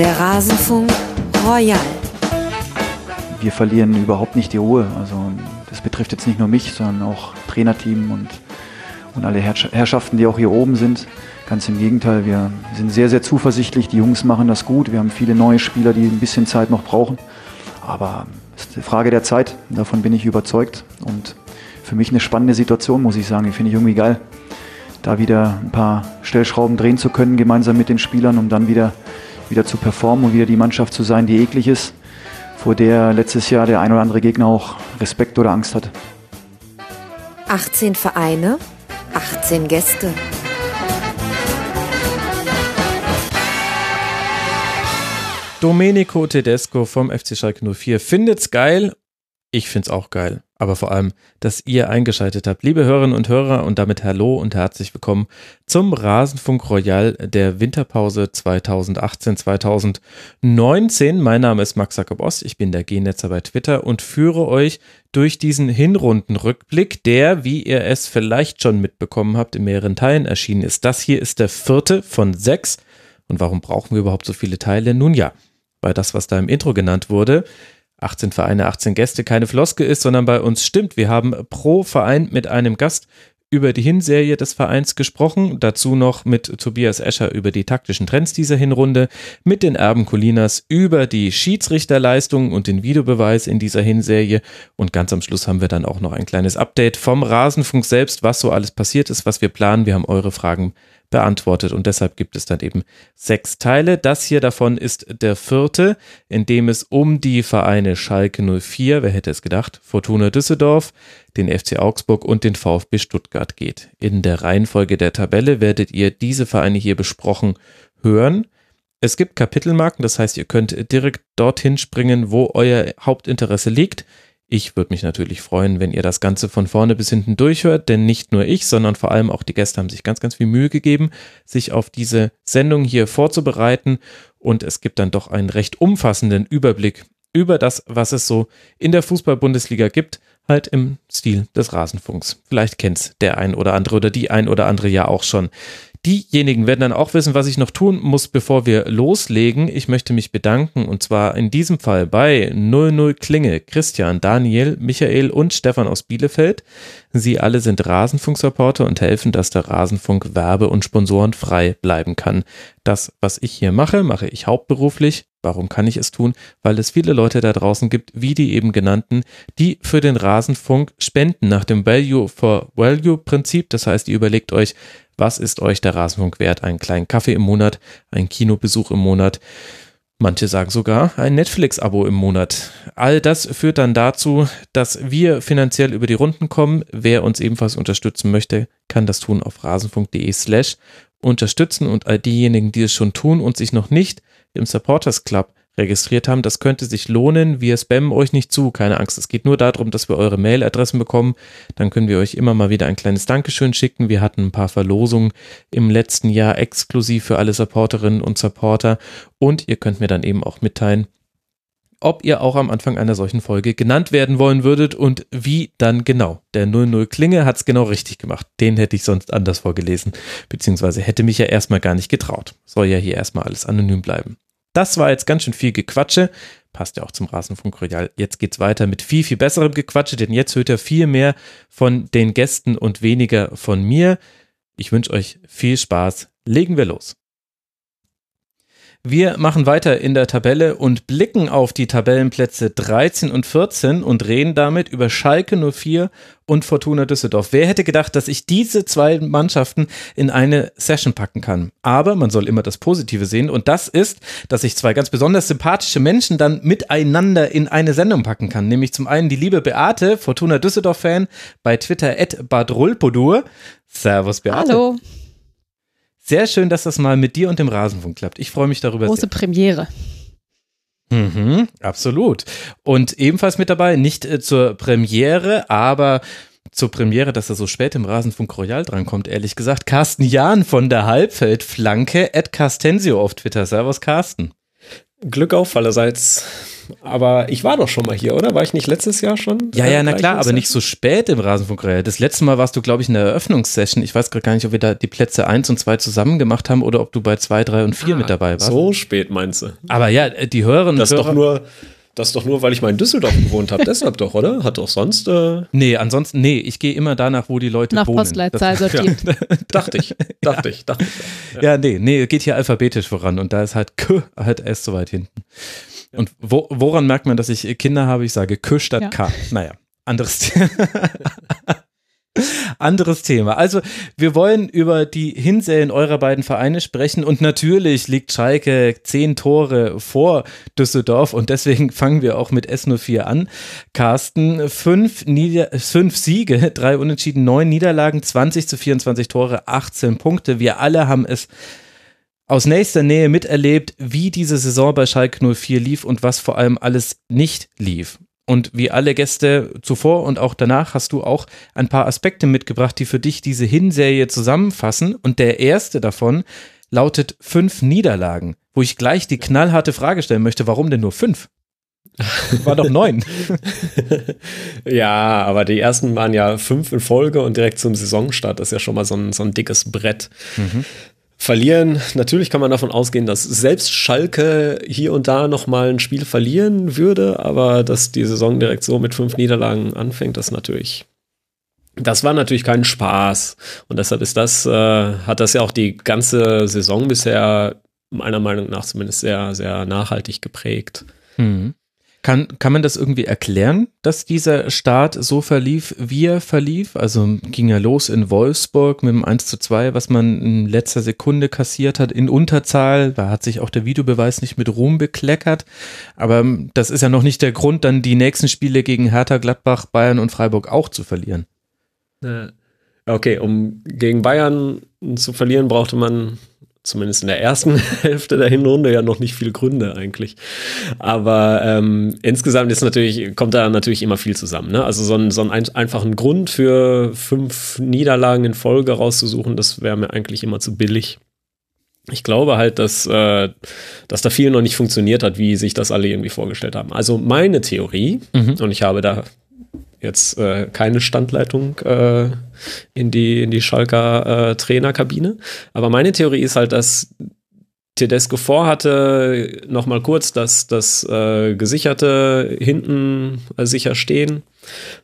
Der Rasenfunk Royal. Wir verlieren überhaupt nicht die Ruhe. Also das betrifft jetzt nicht nur mich, sondern auch Trainerteam und, und alle Herrschaften, die auch hier oben sind. Ganz im Gegenteil, wir sind sehr, sehr zuversichtlich. Die Jungs machen das gut. Wir haben viele neue Spieler, die ein bisschen Zeit noch brauchen. Aber es ist eine Frage der Zeit. Davon bin ich überzeugt. Und für mich eine spannende Situation, muss ich sagen. Die finde ich irgendwie geil, da wieder ein paar Stellschrauben drehen zu können, gemeinsam mit den Spielern, um dann wieder, wieder zu performen und wieder die Mannschaft zu sein, die eklig ist, vor der letztes Jahr der ein oder andere Gegner auch Respekt oder Angst hatte. 18 Vereine, 18 Gäste. Domenico Tedesco vom FC Schalke 04 findet's geil. Ich find's auch geil. Aber vor allem, dass ihr eingeschaltet habt. Liebe Hörerinnen und Hörer und damit hallo und herzlich willkommen zum Rasenfunk Royal der Winterpause 2018-2019. Mein Name ist Max Jakob Ost. Ich bin der G-Netzer bei Twitter und führe euch durch diesen Hinrundenrückblick, der, wie ihr es vielleicht schon mitbekommen habt, in mehreren Teilen erschienen ist. Das hier ist der vierte von sechs. Und warum brauchen wir überhaupt so viele Teile? Nun ja, weil das, was da im Intro genannt wurde, 18 Vereine, 18 Gäste, keine Floske ist, sondern bei uns stimmt. Wir haben pro Verein mit einem Gast über die Hinserie des Vereins gesprochen, dazu noch mit Tobias Escher über die taktischen Trends dieser Hinrunde, mit den Erben Colinas über die Schiedsrichterleistungen und den Videobeweis in dieser Hinserie und ganz am Schluss haben wir dann auch noch ein kleines Update vom Rasenfunk selbst, was so alles passiert ist, was wir planen. Wir haben eure Fragen beantwortet. Und deshalb gibt es dann eben sechs Teile. Das hier davon ist der vierte, in dem es um die Vereine Schalke 04, wer hätte es gedacht, Fortuna Düsseldorf, den FC Augsburg und den VfB Stuttgart geht. In der Reihenfolge der Tabelle werdet ihr diese Vereine hier besprochen hören. Es gibt Kapitelmarken, das heißt, ihr könnt direkt dorthin springen, wo euer Hauptinteresse liegt. Ich würde mich natürlich freuen, wenn ihr das Ganze von vorne bis hinten durchhört, denn nicht nur ich, sondern vor allem auch die Gäste haben sich ganz, ganz viel Mühe gegeben, sich auf diese Sendung hier vorzubereiten und es gibt dann doch einen recht umfassenden Überblick über das, was es so in der Fußball-Bundesliga gibt, halt im Stil des Rasenfunks. Vielleicht kennt's der ein oder andere oder die ein oder andere ja auch schon. Diejenigen werden dann auch wissen, was ich noch tun muss, bevor wir loslegen. Ich möchte mich bedanken und zwar in diesem Fall bei 00 Klinge, Christian, Daniel, Michael und Stefan aus Bielefeld. Sie alle sind Rasenfunk-Supporter und helfen, dass der Rasenfunk werbe- und sponsorenfrei bleiben kann. Das, was ich hier mache, mache ich hauptberuflich. Warum kann ich es tun? Weil es viele Leute da draußen gibt, wie die eben genannten, die für den Rasenfunk spenden nach dem Value for Value Prinzip. Das heißt, ihr überlegt euch, was ist euch der Rasenfunk wert? Einen kleinen Kaffee im Monat, einen Kinobesuch im Monat. Manche sagen sogar ein Netflix-Abo im Monat. All das führt dann dazu, dass wir finanziell über die Runden kommen. Wer uns ebenfalls unterstützen möchte, kann das tun auf rasenfunk.de slash unterstützen und all diejenigen, die es schon tun und sich noch nicht im Supporters Club registriert haben. Das könnte sich lohnen. Wir spammen euch nicht zu, keine Angst. Es geht nur darum, dass wir eure Mailadressen bekommen. Dann können wir euch immer mal wieder ein kleines Dankeschön schicken. Wir hatten ein paar Verlosungen im letzten Jahr exklusiv für alle Supporterinnen und Supporter. Und ihr könnt mir dann eben auch mitteilen, ob ihr auch am Anfang einer solchen Folge genannt werden wollen würdet und wie dann genau. Der 00 Klinge hat es genau richtig gemacht. Den hätte ich sonst anders vorgelesen, beziehungsweise hätte mich ja erstmal gar nicht getraut. Soll ja hier erstmal alles anonym bleiben. Das war jetzt ganz schön viel Gequatsche. Passt ja auch zum Rasenfunk Royal. Jetzt geht's weiter mit viel, viel besserem Gequatsche, denn jetzt hört ihr viel mehr von den Gästen und weniger von mir. Ich wünsche euch viel Spaß. Legen wir los. Wir machen weiter in der Tabelle und blicken auf die Tabellenplätze 13 und 14 und reden damit über Schalke 04 und Fortuna Düsseldorf. Wer hätte gedacht, dass ich diese zwei Mannschaften in eine Session packen kann? Aber man soll immer das Positive sehen und das ist, dass ich zwei ganz besonders sympathische Menschen dann miteinander in eine Sendung packen kann. Nämlich zum einen die liebe Beate, Fortuna Düsseldorf-Fan, bei Twitter at badrulpodur. Servus Beate. Hallo. Sehr schön, dass das mal mit dir und dem Rasenfunk klappt. Ich freue mich darüber Große sehr. Premiere. Mhm, absolut. Und ebenfalls mit dabei, nicht äh, zur Premiere, aber zur Premiere, dass er so spät im Rasenfunk Royal drankommt, ehrlich gesagt, Carsten Jahn von der Halbfeldflanke at Castensio auf Twitter. Servus, Carsten. Glück auf allerseits. Aber ich war doch schon mal hier, oder? War ich nicht letztes Jahr schon? Ja, ja, na klar, aber nicht so spät im Rasenfunkreihe. Das letzte Mal warst du, glaube ich, in der Eröffnungssession. Ich weiß gerade gar nicht, ob wir da die Plätze 1 und 2 zusammen gemacht haben oder ob du bei 2, 3 und 4 ah, mit dabei warst. So spät meinst du? Aber ja, die Hörerinnen und Hörer. Doch nur, das doch nur, weil ich mal in Düsseldorf gewohnt habe. Deshalb doch, oder? Hat doch sonst. Äh nee, ansonsten, nee, ich gehe immer danach, wo die Leute Nach wohnen. Postleitzahl sortiert. Ja. dachte ich, dachte ja. ich, dachte ich. Ja. ja, nee, nee, geht hier alphabetisch voran und da ist halt K halt erst so weit hinten. Und wo, woran merkt man, dass ich Kinder habe? Ich sage K statt K. Naja, anderes Thema. Anderes Thema. Also, wir wollen über die Hinsälen eurer beiden Vereine sprechen und natürlich liegt Schalke zehn Tore vor Düsseldorf und deswegen fangen wir auch mit S04 an. Carsten, fünf, Nieder fünf Siege, drei Unentschieden, neun Niederlagen, 20 zu 24 Tore, 18 Punkte. Wir alle haben es aus nächster Nähe miterlebt, wie diese Saison bei Schalke 04 lief und was vor allem alles nicht lief. Und wie alle Gäste zuvor und auch danach hast du auch ein paar Aspekte mitgebracht, die für dich diese Hinserie zusammenfassen. Und der erste davon lautet fünf Niederlagen, wo ich gleich die knallharte Frage stellen möchte, warum denn nur fünf? War doch neun. ja, aber die ersten waren ja fünf in Folge und direkt zum Saisonstart. Das ist ja schon mal so ein, so ein dickes Brett. Mhm verlieren. Natürlich kann man davon ausgehen, dass selbst Schalke hier und da nochmal ein Spiel verlieren würde, aber dass die Saison direkt so mit fünf Niederlagen anfängt, das natürlich. Das war natürlich kein Spaß. Und deshalb ist das, äh, hat das ja auch die ganze Saison bisher meiner Meinung nach zumindest sehr, sehr nachhaltig geprägt. Mhm. Kann, kann man das irgendwie erklären, dass dieser Start so verlief, wie er verlief? Also ging er los in Wolfsburg mit dem 1 zu 2, was man in letzter Sekunde kassiert hat, in Unterzahl. Da hat sich auch der Videobeweis nicht mit Ruhm bekleckert. Aber das ist ja noch nicht der Grund, dann die nächsten Spiele gegen Hertha, Gladbach, Bayern und Freiburg auch zu verlieren. Okay, um gegen Bayern zu verlieren, brauchte man zumindest in der ersten Hälfte der Hinrunde ja noch nicht viele Gründe eigentlich. Aber ähm, insgesamt ist natürlich, kommt da natürlich immer viel zusammen. Ne? Also so, ein, so einen einfachen Grund für fünf Niederlagen in Folge rauszusuchen, das wäre mir eigentlich immer zu billig. Ich glaube halt, dass, äh, dass da viel noch nicht funktioniert hat, wie sich das alle irgendwie vorgestellt haben. Also meine Theorie, mhm. und ich habe da jetzt äh, keine Standleitung äh, in die, in die Schalker äh, Trainerkabine. Aber meine Theorie ist halt, dass Tedesco vorhatte, nochmal kurz das, das äh, Gesicherte hinten äh, sicher stehen,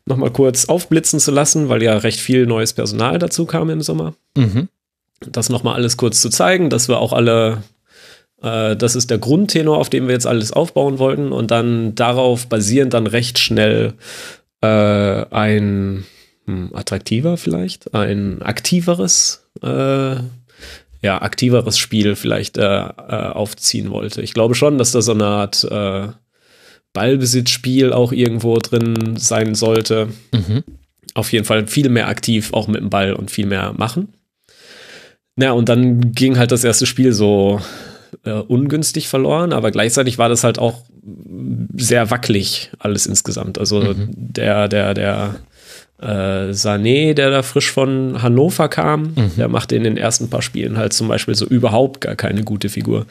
nochmal kurz aufblitzen zu lassen, weil ja recht viel neues Personal dazu kam im Sommer. Mhm. Das nochmal alles kurz zu zeigen, dass wir auch alle äh, das ist der Grundtenor, auf dem wir jetzt alles aufbauen wollten und dann darauf basierend dann recht schnell äh, ein hm, attraktiver vielleicht, ein aktiveres, äh, ja, aktiveres Spiel vielleicht äh, äh, aufziehen wollte. Ich glaube schon, dass da so eine Art äh, Ballbesitzspiel auch irgendwo drin sein sollte. Mhm. Auf jeden Fall viel mehr aktiv, auch mit dem Ball und viel mehr machen. Ja, und dann ging halt das erste Spiel so äh, ungünstig verloren, aber gleichzeitig war das halt auch sehr wackelig alles insgesamt. Also mhm. der, der, der äh, Sané, der da frisch von Hannover kam, mhm. der machte in den ersten paar Spielen halt zum Beispiel so überhaupt gar keine gute Figur.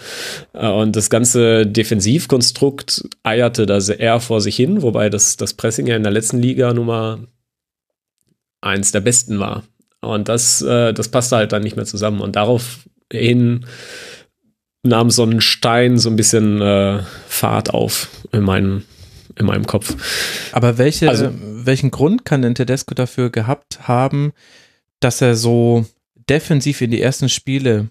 Äh, und das ganze Defensivkonstrukt eierte da eher vor sich hin, wobei das, das Pressing ja in der letzten Liga Nummer eins der besten war. Und das, äh, das passte halt dann nicht mehr zusammen. Und daraufhin nahm so ein Stein so ein bisschen äh, Fahrt auf in meinem, in meinem Kopf. Aber welche, also, welchen Grund kann denn Tedesco dafür gehabt haben, dass er so defensiv in die ersten Spiele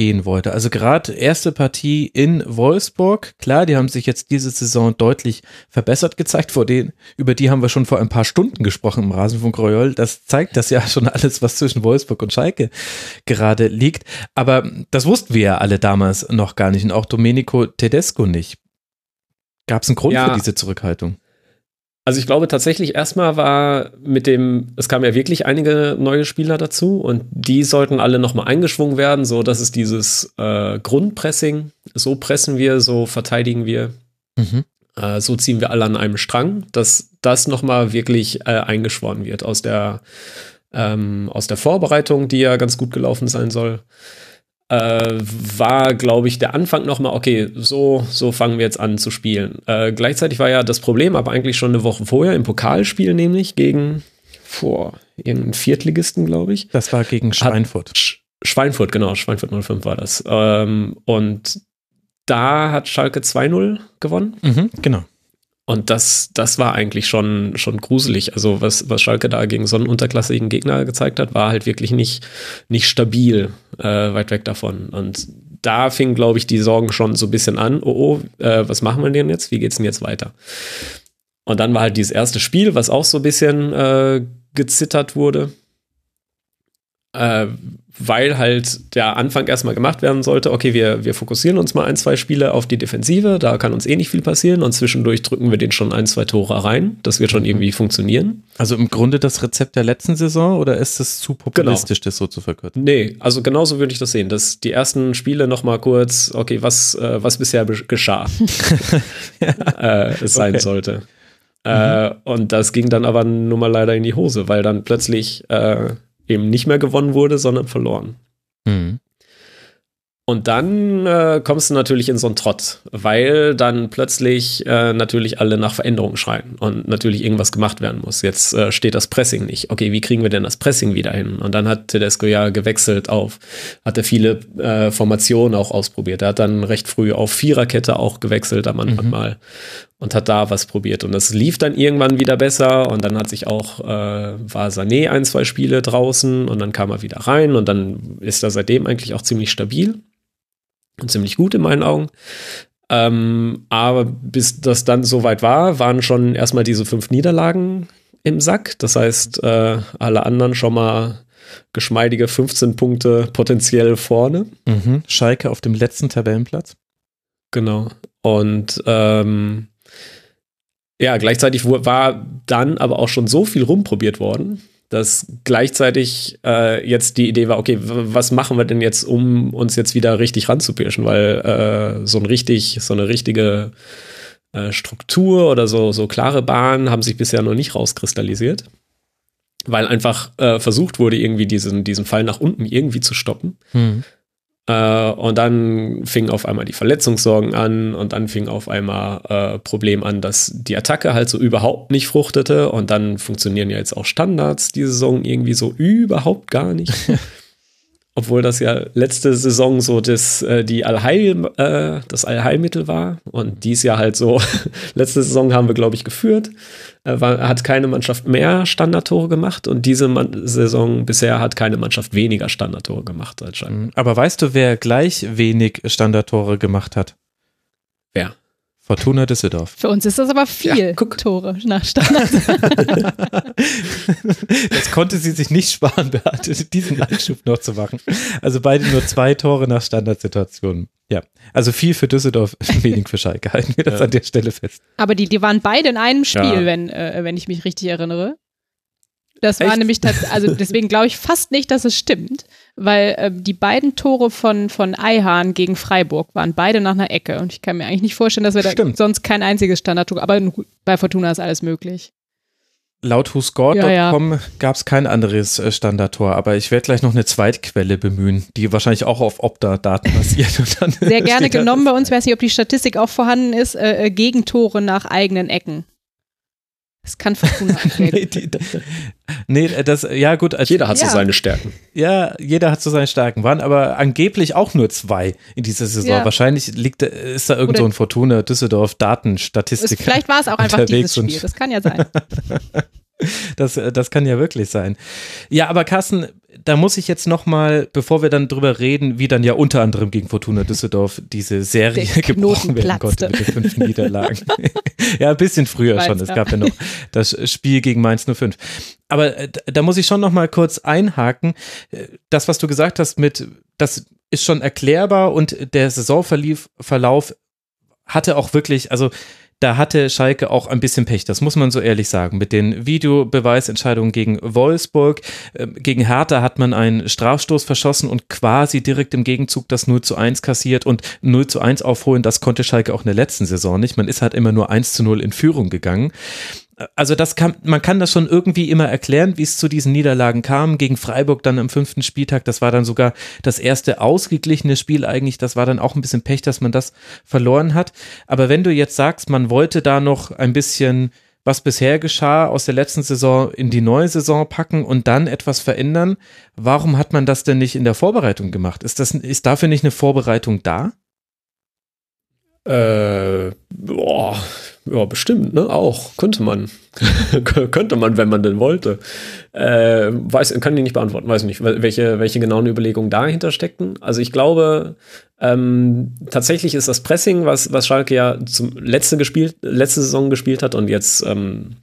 gehen wollte. Also gerade erste Partie in Wolfsburg, klar, die haben sich jetzt diese Saison deutlich verbessert gezeigt, vor denen, über die haben wir schon vor ein paar Stunden gesprochen im Rasenfunk Royal. Das zeigt das ja schon alles, was zwischen Wolfsburg und Schalke gerade liegt. Aber das wussten wir ja alle damals noch gar nicht und auch Domenico Tedesco nicht. Gab es einen Grund ja. für diese Zurückhaltung? Also ich glaube tatsächlich erstmal war mit dem, es kamen ja wirklich einige neue Spieler dazu und die sollten alle nochmal eingeschwungen werden, so dass es dieses äh, Grundpressing, so pressen wir, so verteidigen wir, mhm. äh, so ziehen wir alle an einem Strang, dass das nochmal wirklich äh, eingeschworen wird aus der, ähm, aus der Vorbereitung, die ja ganz gut gelaufen sein soll. Äh, war, glaube ich, der Anfang nochmal, okay, so, so fangen wir jetzt an zu spielen. Äh, gleichzeitig war ja das Problem, aber eigentlich schon eine Woche vorher im Pokalspiel, nämlich gegen vor irgendeinen Viertligisten, glaube ich. Das war gegen Schweinfurt. Sch Schweinfurt, genau, Schweinfurt 05 war das. Ähm, und da hat Schalke 2-0 gewonnen. Mhm, genau. Und das, das war eigentlich schon, schon gruselig. Also was, was Schalke da gegen so einen unterklassigen Gegner gezeigt hat, war halt wirklich nicht, nicht stabil, äh, weit weg davon. Und da fing, glaube ich, die Sorgen schon so ein bisschen an. Oh, oh, äh, was machen wir denn jetzt? Wie geht's denn jetzt weiter? Und dann war halt dieses erste Spiel, was auch so ein bisschen äh, gezittert wurde. Äh, weil halt der Anfang erstmal gemacht werden sollte, okay, wir, wir fokussieren uns mal ein, zwei Spiele auf die Defensive, da kann uns eh nicht viel passieren und zwischendurch drücken wir den schon ein, zwei Tore rein. Das wird schon irgendwie funktionieren. Also im Grunde das Rezept der letzten Saison oder ist es zu populistisch, genau. das so zu verkürzen? Nee, also genauso würde ich das sehen, dass die ersten Spiele nochmal kurz, okay, was, äh, was bisher geschah, ja. äh, es sein okay. sollte. Äh, mhm. und das ging dann aber nun mal leider in die Hose, weil dann plötzlich äh, eben nicht mehr gewonnen wurde, sondern verloren. Mhm. Und dann äh, kommst du natürlich in so einen Trott, weil dann plötzlich äh, natürlich alle nach Veränderungen schreien und natürlich irgendwas gemacht werden muss. Jetzt äh, steht das Pressing nicht. Okay, wie kriegen wir denn das Pressing wieder hin? Und dann hat Tedesco ja gewechselt auf, hat er viele äh, Formationen auch ausprobiert. Er hat dann recht früh auf Viererkette auch gewechselt am Anfang mhm. mal und hat da was probiert. Und das lief dann irgendwann wieder besser und dann hat sich auch, äh, war Sané ein, zwei Spiele draußen und dann kam er wieder rein und dann ist er seitdem eigentlich auch ziemlich stabil und ziemlich gut in meinen Augen. Ähm, aber bis das dann soweit war, waren schon erstmal diese fünf Niederlagen im Sack. Das heißt, äh, alle anderen schon mal geschmeidige 15 Punkte potenziell vorne. Mhm. Schalke auf dem letzten Tabellenplatz. Genau. Und ähm, ja, gleichzeitig war dann aber auch schon so viel rumprobiert worden, dass gleichzeitig äh, jetzt die Idee war, okay, was machen wir denn jetzt, um uns jetzt wieder richtig ranzupirschen? Weil äh, so ein richtig, so eine richtige äh, Struktur oder so, so klare Bahnen haben sich bisher noch nicht rauskristallisiert. Weil einfach äh, versucht wurde, irgendwie diesen, diesen Fall nach unten irgendwie zu stoppen. Hm. Äh, und dann fingen auf einmal die Verletzungssorgen an und dann fing auf einmal äh, Problem an, dass die Attacke halt so überhaupt nicht fruchtete und dann funktionieren ja jetzt auch Standards die Saison irgendwie so überhaupt gar nicht. obwohl das ja letzte Saison so das, äh, die Allheil, äh, das Allheilmittel war und dies Jahr halt so, letzte Saison haben wir, glaube ich, geführt, äh, war, hat keine Mannschaft mehr Standardtore gemacht und diese Man Saison bisher hat keine Mannschaft weniger Standardtore gemacht Schalke. Mhm. Aber weißt du, wer gleich wenig Standardtore gemacht hat? Wer? Fortuna Düsseldorf. Für uns ist das aber viel ja, Tore nach Standard. das konnte sie sich nicht sparen, Beate, diesen Einschub noch zu machen. Also beide nur zwei Tore nach Standardsituationen. Ja, also viel für Düsseldorf, wenig für Schalke. Halten wir das ja. an der Stelle fest. Aber die, die waren beide in einem Spiel, ja. wenn, äh, wenn ich mich richtig erinnere. Das Echt? war nämlich, also deswegen glaube ich fast nicht, dass es stimmt, weil äh, die beiden Tore von, von Eihahn gegen Freiburg waren beide nach einer Ecke und ich kann mir eigentlich nicht vorstellen, dass wir da sonst kein einziges Standardtor, aber bei Fortuna ist alles möglich. Laut whoscored.com ja, ja. gab es kein anderes äh, Standardtor, aber ich werde gleich noch eine Zweitquelle bemühen, die wahrscheinlich auch auf Opta-Daten basiert. Sehr gerne genommen bei uns, weiß nicht, ob die Statistik auch vorhanden ist, äh, äh Gegentore nach eigenen Ecken. Das kann Fortuna nee, die, nee, das, ja gut. Also, jeder hat ja. so seine Stärken. Ja, jeder hat so seine Stärken. Waren aber angeblich auch nur zwei in dieser Saison. Ja. Wahrscheinlich liegt, ist da irgend Oder so ein Fortuna Düsseldorf Datenstatistik. Vielleicht war es auch einfach dieses Spiel. Das kann ja sein. Das, das kann ja wirklich sein. Ja, aber Carsten, da muss ich jetzt noch mal, bevor wir dann drüber reden, wie dann ja unter anderem gegen Fortuna Düsseldorf diese Serie gebrochen werden konnte mit den fünf Niederlagen. ja, ein bisschen früher Weiß, schon. Es gab ja noch das Spiel gegen Mainz 05. Aber äh, da muss ich schon noch mal kurz einhaken. Das, was du gesagt hast mit, das ist schon erklärbar und der Saisonverlauf hatte auch wirklich, also da hatte Schalke auch ein bisschen Pech, das muss man so ehrlich sagen. Mit den Videobeweisentscheidungen gegen Wolfsburg, äh, gegen Hertha hat man einen Strafstoß verschossen und quasi direkt im Gegenzug das 0 zu 1 kassiert und 0 zu 1 aufholen. Das konnte Schalke auch in der letzten Saison nicht. Man ist halt immer nur 1 zu 0 in Führung gegangen. Also das kann, man kann das schon irgendwie immer erklären, wie es zu diesen Niederlagen kam. Gegen Freiburg dann am fünften Spieltag, das war dann sogar das erste ausgeglichene Spiel eigentlich. Das war dann auch ein bisschen Pech, dass man das verloren hat. Aber wenn du jetzt sagst, man wollte da noch ein bisschen was bisher geschah aus der letzten Saison in die neue Saison packen und dann etwas verändern. Warum hat man das denn nicht in der Vorbereitung gemacht? Ist das, ist dafür nicht eine Vorbereitung da? Äh, boah, ja, bestimmt, ne? Auch. Könnte man. Könnte man, wenn man denn wollte. Äh, weiß, kann ich nicht beantworten, weiß nicht, welche, welche genauen Überlegungen dahinter steckten. Also ich glaube, ähm, tatsächlich ist das Pressing, was, was Schalke ja zum letzte gespielt, letzte Saison gespielt hat und jetzt ähm,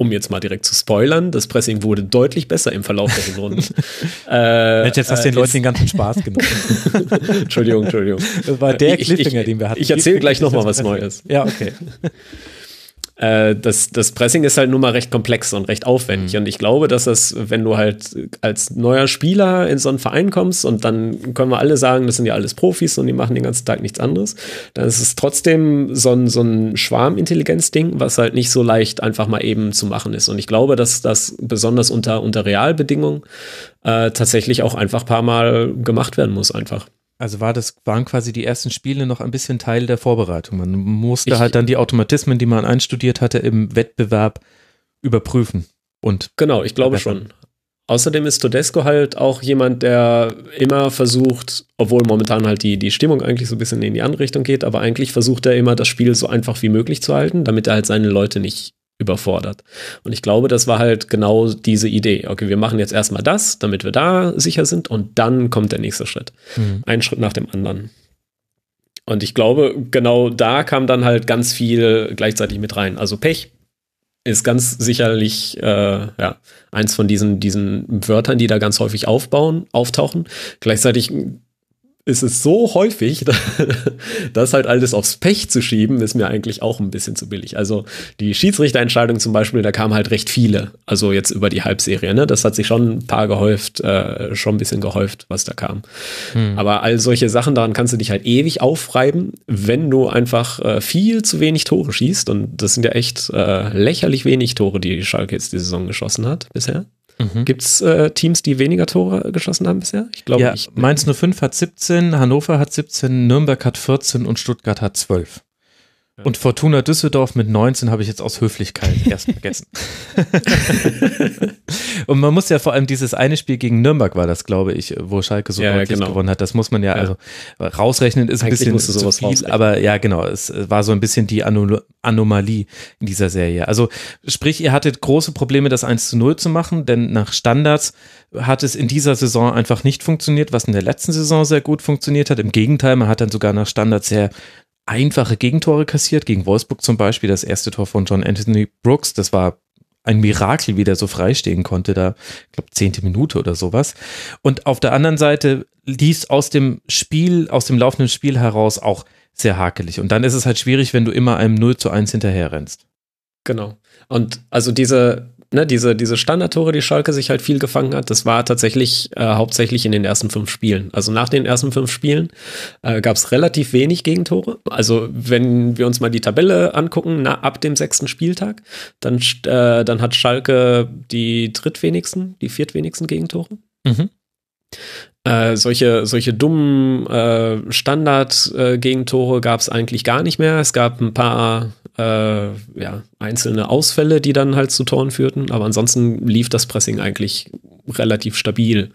um jetzt mal direkt zu spoilern, das Pressing wurde deutlich besser im Verlauf der Saison. äh, jetzt hast du den äh, Leuten den ganzen Spaß genommen. Entschuldigung, Entschuldigung. Das war der Cliffhanger, den wir hatten. Ich erzähle gleich nochmal was Neues. Ja, okay. Äh, das, das Pressing ist halt nun mal recht komplex und recht aufwendig. Mhm. Und ich glaube, dass das, wenn du halt als neuer Spieler in so einen Verein kommst und dann können wir alle sagen, das sind ja alles Profis und die machen den ganzen Tag nichts anderes, dann ist es trotzdem so ein, so ein Schwarmintelligenz-Ding, was halt nicht so leicht einfach mal eben zu machen ist. Und ich glaube, dass das besonders unter, unter Realbedingungen äh, tatsächlich auch einfach ein paar Mal gemacht werden muss, einfach. Also war das, waren quasi die ersten Spiele noch ein bisschen Teil der Vorbereitung. Man musste ich, halt dann die Automatismen, die man einstudiert hatte, im Wettbewerb überprüfen. Und genau, ich glaube schon. Außerdem ist Todesco halt auch jemand, der immer versucht, obwohl momentan halt die, die Stimmung eigentlich so ein bisschen in die andere Richtung geht, aber eigentlich versucht er immer, das Spiel so einfach wie möglich zu halten, damit er halt seine Leute nicht überfordert. Und ich glaube, das war halt genau diese Idee. Okay, wir machen jetzt erstmal das, damit wir da sicher sind und dann kommt der nächste Schritt. Mhm. Ein Schritt nach dem anderen. Und ich glaube, genau da kam dann halt ganz viel gleichzeitig mit rein. Also Pech ist ganz sicherlich äh, ja, eins von diesen, diesen Wörtern, die da ganz häufig aufbauen, auftauchen. Gleichzeitig ist es so häufig, das halt alles aufs Pech zu schieben, ist mir eigentlich auch ein bisschen zu billig. Also die Schiedsrichterentscheidung zum Beispiel, da kamen halt recht viele. Also jetzt über die Halbserie, ne? Das hat sich schon ein paar gehäuft, äh, schon ein bisschen gehäuft, was da kam. Hm. Aber all solche Sachen, daran kannst du dich halt ewig aufreiben, wenn du einfach äh, viel zu wenig Tore schießt. Und das sind ja echt äh, lächerlich wenig Tore, die Schalke jetzt die Saison geschossen hat bisher. Mhm. Gibt es äh, Teams, die weniger Tore geschossen haben bisher? Ich glaube ja, nicht. Mainz 05 hat 17, Hannover hat 17, Nürnberg hat 14 und Stuttgart hat 12. Und Fortuna Düsseldorf mit 19 habe ich jetzt aus Höflichkeit erst vergessen. und man muss ja vor allem dieses eine Spiel gegen Nürnberg war das, glaube ich, wo Schalke so ja, deutlich genau. gewonnen hat. Das muss man ja, ja. also rausrechnen ist ein bisschen zu viel, aber ja, genau, es war so ein bisschen die Anom Anomalie in dieser Serie. Also sprich, ihr hattet große Probleme, das 1 zu 0 zu machen, denn nach Standards hat es in dieser Saison einfach nicht funktioniert, was in der letzten Saison sehr gut funktioniert hat. Im Gegenteil, man hat dann sogar nach Standards sehr einfache Gegentore kassiert, gegen Wolfsburg zum Beispiel, das erste Tor von John Anthony Brooks, das war ein Mirakel, wie der so freistehen konnte, da, ich glaube, zehnte Minute oder sowas. Und auf der anderen Seite lief aus dem Spiel, aus dem laufenden Spiel heraus auch sehr hakelig. Und dann ist es halt schwierig, wenn du immer einem 0 zu 1 hinterher rennst. Genau. Und also diese, ne, diese, diese Standardtore, die Schalke sich halt viel gefangen hat, das war tatsächlich äh, hauptsächlich in den ersten fünf Spielen. Also nach den ersten fünf Spielen äh, gab es relativ wenig Gegentore. Also wenn wir uns mal die Tabelle angucken, na, ab dem sechsten Spieltag, dann, äh, dann hat Schalke die drittwenigsten, die viertwenigsten Gegentore. Mhm. Äh, solche, solche dummen äh, Standard-Gegentore äh, gab es eigentlich gar nicht mehr. Es gab ein paar äh, ja, einzelne Ausfälle, die dann halt zu Toren führten, aber ansonsten lief das Pressing eigentlich relativ stabil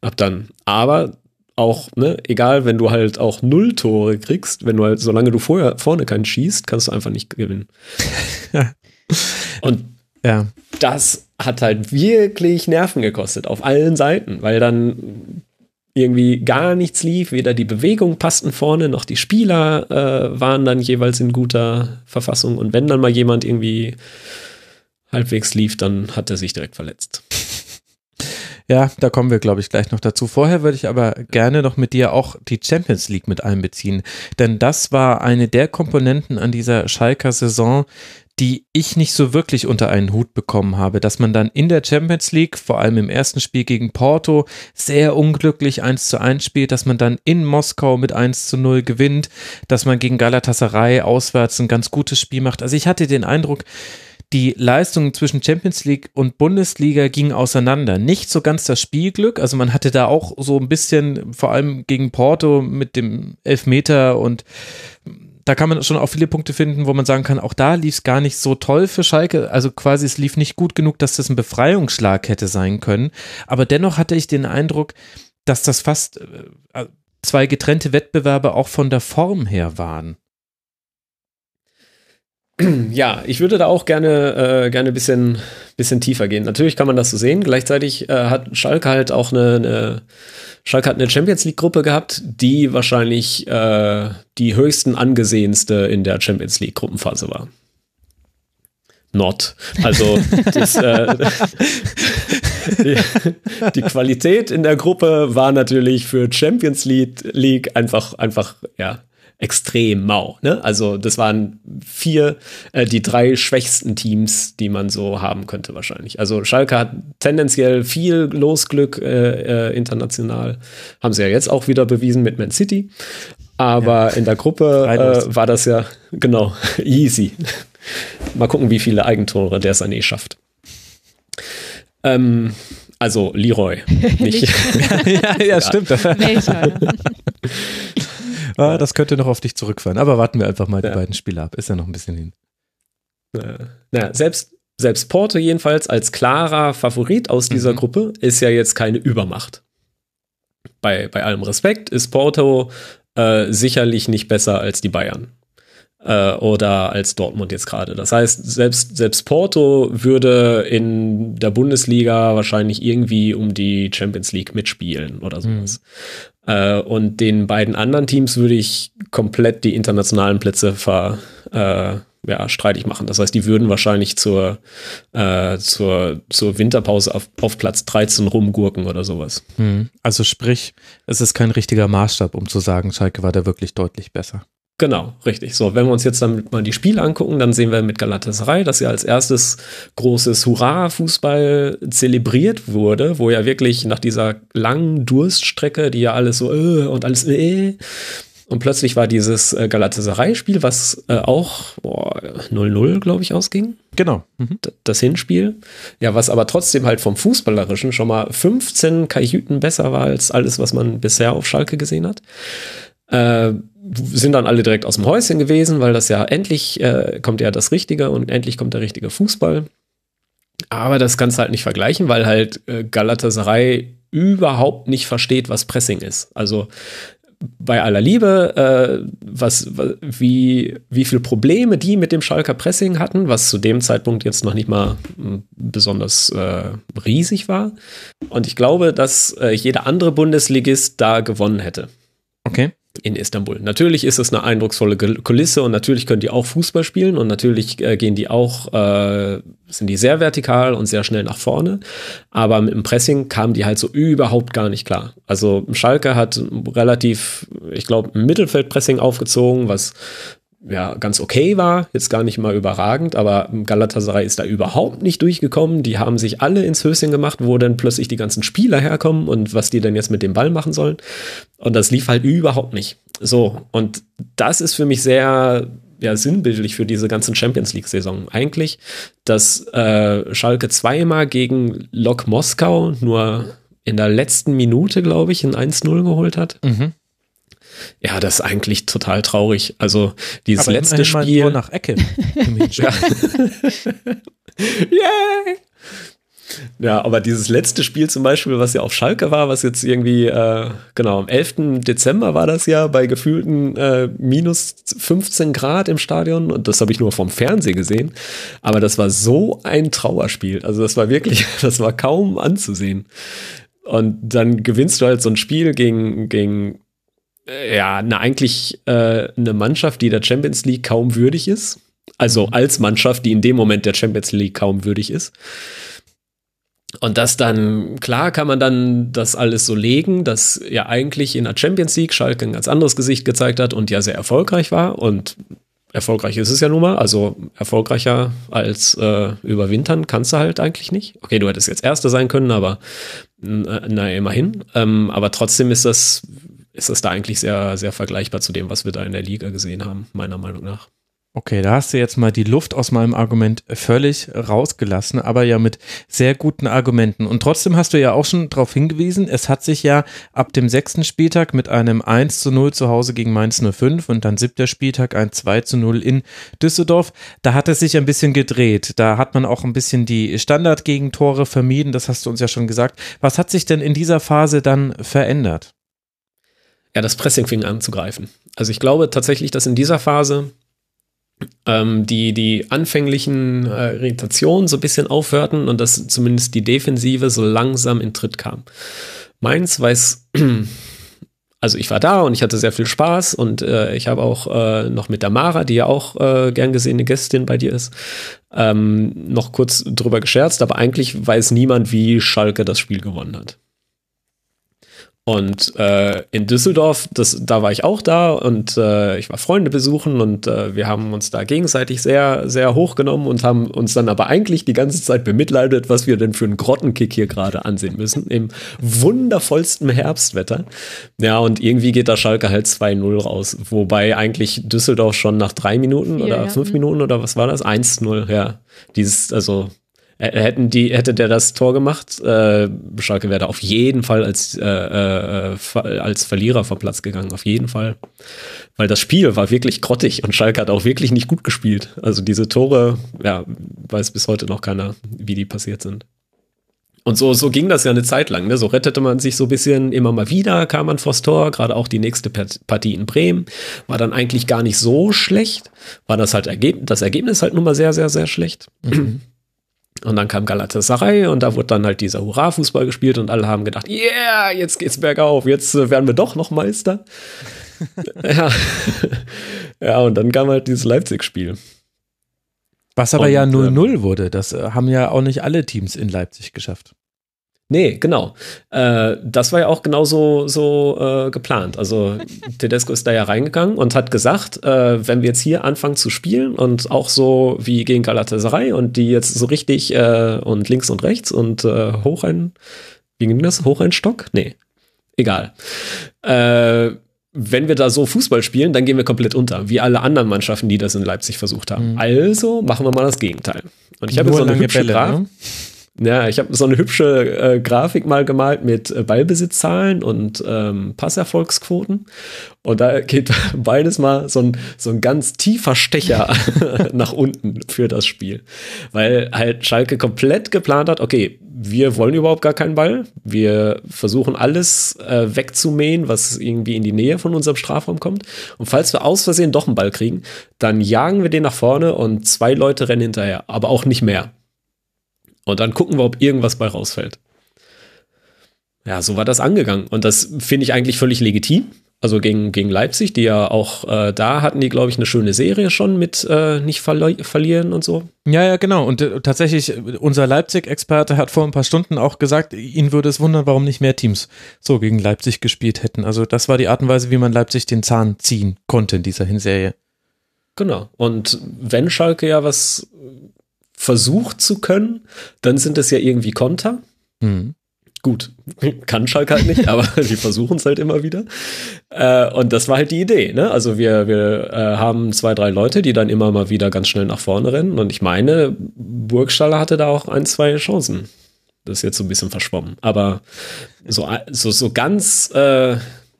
ab dann. Aber auch, ne, egal, wenn du halt auch null Tore kriegst, wenn du halt, solange du vorher vorne keinen schießt, kannst du einfach nicht gewinnen. Und ja. das hat halt wirklich Nerven gekostet auf allen Seiten, weil dann irgendwie gar nichts lief, weder die Bewegung passten vorne, noch die Spieler äh, waren dann jeweils in guter Verfassung. Und wenn dann mal jemand irgendwie halbwegs lief, dann hat er sich direkt verletzt. Ja, da kommen wir, glaube ich, gleich noch dazu. Vorher würde ich aber gerne noch mit dir auch die Champions League mit einbeziehen. Denn das war eine der Komponenten an dieser Schalker Saison, die ich nicht so wirklich unter einen Hut bekommen habe, dass man dann in der Champions League, vor allem im ersten Spiel gegen Porto, sehr unglücklich 1 zu 1 spielt, dass man dann in Moskau mit 1 zu 0 gewinnt, dass man gegen Galatasaray auswärts ein ganz gutes Spiel macht. Also ich hatte den Eindruck, die Leistungen zwischen Champions League und Bundesliga gingen auseinander. Nicht so ganz das Spielglück, also man hatte da auch so ein bisschen, vor allem gegen Porto mit dem Elfmeter und da kann man schon auch viele Punkte finden, wo man sagen kann, auch da lief es gar nicht so toll für Schalke. Also quasi es lief nicht gut genug, dass das ein Befreiungsschlag hätte sein können. Aber dennoch hatte ich den Eindruck, dass das fast äh, zwei getrennte Wettbewerbe auch von der Form her waren. Ja, ich würde da auch gerne, äh, gerne ein bisschen, bisschen tiefer gehen. Natürlich kann man das so sehen. Gleichzeitig äh, hat Schalke halt auch eine, eine Schalke hat eine Champions League Gruppe gehabt, die wahrscheinlich äh, die höchsten angesehenste in der Champions League Gruppenphase war. Not. Also das, äh, die, Qualität in der Gruppe war natürlich für Champions League einfach, einfach, ja, extrem mau. Ne? Also das waren vier, äh, die drei schwächsten Teams, die man so haben könnte wahrscheinlich. Also Schalke hat tendenziell viel Losglück äh, äh, international, haben sie ja jetzt auch wieder bewiesen mit Man City. Aber ja. in der Gruppe äh, war das ja genau easy. Mal gucken, wie viele Eigentore der Sané schafft. Ähm, also Leroy, nicht. ja, ja, stimmt. Welcher? Ah, das könnte noch auf dich zurückfallen. Aber warten wir einfach mal die beiden Spiele ab. Ist ja noch ein bisschen hin. Naja, selbst, selbst Porto jedenfalls als klarer Favorit aus dieser mhm. Gruppe ist ja jetzt keine Übermacht. Bei, bei allem Respekt ist Porto äh, sicherlich nicht besser als die Bayern äh, oder als Dortmund jetzt gerade. Das heißt, selbst, selbst Porto würde in der Bundesliga wahrscheinlich irgendwie um die Champions League mitspielen oder sowas. Mhm. Äh, und den beiden anderen Teams würde ich komplett die internationalen Plätze ver, äh, ja, streitig machen. Das heißt, die würden wahrscheinlich zur, äh, zur, zur Winterpause auf, auf Platz 13 rumgurken oder sowas. Hm. Also sprich, es ist kein richtiger Maßstab, um zu sagen, Schalke war da wirklich deutlich besser. Genau, richtig. So, wenn wir uns jetzt dann mal die Spiele angucken, dann sehen wir mit Galatasaray, dass ja als erstes großes Hurra-Fußball zelebriert wurde, wo ja wirklich nach dieser langen Durststrecke, die ja alles so äh, und alles äh, und plötzlich war dieses äh, Galatasaray-Spiel, was äh, auch 0-0, glaube ich, ausging. Genau. Mhm. Das Hinspiel. Ja, was aber trotzdem halt vom Fußballerischen schon mal 15 Kajüten besser war als alles, was man bisher auf Schalke gesehen hat. Äh, sind dann alle direkt aus dem Häuschen gewesen, weil das ja endlich äh, kommt ja das Richtige und endlich kommt der richtige Fußball. Aber das kannst du halt nicht vergleichen, weil halt äh, Galatasaray überhaupt nicht versteht, was Pressing ist. Also bei aller Liebe, äh, was, wie, wie viel Probleme die mit dem Schalker Pressing hatten, was zu dem Zeitpunkt jetzt noch nicht mal hm, besonders äh, riesig war. Und ich glaube, dass äh, jeder andere Bundesligist da gewonnen hätte. Okay in Istanbul. Natürlich ist es eine eindrucksvolle Kulisse und natürlich können die auch Fußball spielen und natürlich äh, gehen die auch, äh, sind die sehr vertikal und sehr schnell nach vorne. Aber mit dem Pressing kamen die halt so überhaupt gar nicht klar. Also Schalke hat relativ, ich glaube, Mittelfeldpressing aufgezogen, was ja, ganz okay war, jetzt gar nicht mal überragend, aber Galatasaray ist da überhaupt nicht durchgekommen. Die haben sich alle ins Höschen gemacht, wo dann plötzlich die ganzen Spieler herkommen und was die denn jetzt mit dem Ball machen sollen. Und das lief halt überhaupt nicht. So, und das ist für mich sehr ja, sinnbildlich für diese ganzen Champions League-Saison. Eigentlich, dass äh, Schalke zweimal gegen Lok Moskau nur in der letzten Minute, glaube ich, ein 1-0 geholt hat. Mhm. Ja, das ist eigentlich total traurig. Also dieses Aber letzte Spiel. Mal nach Ecke. ja. yeah. Ja, aber dieses letzte Spiel zum Beispiel, was ja auf Schalke war, was jetzt irgendwie, äh, genau, am 11. Dezember war das ja, bei gefühlten äh, minus 15 Grad im Stadion und das habe ich nur vom Fernsehen gesehen. Aber das war so ein Trauerspiel. Also das war wirklich, das war kaum anzusehen. Und dann gewinnst du halt so ein Spiel gegen, gegen ja, na, eigentlich äh, eine Mannschaft, die der Champions League kaum würdig ist. Also mhm. als Mannschaft, die in dem Moment der Champions League kaum würdig ist. Und das dann, klar kann man dann das alles so legen, dass ja eigentlich in der Champions League Schalke ein ganz anderes Gesicht gezeigt hat und ja sehr erfolgreich war. Und erfolgreich ist es ja nun mal. Also erfolgreicher als äh, überwintern kannst du halt eigentlich nicht. Okay, du hättest jetzt Erster sein können, aber na, immerhin. Ähm, aber trotzdem ist das, ist das da eigentlich sehr, sehr vergleichbar zu dem, was wir da in der Liga gesehen haben, meiner Meinung nach. Okay, da hast du jetzt mal die Luft aus meinem Argument völlig rausgelassen, aber ja mit sehr guten Argumenten. Und trotzdem hast du ja auch schon darauf hingewiesen, es hat sich ja ab dem sechsten Spieltag mit einem 1 zu 0 zu Hause gegen Mainz 05 und dann siebter Spieltag ein 2 zu 0 in Düsseldorf. Da hat es sich ein bisschen gedreht. Da hat man auch ein bisschen die Standardgegentore vermieden. Das hast du uns ja schon gesagt. Was hat sich denn in dieser Phase dann verändert? Ja, das Pressing fing an zu greifen. Also ich glaube tatsächlich, dass in dieser Phase ähm, die, die anfänglichen äh, Irritationen so ein bisschen aufhörten und dass zumindest die Defensive so langsam in Tritt kam. Meins weiß, also ich war da und ich hatte sehr viel Spaß und äh, ich habe auch äh, noch mit der Mara, die ja auch äh, gern gesehene Gästin bei dir ist, ähm, noch kurz drüber gescherzt, aber eigentlich weiß niemand, wie Schalke das Spiel gewonnen hat. Und äh, in Düsseldorf, das, da war ich auch da und äh, ich war Freunde besuchen und äh, wir haben uns da gegenseitig sehr, sehr hochgenommen und haben uns dann aber eigentlich die ganze Zeit bemitleidet, was wir denn für einen Grottenkick hier gerade ansehen müssen, im wundervollsten Herbstwetter. Ja, und irgendwie geht da Schalke halt 2-0 raus, wobei eigentlich Düsseldorf schon nach drei Minuten Vier, oder ja. fünf Minuten oder was war das? 1-0, ja. Dieses, also Hätten die, hätte der das Tor gemacht, äh, Schalke wäre da auf jeden Fall als, äh, äh, als Verlierer vom Platz gegangen, auf jeden Fall. Weil das Spiel war wirklich grottig und Schalke hat auch wirklich nicht gut gespielt. Also diese Tore, ja, weiß bis heute noch keiner, wie die passiert sind. Und so, so ging das ja eine Zeit lang. Ne? So rettete man sich so ein bisschen immer mal wieder, kam man vors Tor, gerade auch die nächste Partie in Bremen. War dann eigentlich gar nicht so schlecht. War das halt Ergeb das Ergebnis halt nun mal sehr, sehr, sehr schlecht. Mhm. Und dann kam Galatasaray und da wurde dann halt dieser Hurra-Fußball gespielt und alle haben gedacht, yeah, jetzt geht's bergauf, jetzt äh, werden wir doch noch Meister. ja. ja, und dann kam halt dieses Leipzig-Spiel. Was aber und, ja 0-0 ähm, wurde, das äh, haben ja auch nicht alle Teams in Leipzig geschafft. Nee, genau. Äh, das war ja auch genauso so äh, geplant. Also Tedesco ist da ja reingegangen und hat gesagt, äh, wenn wir jetzt hier anfangen zu spielen und auch so wie gegen Galatasaray und die jetzt so richtig äh, und links und rechts und äh, hoch ein, wie ging das? Hoch ein Stock? Nee, egal. Äh, wenn wir da so Fußball spielen, dann gehen wir komplett unter, wie alle anderen Mannschaften, die das in Leipzig versucht haben. Mhm. Also machen wir mal das Gegenteil. Und ich habe jetzt so eine hübsche Bälle, ne? Ja, ich habe so eine hübsche äh, Grafik mal gemalt mit äh, Ballbesitzzahlen und ähm, Passerfolgsquoten. Und da geht beides mal so ein, so ein ganz tiefer Stecher nach unten für das Spiel. Weil halt Schalke komplett geplant hat, okay, wir wollen überhaupt gar keinen Ball. Wir versuchen alles äh, wegzumähen, was irgendwie in die Nähe von unserem Strafraum kommt. Und falls wir aus Versehen doch einen Ball kriegen, dann jagen wir den nach vorne und zwei Leute rennen hinterher, aber auch nicht mehr. Und dann gucken wir, ob irgendwas bei rausfällt. Ja, so war das angegangen. Und das finde ich eigentlich völlig legitim. Also gegen, gegen Leipzig, die ja auch äh, da hatten die, glaube ich, eine schöne Serie schon mit äh, nicht verli verlieren und so. Ja, ja, genau. Und äh, tatsächlich, unser Leipzig-Experte hat vor ein paar Stunden auch gesagt, ihn würde es wundern, warum nicht mehr Teams so gegen Leipzig gespielt hätten. Also das war die Art und Weise, wie man Leipzig den Zahn ziehen konnte in dieser Hinserie. Genau. Und wenn Schalke ja was versucht zu können, dann sind es ja irgendwie Konter. Mhm. Gut, kann Schalke halt nicht, aber die versuchen es halt immer wieder. Äh, und das war halt die Idee. Ne? Also wir, wir äh, haben zwei, drei Leute, die dann immer mal wieder ganz schnell nach vorne rennen. Und ich meine, Burgstaller hatte da auch ein, zwei Chancen. Das ist jetzt so ein bisschen verschwommen. Aber so, so, so ganz, äh,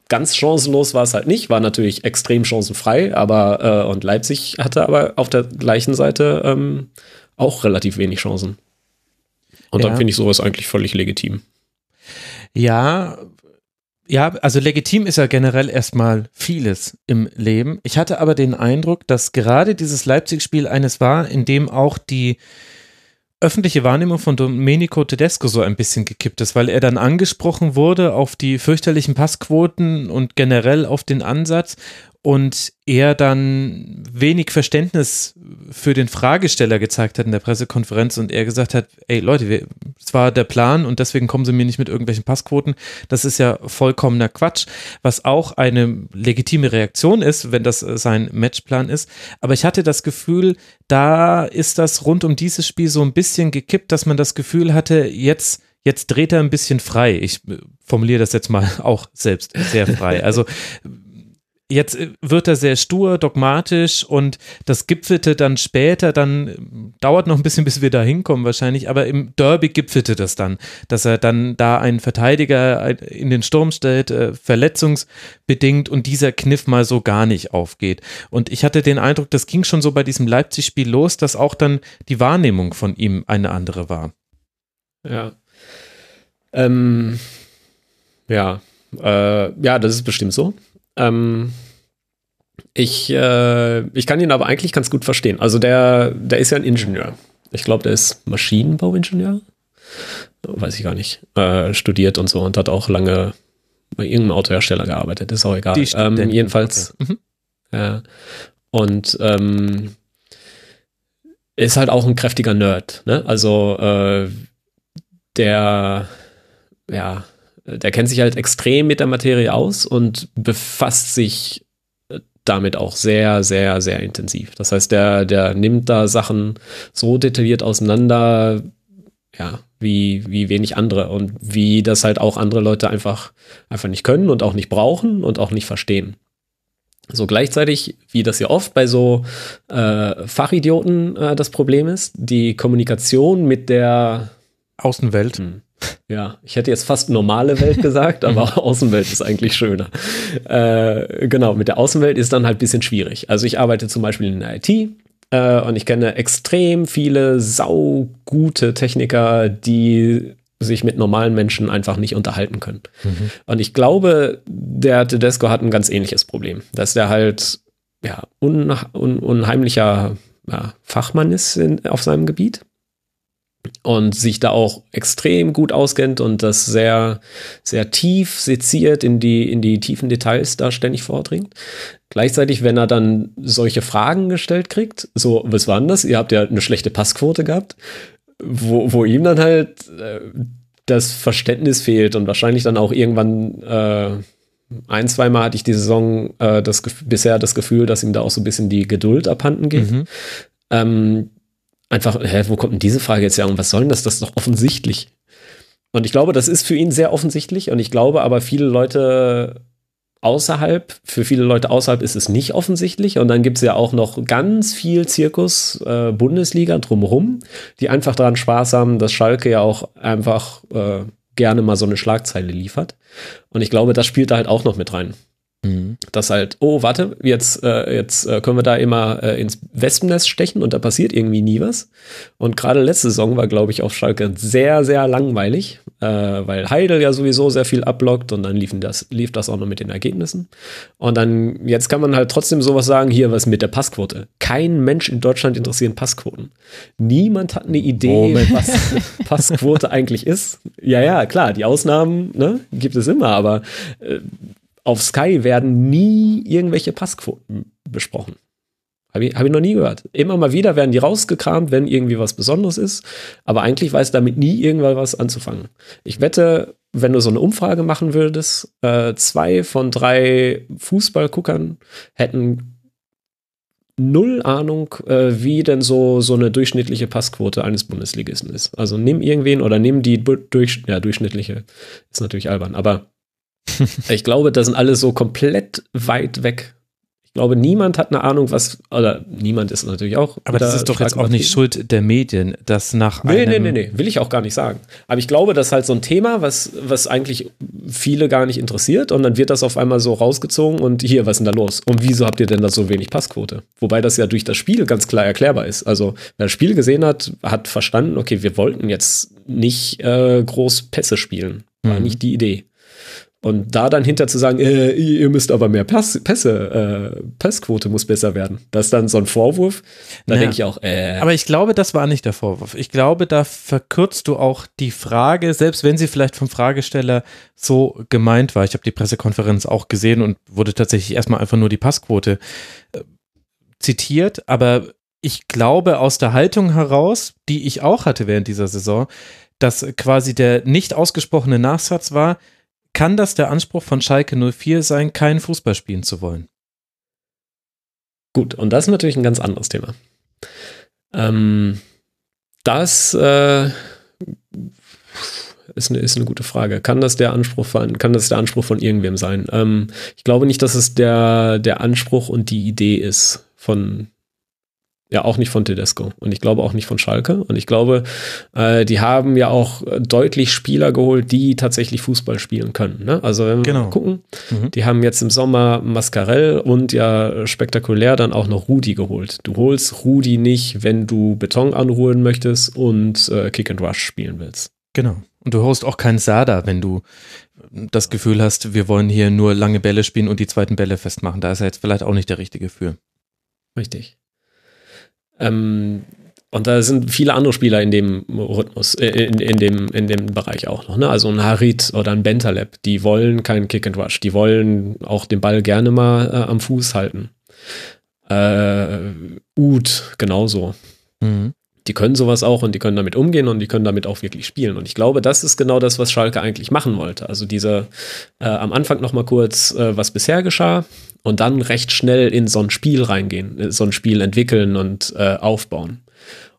ganz chancenlos war es halt nicht. War natürlich extrem chancenfrei. Aber äh, und Leipzig hatte aber auf der gleichen Seite ähm, auch relativ wenig Chancen. Und ja. dann finde ich sowas eigentlich völlig legitim. Ja, ja, also legitim ist ja generell erstmal vieles im Leben. Ich hatte aber den Eindruck, dass gerade dieses Leipzig-Spiel eines war, in dem auch die öffentliche Wahrnehmung von Domenico Tedesco so ein bisschen gekippt ist, weil er dann angesprochen wurde auf die fürchterlichen Passquoten und generell auf den Ansatz und er dann wenig Verständnis für den Fragesteller gezeigt hat in der Pressekonferenz und er gesagt hat, ey Leute, es war der Plan und deswegen kommen sie mir nicht mit irgendwelchen Passquoten. Das ist ja vollkommener Quatsch, was auch eine legitime Reaktion ist, wenn das sein Matchplan ist. Aber ich hatte das Gefühl, da ist das rund um dieses Spiel so ein bisschen gekippt, dass man das Gefühl hatte, jetzt jetzt dreht er ein bisschen frei. Ich formuliere das jetzt mal auch selbst sehr frei. Also Jetzt äh, wird er sehr stur, dogmatisch und das gipfelte dann später, dann äh, dauert noch ein bisschen, bis wir da hinkommen wahrscheinlich, aber im Derby gipfelte das dann, dass er dann da einen Verteidiger in den Sturm stellt, äh, verletzungsbedingt und dieser Kniff mal so gar nicht aufgeht. Und ich hatte den Eindruck, das ging schon so bei diesem Leipzig-Spiel los, dass auch dann die Wahrnehmung von ihm eine andere war. Ja. Ähm, ja. Äh, ja, das ist bestimmt so. Ähm, ich, äh, ich kann ihn aber eigentlich ganz gut verstehen. Also der, der ist ja ein Ingenieur. Ich glaube, der ist Maschinenbauingenieur. Weiß ich gar nicht. Äh, studiert und so und hat auch lange bei irgendeinem Autohersteller gearbeitet. Ist auch egal. Ähm, jedenfalls. Okay. Mhm. Ja. Und ähm, ist halt auch ein kräftiger Nerd. Ne? Also äh, der, ja, der kennt sich halt extrem mit der Materie aus und befasst sich äh, damit auch sehr, sehr, sehr intensiv. Das heißt, der, der nimmt da Sachen so detailliert auseinander, ja, wie, wie wenig andere und wie das halt auch andere Leute einfach, einfach nicht können und auch nicht brauchen und auch nicht verstehen. So gleichzeitig, wie das ja oft bei so äh, Fachidioten äh, das Problem ist, die Kommunikation mit der Außenwelt. Hm, ja, ich hätte jetzt fast normale Welt gesagt, aber Außenwelt ist eigentlich schöner. Äh, genau, mit der Außenwelt ist dann halt ein bisschen schwierig. Also ich arbeite zum Beispiel in der IT äh, und ich kenne extrem viele saugute Techniker, die sich mit normalen Menschen einfach nicht unterhalten können. Mhm. Und ich glaube, der Tedesco hat ein ganz ähnliches Problem, dass der halt ja un, un, unheimlicher ja, Fachmann ist in, auf seinem Gebiet und sich da auch extrem gut auskennt und das sehr, sehr tief seziert in die, in die tiefen Details da ständig vordringt. Gleichzeitig, wenn er dann solche Fragen gestellt kriegt, so, was war denn das? Ihr habt ja eine schlechte Passquote gehabt, wo, wo ihm dann halt äh, das Verständnis fehlt und wahrscheinlich dann auch irgendwann äh, ein, zweimal hatte ich die Saison äh, das, bisher das Gefühl, dass ihm da auch so ein bisschen die Geduld abhanden geht. Mhm. Ähm, einfach, hä, wo kommt denn diese Frage jetzt her und was soll denn das? Das ist doch offensichtlich. Und ich glaube, das ist für ihn sehr offensichtlich und ich glaube aber viele Leute außerhalb, für viele Leute außerhalb ist es nicht offensichtlich und dann gibt es ja auch noch ganz viel Zirkus äh, Bundesliga drumherum, die einfach daran Spaß haben, dass Schalke ja auch einfach äh, gerne mal so eine Schlagzeile liefert. Und ich glaube, das spielt da halt auch noch mit rein. Mhm. Das halt, oh, warte, jetzt, äh, jetzt äh, können wir da immer äh, ins Wespennest stechen und da passiert irgendwie nie was. Und gerade letzte Saison war, glaube ich, auf Schalke sehr, sehr langweilig, äh, weil Heidel ja sowieso sehr viel ablockt und dann liefen das, lief das auch noch mit den Ergebnissen. Und dann, jetzt kann man halt trotzdem sowas sagen, hier, was mit der Passquote. Kein Mensch in Deutschland interessieren Passquoten. Niemand hat eine Idee, Moment. was Passquote eigentlich ist. Ja, ja, klar, die Ausnahmen ne, gibt es immer, aber äh, auf Sky werden nie irgendwelche Passquoten besprochen. Habe ich, hab ich noch nie gehört. Immer mal wieder werden die rausgekramt, wenn irgendwie was Besonderes ist. Aber eigentlich weiß damit nie irgendwann was anzufangen. Ich wette, wenn du so eine Umfrage machen würdest, äh, zwei von drei Fußballguckern hätten null Ahnung, äh, wie denn so, so eine durchschnittliche Passquote eines Bundesligisten ist. Also nimm irgendwen oder nimm die durch, ja, durchschnittliche, ist natürlich albern, aber ich glaube, da sind alle so komplett weit weg. Ich glaube, niemand hat eine Ahnung, was, oder niemand ist natürlich auch. Aber das ist doch jetzt auch nicht Schuld der Medien, dass nach nee, einem. Nee, nee, nee, will ich auch gar nicht sagen. Aber ich glaube, das ist halt so ein Thema, was, was eigentlich viele gar nicht interessiert und dann wird das auf einmal so rausgezogen und hier, was ist denn da los? Und wieso habt ihr denn da so wenig Passquote? Wobei das ja durch das Spiel ganz klar erklärbar ist. Also, wer das Spiel gesehen hat, hat verstanden, okay, wir wollten jetzt nicht äh, groß Pässe spielen. War mhm. nicht die Idee. Und da dann hinter zu sagen, äh, ihr müsst aber mehr Pass, Pässe, äh, Passquote muss besser werden. Das ist dann so ein Vorwurf. Da naja, denke ich auch, äh. Aber ich glaube, das war nicht der Vorwurf. Ich glaube, da verkürzt du auch die Frage, selbst wenn sie vielleicht vom Fragesteller so gemeint war. Ich habe die Pressekonferenz auch gesehen und wurde tatsächlich erstmal einfach nur die Passquote äh, zitiert. Aber ich glaube aus der Haltung heraus, die ich auch hatte während dieser Saison, dass quasi der nicht ausgesprochene Nachsatz war, kann das der Anspruch von Schalke 04 sein, kein Fußball spielen zu wollen? Gut, und das ist natürlich ein ganz anderes Thema. Ähm, das äh, ist, eine, ist eine gute Frage. Kann das der Anspruch von, kann das der Anspruch von irgendwem sein? Ähm, ich glaube nicht, dass es der, der Anspruch und die Idee ist von ja, auch nicht von Tedesco und ich glaube auch nicht von Schalke. Und ich glaube, äh, die haben ja auch deutlich Spieler geholt, die tatsächlich Fußball spielen können. Ne? Also wenn wir genau. mal gucken, mhm. die haben jetzt im Sommer Mascarell und ja spektakulär dann auch noch Rudi geholt. Du holst Rudi nicht, wenn du Beton anruhen möchtest und äh, Kick and Rush spielen willst. Genau. Und du holst auch keinen Sada, wenn du das Gefühl hast, wir wollen hier nur lange Bälle spielen und die zweiten Bälle festmachen. Da ist er jetzt vielleicht auch nicht der Richtige für. Richtig. Ähm, und da sind viele andere Spieler in dem Rhythmus, äh, in, in, dem, in dem Bereich auch noch. Ne? Also ein Harit oder ein Bentaleb, die wollen keinen Kick and Rush, die wollen auch den Ball gerne mal äh, am Fuß halten. Äh, Ud genauso. Mhm. Die können sowas auch und die können damit umgehen und die können damit auch wirklich spielen. Und ich glaube, das ist genau das, was Schalke eigentlich machen wollte. Also diese äh, am Anfang noch mal kurz, äh, was bisher geschah, und dann recht schnell in so ein Spiel reingehen, so ein Spiel entwickeln und äh, aufbauen.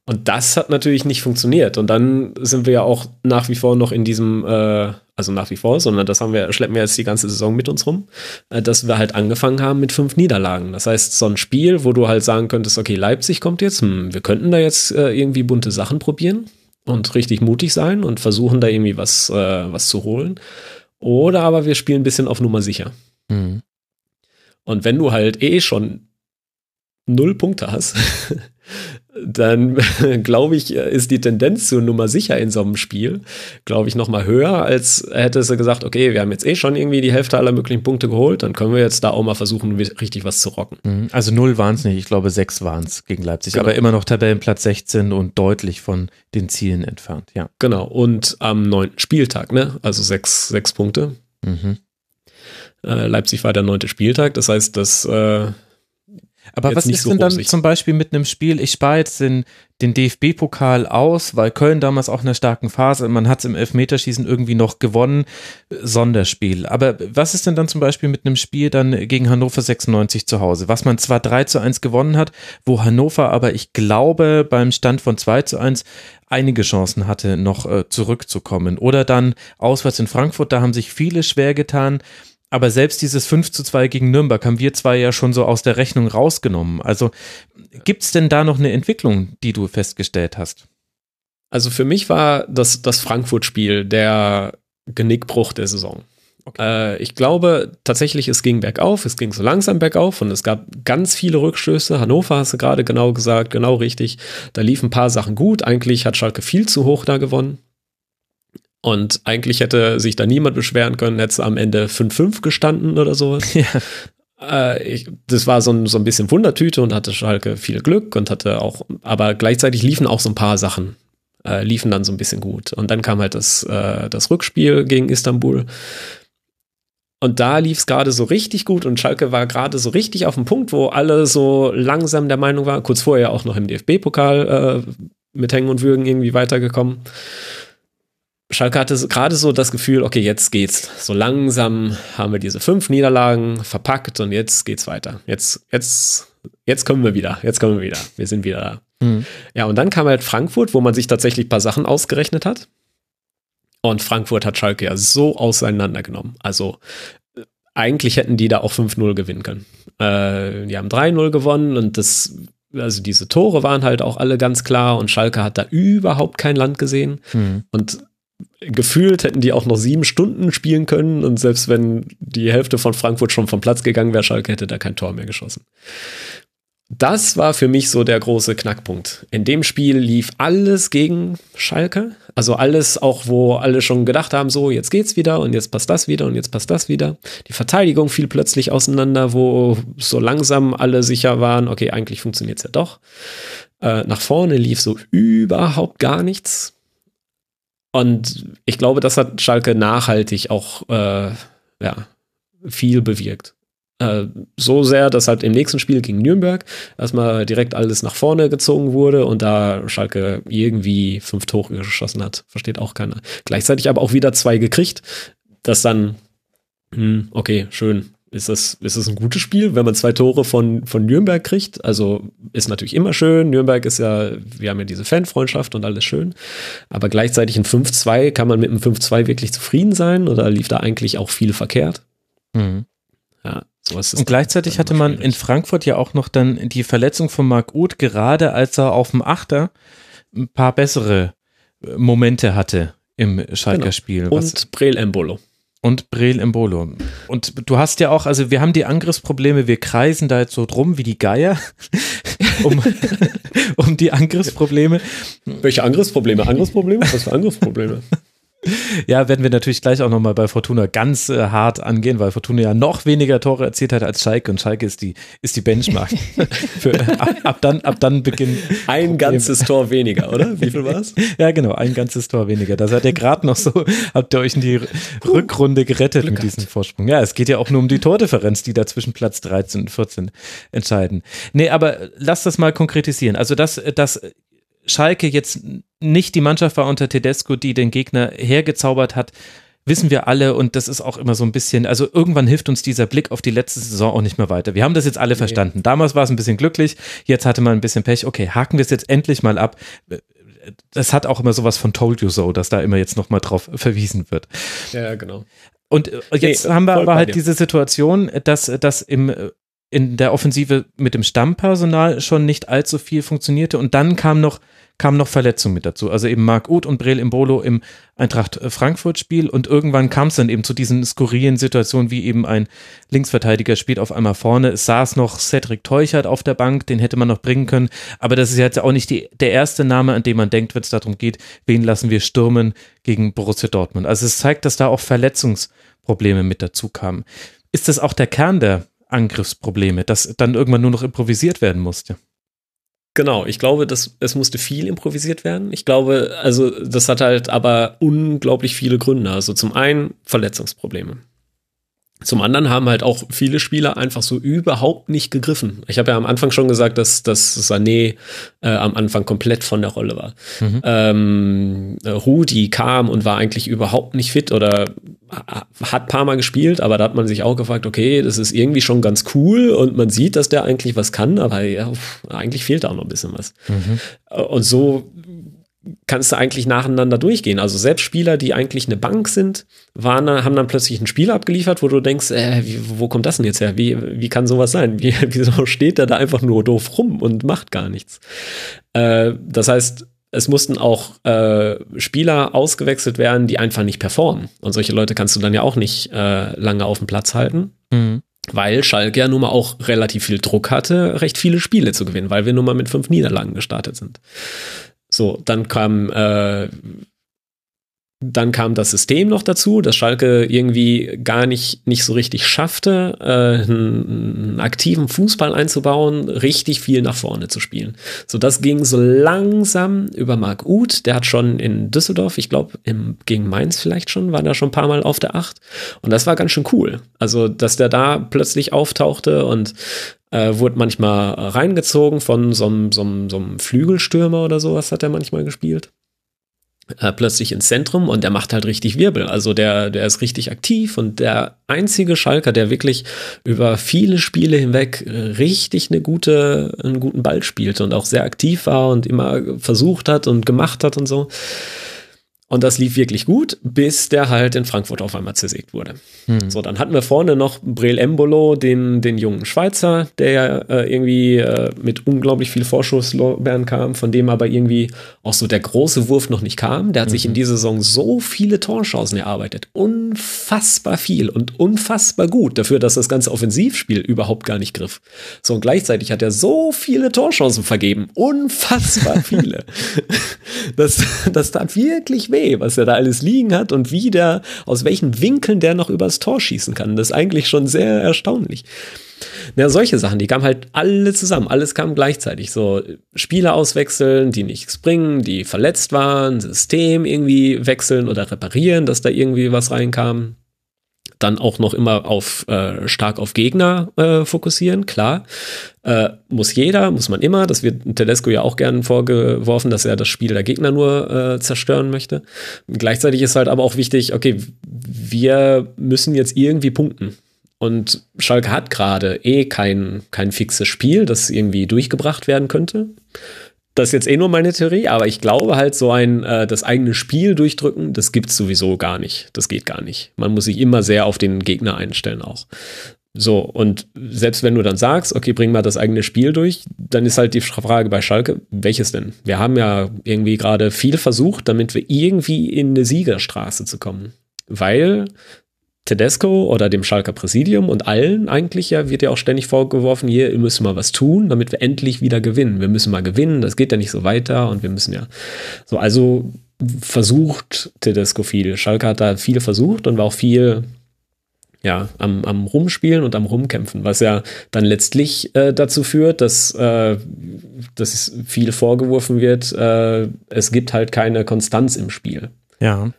Und das hat natürlich nicht funktioniert. Und dann sind wir ja auch nach wie vor noch in diesem, äh, also nach wie vor, sondern das haben wir, schleppen wir jetzt die ganze Saison mit uns rum, äh, dass wir halt angefangen haben mit fünf Niederlagen. Das heißt, so ein Spiel, wo du halt sagen könntest, okay, Leipzig kommt jetzt, hm, wir könnten da jetzt äh, irgendwie bunte Sachen probieren und richtig mutig sein und versuchen da irgendwie was, äh, was zu holen. Oder aber wir spielen ein bisschen auf Nummer sicher. Mhm. Und wenn du halt eh schon null Punkte hast, dann glaube ich, ist die Tendenz zur Nummer sicher in so einem Spiel, glaube ich, noch mal höher, als hätte sie gesagt, okay, wir haben jetzt eh schon irgendwie die Hälfte aller möglichen Punkte geholt, dann können wir jetzt da auch mal versuchen, richtig was zu rocken. Mhm. Also null waren es nicht, ich glaube sechs waren es gegen Leipzig, genau. aber immer noch Tabellenplatz 16 und deutlich von den Zielen entfernt, ja. Genau, und am neunten Spieltag, ne, also sechs, sechs Punkte. Mhm. Äh, Leipzig war der neunte Spieltag, das heißt, das äh, aber was ist so denn dann zum Beispiel mit einem Spiel, ich spare jetzt den, den DFB-Pokal aus, weil Köln damals auch in einer starken Phase, man hat es im Elfmeterschießen irgendwie noch gewonnen, Sonderspiel. Aber was ist denn dann zum Beispiel mit einem Spiel dann gegen Hannover 96 zu Hause, was man zwar 3 zu 1 gewonnen hat, wo Hannover aber ich glaube beim Stand von 2 zu 1 einige Chancen hatte, noch äh, zurückzukommen. Oder dann auswärts in Frankfurt, da haben sich viele schwer getan aber selbst dieses 5 zu 2 gegen Nürnberg haben wir zwei ja schon so aus der Rechnung rausgenommen. Also gibt es denn da noch eine Entwicklung, die du festgestellt hast? Also für mich war das, das Frankfurt-Spiel der Genickbruch der Saison. Okay. Äh, ich glaube tatsächlich, es ging bergauf, es ging so langsam bergauf und es gab ganz viele Rückstöße. Hannover hast du gerade genau gesagt, genau richtig. Da liefen ein paar Sachen gut. Eigentlich hat Schalke viel zu hoch da gewonnen. Und eigentlich hätte sich da niemand beschweren können, hätte es am Ende 5-5 gestanden oder sowas. Ja. Äh, ich, das war so ein, so ein bisschen Wundertüte und hatte Schalke viel Glück und hatte auch, aber gleichzeitig liefen auch so ein paar Sachen, äh, liefen dann so ein bisschen gut. Und dann kam halt das, äh, das Rückspiel gegen Istanbul. Und da lief es gerade so richtig gut und Schalke war gerade so richtig auf dem Punkt, wo alle so langsam der Meinung waren, kurz vorher auch noch im DFB-Pokal äh, mit Hängen und Würgen irgendwie weitergekommen. Schalke hatte gerade so das Gefühl, okay, jetzt geht's. So langsam haben wir diese fünf Niederlagen verpackt und jetzt geht's weiter. Jetzt, jetzt, jetzt kommen wir wieder. Jetzt kommen wir wieder. Wir sind wieder da. Mhm. Ja, und dann kam halt Frankfurt, wo man sich tatsächlich ein paar Sachen ausgerechnet hat. Und Frankfurt hat Schalke ja so auseinandergenommen. Also eigentlich hätten die da auch 5-0 gewinnen können. Äh, die haben 3-0 gewonnen und das also diese Tore waren halt auch alle ganz klar und Schalke hat da überhaupt kein Land gesehen. Mhm. Und gefühlt hätten die auch noch sieben Stunden spielen können und selbst wenn die Hälfte von Frankfurt schon vom Platz gegangen wäre, Schalke hätte da kein Tor mehr geschossen. Das war für mich so der große Knackpunkt. In dem Spiel lief alles gegen Schalke. Also alles, auch wo alle schon gedacht haben, so jetzt geht's wieder und jetzt passt das wieder und jetzt passt das wieder. Die Verteidigung fiel plötzlich auseinander, wo so langsam alle sicher waren, okay, eigentlich funktioniert's ja doch. Äh, nach vorne lief so überhaupt gar nichts. Und ich glaube, das hat Schalke nachhaltig auch äh, ja, viel bewirkt. Äh, so sehr, dass halt im nächsten Spiel gegen Nürnberg erstmal direkt alles nach vorne gezogen wurde und da Schalke irgendwie fünf Tore geschossen hat. Versteht auch keiner. Gleichzeitig aber auch wieder zwei gekriegt, das dann, hm, okay, schön. Ist das, ist das ein gutes Spiel, wenn man zwei Tore von, von Nürnberg kriegt? Also ist natürlich immer schön. Nürnberg ist ja, wir haben ja diese Fanfreundschaft und alles schön. Aber gleichzeitig ein 5-2, kann man mit einem 5-2 wirklich zufrieden sein oder lief da eigentlich auch viel verkehrt? Mhm. Ja, sowas ist Und gleichzeitig hatte man in Frankfurt ja auch noch dann die Verletzung von Marc Uth, gerade als er auf dem Achter ein paar bessere äh, Momente hatte im Schalker genau. Spiel. Und Breel Embolo. Und Breel Embolo. Und du hast ja auch, also wir haben die Angriffsprobleme, wir kreisen da jetzt so drum wie die Geier um, um die Angriffsprobleme. Welche Angriffsprobleme? Angriffsprobleme? Was für Angriffsprobleme? Ja, werden wir natürlich gleich auch nochmal bei Fortuna ganz äh, hart angehen, weil Fortuna ja noch weniger Tore erzielt hat als Schalke und Schalke ist die, ist die Benchmark. Für, ab, ab, dann, ab dann beginnt. Ein Problem. ganzes Tor weniger, oder? Wie viel war es? Ja, genau, ein ganzes Tor weniger. Da seid ihr gerade noch so, habt ihr euch in die Rückrunde gerettet Glück mit diesem. Vorsprung. Ja, es geht ja auch nur um die Tordifferenz, die da zwischen Platz 13 und 14 entscheiden. Nee, aber lass das mal konkretisieren. Also, dass, dass Schalke jetzt nicht die Mannschaft war unter Tedesco, die den Gegner hergezaubert hat, wissen wir alle und das ist auch immer so ein bisschen, also irgendwann hilft uns dieser Blick auf die letzte Saison auch nicht mehr weiter. Wir haben das jetzt alle nee. verstanden. Damals war es ein bisschen glücklich, jetzt hatte man ein bisschen Pech. Okay, haken wir es jetzt endlich mal ab. Das hat auch immer sowas von Told You So, dass da immer jetzt nochmal drauf verwiesen wird. Ja, genau. Und jetzt nee, haben wir aber halt diese Situation, dass, dass im in der Offensive mit dem Stammpersonal schon nicht allzu viel funktionierte und dann kam noch kamen noch Verletzungen mit dazu. Also eben Marc Uth und Breel Imbolo im Eintracht Frankfurt Spiel und irgendwann kam es dann eben zu diesen skurrilen Situationen, wie eben ein Linksverteidiger spielt auf einmal vorne. Es saß noch Cedric Teuchert auf der Bank, den hätte man noch bringen können, aber das ist jetzt auch nicht die, der erste Name, an dem man denkt, wenn es darum geht, wen lassen wir stürmen gegen Borussia Dortmund. Also es zeigt, dass da auch Verletzungsprobleme mit dazu kamen. Ist das auch der Kern der Angriffsprobleme, dass dann irgendwann nur noch improvisiert werden musste? Genau, ich glaube, das, es musste viel improvisiert werden. Ich glaube, also das hat halt aber unglaublich viele Gründe. Also zum einen Verletzungsprobleme. Zum anderen haben halt auch viele Spieler einfach so überhaupt nicht gegriffen. Ich habe ja am Anfang schon gesagt, dass, dass Sané äh, am Anfang komplett von der Rolle war. Mhm. Ähm, Rudi kam und war eigentlich überhaupt nicht fit oder hat paar Mal gespielt, aber da hat man sich auch gefragt, okay, das ist irgendwie schon ganz cool und man sieht, dass der eigentlich was kann, aber ja, eigentlich fehlt da auch noch ein bisschen was. Mhm. Und so kannst du eigentlich nacheinander durchgehen. Also selbst Spieler, die eigentlich eine Bank sind, waren, haben dann plötzlich ein Spiel abgeliefert, wo du denkst, äh, wie, wo kommt das denn jetzt her? Wie, wie kann sowas sein? Wie, wieso steht der da einfach nur doof rum und macht gar nichts? Äh, das heißt, es mussten auch äh, Spieler ausgewechselt werden, die einfach nicht performen. Und solche Leute kannst du dann ja auch nicht äh, lange auf dem Platz halten. Mhm. Weil Schalke ja nun mal auch relativ viel Druck hatte, recht viele Spiele zu gewinnen, weil wir nun mal mit fünf Niederlagen gestartet sind. So, dann kam äh, dann kam das System noch dazu, dass Schalke irgendwie gar nicht, nicht so richtig schaffte, äh, einen, aktiven Fußball einzubauen, richtig viel nach vorne zu spielen. So, das ging so langsam über Marc Uth, der hat schon in Düsseldorf, ich glaube, gegen Mainz vielleicht schon, war da schon ein paar Mal auf der Acht. Und das war ganz schön cool. Also, dass der da plötzlich auftauchte und äh, wurde manchmal reingezogen von so einem, so, einem, so einem Flügelstürmer oder sowas hat er manchmal gespielt. Äh, plötzlich ins Zentrum und der macht halt richtig Wirbel. Also der, der ist richtig aktiv und der einzige Schalker, der wirklich über viele Spiele hinweg richtig eine gute, einen guten Ball spielte und auch sehr aktiv war und immer versucht hat und gemacht hat und so. Und das lief wirklich gut, bis der halt in Frankfurt auf einmal zersägt wurde. Hm. So, dann hatten wir vorne noch Breel Embolo, den, den jungen Schweizer, der ja äh, irgendwie äh, mit unglaublich viel Vorschusslorbeeren kam, von dem aber irgendwie auch so der große Wurf noch nicht kam. Der hat mhm. sich in dieser Saison so viele Torchancen erarbeitet. Unfassbar viel und unfassbar gut dafür, dass das ganze Offensivspiel überhaupt gar nicht griff. So, und gleichzeitig hat er so viele Torchancen vergeben. Unfassbar viele. das, das tat wirklich weh was er da alles liegen hat und wie der, aus welchen Winkeln der noch übers Tor schießen kann. Das ist eigentlich schon sehr erstaunlich. Ja, solche Sachen, die kamen halt alle zusammen, alles kam gleichzeitig. So Spieler auswechseln, die nichts bringen, die verletzt waren, System irgendwie wechseln oder reparieren, dass da irgendwie was reinkam dann auch noch immer auf äh, stark auf Gegner äh, fokussieren, klar. Äh, muss jeder, muss man immer. Das wird Tedesco ja auch gern vorgeworfen, dass er das Spiel der Gegner nur äh, zerstören möchte. Gleichzeitig ist halt aber auch wichtig, okay, wir müssen jetzt irgendwie punkten. Und Schalke hat gerade eh kein, kein fixes Spiel, das irgendwie durchgebracht werden könnte. Das ist jetzt eh nur meine Theorie, aber ich glaube halt, so ein äh, das eigene Spiel durchdrücken, das gibt's sowieso gar nicht. Das geht gar nicht. Man muss sich immer sehr auf den Gegner einstellen auch. So, und selbst wenn du dann sagst, okay, bring mal das eigene Spiel durch, dann ist halt die Frage bei Schalke, welches denn? Wir haben ja irgendwie gerade viel versucht, damit wir irgendwie in eine Siegerstraße zu kommen. Weil Tedesco oder dem Schalker Präsidium und allen eigentlich ja wird ja auch ständig vorgeworfen, hier, ihr müsst mal was tun, damit wir endlich wieder gewinnen. Wir müssen mal gewinnen, das geht ja nicht so weiter und wir müssen ja so, also versucht Tedesco viel. Schalke hat da viel versucht und war auch viel ja, am, am Rumspielen und am Rumkämpfen, was ja dann letztlich äh, dazu führt, dass, äh, dass viel vorgeworfen wird, äh, es gibt halt keine Konstanz im Spiel. Ja.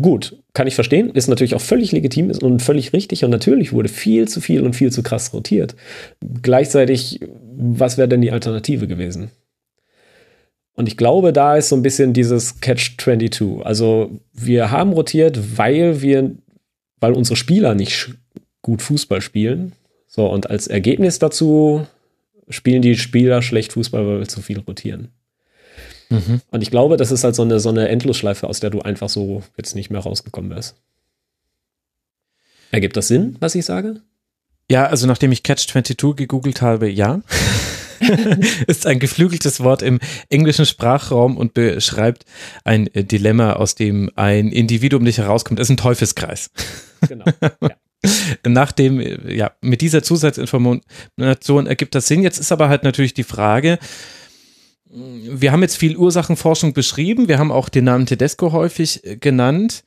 Gut, kann ich verstehen, ist natürlich auch völlig legitim und völlig richtig und natürlich wurde viel zu viel und viel zu krass rotiert. Gleichzeitig, was wäre denn die Alternative gewesen? Und ich glaube, da ist so ein bisschen dieses Catch-22. Also wir haben rotiert, weil wir, weil unsere Spieler nicht gut Fußball spielen. So, und als Ergebnis dazu spielen die Spieler schlecht Fußball, weil wir zu viel rotieren. Mhm. Und ich glaube, das ist halt so eine, so eine Endlosschleife, aus der du einfach so jetzt nicht mehr rausgekommen wärst. Ergibt das Sinn, was ich sage? Ja, also nachdem ich Catch 22 gegoogelt habe, ja. ist ein geflügeltes Wort im englischen Sprachraum und beschreibt ein Dilemma, aus dem ein Individuum nicht herauskommt. Es ist ein Teufelskreis. Genau. Ja. Nachdem, ja, mit dieser Zusatzinformation ergibt das Sinn. Jetzt ist aber halt natürlich die Frage, wir haben jetzt viel Ursachenforschung beschrieben, wir haben auch den Namen Tedesco häufig äh, genannt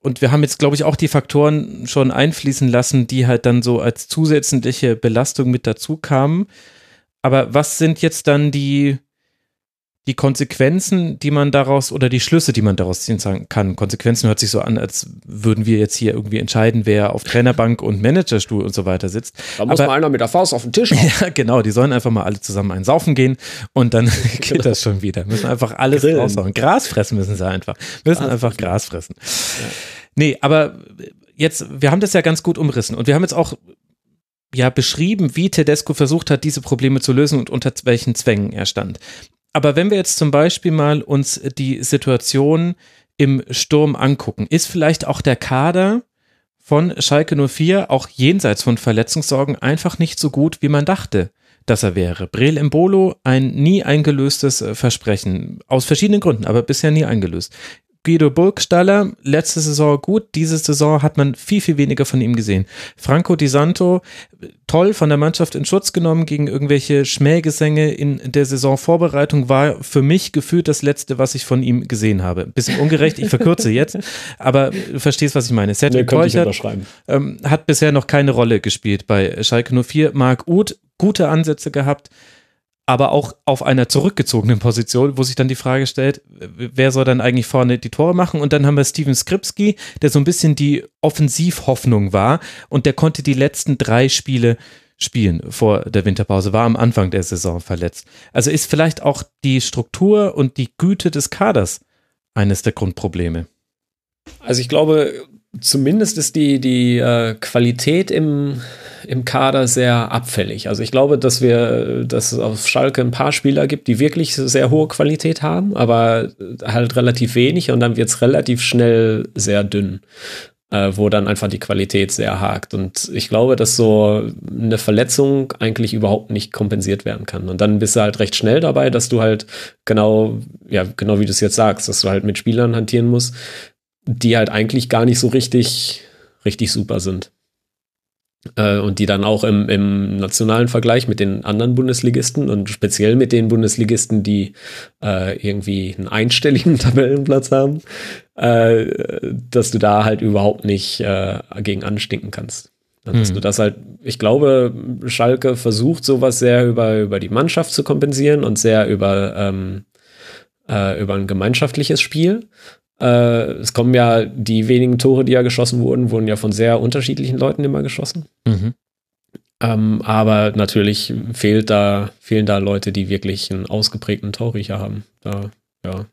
und wir haben jetzt, glaube ich, auch die Faktoren schon einfließen lassen, die halt dann so als zusätzliche Belastung mit dazu kamen. Aber was sind jetzt dann die, die Konsequenzen, die man daraus oder die Schlüsse, die man daraus ziehen kann. Konsequenzen hört sich so an, als würden wir jetzt hier irgendwie entscheiden, wer auf Trainerbank und Managerstuhl und so weiter sitzt. Da muss Aber, mal einer mit der Faust auf den Tisch hauen. Ja, genau, die sollen einfach mal alle zusammen einen saufen gehen und dann geht genau. das schon wieder. Müssen einfach alles Grillen. raushauen. Gras fressen müssen sie einfach. Müssen Gras einfach Gras fressen. Ja. Nee, aber jetzt, wir haben das ja ganz gut umrissen und wir haben jetzt auch ja beschrieben, wie Tedesco versucht hat, diese Probleme zu lösen und unter welchen Zwängen er stand. Aber wenn wir jetzt zum Beispiel mal uns die Situation im Sturm angucken, ist vielleicht auch der Kader von Schalke 04 auch jenseits von Verletzungssorgen einfach nicht so gut, wie man dachte, dass er wäre. Breel Embolo, ein nie eingelöstes Versprechen, aus verschiedenen Gründen, aber bisher nie eingelöst. Guido Burgstaller, letzte Saison gut, diese Saison hat man viel, viel weniger von ihm gesehen. Franco Di Santo, toll von der Mannschaft in Schutz genommen gegen irgendwelche Schmähgesänge in der Saisonvorbereitung, war für mich gefühlt das letzte, was ich von ihm gesehen habe. Bisschen ungerecht, ich verkürze jetzt, aber du verstehst, was ich meine. Cedric nee, ähm, hat bisher noch keine Rolle gespielt bei Schalke 04. Marc Uth, gute Ansätze gehabt aber auch auf einer zurückgezogenen Position, wo sich dann die Frage stellt, wer soll dann eigentlich vorne die Tore machen? Und dann haben wir Steven Skripski, der so ein bisschen die Offensivhoffnung war und der konnte die letzten drei Spiele spielen vor der Winterpause, war am Anfang der Saison verletzt. Also ist vielleicht auch die Struktur und die Güte des Kaders eines der Grundprobleme. Also ich glaube, zumindest ist die, die äh, Qualität im, im Kader sehr abfällig. Also ich glaube, dass wir, dass es auf Schalke ein paar Spieler gibt, die wirklich sehr hohe Qualität haben, aber halt relativ wenig und dann wird es relativ schnell sehr dünn. Äh, wo dann einfach die Qualität sehr hakt. Und ich glaube, dass so eine Verletzung eigentlich überhaupt nicht kompensiert werden kann. Und dann bist du halt recht schnell dabei, dass du halt genau, ja, genau wie du es jetzt sagst, dass du halt mit Spielern hantieren musst, die halt eigentlich gar nicht so richtig, richtig super sind. Äh, und die dann auch im, im nationalen Vergleich mit den anderen Bundesligisten und speziell mit den Bundesligisten, die äh, irgendwie einen einstelligen Tabellenplatz haben, äh, dass du da halt überhaupt nicht äh, gegen anstinken kannst. Dass hm. du das halt, ich glaube, Schalke versucht sowas sehr über, über die Mannschaft zu kompensieren und sehr über, ähm, äh, über ein gemeinschaftliches Spiel. Äh, es kommen ja die wenigen Tore, die ja geschossen wurden, wurden ja von sehr unterschiedlichen Leuten immer geschossen. Mhm. Ähm, aber natürlich fehlt da, fehlen da Leute, die wirklich einen ausgeprägten Torriecher haben. Da, ja.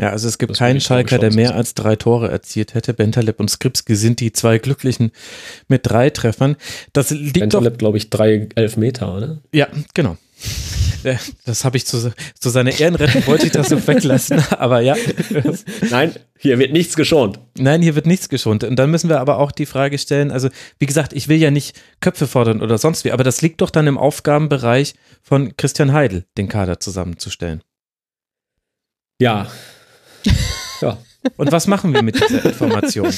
Ja, also es gibt keinen Schalker, der mehr als drei Tore erzielt hätte. Bentaleb und Skripski sind die zwei Glücklichen mit drei Treffern. Das liegt Bentaleb, glaube ich, drei Elfmeter, oder? Ja, genau. Das habe ich zu, zu seiner Ehrenrettung wollte ich das so weglassen, aber ja. Nein, hier wird nichts geschont. Nein, hier wird nichts geschont. Und dann müssen wir aber auch die Frage stellen, also wie gesagt, ich will ja nicht Köpfe fordern oder sonst wie, aber das liegt doch dann im Aufgabenbereich von Christian Heidel, den Kader zusammenzustellen. Ja. ja. Und was machen wir mit dieser Information?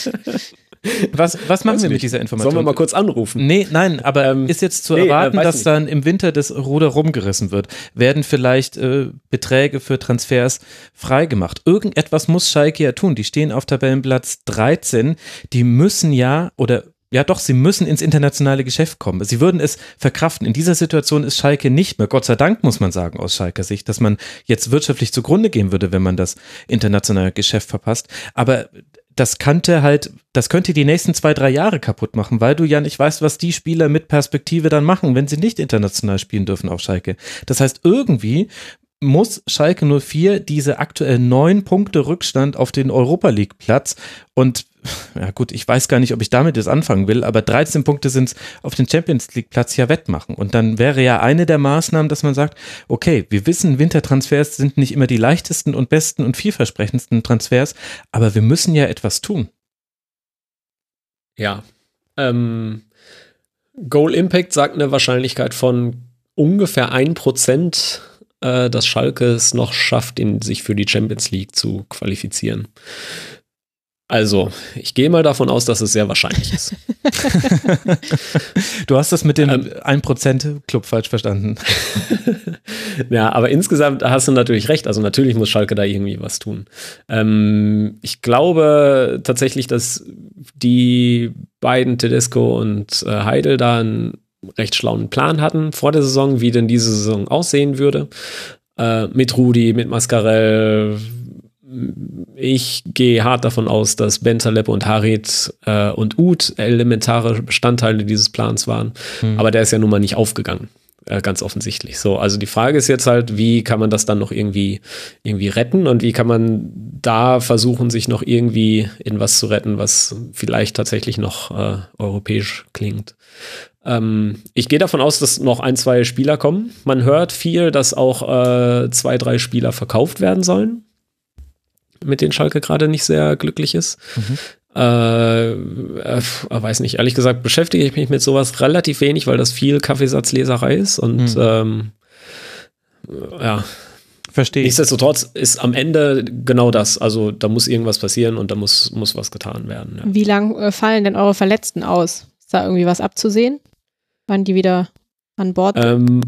Was, was machen Weiß wir mit dieser Information? Sollen wir mal kurz anrufen? Nee, nein, aber ähm, ist jetzt zu nee, erwarten, äh, dass nicht. dann im Winter das Ruder rumgerissen wird? Werden vielleicht äh, Beträge für Transfers freigemacht? Irgendetwas muss Schalke ja tun. Die stehen auf Tabellenplatz 13. Die müssen ja oder ja, doch, sie müssen ins internationale Geschäft kommen. Sie würden es verkraften. In dieser Situation ist Schalke nicht mehr. Gott sei Dank muss man sagen aus Schalker Sicht, dass man jetzt wirtschaftlich zugrunde gehen würde, wenn man das internationale Geschäft verpasst. Aber das könnte halt, das könnte die nächsten zwei, drei Jahre kaputt machen, weil du ja nicht weißt, was die Spieler mit Perspektive dann machen, wenn sie nicht international spielen dürfen auf Schalke. Das heißt, irgendwie muss Schalke 04 diese aktuell neun Punkte Rückstand auf den Europa League Platz und ja gut, ich weiß gar nicht, ob ich damit jetzt anfangen will, aber 13 Punkte sind es auf den Champions League Platz ja wettmachen. Und dann wäre ja eine der Maßnahmen, dass man sagt, okay, wir wissen, Wintertransfers sind nicht immer die leichtesten und besten und vielversprechendsten Transfers, aber wir müssen ja etwas tun. Ja. Ähm, Goal Impact sagt eine Wahrscheinlichkeit von ungefähr 1%, äh, dass Schalke es noch schafft, in, sich für die Champions League zu qualifizieren. Also, ich gehe mal davon aus, dass es sehr wahrscheinlich ist. du hast das mit dem ähm, 1%-Club falsch verstanden. ja, aber insgesamt hast du natürlich recht. Also, natürlich muss Schalke da irgendwie was tun. Ähm, ich glaube tatsächlich, dass die beiden, Tedesco und äh, Heidel, da einen recht schlauen Plan hatten vor der Saison, wie denn diese Saison aussehen würde. Äh, mit Rudi, mit Mascarell, ich gehe hart davon aus, dass Bentaleb und Harit äh, und Ud elementare Bestandteile dieses Plans waren. Hm. Aber der ist ja nun mal nicht aufgegangen. Äh, ganz offensichtlich. So, also die Frage ist jetzt halt, wie kann man das dann noch irgendwie, irgendwie retten und wie kann man da versuchen, sich noch irgendwie in was zu retten, was vielleicht tatsächlich noch äh, europäisch klingt. Ähm, ich gehe davon aus, dass noch ein, zwei Spieler kommen. Man hört viel, dass auch äh, zwei, drei Spieler verkauft werden sollen mit denen Schalke gerade nicht sehr glücklich ist. Mhm. Äh, äh, weiß nicht, ehrlich gesagt beschäftige ich mich mit sowas relativ wenig, weil das viel Kaffeesatzleserei ist und mhm. ähm, ja. Verstehe. Nichtsdestotrotz ist am Ende genau das. Also da muss irgendwas passieren und da muss, muss was getan werden. Ja. Wie lang äh, fallen denn eure Verletzten aus? Ist da irgendwie was abzusehen? Wann die wieder an Bord sind? Ähm,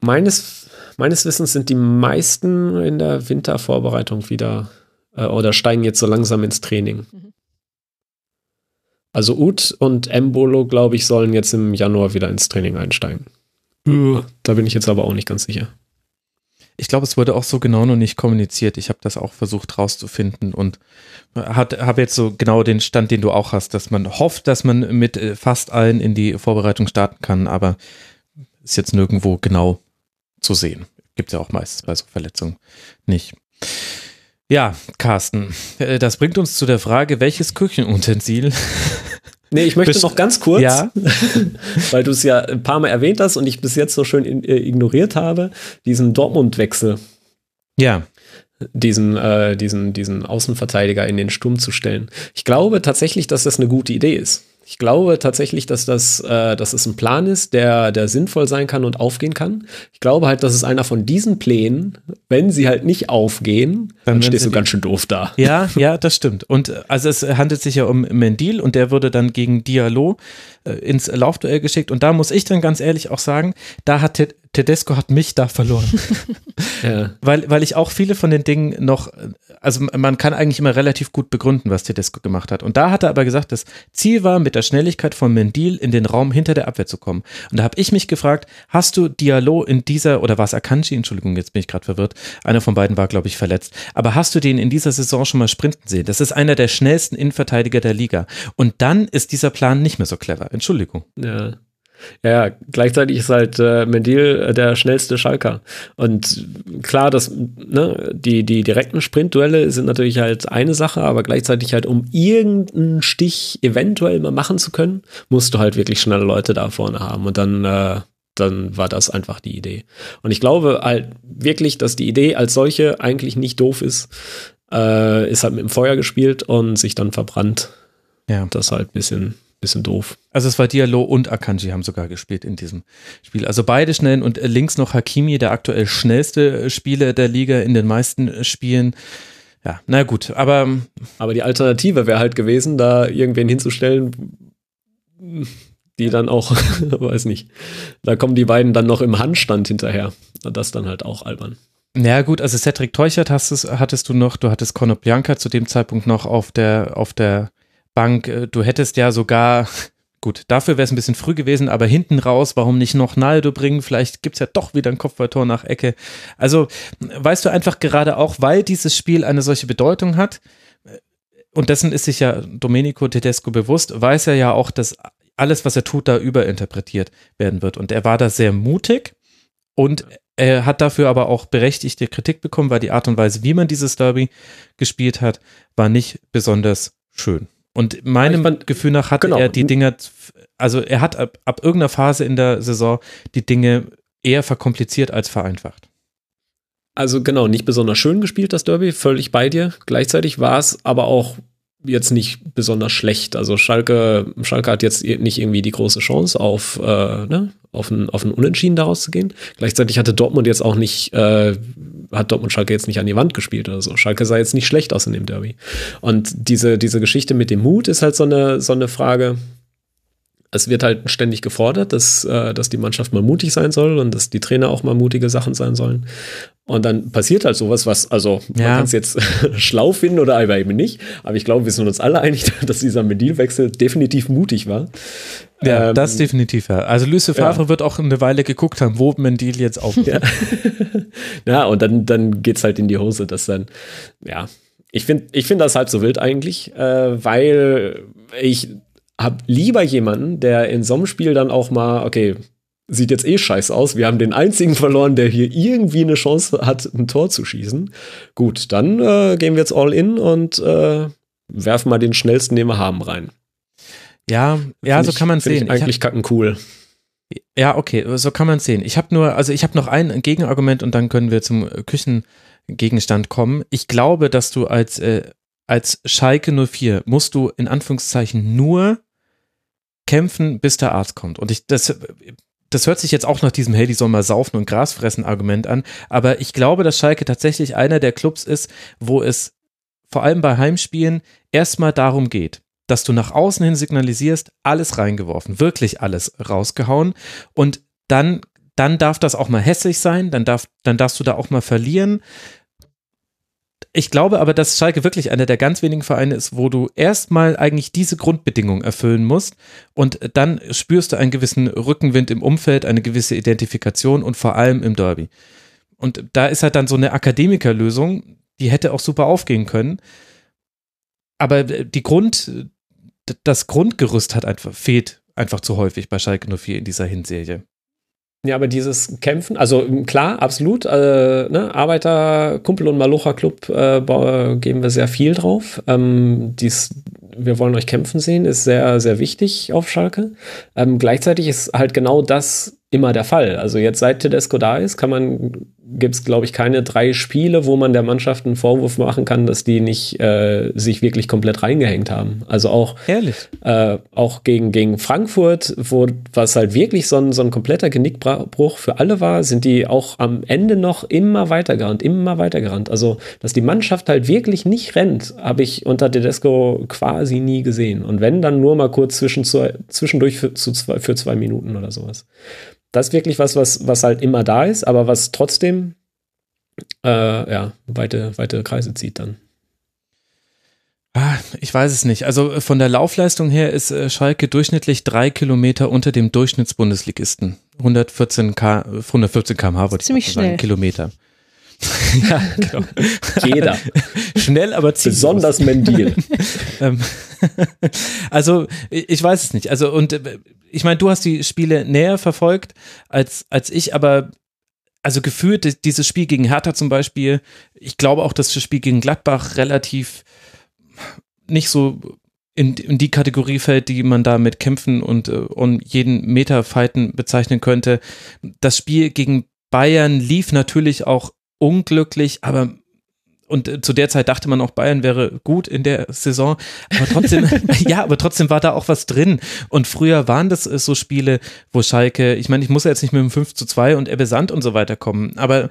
meines, meines Wissens sind die meisten in der Wintervorbereitung wieder äh, oder steigen jetzt so langsam ins Training. Mhm. Also Ut und Embolo, glaube ich, sollen jetzt im Januar wieder ins Training einsteigen. Uh. Da bin ich jetzt aber auch nicht ganz sicher. Ich glaube, es wurde auch so genau noch nicht kommuniziert. Ich habe das auch versucht rauszufinden und habe jetzt so genau den Stand, den du auch hast, dass man hofft, dass man mit äh, fast allen in die Vorbereitung starten kann, aber ist jetzt nirgendwo genau zu sehen. Gibt es ja auch meistens bei so Verletzungen nicht. Ja, Carsten, äh, das bringt uns zu der Frage, welches Küchenutensil Nee, ich möchte noch ganz kurz, ja? weil du es ja ein paar Mal erwähnt hast und ich bis jetzt so schön äh, ignoriert habe, diesen Dortmund-Wechsel. Ja. Diesen, äh, diesen, diesen Außenverteidiger in den Sturm zu stellen. Ich glaube tatsächlich, dass das eine gute Idee ist. Ich glaube tatsächlich, dass das, äh, dass es ein Plan ist, der, der sinnvoll sein kann und aufgehen kann. Ich glaube halt, dass es einer von diesen Plänen, wenn sie halt nicht aufgehen, dann, dann stehst du ganz schön doof da. Ja, ja, das stimmt. Und äh, also es handelt sich ja um Mendil und der würde dann gegen Diallo äh, ins Laufduell geschickt. Und da muss ich dann ganz ehrlich auch sagen, da hat Tedesco hat mich da verloren. ja. weil, weil ich auch viele von den Dingen noch, also man kann eigentlich immer relativ gut begründen, was Tedesco gemacht hat. Und da hat er aber gesagt, das Ziel war, mit der Schnelligkeit von Mendil in den Raum hinter der Abwehr zu kommen. Und da habe ich mich gefragt, hast du Diallo in dieser, oder war es Akanji, Entschuldigung, jetzt bin ich gerade verwirrt, einer von beiden war, glaube ich, verletzt. Aber hast du den in dieser Saison schon mal sprinten sehen? Das ist einer der schnellsten Innenverteidiger der Liga. Und dann ist dieser Plan nicht mehr so clever. Entschuldigung. Ja. Ja, gleichzeitig ist halt äh, Mendil äh, der schnellste Schalker. Und klar, das, ne, die, die direkten Sprintduelle sind natürlich halt eine Sache, aber gleichzeitig halt, um irgendeinen Stich eventuell mal machen zu können, musst du halt wirklich schnelle Leute da vorne haben. Und dann, äh, dann war das einfach die Idee. Und ich glaube halt wirklich, dass die Idee als solche eigentlich nicht doof ist. Äh, ist halt mit dem Feuer gespielt und sich dann verbrannt. Ja. Das halt ein bisschen bisschen doof. Also es war Diallo und Akanji haben sogar gespielt in diesem Spiel. Also beide schnell und links noch Hakimi, der aktuell schnellste Spieler der Liga in den meisten Spielen. Ja, na gut, aber. Aber die Alternative wäre halt gewesen, da irgendwen hinzustellen, die dann auch, weiß nicht, da kommen die beiden dann noch im Handstand hinterher. Das dann halt auch albern. Ja, gut, also Cedric Teuchert hast, hattest du noch, du hattest Conor Bianca zu dem Zeitpunkt noch auf der, auf der Bank. Äh, du hättest ja sogar, gut, dafür wäre es ein bisschen früh gewesen, aber hinten raus, warum nicht noch Naldo bringen? Vielleicht gibt es ja doch wieder ein Kopfballtor nach Ecke. Also, weißt du einfach gerade auch, weil dieses Spiel eine solche Bedeutung hat, und dessen ist sich ja Domenico Tedesco bewusst, weiß er ja auch, dass alles, was er tut, da überinterpretiert werden wird. Und er war da sehr mutig und er hat dafür aber auch berechtigte Kritik bekommen, weil die Art und Weise, wie man dieses Derby gespielt hat, war nicht besonders schön. Und meinem fand, Gefühl nach hat genau. er die Dinge, also er hat ab, ab irgendeiner Phase in der Saison die Dinge eher verkompliziert als vereinfacht. Also genau, nicht besonders schön gespielt, das Derby, völlig bei dir. Gleichzeitig war es aber auch jetzt nicht besonders schlecht. Also Schalke, Schalke hat jetzt nicht irgendwie die große Chance auf, äh, ne, auf ein, auf ein Unentschieden daraus zu gehen. Gleichzeitig hatte Dortmund jetzt auch nicht äh, hat Dortmund Schalke jetzt nicht an die Wand gespielt oder so. Schalke sah jetzt nicht schlecht aus in dem Derby. Und diese, diese Geschichte mit dem Mut ist halt so eine, so eine Frage. Es wird halt ständig gefordert, dass, äh, dass die Mannschaft mal mutig sein soll und dass die Trainer auch mal mutige Sachen sein sollen. Und dann passiert halt sowas, was, also man kann es jetzt schlau finden oder aber eben nicht. Aber ich glaube, wir sind uns alle einig, dass dieser Medilwechsel definitiv mutig war. Ja, ähm, das definitiv, ja. Also Luce Favre ja. wird auch eine Weile geguckt haben, wo Mendil jetzt aufhört. Ja. ja, und dann, dann es halt in die Hose, dass dann, ja. Ich finde ich find das halt so wild eigentlich, äh, weil ich habe lieber jemanden, der in so einem Spiel dann auch mal, okay, sieht jetzt eh scheiße aus. Wir haben den einzigen verloren, der hier irgendwie eine Chance hat, ein Tor zu schießen. Gut, dann äh, gehen wir jetzt all in und äh, werfen mal den schnellsten, den wir haben, rein. Ja, ja, so ich, kann man sehen. Ich eigentlich kacken cool. Ja, okay, so kann man sehen. Ich habe nur, also ich habe noch ein Gegenargument und dann können wir zum Küchengegenstand kommen. Ich glaube, dass du als äh, als Schalke 04 musst du in Anführungszeichen nur kämpfen, bis der Arzt kommt. Und ich das das hört sich jetzt auch nach diesem, hey, die sollen mal saufen und Gras fressen Argument an, aber ich glaube, dass Schalke tatsächlich einer der Clubs ist, wo es vor allem bei Heimspielen erstmal darum geht, dass du nach außen hin signalisierst, alles reingeworfen, wirklich alles rausgehauen und dann dann darf das auch mal hässlich sein, dann darf dann darfst du da auch mal verlieren, ich glaube aber, dass Schalke wirklich einer der ganz wenigen Vereine ist, wo du erstmal eigentlich diese Grundbedingungen erfüllen musst und dann spürst du einen gewissen Rückenwind im Umfeld, eine gewisse Identifikation und vor allem im Derby. Und da ist halt dann so eine Akademikerlösung, die hätte auch super aufgehen können. Aber die Grund, das Grundgerüst hat einfach, fehlt einfach zu häufig bei Schalke 04 in dieser Hinserie. Ja, aber dieses Kämpfen, also klar, absolut, äh, ne, Arbeiter, Kumpel und Malocha Club äh, geben wir sehr viel drauf. Ähm, dies, wir wollen euch kämpfen sehen, ist sehr, sehr wichtig auf Schalke. Ähm, gleichzeitig ist halt genau das immer der Fall. Also jetzt seit Tedesco da ist, kann man, gibt es, glaube ich, keine drei Spiele, wo man der Mannschaft einen Vorwurf machen kann, dass die nicht äh, sich wirklich komplett reingehängt haben. Also auch? Äh, auch gegen, gegen Frankfurt, wo was halt wirklich so ein, so ein kompletter Genickbruch für alle war, sind die auch am Ende noch immer weitergerannt, immer weitergerannt. Also, dass die Mannschaft halt wirklich nicht rennt, habe ich unter Tedesco quasi nie gesehen. Und wenn, dann nur mal kurz zwischen, zwischendurch für, zu zwei, für zwei Minuten oder sowas das ist wirklich was, was, was halt immer da ist, aber was trotzdem äh, ja, weite, weite Kreise zieht dann. Ah, ich weiß es nicht. Also äh, von der Laufleistung her ist äh, Schalke durchschnittlich drei Kilometer unter dem Durchschnittsbundesligisten. 114 K, 114 km/h wollte Ziemlich ich sagen, schnell. Kilometer. ja, genau. Jeder. Schnell, aber ziemlich. Besonders Mendil. Ähm, also, ich weiß es nicht. Also, und äh, ich meine, du hast die Spiele näher verfolgt als, als ich, aber also gefühlt dieses Spiel gegen Hertha zum Beispiel, ich glaube auch, dass das Spiel gegen Gladbach relativ nicht so in, in die Kategorie fällt, die man da mit Kämpfen und, und jeden Meter fighten bezeichnen könnte. Das Spiel gegen Bayern lief natürlich auch unglücklich, aber und äh, zu der Zeit dachte man auch, Bayern wäre gut in der Saison. Aber trotzdem, ja, aber trotzdem war da auch was drin. Und früher waren das äh, so Spiele, wo Schalke, ich meine, ich muss ja jetzt nicht mit dem 5 zu 2 und Ebbe Sand und so weiter kommen, aber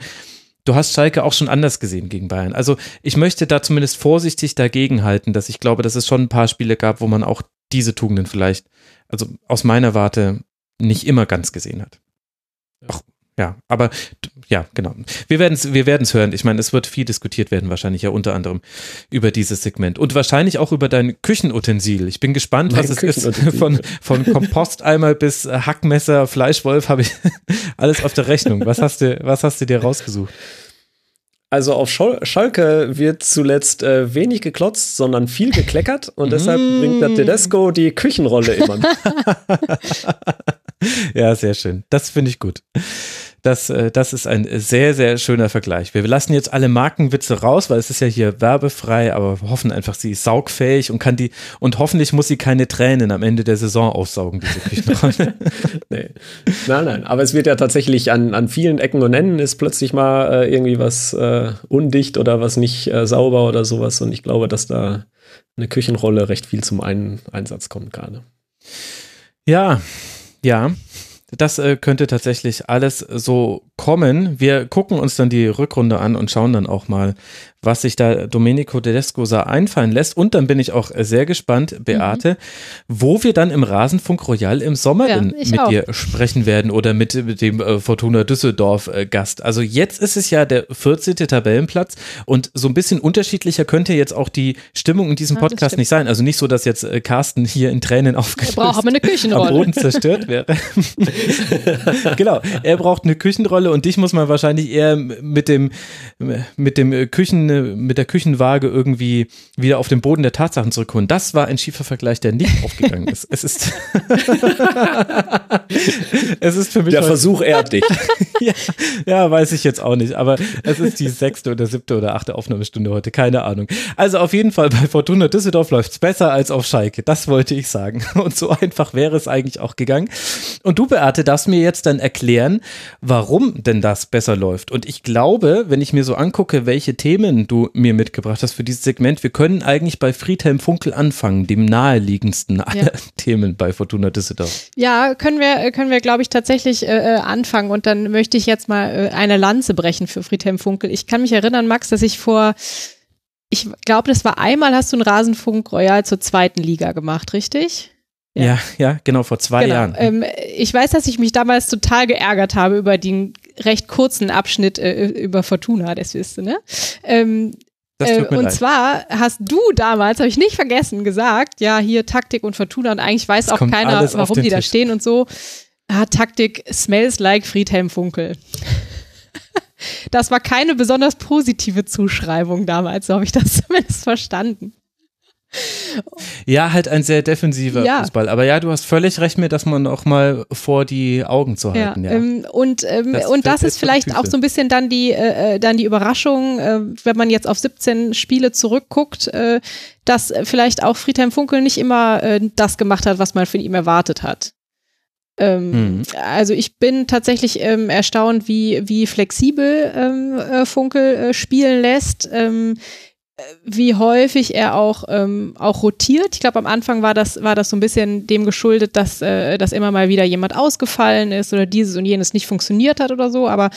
du hast Schalke auch schon anders gesehen gegen Bayern. Also ich möchte da zumindest vorsichtig dagegen halten, dass ich glaube, dass es schon ein paar Spiele gab, wo man auch diese Tugenden vielleicht, also aus meiner Warte, nicht immer ganz gesehen hat. Auch ja, aber ja, genau. Wir werden es wir werden's hören. Ich meine, es wird viel diskutiert werden, wahrscheinlich ja unter anderem über dieses Segment und wahrscheinlich auch über dein Küchenutensil. Ich bin gespannt, was es ist. Von, von Komposteimer bis Hackmesser, Fleischwolf habe ich alles auf der Rechnung. Was hast du, was hast du dir rausgesucht? Also auf Schalke wird zuletzt äh, wenig geklotzt, sondern viel gekleckert und deshalb mm. bringt der Tedesco die Küchenrolle immer. ja, sehr schön. Das finde ich gut. Das, äh, das ist ein sehr, sehr schöner Vergleich. Wir lassen jetzt alle Markenwitze raus, weil es ist ja hier werbefrei, aber wir hoffen einfach, sie ist saugfähig und kann die, und hoffentlich muss sie keine Tränen am Ende der Saison aufsaugen, diese Küchenrolle. nee. Nein, nein, aber es wird ja tatsächlich an, an vielen Ecken und Enden ist plötzlich mal äh, irgendwie was äh, undicht oder was nicht äh, sauber oder sowas und ich glaube, dass da eine Küchenrolle recht viel zum einen Einsatz kommt gerade. Ja, ja. Das äh, könnte tatsächlich alles so kommen. Wir gucken uns dann die Rückrunde an und schauen dann auch mal, was sich da Domenico Tedesco sah einfallen lässt. Und dann bin ich auch sehr gespannt, Beate, mhm. wo wir dann im Rasenfunk Royal im Sommer ja, mit auch. dir sprechen werden oder mit, mit dem äh, Fortuna Düsseldorf äh, Gast. Also jetzt ist es ja der 14. Tabellenplatz und so ein bisschen unterschiedlicher könnte jetzt auch die Stimmung in diesem Podcast ja, nicht sein. Also nicht so, dass jetzt äh, Carsten hier in Tränen aufgelöst braucht aber eine Küchenrolle. am Boden zerstört wäre. genau, er braucht eine Küchenrolle und dich muss man wahrscheinlich eher mit dem, mit dem Küchen mit der Küchenwaage irgendwie wieder auf den Boden der Tatsachen zurückholen. Das war ein schiefer Vergleich, der nicht aufgegangen ist. Es ist, es ist für mich. Der Versuch ehrt dich. ja, ja, weiß ich jetzt auch nicht, aber es ist die sechste oder siebte oder achte Aufnahmestunde heute, keine Ahnung. Also auf jeden Fall bei Fortuna Düsseldorf läuft es besser als auf Schalke. Das wollte ich sagen. Und so einfach wäre es eigentlich auch gegangen. Und du, Beate, darfst mir jetzt dann erklären, warum denn das besser läuft. Und ich glaube, wenn ich mir so angucke, welche Themen Themen du mir mitgebracht hast für dieses Segment. Wir können eigentlich bei Friedhelm Funkel anfangen, dem naheliegendsten aller ja. Themen bei Fortuna Düsseldorf. Ja, können wir, können wir, glaube ich, tatsächlich äh, äh, anfangen. Und dann möchte ich jetzt mal äh, eine Lanze brechen für Friedhelm Funkel. Ich kann mich erinnern, Max, dass ich vor ich glaube, das war einmal, hast du einen Rasenfunk Royal zur zweiten Liga gemacht, richtig? Ja, ja, ja genau, vor zwei genau. Jahren. Ähm, ich weiß, dass ich mich damals total geärgert habe über den recht kurzen Abschnitt äh, über Fortuna, das wisst du, ne? Ähm, äh, und leid. zwar hast du damals, habe ich nicht vergessen, gesagt, ja, hier Taktik und Fortuna und eigentlich weiß das auch keiner, warum die Tisch. da stehen und so. Ah, Taktik smells like Friedhelm Funkel. das war keine besonders positive Zuschreibung damals, so habe ich das zumindest verstanden. Ja, halt ein sehr defensiver ja. Fußball. Aber ja, du hast völlig recht mir, dass man auch mal vor die Augen zu halten. Ja, ja. Ähm, und ähm, das, und das ist vielleicht auch so ein bisschen dann die äh, äh, dann die Überraschung, äh, wenn man jetzt auf 17 Spiele zurückguckt, äh, dass vielleicht auch Friedhelm Funkel nicht immer äh, das gemacht hat, was man von ihm erwartet hat. Ähm, mhm. Also ich bin tatsächlich ähm, erstaunt, wie, wie flexibel ähm, äh, Funkel äh, spielen lässt. Wie häufig er auch, ähm, auch rotiert. Ich glaube, am Anfang war das, war das so ein bisschen dem geschuldet, dass, äh, dass immer mal wieder jemand ausgefallen ist oder dieses und jenes nicht funktioniert hat oder so. Aber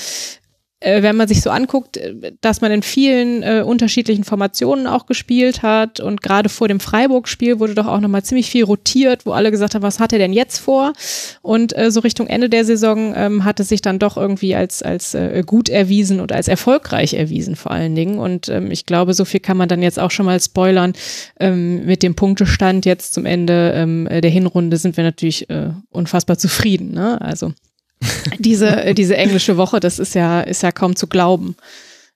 wenn man sich so anguckt, äh, dass man in vielen äh, unterschiedlichen Formationen auch gespielt hat und gerade vor dem Freiburg-Spiel wurde doch auch nochmal ziemlich viel rotiert, wo alle gesagt haben, was hat er denn jetzt vor? Und äh, so Richtung Ende der Saison ähm, hat es sich dann doch irgendwie als, als äh, gut erwiesen und als erfolgreich erwiesen vor allen Dingen. Und ähm, ich glaube, so viel kann man dann jetzt auch schon mal spoilern. Ähm, mit dem Punktestand jetzt zum Ende ähm, der Hinrunde sind wir natürlich äh, unfassbar zufrieden. Ne? Also diese, äh, diese englische Woche, das ist ja, ist ja kaum zu glauben,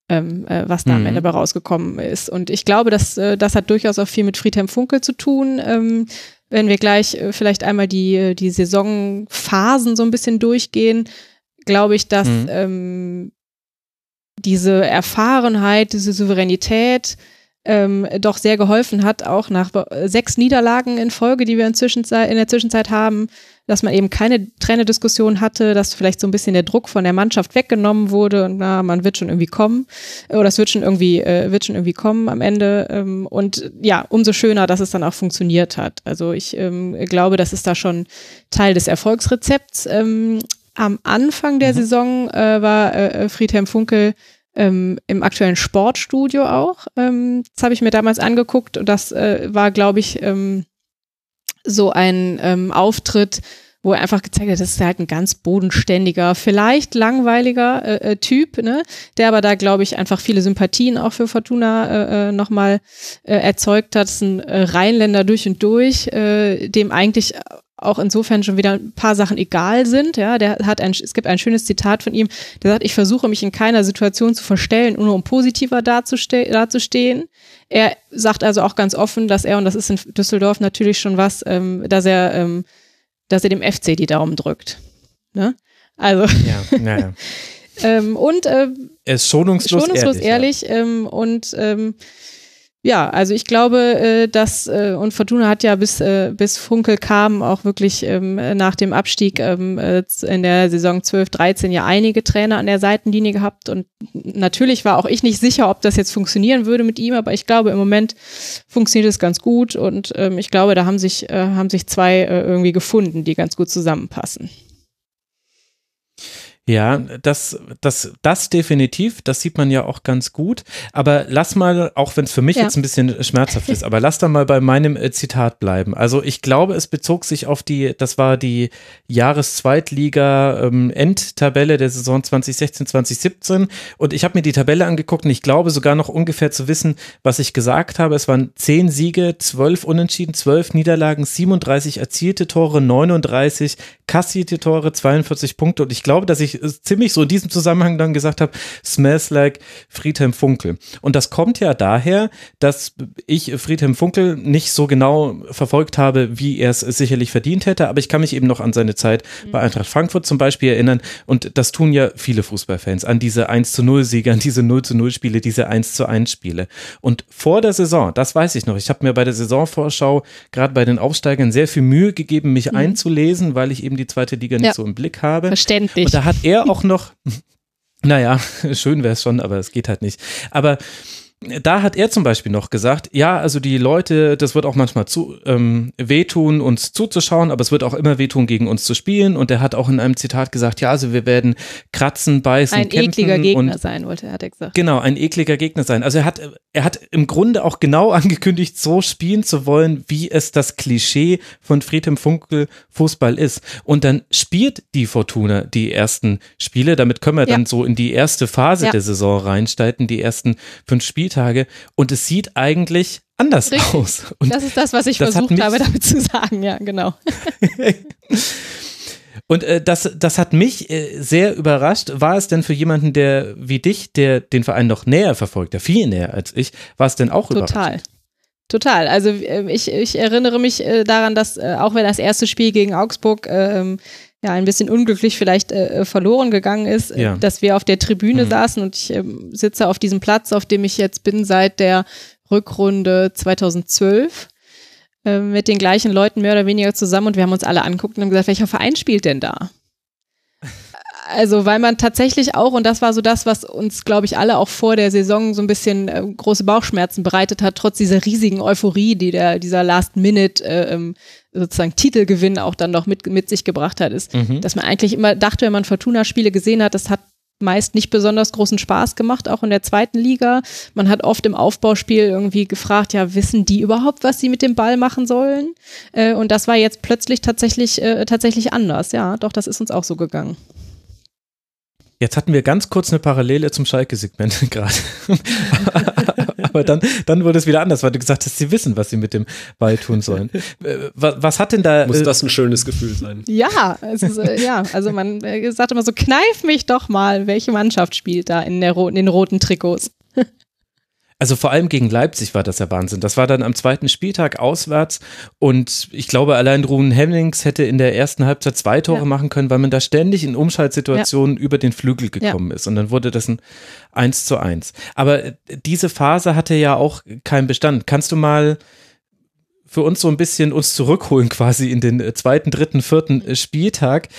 ähm, äh, was da mhm. am Ende bei rausgekommen ist. Und ich glaube, dass, äh, das hat durchaus auch viel mit Friedhelm Funkel zu tun. Ähm, wenn wir gleich äh, vielleicht einmal die, die Saisonphasen so ein bisschen durchgehen, glaube ich, dass mhm. ähm, diese Erfahrenheit, diese Souveränität ähm, doch sehr geholfen hat, auch nach sechs Niederlagen in Folge, die wir in, in der Zwischenzeit haben, dass man eben keine Trainerdiskussion hatte, dass vielleicht so ein bisschen der Druck von der Mannschaft weggenommen wurde und na, man wird schon irgendwie kommen oder es wird schon irgendwie, äh, wird schon irgendwie kommen am Ende. Ähm, und ja, umso schöner, dass es dann auch funktioniert hat. Also ich ähm, glaube, das ist da schon Teil des Erfolgsrezepts. Ähm, am Anfang der mhm. Saison äh, war äh, Friedhelm Funkel ähm, im aktuellen Sportstudio auch. Ähm, das habe ich mir damals angeguckt und das äh, war, glaube ich, ähm, so ein ähm, Auftritt, wo er einfach gezeigt hat, das ist halt ein ganz bodenständiger, vielleicht langweiliger äh, äh, Typ, ne, der aber da, glaube ich, einfach viele Sympathien auch für Fortuna äh, äh, nochmal äh, erzeugt hat. Das ist ein äh, Rheinländer durch und durch, äh, dem eigentlich auch insofern schon wieder ein paar Sachen egal sind. Ja, der hat ein, es gibt ein schönes Zitat von ihm, der sagt, ich versuche mich in keiner Situation zu verstellen, nur um positiver dazuste dazustehen. Er sagt also auch ganz offen, dass er, und das ist in Düsseldorf natürlich schon was, ähm, dass er, ähm, dass er dem FC die Daumen drückt. Ne? Also. Ja, naja. ähm, und äh, er ist schonungslos, schonungslos ehrlich, ehrlich ja. ähm, und ähm, ja, also ich glaube, äh, dass äh, und Fortuna hat ja bis äh, bis Funkel kam auch wirklich ähm, nach dem Abstieg ähm, äh, in der Saison 12, 13 ja einige Trainer an der Seitenlinie gehabt und natürlich war auch ich nicht sicher, ob das jetzt funktionieren würde mit ihm, aber ich glaube im Moment funktioniert es ganz gut und ähm, ich glaube, da haben sich äh, haben sich zwei äh, irgendwie gefunden, die ganz gut zusammenpassen. Ja, das, das, das definitiv, das sieht man ja auch ganz gut. Aber lass mal, auch wenn es für mich ja. jetzt ein bisschen schmerzhaft ist, aber lass da mal bei meinem äh, Zitat bleiben. Also ich glaube, es bezog sich auf die, das war die Jahreszweitliga-Endtabelle ähm, der Saison 2016, 2017. Und ich habe mir die Tabelle angeguckt und ich glaube sogar noch ungefähr zu wissen, was ich gesagt habe. Es waren zehn Siege, zwölf Unentschieden, zwölf Niederlagen, 37 erzielte Tore, 39 kassierte Tore, 42 Punkte. Und ich glaube, dass ich ziemlich so in diesem Zusammenhang dann gesagt habe, smells like Friedhelm Funkel. Und das kommt ja daher, dass ich Friedhelm Funkel nicht so genau verfolgt habe, wie er es sicherlich verdient hätte, aber ich kann mich eben noch an seine Zeit bei Eintracht Frankfurt zum Beispiel erinnern und das tun ja viele Fußballfans an diese 1 zu 0 Siege, an diese 0 zu 0 Spiele, diese 1 zu 1 Spiele. Und vor der Saison, das weiß ich noch, ich habe mir bei der Saisonvorschau gerade bei den Aufsteigern sehr viel Mühe gegeben, mich mhm. einzulesen, weil ich eben die zweite Liga nicht ja. so im Blick habe. Verständlich. Und da hat er auch noch, naja, schön wäre es schon, aber es geht halt nicht. Aber da hat er zum Beispiel noch gesagt, ja, also die Leute, das wird auch manchmal zu, ähm, wehtun, uns zuzuschauen, aber es wird auch immer wehtun, gegen uns zu spielen. Und er hat auch in einem Zitat gesagt, ja, also wir werden kratzen, beißen, ein kämpfen. Ein ekliger Gegner sein, wollte er, hat er gesagt. Genau, ein ekliger Gegner sein. Also er hat, er hat im Grunde auch genau angekündigt, so spielen zu wollen, wie es das Klischee von Friedhelm Funkel Fußball ist. Und dann spielt die Fortuna die ersten Spiele. Damit können wir ja. dann so in die erste Phase ja. der Saison reinsteigen, die ersten fünf Spiele Spieltage und es sieht eigentlich anders Richtig. aus. Und das ist das, was ich versucht habe damit zu sagen, ja, genau. Und äh, das, das hat mich äh, sehr überrascht. War es denn für jemanden, der wie dich, der den Verein noch näher verfolgt, der viel näher als ich, war es denn auch Total. überraschend? Total. Also äh, ich, ich erinnere mich äh, daran, dass äh, auch wenn das erste Spiel gegen Augsburg ähm, ja ein bisschen unglücklich vielleicht äh, verloren gegangen ist, ja. dass wir auf der Tribüne mhm. saßen und ich ähm, sitze auf diesem Platz, auf dem ich jetzt bin seit der Rückrunde 2012 äh, mit den gleichen Leuten mehr oder weniger zusammen und wir haben uns alle anguckt und haben gesagt, welcher Verein spielt denn da? Also, weil man tatsächlich auch, und das war so das, was uns, glaube ich, alle auch vor der Saison so ein bisschen äh, große Bauchschmerzen bereitet hat, trotz dieser riesigen Euphorie, die der, dieser Last-Minute äh, ähm, sozusagen Titelgewinn auch dann noch mit, mit sich gebracht hat, ist, mhm. dass man eigentlich immer dachte, wenn man Fortuna-Spiele gesehen hat, das hat meist nicht besonders großen Spaß gemacht, auch in der zweiten Liga. Man hat oft im Aufbauspiel irgendwie gefragt, ja, wissen die überhaupt, was sie mit dem Ball machen sollen? Äh, und das war jetzt plötzlich tatsächlich, äh, tatsächlich anders. Ja, doch, das ist uns auch so gegangen. Jetzt hatten wir ganz kurz eine Parallele zum Schalke-Segment gerade. Aber dann, dann wurde es wieder anders, weil du gesagt hast, sie wissen, was sie mit dem Ball tun sollen. Äh, was, was hat denn da. Muss äh, das ein schönes Gefühl sein? Ja, es ist, äh, ja, also man sagt immer so, kneif mich doch mal, welche Mannschaft spielt da in, der, in den roten Trikots. Also vor allem gegen Leipzig war das ja Wahnsinn. Das war dann am zweiten Spieltag auswärts und ich glaube, allein Ruben Hemmings hätte in der ersten Halbzeit zwei Tore ja. machen können, weil man da ständig in Umschaltsituationen ja. über den Flügel gekommen ja. ist und dann wurde das ein 1 zu 1. Aber diese Phase hatte ja auch keinen Bestand. Kannst du mal für uns so ein bisschen uns zurückholen quasi in den zweiten, dritten, vierten Spieltag?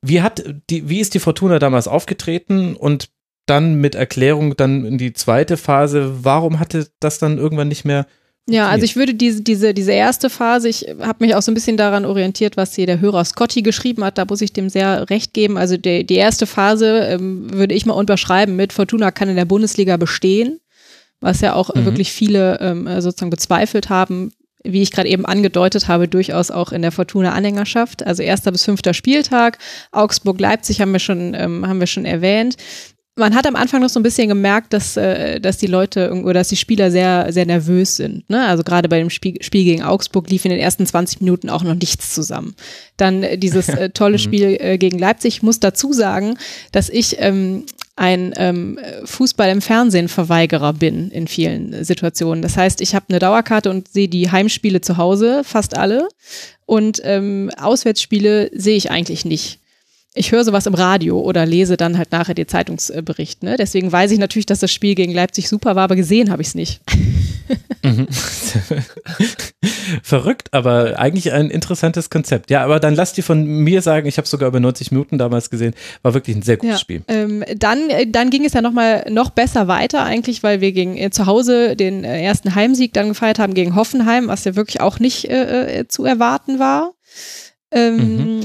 Wie hat die, wie ist die Fortuna damals aufgetreten und dann mit Erklärung dann in die zweite Phase. Warum hatte das dann irgendwann nicht mehr ja, also ich würde diese, diese, diese erste Phase, ich habe mich auch so ein bisschen daran orientiert, was hier der Hörer Scotty geschrieben hat, da muss ich dem sehr recht geben. Also die, die erste Phase ähm, würde ich mal unterschreiben mit Fortuna kann in der Bundesliga bestehen, was ja auch mhm. wirklich viele ähm, sozusagen bezweifelt haben, wie ich gerade eben angedeutet habe, durchaus auch in der Fortuna-Anhängerschaft. Also erster bis fünfter Spieltag, Augsburg-Leipzig haben wir schon, ähm, haben wir schon erwähnt man hat am Anfang noch so ein bisschen gemerkt, dass, äh, dass die Leute oder dass die Spieler sehr, sehr nervös sind. Ne? Also gerade bei dem Spiel, Spiel gegen Augsburg lief in den ersten 20 Minuten auch noch nichts zusammen. Dann äh, dieses äh, tolle mhm. Spiel äh, gegen Leipzig. Ich muss dazu sagen, dass ich ähm, ein ähm, Fußball im Fernsehen Verweigerer bin in vielen Situationen. Das heißt, ich habe eine Dauerkarte und sehe die Heimspiele zu Hause, fast alle. Und ähm, Auswärtsspiele sehe ich eigentlich nicht ich höre sowas im Radio oder lese dann halt nachher den Zeitungsbericht. Ne? Deswegen weiß ich natürlich, dass das Spiel gegen Leipzig super war, aber gesehen habe ich es nicht. Mhm. Verrückt, aber eigentlich ein interessantes Konzept. Ja, aber dann lass dir von mir sagen, ich habe sogar über 90 Minuten damals gesehen, war wirklich ein sehr gutes ja, Spiel. Ähm, dann, äh, dann ging es ja nochmal noch besser weiter eigentlich, weil wir gegen äh, zu Hause den äh, ersten Heimsieg dann gefeiert haben gegen Hoffenheim, was ja wirklich auch nicht äh, äh zu erwarten war. Ähm, mhm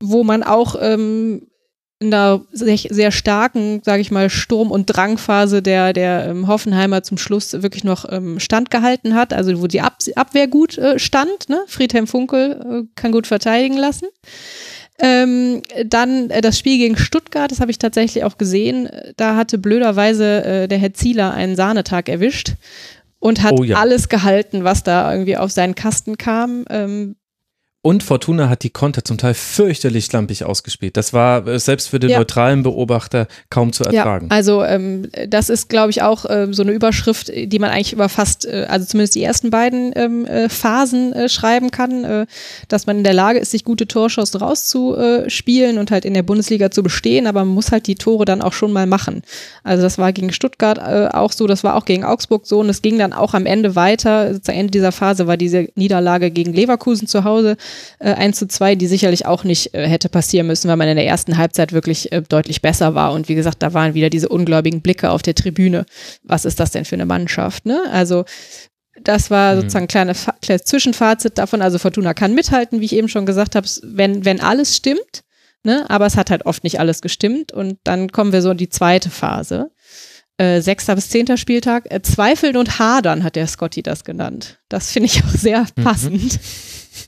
wo man auch ähm, in der sehr, sehr starken, sage ich mal, Sturm- und Drangphase der, der ähm, Hoffenheimer zum Schluss wirklich noch ähm, standgehalten hat, also wo die Ab Abwehr gut äh, stand. Ne? Friedhelm Funkel äh, kann gut verteidigen lassen. Ähm, dann äh, das Spiel gegen Stuttgart, das habe ich tatsächlich auch gesehen. Da hatte blöderweise äh, der Herr Zieler einen Sahnetag erwischt und hat oh ja. alles gehalten, was da irgendwie auf seinen Kasten kam. Ähm, und Fortuna hat die Konter zum Teil fürchterlich schlampig ausgespielt. Das war äh, selbst für den ja. neutralen Beobachter kaum zu ertragen. Ja, also ähm, das ist, glaube ich, auch ähm, so eine Überschrift, die man eigentlich über fast, äh, also zumindest die ersten beiden ähm, äh, Phasen äh, schreiben kann, äh, dass man in der Lage ist, sich gute Torschancen rauszuspielen und halt in der Bundesliga zu bestehen, aber man muss halt die Tore dann auch schon mal machen. Also das war gegen Stuttgart äh, auch so, das war auch gegen Augsburg so und es ging dann auch am Ende weiter. Zu Ende dieser Phase war diese Niederlage gegen Leverkusen zu Hause äh, 1 zu 2, die sicherlich auch nicht äh, hätte passieren müssen, weil man in der ersten Halbzeit wirklich äh, deutlich besser war. Und wie gesagt, da waren wieder diese ungläubigen Blicke auf der Tribüne. Was ist das denn für eine Mannschaft? Ne? Also das war mhm. sozusagen ein kleines, kleines Zwischenfazit davon. Also Fortuna kann mithalten, wie ich eben schon gesagt habe, wenn, wenn alles stimmt. Ne? Aber es hat halt oft nicht alles gestimmt. Und dann kommen wir so in die zweite Phase. Äh, sechster bis zehnter Spieltag. Äh, Zweifeln und Hadern hat der Scotty das genannt. Das finde ich auch sehr mhm. passend. Mhm.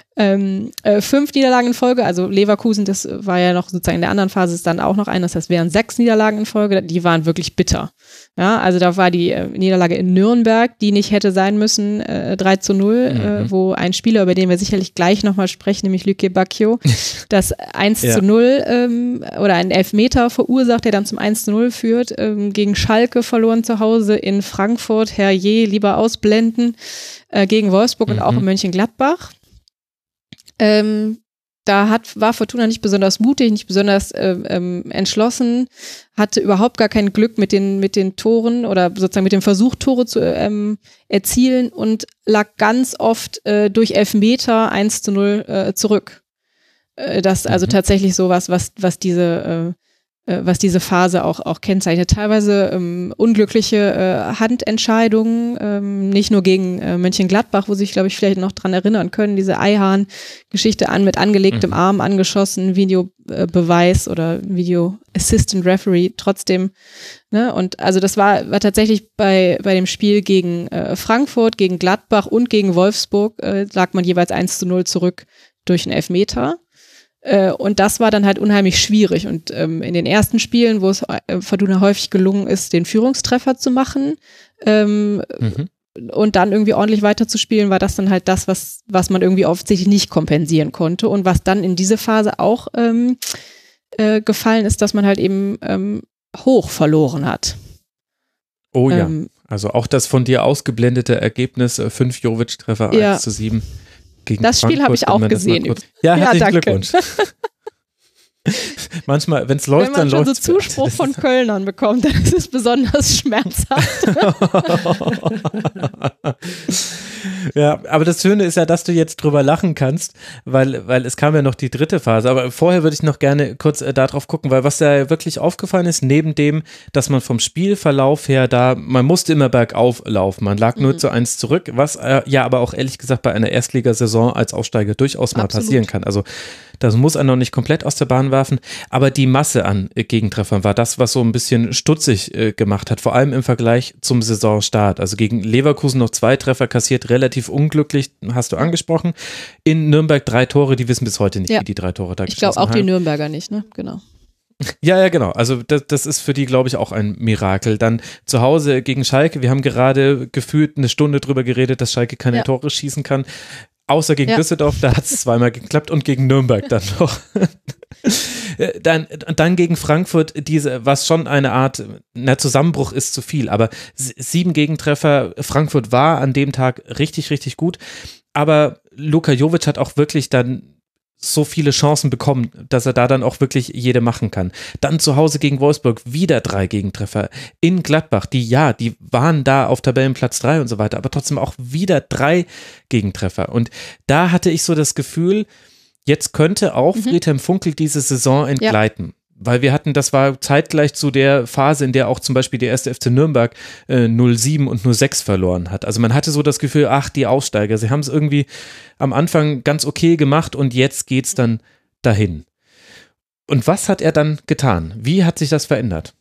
Ähm, äh, fünf Niederlagen in Folge, also Leverkusen, das war ja noch sozusagen in der anderen Phase ist dann auch noch ein, das heißt, wären sechs Niederlagen in Folge, die waren wirklich bitter. Ja, also da war die äh, Niederlage in Nürnberg, die nicht hätte sein müssen, äh, 3 zu 0, äh, mhm. äh, wo ein Spieler, über den wir sicherlich gleich nochmal sprechen, nämlich Luque Bacchio, das 1 ja. zu 0 ähm, oder einen Elfmeter verursacht, der dann zum 1 zu 0 führt, ähm, gegen Schalke verloren zu Hause in Frankfurt, Herr Je lieber ausblenden, äh, gegen Wolfsburg mhm. und auch in Mönchengladbach. Ähm, da hat, war Fortuna nicht besonders mutig, nicht besonders äh, ähm, entschlossen, hatte überhaupt gar kein Glück mit den, mit den Toren oder sozusagen mit dem Versuch, Tore zu ähm, erzielen und lag ganz oft äh, durch Elfmeter 1 zu 0 äh, zurück. Äh, das also mhm. tatsächlich sowas, was, was diese äh, äh, was diese Phase auch, auch kennzeichnet. Teilweise ähm, unglückliche äh, Handentscheidungen, ähm, nicht nur gegen äh, Mönchengladbach, wo sich, glaube ich, vielleicht noch dran erinnern können, diese Eihahn-Geschichte an mit angelegtem mhm. Arm angeschossen, Videobeweis oder Video Assistant Referee trotzdem. Ne? Und also das war, war tatsächlich bei, bei dem Spiel gegen äh, Frankfurt, gegen Gladbach und gegen Wolfsburg äh, lag man jeweils 1 zu 0 zurück durch einen Elfmeter. Äh, und das war dann halt unheimlich schwierig. Und ähm, in den ersten Spielen, wo es äh, Fortuna häufig gelungen ist, den Führungstreffer zu machen ähm, mhm. und dann irgendwie ordentlich weiterzuspielen, war das dann halt das, was, was man irgendwie offensichtlich nicht kompensieren konnte. Und was dann in diese Phase auch ähm, äh, gefallen ist, dass man halt eben ähm, hoch verloren hat. Oh ja. Ähm, also auch das von dir ausgeblendete Ergebnis, äh, fünf Jovic-Treffer, ja. 1 zu 7 gegen Das Spiel habe ich auch gesehen. Ja, herzlichen ja, Glückwunsch. Manchmal, wenn es läuft, dann läuft Wenn man so Zuspruch von Kölnern bekommt, dann ist es besonders schmerzhaft. ja, aber das Schöne ist ja, dass du jetzt drüber lachen kannst, weil, weil es kam ja noch die dritte Phase. Aber vorher würde ich noch gerne kurz äh, darauf gucken, weil was ja wirklich aufgefallen ist, neben dem, dass man vom Spielverlauf her da, man musste immer bergauf laufen, man lag mhm. nur zu eins zurück, was äh, ja aber auch ehrlich gesagt bei einer Erstligasaison als Aufsteiger durchaus mal Absolut. passieren kann. Also das muss er noch nicht komplett aus der Bahn werfen, aber die Masse an äh, Gegentreffern war das, was so ein bisschen stutzig äh, gemacht hat, vor allem im Vergleich zum Saisonstart. Also gegen Leverkusen noch zwei Treffer kassiert, relativ unglücklich, hast du angesprochen. In Nürnberg drei Tore, die wissen bis heute nicht, ja. wie die drei Tore da Ich glaube auch haben. die Nürnberger nicht, ne? Genau. Ja, ja, genau. Also das, das ist für die, glaube ich, auch ein Mirakel. Dann zu Hause gegen Schalke. Wir haben gerade gefühlt eine Stunde drüber geredet, dass Schalke keine ja. Tore schießen kann. Außer gegen ja. Düsseldorf, da hat es zweimal geklappt und gegen Nürnberg dann noch. dann, dann gegen Frankfurt, diese, was schon eine Art, na, Zusammenbruch ist zu viel, aber sieben Gegentreffer. Frankfurt war an dem Tag richtig, richtig gut. Aber Luka Jovic hat auch wirklich dann so viele Chancen bekommen, dass er da dann auch wirklich jede machen kann. Dann zu Hause gegen Wolfsburg wieder drei Gegentreffer. In Gladbach, die ja, die waren da auf Tabellenplatz drei und so weiter, aber trotzdem auch wieder drei Gegentreffer. Und da hatte ich so das Gefühl, jetzt könnte auch mhm. Friedhelm Funkel diese Saison entgleiten. Ja weil wir hatten, das war zeitgleich zu der Phase, in der auch zum Beispiel der erste FC Nürnberg äh, 07 und 06 verloren hat. Also man hatte so das Gefühl, ach, die Aussteiger, sie haben es irgendwie am Anfang ganz okay gemacht und jetzt geht's dann dahin. Und was hat er dann getan? Wie hat sich das verändert?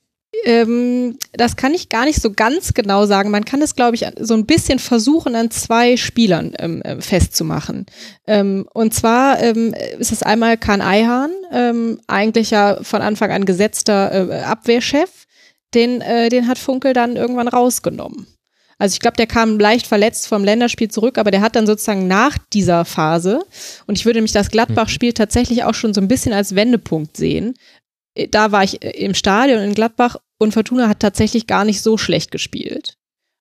Ähm, das kann ich gar nicht so ganz genau sagen. Man kann es, glaube ich, so ein bisschen versuchen, an zwei Spielern ähm, äh, festzumachen. Ähm, und zwar ähm, ist es einmal Kahn Eihahn, ähm, eigentlich ja von Anfang an gesetzter äh, Abwehrchef. Den, äh, den hat Funkel dann irgendwann rausgenommen. Also ich glaube, der kam leicht verletzt vom Länderspiel zurück, aber der hat dann sozusagen nach dieser Phase, und ich würde nämlich das Gladbach-Spiel tatsächlich auch schon so ein bisschen als Wendepunkt sehen, äh, da war ich äh, im Stadion in Gladbach und Fortuna hat tatsächlich gar nicht so schlecht gespielt.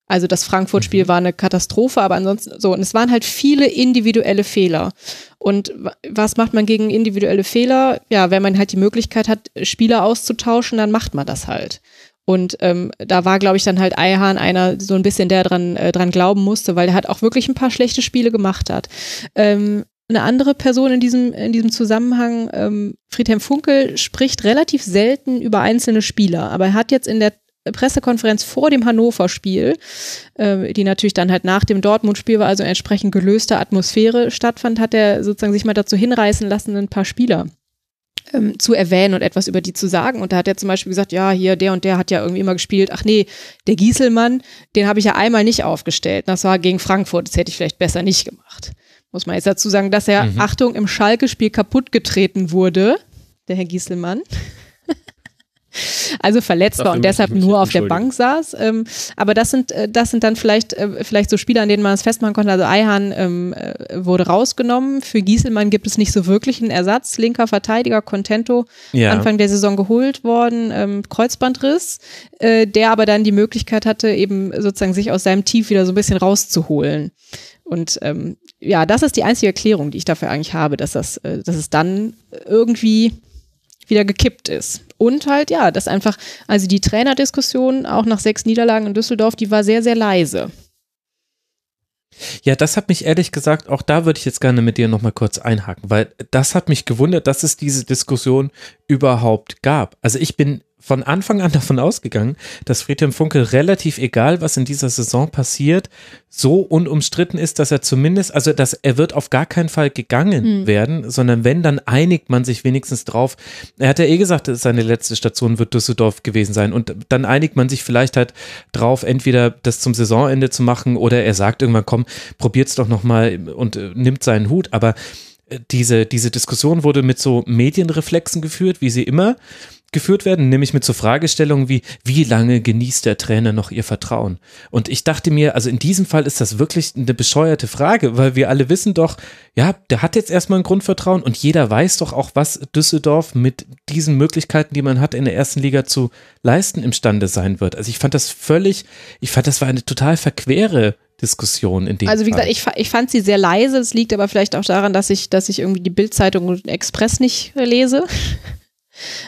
Also das Frankfurt-Spiel mhm. war eine Katastrophe, aber ansonsten so. Und es waren halt viele individuelle Fehler. Und was macht man gegen individuelle Fehler? Ja, wenn man halt die Möglichkeit hat, Spieler auszutauschen, dann macht man das halt. Und ähm, da war, glaube ich, dann halt Eihahn einer so ein bisschen, der dran, äh, dran glauben musste, weil er halt auch wirklich ein paar schlechte Spiele gemacht hat. Ähm, eine andere Person in diesem, in diesem Zusammenhang, ähm, Friedhelm Funkel, spricht relativ selten über einzelne Spieler, aber er hat jetzt in der Pressekonferenz vor dem Hannover-Spiel, äh, die natürlich dann halt nach dem Dortmund-Spiel war, also entsprechend gelöster Atmosphäre stattfand, hat er sozusagen sich mal dazu hinreißen lassen, ein paar Spieler ähm, zu erwähnen und etwas über die zu sagen. Und da hat er zum Beispiel gesagt, ja, hier, der und der hat ja irgendwie immer gespielt. Ach nee, der Gieselmann, den habe ich ja einmal nicht aufgestellt. Das war gegen Frankfurt, das hätte ich vielleicht besser nicht gemacht. Muss man jetzt dazu sagen, dass er, mhm. Achtung, im Schalke-Spiel kaputt getreten wurde, der Herr Gieselmann. also verletzt war und deshalb nur auf der Bank saß. Ähm, aber das sind, äh, das sind dann vielleicht, äh, vielleicht so Spiele, an denen man es festmachen konnte. Also Eihan ähm, äh, wurde rausgenommen. Für Gieselmann gibt es nicht so wirklich einen Ersatz. Linker Verteidiger Contento, ja. Anfang der Saison geholt worden, ähm, Kreuzbandriss, äh, der aber dann die Möglichkeit hatte, eben sozusagen sich aus seinem Tief wieder so ein bisschen rauszuholen. Und ähm, ja, das ist die einzige Erklärung, die ich dafür eigentlich habe, dass das, äh, dass es dann irgendwie wieder gekippt ist. Und halt, ja, das einfach, also die Trainerdiskussion auch nach sechs Niederlagen in Düsseldorf, die war sehr, sehr leise. Ja, das hat mich ehrlich gesagt, auch da würde ich jetzt gerne mit dir nochmal kurz einhaken, weil das hat mich gewundert, dass es diese Diskussion überhaupt gab. Also ich bin von Anfang an davon ausgegangen, dass Friedhelm Funkel relativ egal, was in dieser Saison passiert, so unumstritten ist, dass er zumindest, also dass er wird auf gar keinen Fall gegangen mhm. werden, sondern wenn, dann einigt man sich wenigstens drauf. Er hat ja eh gesagt, seine letzte Station wird Düsseldorf gewesen sein und dann einigt man sich vielleicht halt drauf, entweder das zum Saisonende zu machen oder er sagt irgendwann, komm, probiert's doch nochmal und äh, nimmt seinen Hut, aber äh, diese, diese Diskussion wurde mit so Medienreflexen geführt, wie sie immer geführt werden, nämlich mit so Fragestellungen wie, wie lange genießt der Trainer noch ihr Vertrauen? Und ich dachte mir, also in diesem Fall ist das wirklich eine bescheuerte Frage, weil wir alle wissen doch, ja, der hat jetzt erstmal ein Grundvertrauen und jeder weiß doch auch, was Düsseldorf mit diesen Möglichkeiten, die man hat, in der ersten Liga zu leisten, imstande sein wird. Also ich fand das völlig, ich fand, das war eine total verquere Diskussion in dem Also wie Fall. gesagt, ich, ich fand sie sehr leise. Es liegt aber vielleicht auch daran, dass ich, dass ich irgendwie die Bildzeitung und Express nicht lese.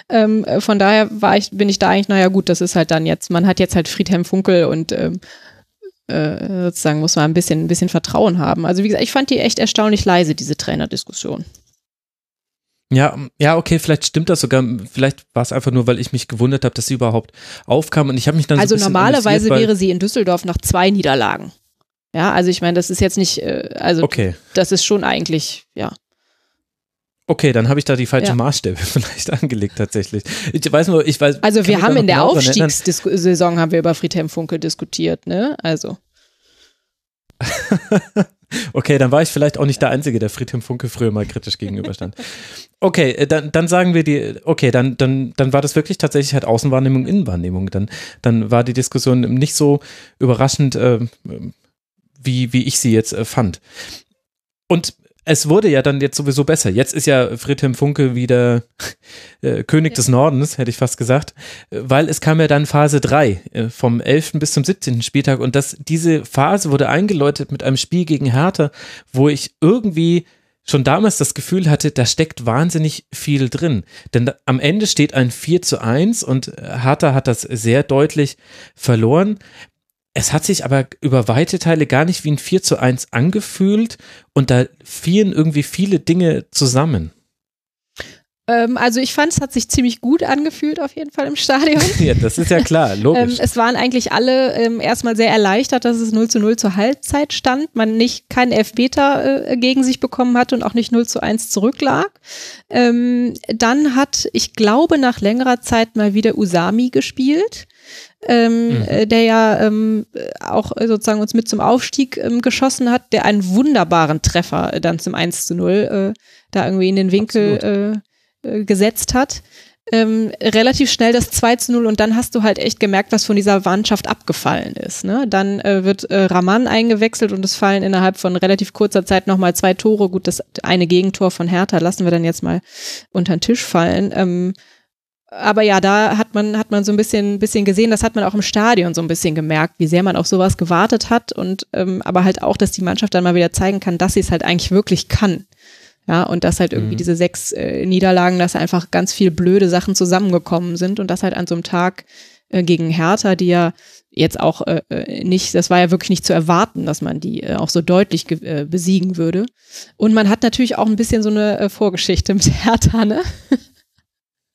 Ähm, äh, von daher war ich, bin ich da eigentlich, naja gut, das ist halt dann jetzt, man hat jetzt halt Friedhelm Funkel und ähm, äh, sozusagen muss man ein bisschen, ein bisschen Vertrauen haben. Also wie gesagt, ich fand die echt erstaunlich leise, diese Trainerdiskussion. Ja, ja, okay, vielleicht stimmt das sogar. Vielleicht war es einfach nur, weil ich mich gewundert habe, dass sie überhaupt aufkam. Und ich habe mich dann also so normalerweise wäre sie in Düsseldorf nach zwei Niederlagen. Ja, also ich meine, das ist jetzt nicht, äh, also okay. das ist schon eigentlich, ja. Okay, dann habe ich da die falsche ja. Maßstäbe vielleicht angelegt tatsächlich. Ich weiß nur, ich weiß. Also wir haben in der genau Aufstiegssaison haben wir über Friedhelm Funkel diskutiert, ne? Also. okay, dann war ich vielleicht auch nicht der Einzige, der Friedhelm Funkel früher mal kritisch gegenüberstand. Okay, äh, dann, dann sagen wir die, okay, dann, dann, dann war das wirklich tatsächlich halt Außenwahrnehmung, Innenwahrnehmung. Dann, dann war die Diskussion nicht so überraschend, äh, wie, wie ich sie jetzt äh, fand. Und es wurde ja dann jetzt sowieso besser. Jetzt ist ja Friedhelm Funke wieder äh, König ja. des Nordens, hätte ich fast gesagt, weil es kam ja dann Phase 3 äh, vom 11. bis zum 17. Spieltag und das, diese Phase wurde eingeläutet mit einem Spiel gegen Hertha, wo ich irgendwie schon damals das Gefühl hatte, da steckt wahnsinnig viel drin. Denn am Ende steht ein 4 zu 1 und Hertha hat das sehr deutlich verloren. Es hat sich aber über weite Teile gar nicht wie ein 4 zu 1 angefühlt und da fielen irgendwie viele Dinge zusammen. Ähm, also ich fand, es hat sich ziemlich gut angefühlt auf jeden Fall im Stadion. ja, das ist ja klar, logisch. ähm, es waren eigentlich alle ähm, erstmal sehr erleichtert, dass es 0 zu 0 zur Halbzeit stand, man nicht keinen Elfmeter äh, gegen sich bekommen hat und auch nicht 0 zu 1 zurücklag. Ähm, dann hat, ich glaube, nach längerer Zeit mal wieder Usami gespielt ähm, mhm. Äh, der ja ähm, auch sozusagen uns mit zum Aufstieg ähm, geschossen hat, der einen wunderbaren Treffer dann zum 1 zu 0 äh, da irgendwie in den Winkel äh, gesetzt hat. Ähm, relativ schnell das 2 zu 0 und dann hast du halt echt gemerkt, was von dieser Mannschaft abgefallen ist. Ne? Dann äh, wird äh, Raman eingewechselt und es fallen innerhalb von relativ kurzer Zeit nochmal zwei Tore. Gut, das eine Gegentor von Hertha lassen wir dann jetzt mal unter den Tisch fallen. Ähm, aber ja, da hat man, hat man so ein bisschen, bisschen gesehen, das hat man auch im Stadion so ein bisschen gemerkt, wie sehr man auf sowas gewartet hat und ähm, aber halt auch, dass die Mannschaft dann mal wieder zeigen kann, dass sie es halt eigentlich wirklich kann. Ja, und dass halt irgendwie mhm. diese sechs äh, Niederlagen, dass einfach ganz viel blöde Sachen zusammengekommen sind und das halt an so einem Tag äh, gegen Hertha, die ja jetzt auch äh, äh nicht, das war ja wirklich nicht zu erwarten, dass man die äh, auch so deutlich äh, besiegen würde. Und man hat natürlich auch ein bisschen so eine äh, Vorgeschichte mit Hertha, ne?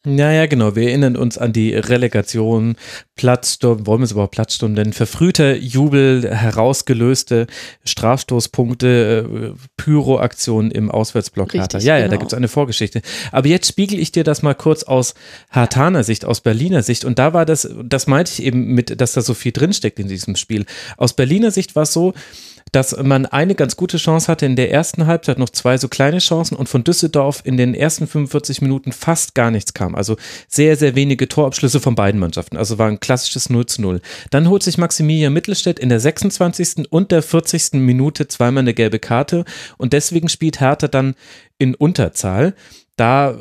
Ja, ja, genau. Wir erinnern uns an die Relegation, Platzsturm, wollen wir es überhaupt Platzsturm nennen? Verfrühter Jubel, herausgelöste Strafstoßpunkte, äh, Pyroaktionen im Auswärtsblock Richtig. Ja, genau. ja, da genau. gibt's eine Vorgeschichte. Aber jetzt spiegel ich dir das mal kurz aus Hartaner Sicht, aus Berliner Sicht. Und da war das, das meinte ich eben mit, dass da so viel drinsteckt in diesem Spiel. Aus Berliner Sicht war es so, dass man eine ganz gute Chance hatte in der ersten Halbzeit, noch zwei so kleine Chancen und von Düsseldorf in den ersten 45 Minuten fast gar nichts kam. Also sehr, sehr wenige Torabschlüsse von beiden Mannschaften. Also war ein klassisches 0 zu 0. Dann holt sich Maximilian Mittelstädt in der 26. und der 40. Minute zweimal eine gelbe Karte und deswegen spielt Hertha dann in Unterzahl. Da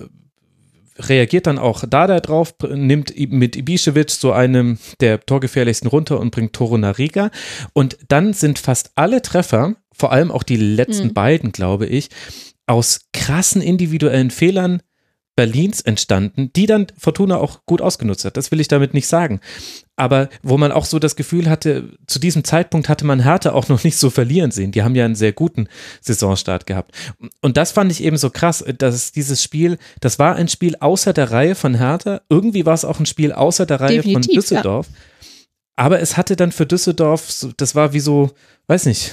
reagiert dann auch Dada drauf, nimmt mit Ibišević so einem der torgefährlichsten runter und bringt Toro Nariga. Und dann sind fast alle Treffer, vor allem auch die letzten mhm. beiden, glaube ich, aus krassen individuellen Fehlern Berlins entstanden, die dann Fortuna auch gut ausgenutzt hat. Das will ich damit nicht sagen. Aber wo man auch so das Gefühl hatte, zu diesem Zeitpunkt hatte man Hertha auch noch nicht so verlieren sehen. Die haben ja einen sehr guten Saisonstart gehabt. Und das fand ich eben so krass, dass dieses Spiel, das war ein Spiel außer der Reihe von Hertha. Irgendwie war es auch ein Spiel außer der Reihe Definitiv, von Düsseldorf. Ja. Aber es hatte dann für Düsseldorf, das war wie so, weiß nicht,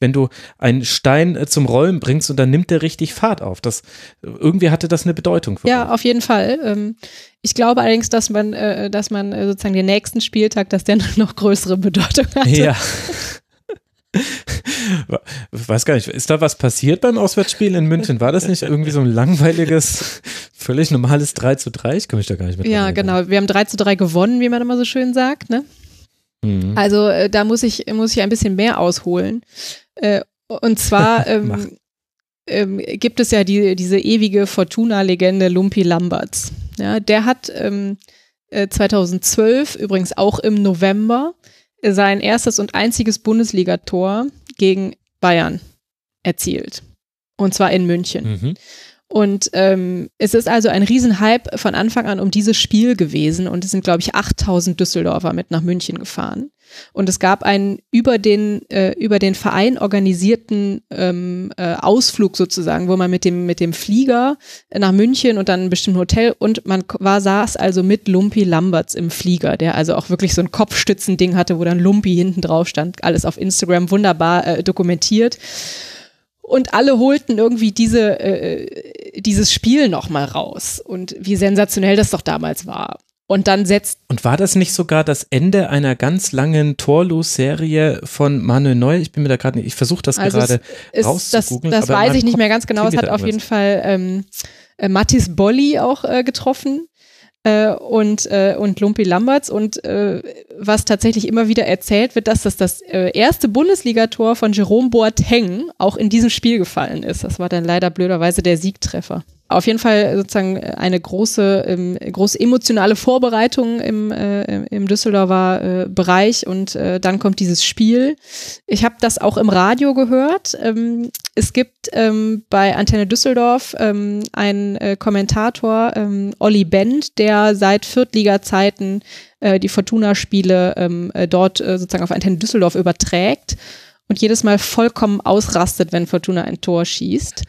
wenn du einen Stein äh, zum Rollen bringst und dann nimmt der richtig Fahrt auf. Das, irgendwie hatte das eine Bedeutung. Für ja, euch. auf jeden Fall. Ähm, ich glaube allerdings, dass man, äh, dass man äh, sozusagen den nächsten Spieltag, dass der noch größere Bedeutung hatte. Ja. Weiß gar nicht, ist da was passiert beim Auswärtsspiel in München? War das nicht irgendwie so ein langweiliges, völlig normales 3 zu 3? Ich kann mich da gar nicht mit Ja, genau. Wir haben 3 zu 3 gewonnen, wie man immer so schön sagt, ne? Mhm. Also äh, da muss ich, muss ich ein bisschen mehr ausholen. Äh, und zwar ähm, ähm, gibt es ja die, diese ewige Fortuna-Legende Lumpi Lamberts. Ja, der hat ähm, 2012, äh, übrigens auch im November, sein erstes und einziges Bundesligator gegen Bayern erzielt. Und zwar in München. Mhm. Und ähm, es ist also ein Riesenhype von Anfang an um dieses Spiel gewesen und es sind, glaube ich, 8000 Düsseldorfer mit nach München gefahren. Und es gab einen über den, äh, über den Verein organisierten ähm, äh, Ausflug sozusagen, wo man mit dem, mit dem Flieger nach München und dann ein bestimmtes Hotel und man war, saß also mit Lumpi Lamberts im Flieger, der also auch wirklich so ein Kopfstützending hatte, wo dann Lumpi hinten drauf stand. Alles auf Instagram wunderbar äh, dokumentiert und alle holten irgendwie diese, äh, dieses Spiel nochmal raus und wie sensationell das doch damals war. Und dann setzt. Und war das nicht sogar das Ende einer ganz langen Torlos-Serie von Manuel Neu? Ich bin mir da gerade nicht, ich versuche das also gerade rauszugucken. Das, das weiß ich nicht mehr ganz genau. Es hat auf jeden Fall ähm, äh, Mattis Bolli auch äh, getroffen äh, und, äh, und Lumpi Lamberts. Und äh, was tatsächlich immer wieder erzählt wird, dass das das äh, erste Bundesligator von Jerome Boateng auch in diesem Spiel gefallen ist. Das war dann leider blöderweise der Siegtreffer auf jeden Fall sozusagen eine große, ähm, große emotionale Vorbereitung im, äh, im Düsseldorfer äh, Bereich und äh, dann kommt dieses Spiel. Ich habe das auch im Radio gehört. Ähm, es gibt ähm, bei Antenne Düsseldorf ähm, einen äh, Kommentator, ähm, Olli Bend, der seit Viertliga-Zeiten äh, die Fortuna-Spiele ähm, äh, dort äh, sozusagen auf Antenne Düsseldorf überträgt und jedes Mal vollkommen ausrastet, wenn Fortuna ein Tor schießt.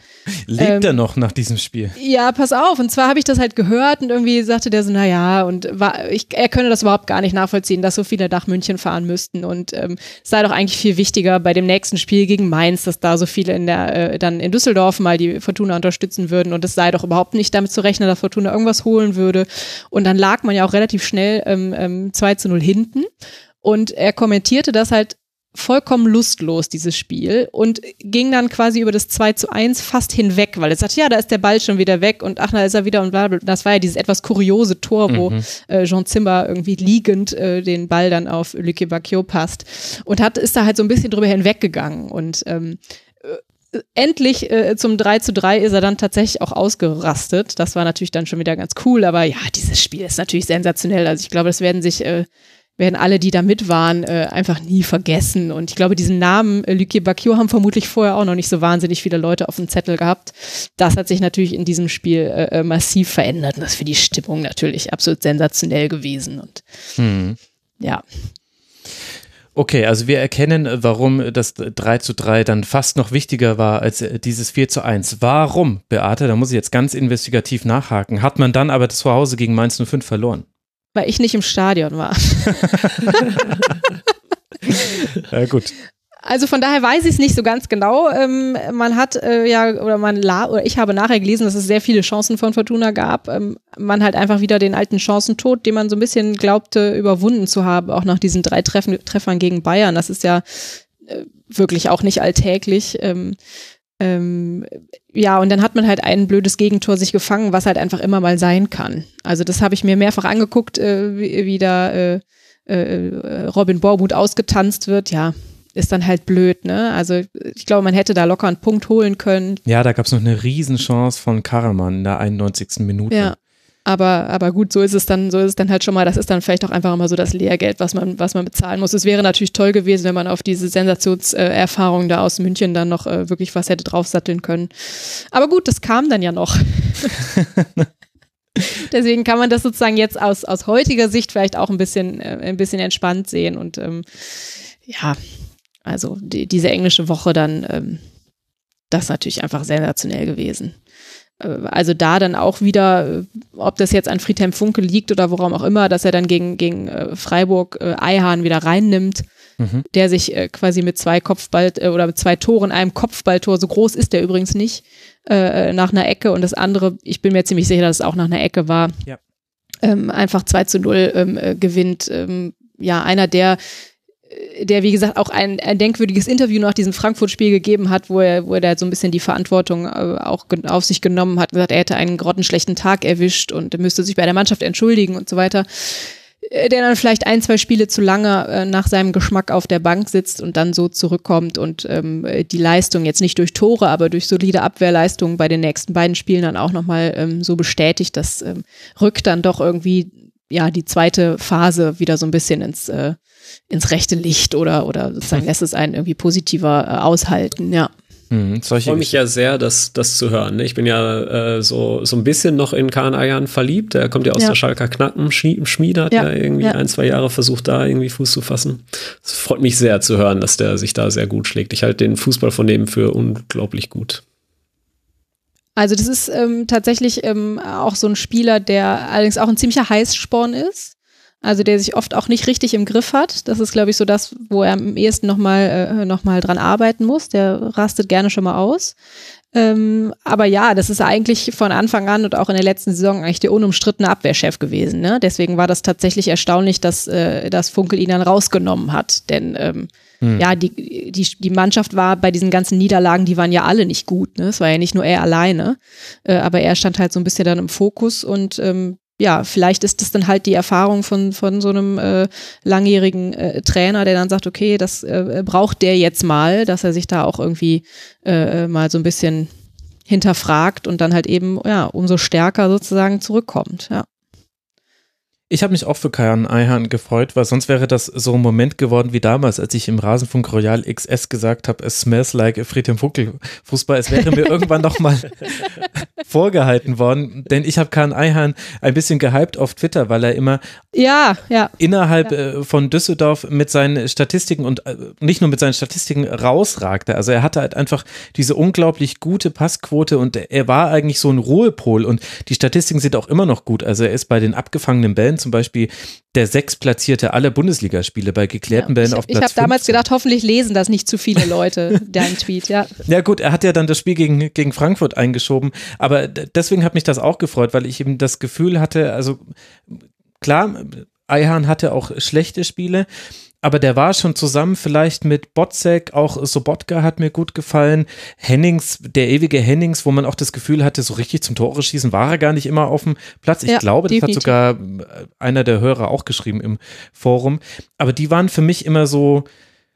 Lebt ähm, er noch nach diesem Spiel? Ja, pass auf. Und zwar habe ich das halt gehört und irgendwie sagte der so, naja, und war, ich, er könne das überhaupt gar nicht nachvollziehen, dass so viele nach München fahren müssten. Und ähm, es sei doch eigentlich viel wichtiger bei dem nächsten Spiel gegen Mainz, dass da so viele in der, äh, dann in Düsseldorf mal die Fortuna unterstützen würden. Und es sei doch überhaupt nicht damit zu rechnen, dass Fortuna irgendwas holen würde. Und dann lag man ja auch relativ schnell ähm, ähm, 2 zu 0 hinten. Und er kommentierte das halt vollkommen lustlos, dieses Spiel, und ging dann quasi über das 2 zu 1 fast hinweg, weil er sagt, ja, da ist der Ball schon wieder weg und ach, da ist er wieder und bla, bla. Das war ja dieses etwas kuriose Tor, wo mhm. äh, Jean Zimmer irgendwie liegend äh, den Ball dann auf Luke Bacchio passt und hat, ist da halt so ein bisschen drüber hinweggegangen und ähm, äh, endlich äh, zum 3 zu 3 ist er dann tatsächlich auch ausgerastet. Das war natürlich dann schon wieder ganz cool, aber ja, dieses Spiel ist natürlich sensationell. Also ich glaube, das werden sich äh, werden alle, die da mit waren, äh, einfach nie vergessen. Und ich glaube, diesen Namen äh, Lucie Bacchio haben vermutlich vorher auch noch nicht so wahnsinnig viele Leute auf dem Zettel gehabt. Das hat sich natürlich in diesem Spiel äh, äh massiv verändert. Und das ist für die Stimmung natürlich absolut sensationell gewesen. Und hm. ja. Okay, also wir erkennen, warum das 3 zu 3 dann fast noch wichtiger war als äh, dieses 4 zu 1. Warum, Beate, da muss ich jetzt ganz investigativ nachhaken, hat man dann aber zu Hause gegen Mainz 05 verloren? Weil ich nicht im Stadion war. ja, gut. Also von daher weiß ich es nicht so ganz genau. Ähm, man hat äh, ja, oder man la oder ich habe nachher gelesen, dass es sehr viele Chancen von Fortuna gab. Ähm, man halt einfach wieder den alten Chancentod, den man so ein bisschen glaubte, überwunden zu haben, auch nach diesen drei Treffen, Treffern gegen Bayern. Das ist ja äh, wirklich auch nicht alltäglich. Ähm, ähm, ja, und dann hat man halt ein blödes Gegentor sich gefangen, was halt einfach immer mal sein kann. Also das habe ich mir mehrfach angeguckt, äh, wie, wie da äh, äh, Robin Bormuth ausgetanzt wird. Ja, ist dann halt blöd, ne? Also ich glaube, man hätte da locker einen Punkt holen können. Ja, da gab es noch eine Riesenchance von Karaman in der 91. Minute. Ja. Aber, aber gut, so ist es dann, so ist es dann halt schon mal, das ist dann vielleicht auch einfach immer so das Lehrgeld, was man, was man bezahlen muss. Es wäre natürlich toll gewesen, wenn man auf diese Sensationserfahrung da aus München dann noch äh, wirklich was hätte draufsatteln können. Aber gut, das kam dann ja noch. Deswegen kann man das sozusagen jetzt aus, aus heutiger Sicht vielleicht auch ein bisschen, äh, ein bisschen entspannt sehen. Und ähm, ja, also die, diese englische Woche dann, ähm, das ist natürlich einfach sensationell gewesen. Äh, also da dann auch wieder, äh, ob das jetzt an Friedhelm Funke liegt oder worum auch immer, dass er dann gegen, gegen äh, Freiburg äh, Eihahn wieder reinnimmt, mhm. der sich äh, quasi mit zwei Kopfball äh, oder mit zwei Toren, einem Kopfballtor, so groß ist der übrigens nicht, äh, nach einer Ecke und das andere, ich bin mir ziemlich sicher, dass es auch nach einer Ecke war, ja. ähm, einfach 2 zu 0 ähm, äh, gewinnt. Ähm, ja, einer der der, wie gesagt, auch ein, ein denkwürdiges Interview nach diesem Frankfurt-Spiel gegeben hat, wo er, wo er da so ein bisschen die Verantwortung äh, auch auf sich genommen hat, gesagt, er hätte einen grottenschlechten Tag erwischt und müsste sich bei der Mannschaft entschuldigen und so weiter. Äh, der dann vielleicht ein, zwei Spiele zu lange äh, nach seinem Geschmack auf der Bank sitzt und dann so zurückkommt und ähm, die Leistung jetzt nicht durch Tore, aber durch solide Abwehrleistungen bei den nächsten beiden Spielen dann auch nochmal ähm, so bestätigt. Das ähm, rückt dann doch irgendwie ja die zweite Phase wieder so ein bisschen ins äh, ins rechte Licht oder, oder sozusagen lässt es einen irgendwie positiver äh, aushalten, ja. Mhm, ich freue mich ja sehr, das, das zu hören. Ne? Ich bin ja äh, so, so ein bisschen noch in Kahn Ayan verliebt. Der kommt ja aus ja. der Schalker Knappenschmiede, hat ja, ja irgendwie ja. ein, zwei Jahre versucht, da irgendwie Fuß zu fassen. Es freut mich sehr zu hören, dass der sich da sehr gut schlägt. Ich halte den Fußball von dem für unglaublich gut. Also das ist ähm, tatsächlich ähm, auch so ein Spieler, der allerdings auch ein ziemlicher Heißsporn ist. Also der sich oft auch nicht richtig im Griff hat. Das ist, glaube ich, so das, wo er am ehesten nochmal äh, noch dran arbeiten muss. Der rastet gerne schon mal aus. Ähm, aber ja, das ist eigentlich von Anfang an und auch in der letzten Saison eigentlich der unumstrittene Abwehrchef gewesen. Ne? Deswegen war das tatsächlich erstaunlich, dass, äh, dass Funkel ihn dann rausgenommen hat. Denn ähm, hm. ja, die, die, die Mannschaft war bei diesen ganzen Niederlagen, die waren ja alle nicht gut. Ne? Es war ja nicht nur er alleine. Äh, aber er stand halt so ein bisschen dann im Fokus und ähm, ja, vielleicht ist das dann halt die Erfahrung von, von so einem äh, langjährigen äh, Trainer, der dann sagt, okay, das äh, braucht der jetzt mal, dass er sich da auch irgendwie äh, mal so ein bisschen hinterfragt und dann halt eben, ja, umso stärker sozusagen zurückkommt, ja. Ich habe mich auch für Kajan Eihan gefreut, weil sonst wäre das so ein Moment geworden wie damals, als ich im Rasenfunk Royal XS gesagt habe, es smells like Friedhelm Funkel Fußball. Es wäre mir irgendwann nochmal vorgehalten worden, denn ich habe Kajan Eihan ein bisschen gehypt auf Twitter, weil er immer ja, ja. innerhalb ja. Äh, von Düsseldorf mit seinen Statistiken und äh, nicht nur mit seinen Statistiken rausragte. Also er hatte halt einfach diese unglaublich gute Passquote und er war eigentlich so ein Ruhepol und die Statistiken sind auch immer noch gut. Also er ist bei den abgefangenen Bällen zum Beispiel der sechsplatzierte aller Bundesligaspiele bei geklärten ja, Bällen auf Platz Ich habe damals gedacht, hoffentlich lesen das nicht zu viele Leute, dein Tweet, ja. Ja gut, er hat ja dann das Spiel gegen, gegen Frankfurt eingeschoben, aber deswegen hat mich das auch gefreut, weil ich eben das Gefühl hatte, also klar, Eihan hatte auch schlechte Spiele, aber der war schon zusammen vielleicht mit Botzek, auch Sobotka hat mir gut gefallen, Hennings, der ewige Hennings, wo man auch das Gefühl hatte, so richtig zum Tore schießen war er gar nicht immer auf dem Platz. Ich ja, glaube, das definitiv. hat sogar einer der Hörer auch geschrieben im Forum. Aber die waren für mich immer so,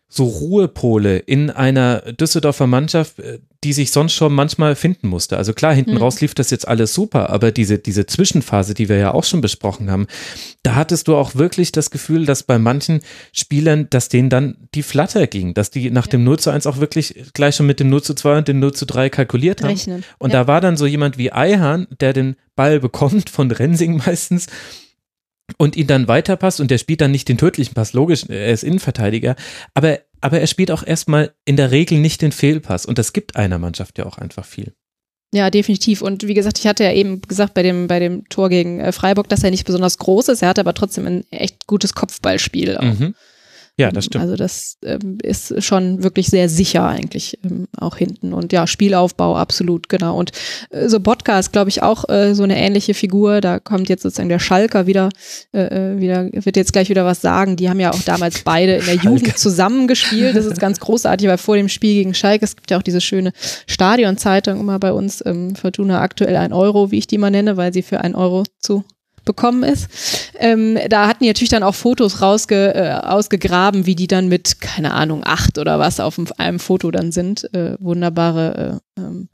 so Ruhepole in einer Düsseldorfer Mannschaft, äh, die sich sonst schon manchmal finden musste. Also klar, hinten mhm. raus lief das jetzt alles super, aber diese, diese Zwischenphase, die wir ja auch schon besprochen haben, da hattest du auch wirklich das Gefühl, dass bei manchen Spielern, dass denen dann die Flatter ging, dass die nach ja. dem 0 zu 1 auch wirklich gleich schon mit dem 0 zu 2 und dem 0 zu 3 kalkuliert haben. Rechnen. Und ja. da war dann so jemand wie Eihahn, der den Ball bekommt von Rensing meistens und ihn dann weiterpasst und der spielt dann nicht den tödlichen Pass, logisch, er ist Innenverteidiger, aber, aber er spielt auch erstmal in der Regel nicht den Fehlpass und das gibt einer Mannschaft ja auch einfach viel. Ja, definitiv. Und wie gesagt, ich hatte ja eben gesagt bei dem, bei dem Tor gegen äh, Freiburg, dass er nicht besonders groß ist. Er hatte aber trotzdem ein echt gutes Kopfballspiel. Auch. Mhm. Ja, das stimmt. Also das ähm, ist schon wirklich sehr sicher eigentlich ähm, auch hinten. Und ja, Spielaufbau absolut, genau. Und äh, so Podcast, glaube ich, auch äh, so eine ähnliche Figur. Da kommt jetzt sozusagen der Schalker wieder, äh, äh wieder, wird jetzt gleich wieder was sagen. Die haben ja auch damals beide in der Jugend zusammengespielt. Das ist ganz großartig, weil vor dem Spiel gegen Schalke, es gibt ja auch diese schöne Stadionzeitung immer bei uns, ähm, Fortuna aktuell ein Euro, wie ich die mal nenne, weil sie für ein Euro zu bekommen ist. Ähm, da hatten die natürlich dann auch Fotos rausge, äh, ausgegraben, wie die dann mit, keine Ahnung, acht oder was auf einem Foto dann sind. Äh, wunderbare äh, ähm,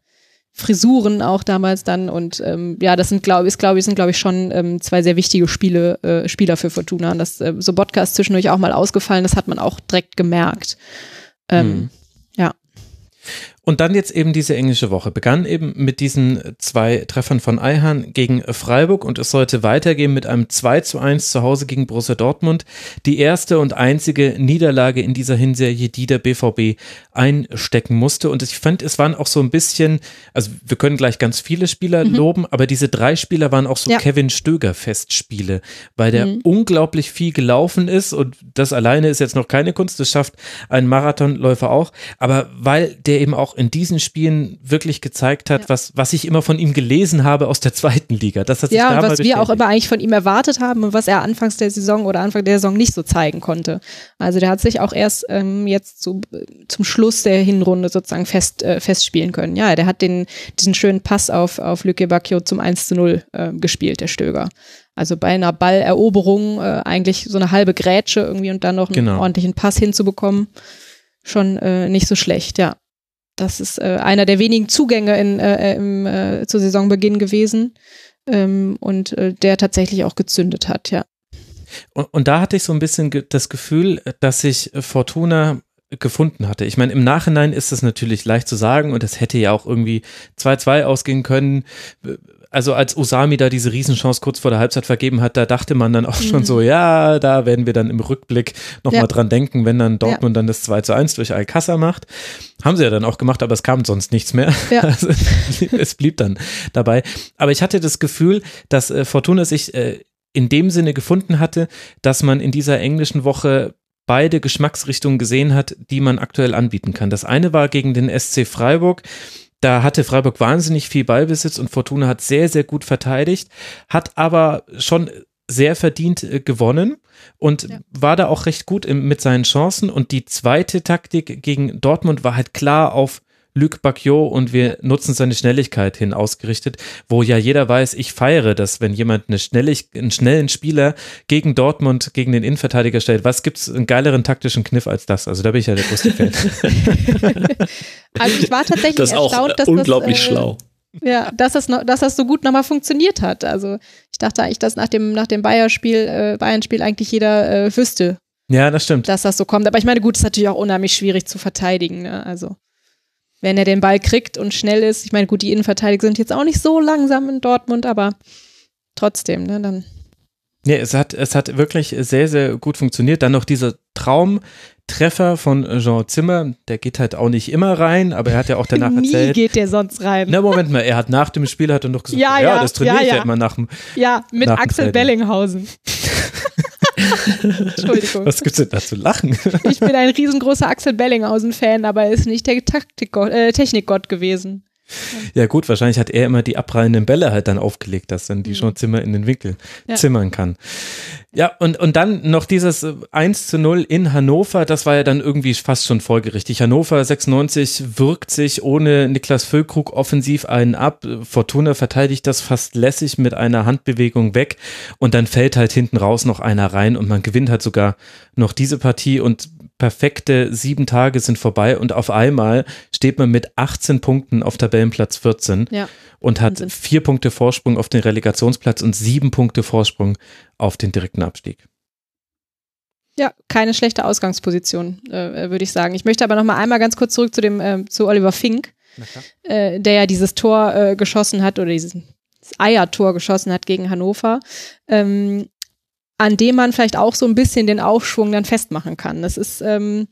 Frisuren auch damals dann und ähm, ja, das sind glaube ich, glaube ich, sind glaube ich schon ähm, zwei sehr wichtige Spiele, äh, Spieler für Fortuna. Und das äh, so Podcast zwischendurch auch mal ausgefallen, das hat man auch direkt gemerkt. Ähm, mhm. Und dann jetzt eben diese englische Woche. Begann eben mit diesen zwei Treffern von Eihahn gegen Freiburg und es sollte weitergehen mit einem 2 zu 1 zu Hause gegen Borussia Dortmund. Die erste und einzige Niederlage in dieser Hinserie, die der BVB einstecken musste. Und ich fand, es waren auch so ein bisschen, also wir können gleich ganz viele Spieler mhm. loben, aber diese drei Spieler waren auch so ja. Kevin Stöger Festspiele, weil der mhm. unglaublich viel gelaufen ist und das alleine ist jetzt noch keine Kunst, das schafft ein Marathonläufer auch, aber weil der eben auch in diesen Spielen wirklich gezeigt hat, ja. was, was ich immer von ihm gelesen habe aus der zweiten Liga. Das hat sich ja, und was wir auch immer eigentlich von ihm erwartet haben und was er anfangs der Saison oder Anfang der Saison nicht so zeigen konnte. Also der hat sich auch erst ähm, jetzt so, zum Schluss der Hinrunde sozusagen fest, äh, festspielen können. Ja, der hat den, diesen schönen Pass auf, auf Lücke Bacchio zum 1 zu 0 äh, gespielt, der Stöger. Also bei einer Balleroberung äh, eigentlich so eine halbe Grätsche irgendwie und dann noch einen genau. ordentlichen Pass hinzubekommen. Schon äh, nicht so schlecht, ja. Das ist äh, einer der wenigen Zugänge in, äh, im, äh, zu Saisonbeginn gewesen ähm, und äh, der tatsächlich auch gezündet hat, ja. Und, und da hatte ich so ein bisschen das Gefühl, dass sich Fortuna gefunden hatte. Ich meine, im Nachhinein ist das natürlich leicht zu sagen und es hätte ja auch irgendwie 2-2 ausgehen können also als Osami da diese Riesenchance kurz vor der Halbzeit vergeben hat, da dachte man dann auch mhm. schon so, ja, da werden wir dann im Rückblick nochmal ja. dran denken, wenn dann Dortmund ja. dann das 2 zu 1 durch Alcázar macht. Haben sie ja dann auch gemacht, aber es kam sonst nichts mehr. Ja. Also, es blieb dann dabei. Aber ich hatte das Gefühl, dass äh, Fortuna sich äh, in dem Sinne gefunden hatte, dass man in dieser englischen Woche beide Geschmacksrichtungen gesehen hat, die man aktuell anbieten kann. Das eine war gegen den SC Freiburg. Da hatte Freiburg wahnsinnig viel Ballbesitz und Fortuna hat sehr, sehr gut verteidigt, hat aber schon sehr verdient äh, gewonnen und ja. war da auch recht gut mit seinen Chancen. Und die zweite Taktik gegen Dortmund war halt klar auf Luc Bacchio und wir nutzen seine Schnelligkeit hin ausgerichtet, wo ja jeder weiß, ich feiere das, wenn jemand eine schnellig, einen schnellen Spieler gegen Dortmund, gegen den Innenverteidiger stellt. Was gibt es einen geileren taktischen Kniff als das? Also da bin ich ja der größte Fan. also ich war tatsächlich das erstaunt, dass unglaublich das, äh, schlau. Ja, dass das, noch, dass das so gut nochmal funktioniert hat. Also ich dachte eigentlich, dass nach dem, nach dem Bayern-Spiel äh, Bayern eigentlich jeder äh, wüsste. Ja, das stimmt. Dass das so kommt. Aber ich meine, gut, ist natürlich auch unheimlich schwierig zu verteidigen. Ne? Also wenn er den Ball kriegt und schnell ist. Ich meine, gut, die Innenverteidiger sind jetzt auch nicht so langsam in Dortmund, aber trotzdem, ne, dann. Ja, es hat, es hat wirklich sehr, sehr gut funktioniert. Dann noch dieser Traumtreffer von Jean Zimmer, der geht halt auch nicht immer rein, aber er hat ja auch danach Nie erzählt. geht der sonst rein. Na, Moment mal, er hat nach dem Spiel hat er noch gesagt, ja, ja, ja das trainiere ja, ich ja. immer nach dem Ja, mit Axel Bellinghausen. Entschuldigung. Was gibt's denn da zu lachen? ich bin ein riesengroßer Axel Bellinghausen-Fan, aber er ist nicht der äh, Technikgott gewesen. Ja gut, wahrscheinlich hat er immer die abprallenden Bälle halt dann aufgelegt, dass dann die mhm. schon Zimmer in den Winkel ja. zimmern kann. Ja, und, und dann noch dieses 1 zu 0 in Hannover, das war ja dann irgendwie fast schon folgerichtig. Hannover 96 wirkt sich ohne Niklas Füllkrug offensiv einen ab. Fortuna verteidigt das fast lässig mit einer Handbewegung weg und dann fällt halt hinten raus noch einer rein und man gewinnt halt sogar noch diese Partie und perfekte sieben Tage sind vorbei und auf einmal steht man mit 18 Punkten auf Tabellenplatz 14 ja, und hat Wahnsinn. vier Punkte Vorsprung auf den Relegationsplatz und sieben Punkte Vorsprung auf den direkten Abstieg. Ja, keine schlechte Ausgangsposition, äh, würde ich sagen. Ich möchte aber noch mal einmal ganz kurz zurück zu dem äh, zu Oliver Fink, äh, der ja dieses Tor äh, geschossen hat oder dieses Eiertor geschossen hat gegen Hannover. Ähm, an dem man vielleicht auch so ein bisschen den Aufschwung dann festmachen kann. Das ist, ähm,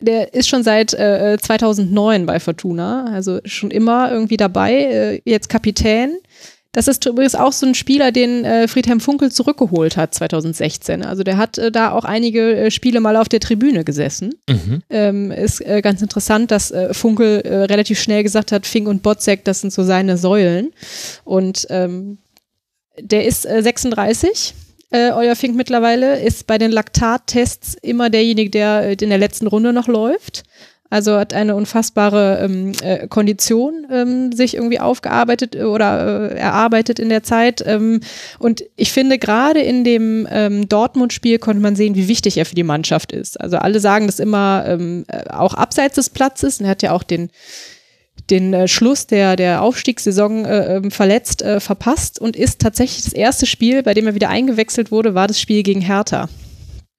der ist schon seit äh, 2009 bei Fortuna, also schon immer irgendwie dabei, äh, jetzt Kapitän. Das ist übrigens auch so ein Spieler, den äh, Friedhelm Funkel zurückgeholt hat 2016. Also der hat äh, da auch einige äh, Spiele mal auf der Tribüne gesessen. Mhm. Ähm, ist äh, ganz interessant, dass äh, Funkel äh, relativ schnell gesagt hat, Fink und Botzek, das sind so seine Säulen. Und ähm, der ist 36. Euer Fink mittlerweile ist bei den Laktattests immer derjenige, der in der letzten Runde noch läuft. Also hat eine unfassbare ähm, äh, Kondition ähm, sich irgendwie aufgearbeitet äh, oder äh, erarbeitet in der Zeit. Ähm, und ich finde, gerade in dem ähm, Dortmund-Spiel konnte man sehen, wie wichtig er für die Mannschaft ist. Also alle sagen das immer ähm, äh, auch abseits des Platzes. Und er hat ja auch den den äh, Schluss der, der Aufstiegssaison äh, ähm, verletzt, äh, verpasst und ist tatsächlich das erste Spiel, bei dem er wieder eingewechselt wurde, war das Spiel gegen Hertha.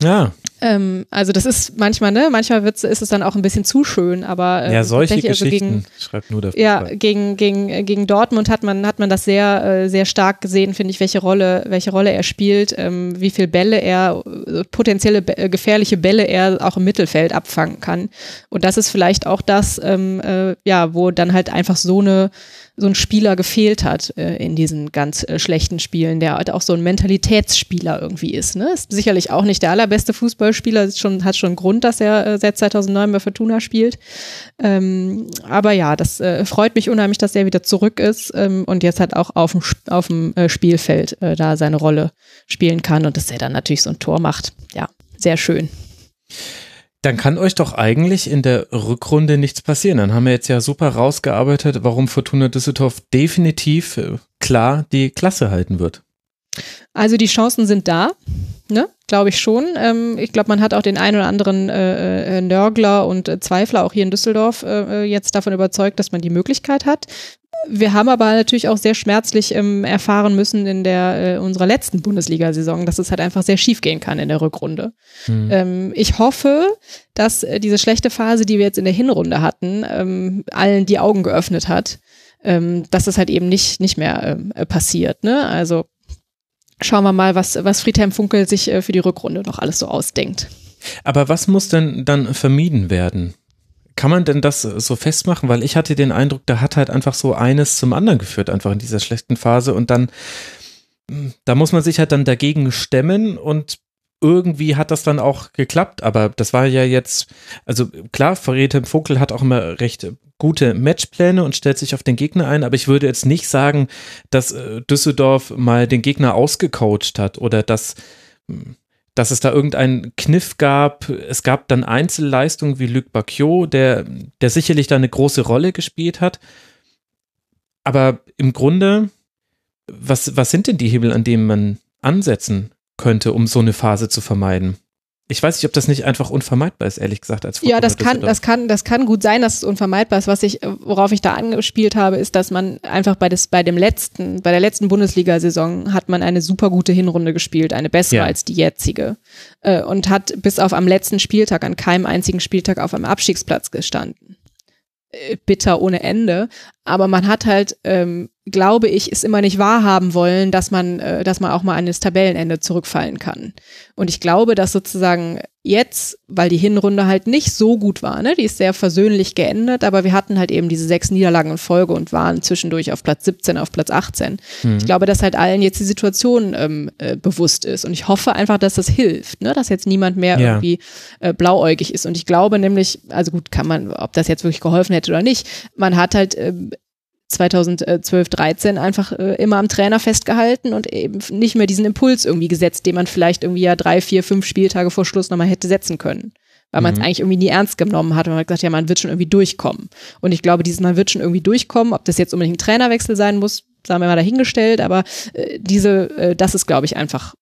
Ja. Ähm, also das ist manchmal, ne, manchmal ist es dann auch ein bisschen zu schön, aber äh, ja, solche also Geschichten gegen, schreibt nur der Ja, gegen, gegen, äh, gegen Dortmund hat man, hat man das sehr, äh, sehr stark gesehen, finde ich, welche Rolle, welche Rolle er spielt, ähm, wie viel Bälle er, äh, potenzielle äh, gefährliche Bälle er auch im Mittelfeld abfangen kann. Und das ist vielleicht auch das, ähm, äh, ja, wo dann halt einfach so eine so ein Spieler gefehlt hat äh, in diesen ganz äh, schlechten Spielen, der halt auch so ein Mentalitätsspieler irgendwie ist. Ne? Ist sicherlich auch nicht der allerbeste Fußballspieler, schon, hat schon einen Grund, dass er äh, seit 2009 bei Fortuna spielt. Ähm, aber ja, das äh, freut mich unheimlich, dass er wieder zurück ist ähm, und jetzt halt auch auf dem, auf dem äh, Spielfeld äh, da seine Rolle spielen kann und dass er dann natürlich so ein Tor macht. Ja, sehr schön. Dann kann euch doch eigentlich in der Rückrunde nichts passieren. Dann haben wir jetzt ja super rausgearbeitet, warum Fortuna Düsseldorf definitiv äh, klar die Klasse halten wird. Also die Chancen sind da, ne? glaube ich schon. Ähm, ich glaube, man hat auch den einen oder anderen äh, äh, Nörgler und äh, Zweifler auch hier in Düsseldorf äh, jetzt davon überzeugt, dass man die Möglichkeit hat. Wir haben aber natürlich auch sehr schmerzlich ähm, erfahren müssen in der äh, unserer letzten Bundesliga-Saison, dass es halt einfach sehr schief gehen kann in der Rückrunde. Mhm. Ähm, ich hoffe, dass äh, diese schlechte Phase, die wir jetzt in der Hinrunde hatten, ähm, allen die Augen geöffnet hat, ähm, dass es halt eben nicht nicht mehr ähm, äh, passiert. Ne? Also schauen wir mal, was was Friedhelm Funkel sich äh, für die Rückrunde noch alles so ausdenkt. Aber was muss denn dann vermieden werden? Kann man denn das so festmachen? Weil ich hatte den Eindruck, da hat halt einfach so eines zum anderen geführt, einfach in dieser schlechten Phase. Und dann, hm, da muss man sich halt dann dagegen stemmen und irgendwie hat das dann auch geklappt, aber das war ja jetzt, also klar, Verräter Vogel hat auch immer recht gute Matchpläne und stellt sich auf den Gegner ein, aber ich würde jetzt nicht sagen, dass äh, Düsseldorf mal den Gegner ausgecoacht hat oder dass hm, dass es da irgendeinen Kniff gab. Es gab dann Einzelleistungen wie Luc Bacchio, der, der sicherlich da eine große Rolle gespielt hat. Aber im Grunde, was, was sind denn die Hebel, an denen man ansetzen könnte, um so eine Phase zu vermeiden? Ich weiß nicht, ob das nicht einfach unvermeidbar ist, ehrlich gesagt, als Ja, das kann, das kann, das kann gut sein, dass es unvermeidbar ist. Was ich, worauf ich da angespielt habe, ist, dass man einfach bei des, bei dem letzten, bei der letzten Bundesliga-Saison hat man eine super gute Hinrunde gespielt, eine bessere ja. als die jetzige. Äh, und hat bis auf am letzten Spieltag an keinem einzigen Spieltag auf einem Abstiegsplatz gestanden. Äh, bitter ohne Ende. Aber man hat halt, ähm, glaube ich, es immer nicht wahrhaben wollen, dass man, äh, dass man auch mal an das Tabellenende zurückfallen kann. Und ich glaube, dass sozusagen jetzt, weil die Hinrunde halt nicht so gut war, ne, die ist sehr versöhnlich geendet, aber wir hatten halt eben diese sechs Niederlagen in Folge und waren zwischendurch auf Platz 17, auf Platz 18. Mhm. Ich glaube, dass halt allen jetzt die Situation ähm, äh, bewusst ist. Und ich hoffe einfach, dass das hilft, ne, dass jetzt niemand mehr ja. irgendwie äh, blauäugig ist. Und ich glaube nämlich, also gut, kann man, ob das jetzt wirklich geholfen hätte oder nicht, man hat halt äh, 2012, 13 einfach äh, immer am Trainer festgehalten und eben nicht mehr diesen Impuls irgendwie gesetzt, den man vielleicht irgendwie ja drei, vier, fünf Spieltage vor Schluss nochmal hätte setzen können. Weil man es mhm. eigentlich irgendwie nie ernst genommen hat und man hat gesagt, ja, man wird schon irgendwie durchkommen. Und ich glaube, dieses man wird schon irgendwie durchkommen, ob das jetzt unbedingt ein Trainerwechsel sein muss, sagen wir mal dahingestellt, aber äh, diese, äh, das ist, glaube ich, einfach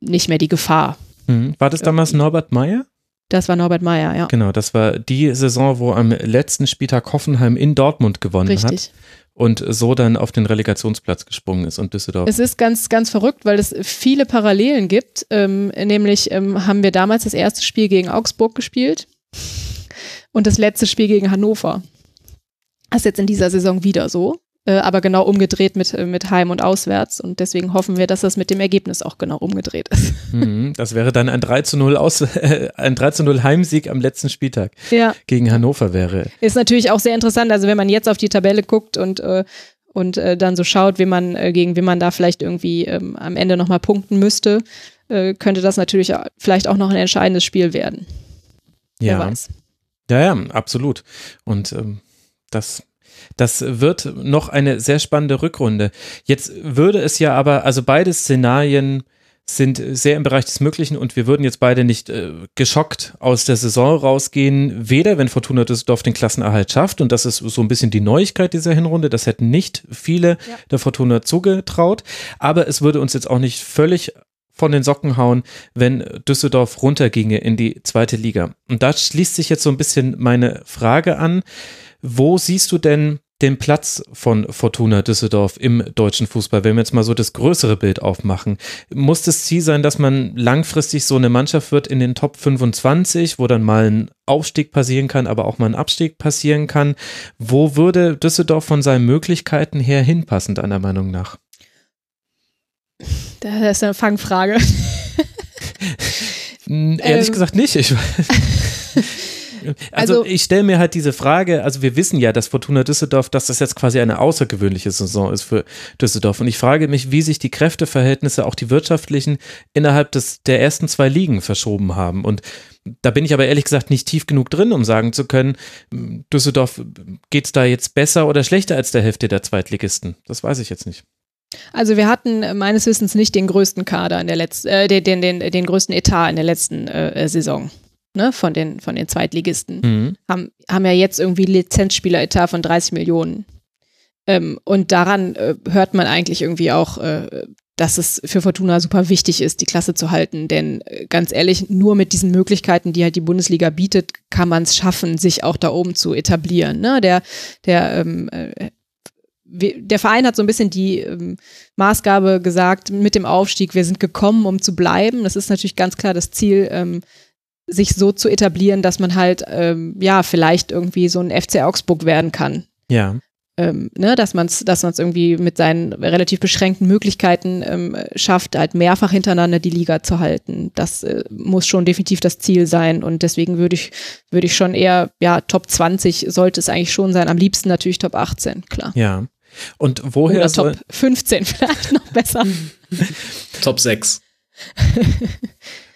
nicht mehr die Gefahr. Mhm. War das damals Norbert Meyer? Das war Norbert Meyer, ja. Genau, das war die Saison, wo am letzten Spieltag Hoffenheim in Dortmund gewonnen Richtig. hat und so dann auf den Relegationsplatz gesprungen ist und Düsseldorf. Es ist ganz, ganz verrückt, weil es viele Parallelen gibt. Ähm, nämlich ähm, haben wir damals das erste Spiel gegen Augsburg gespielt und das letzte Spiel gegen Hannover. Das ist jetzt in dieser Saison wieder so. Äh, aber genau umgedreht mit, äh, mit Heim und Auswärts. Und deswegen hoffen wir, dass das mit dem Ergebnis auch genau umgedreht ist. Mhm, das wäre dann ein 3 zu 0 Aus, äh, ein 3 zu 0 Heimsieg am letzten Spieltag ja. gegen Hannover wäre. Ist natürlich auch sehr interessant. Also wenn man jetzt auf die Tabelle guckt und äh, und äh, dann so schaut, wie man, äh, gegen wen man da vielleicht irgendwie ähm, am Ende nochmal punkten müsste, äh, könnte das natürlich vielleicht auch noch ein entscheidendes Spiel werden. Ja. Wer weiß. Ja, ja, absolut. Und ähm, das das wird noch eine sehr spannende Rückrunde. Jetzt würde es ja aber, also beide Szenarien sind sehr im Bereich des Möglichen und wir würden jetzt beide nicht äh, geschockt aus der Saison rausgehen, weder wenn Fortuna Düsseldorf den Klassenerhalt schafft und das ist so ein bisschen die Neuigkeit dieser Hinrunde, das hätten nicht viele ja. der Fortuna zugetraut, aber es würde uns jetzt auch nicht völlig von den Socken hauen, wenn Düsseldorf runterginge in die zweite Liga. Und da schließt sich jetzt so ein bisschen meine Frage an, wo siehst du denn den Platz von Fortuna Düsseldorf im deutschen Fußball, wenn wir jetzt mal so das größere Bild aufmachen, muss das Ziel sein, dass man langfristig so eine Mannschaft wird in den Top 25, wo dann mal ein Aufstieg passieren kann, aber auch mal ein Abstieg passieren kann. Wo würde Düsseldorf von seinen Möglichkeiten her hinpassen, deiner Meinung nach? Das ist eine Fangfrage. Ehrlich ähm, gesagt nicht. Ich Also, also ich stelle mir halt diese Frage, also wir wissen ja, dass Fortuna Düsseldorf, dass das jetzt quasi eine außergewöhnliche Saison ist für Düsseldorf. Und ich frage mich, wie sich die Kräfteverhältnisse, auch die wirtschaftlichen, innerhalb des, der ersten zwei Ligen verschoben haben. Und da bin ich aber ehrlich gesagt nicht tief genug drin, um sagen zu können, Düsseldorf geht es da jetzt besser oder schlechter als der Hälfte der Zweitligisten. Das weiß ich jetzt nicht. Also wir hatten meines Wissens nicht den größten Kader in der letzten, äh, den, den, den, den größten Etat in der letzten äh, Saison ne, von den, von den Zweitligisten, mhm. haben, haben ja jetzt irgendwie Lizenzspieleretat von 30 Millionen. Ähm, und daran äh, hört man eigentlich irgendwie auch, äh, dass es für Fortuna super wichtig ist, die Klasse zu halten. Denn äh, ganz ehrlich, nur mit diesen Möglichkeiten, die halt die Bundesliga bietet, kann man es schaffen, sich auch da oben zu etablieren. Ne? Der, der ähm, äh, der Verein hat so ein bisschen die ähm, Maßgabe gesagt mit dem Aufstieg, wir sind gekommen, um zu bleiben. Das ist natürlich ganz klar das Ziel, ähm, sich so zu etablieren, dass man halt, ähm, ja, vielleicht irgendwie so ein FC Augsburg werden kann. Ja. Ähm, ne, dass man es dass man's irgendwie mit seinen relativ beschränkten Möglichkeiten ähm, schafft, halt mehrfach hintereinander die Liga zu halten. Das äh, muss schon definitiv das Ziel sein und deswegen würde ich, würde ich schon eher, ja, Top 20 sollte es eigentlich schon sein. Am liebsten natürlich Top 18, klar. Ja. Und woher Oder Top 15 vielleicht noch besser. Top 6.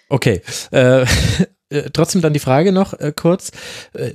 Okay. Äh, äh, trotzdem dann die Frage noch äh, kurz. Äh,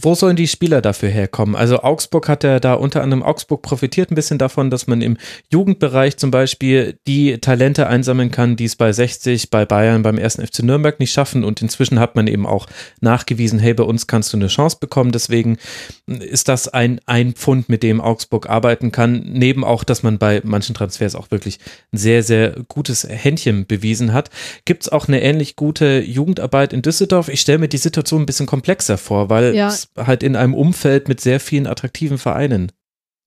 wo sollen die Spieler dafür herkommen? Also Augsburg hat ja da unter anderem, Augsburg profitiert ein bisschen davon, dass man im Jugendbereich zum Beispiel die Talente einsammeln kann, die es bei 60, bei Bayern, beim ersten FC Nürnberg nicht schaffen. Und inzwischen hat man eben auch nachgewiesen, hey, bei uns kannst du eine Chance bekommen. Deswegen ist das ein, ein Pfund, mit dem Augsburg arbeiten kann. Neben auch, dass man bei manchen Transfers auch wirklich ein sehr, sehr gutes Händchen bewiesen hat. Gibt es auch eine ähnlich gute Jugendarbeit in Düsseldorf? Ich stelle mir die Situation ein bisschen komplexer vor, weil ja halt in einem Umfeld mit sehr vielen attraktiven Vereinen.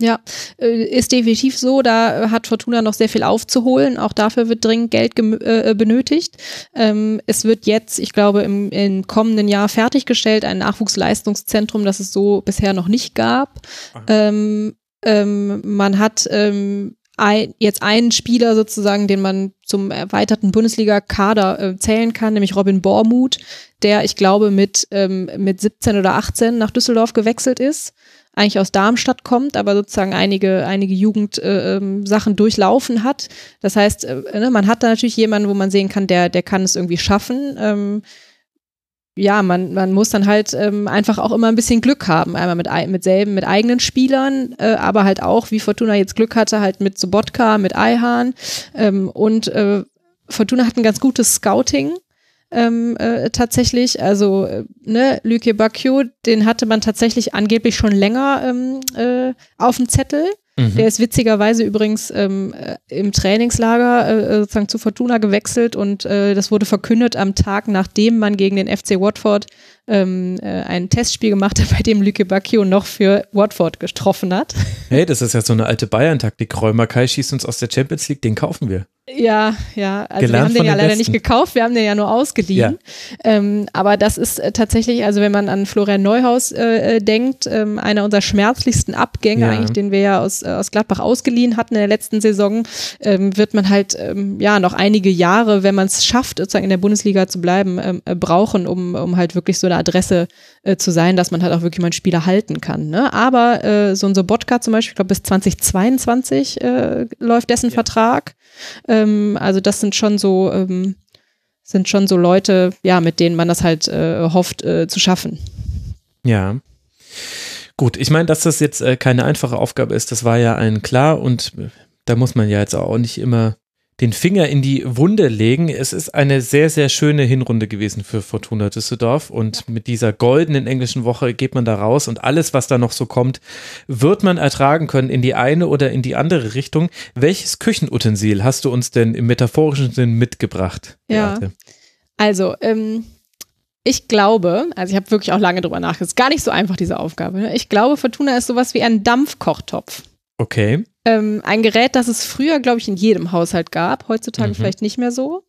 Ja, äh, ist definitiv so. Da hat Fortuna noch sehr viel aufzuholen. Auch dafür wird dringend Geld äh, benötigt. Ähm, es wird jetzt, ich glaube, im, im, kommenden Jahr fertiggestellt, ein Nachwuchsleistungszentrum, das es so bisher noch nicht gab. Ähm, ähm, man hat ähm, ein, jetzt einen Spieler sozusagen, den man zum erweiterten Bundesliga-Kader äh, zählen kann, nämlich Robin Bormuth, der, ich glaube, mit, ähm, mit 17 oder 18 nach Düsseldorf gewechselt ist, eigentlich aus Darmstadt kommt, aber sozusagen einige, einige Jugendsachen äh, ähm, durchlaufen hat. Das heißt, äh, ne, man hat da natürlich jemanden, wo man sehen kann, der, der kann es irgendwie schaffen. Ähm, ja, man, man muss dann halt ähm, einfach auch immer ein bisschen Glück haben. Einmal mit, mit selben, mit eigenen Spielern, äh, aber halt auch, wie Fortuna jetzt Glück hatte, halt mit Sobotka, mit Eihahn. Ähm, und äh, Fortuna hat ein ganz gutes Scouting. Ähm, äh, tatsächlich, also äh, ne, Lüke Bakio, den hatte man tatsächlich angeblich schon länger ähm, äh, auf dem Zettel. Mhm. Der ist witzigerweise übrigens ähm, äh, im Trainingslager äh, äh, sozusagen zu Fortuna gewechselt und äh, das wurde verkündet am Tag, nachdem man gegen den FC Watford ähm, äh, ein Testspiel gemacht hat, bei dem Lüke Bacchio noch für Watford getroffen hat. Hey, das ist ja so eine alte Bayern-Taktik. Räumer Kai schießt uns aus der Champions League, den kaufen wir. Ja, ja. Also Gelernt wir haben den ja leider Besten. nicht gekauft, wir haben den ja nur ausgeliehen. Ja. Ähm, aber das ist äh, tatsächlich, also wenn man an Florian Neuhaus äh, äh, denkt, ähm, einer unserer schmerzlichsten Abgänge ja. eigentlich, den wir ja aus, äh, aus Gladbach ausgeliehen hatten in der letzten Saison, ähm, wird man halt ähm, ja noch einige Jahre, wenn man es schafft, sozusagen in der Bundesliga zu bleiben, ähm, äh, brauchen, um, um halt wirklich so eine Adresse äh, zu sein, dass man halt auch wirklich mal einen Spieler halten kann. Ne? Aber äh, so ein Sobotka zum Beispiel, ich glaube bis 2022 äh, läuft dessen ja. Vertrag. Ähm, also das sind schon so, ähm, sind schon so Leute, ja, mit denen man das halt äh, hofft äh, zu schaffen. Ja. Gut, ich meine, dass das jetzt äh, keine einfache Aufgabe ist, das war ja allen klar und äh, da muss man ja jetzt auch nicht immer den Finger in die Wunde legen. Es ist eine sehr, sehr schöne Hinrunde gewesen für Fortuna Düsseldorf und mit dieser goldenen englischen Woche geht man da raus und alles, was da noch so kommt, wird man ertragen können in die eine oder in die andere Richtung. Welches Küchenutensil hast du uns denn im metaphorischen Sinn mitgebracht? Ja. Beate? Also, ähm, ich glaube, also ich habe wirklich auch lange drüber nachgedacht, es ist gar nicht so einfach, diese Aufgabe. Ne? Ich glaube, Fortuna ist sowas wie ein Dampfkochtopf. Okay. Ähm, ein Gerät, das es früher, glaube ich, in jedem Haushalt gab, heutzutage mhm. vielleicht nicht mehr so.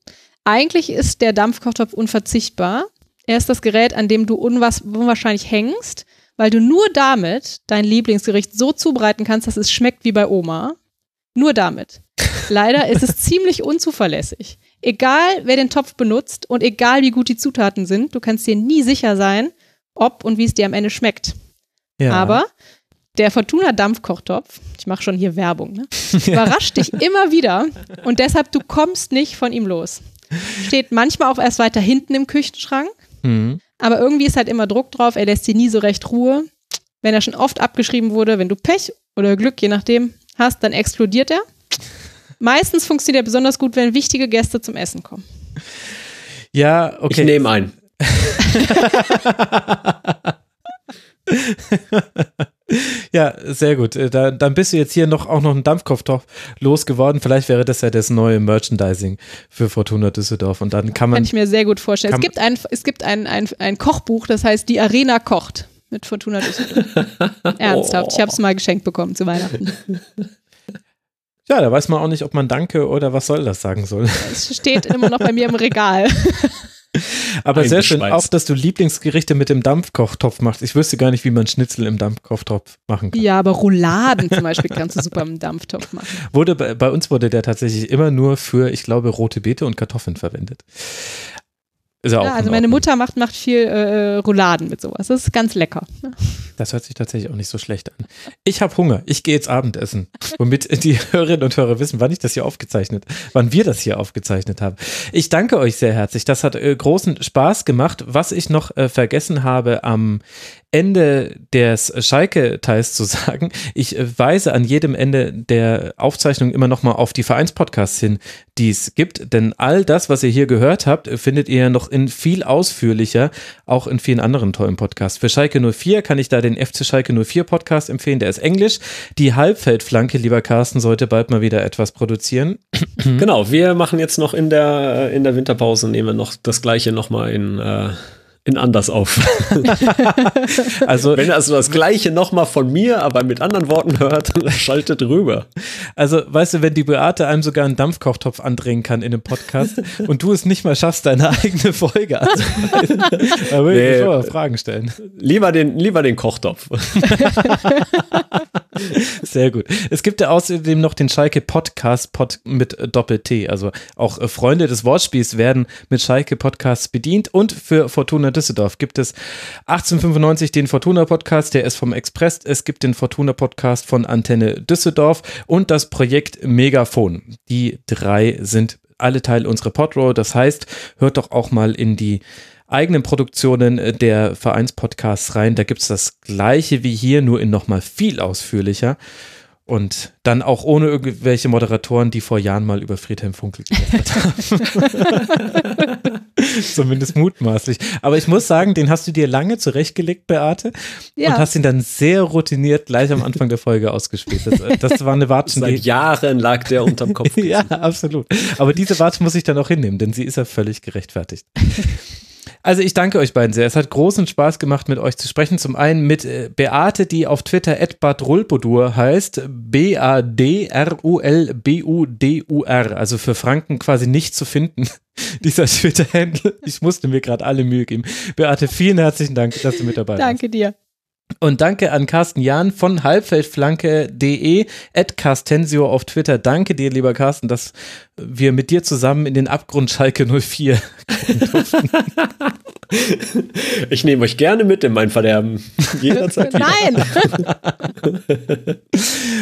Eigentlich ist der Dampfkochtopf unverzichtbar. Er ist das Gerät, an dem du unwahrscheinlich hängst, weil du nur damit dein Lieblingsgericht so zubereiten kannst, dass es schmeckt wie bei Oma. Nur damit. Leider ist es ziemlich unzuverlässig. Egal, wer den Topf benutzt und egal, wie gut die Zutaten sind, du kannst dir nie sicher sein, ob und wie es dir am Ende schmeckt. Ja. Aber der Fortuna Dampfkochtopf, ich mache schon hier Werbung, ne? überrascht dich immer wieder und deshalb du kommst nicht von ihm los. Steht manchmal auch erst weiter hinten im Küchenschrank, mhm. aber irgendwie ist halt immer Druck drauf, er lässt dir nie so recht Ruhe. Wenn er schon oft abgeschrieben wurde, wenn du Pech oder Glück, je nachdem, hast, dann explodiert er. Meistens funktioniert er besonders gut, wenn wichtige Gäste zum Essen kommen. Ja, okay. Ich nehme ein. ja, sehr gut. Äh, da, dann bist du jetzt hier noch auch noch einen Dampfkopftopf losgeworden. Vielleicht wäre das ja das neue Merchandising für Fortuna Düsseldorf. Und dann kann man. Kann ich mir sehr gut vorstellen. Es gibt ein, es gibt ein, ein, ein Kochbuch, das heißt Die Arena kocht mit Fortuna Düsseldorf. Ernsthaft. Oh. Ich habe es mal geschenkt bekommen zu Weihnachten. Ja, da weiß man auch nicht, ob man Danke oder was soll das sagen soll. Es steht immer noch bei mir im Regal. Aber sehr schön auch, dass du Lieblingsgerichte mit dem Dampfkochtopf machst. Ich wüsste gar nicht, wie man Schnitzel im Dampfkochtopf machen kann. Ja, aber Rouladen zum Beispiel kannst du super im Dampftopf machen. Wurde, bei uns wurde der tatsächlich immer nur für, ich glaube, rote Beete und Kartoffeln verwendet. Ist ja, ja also meine Mutter macht, macht viel äh, Rouladen mit sowas. Das ist ganz lecker. Das hört sich tatsächlich auch nicht so schlecht an. Ich habe Hunger. Ich gehe jetzt Abendessen. Womit die Hörerinnen und Hörer wissen, wann ich das hier aufgezeichnet, wann wir das hier aufgezeichnet haben. Ich danke euch sehr herzlich. Das hat äh, großen Spaß gemacht. Was ich noch äh, vergessen habe am Ende des Schalke-Teils zu sagen. Ich weise an jedem Ende der Aufzeichnung immer nochmal auf die Vereinspodcasts hin, die es gibt. Denn all das, was ihr hier gehört habt, findet ihr noch in viel ausführlicher, auch in vielen anderen tollen Podcasts. Für Schalke 04 kann ich da den FC Schalke 04 Podcast empfehlen. Der ist Englisch. Die Halbfeldflanke, lieber Carsten, sollte bald mal wieder etwas produzieren. Genau, wir machen jetzt noch in der, in der Winterpause, nehmen wir noch das gleiche nochmal in äh in anders auf. also wenn ihr also das Gleiche nochmal von mir, aber mit anderen Worten hört, schaltet rüber. Also weißt du, wenn die Beate einem sogar einen Dampfkochtopf andrehen kann in einem Podcast und du es nicht mal schaffst, deine eigene Folge anzuhalten, da würde nee, ich schon Fragen stellen. Lieber den, lieber den Kochtopf. Sehr gut. Es gibt ja außerdem noch den Schalke Podcast Pod mit Doppel-T. Also auch äh, Freunde des Wortspiels werden mit Schalke Podcasts bedient und für Fortuna Düsseldorf gibt es 1895 den Fortuna Podcast, der ist vom Express. Es gibt den Fortuna Podcast von Antenne Düsseldorf und das Projekt Megafon. Die drei sind alle Teil unserer Podrow. Das heißt, hört doch auch mal in die eigenen Produktionen der Vereinspodcasts rein. Da gibt es das gleiche wie hier, nur in nochmal viel ausführlicher. Und dann auch ohne irgendwelche Moderatoren, die vor Jahren mal über Friedhelm Funkel geredet haben. Zumindest mutmaßlich. Aber ich muss sagen, den hast du dir lange zurechtgelegt, Beate. Ja. Und hast ihn dann sehr routiniert gleich am Anfang der Folge ausgespielt. Das, das war eine Watschen. Seit Jahren lag der unterm Kopf. ja, absolut. Aber diese Watschen muss ich dann auch hinnehmen, denn sie ist ja völlig gerechtfertigt. Also ich danke euch beiden sehr. Es hat großen Spaß gemacht, mit euch zu sprechen. Zum einen mit äh, Beate, die auf Twitter @badrulbudur heißt, B-A-D-R-U-L-B-U-D-U-R. Also für Franken quasi nicht zu finden, dieser Twitter-Handle. Ich musste mir gerade alle Mühe geben. Beate, vielen herzlichen Dank, dass du mit dabei warst. Danke dir. Und danke an Carsten Jahn von halbfeldflanke.de, at Carstensio auf Twitter. Danke dir, lieber Carsten, dass wir mit dir zusammen in den Abgrund Schalke 04 kommen Ich nehme euch gerne mit in mein Verderben. Jederzeit. Nein!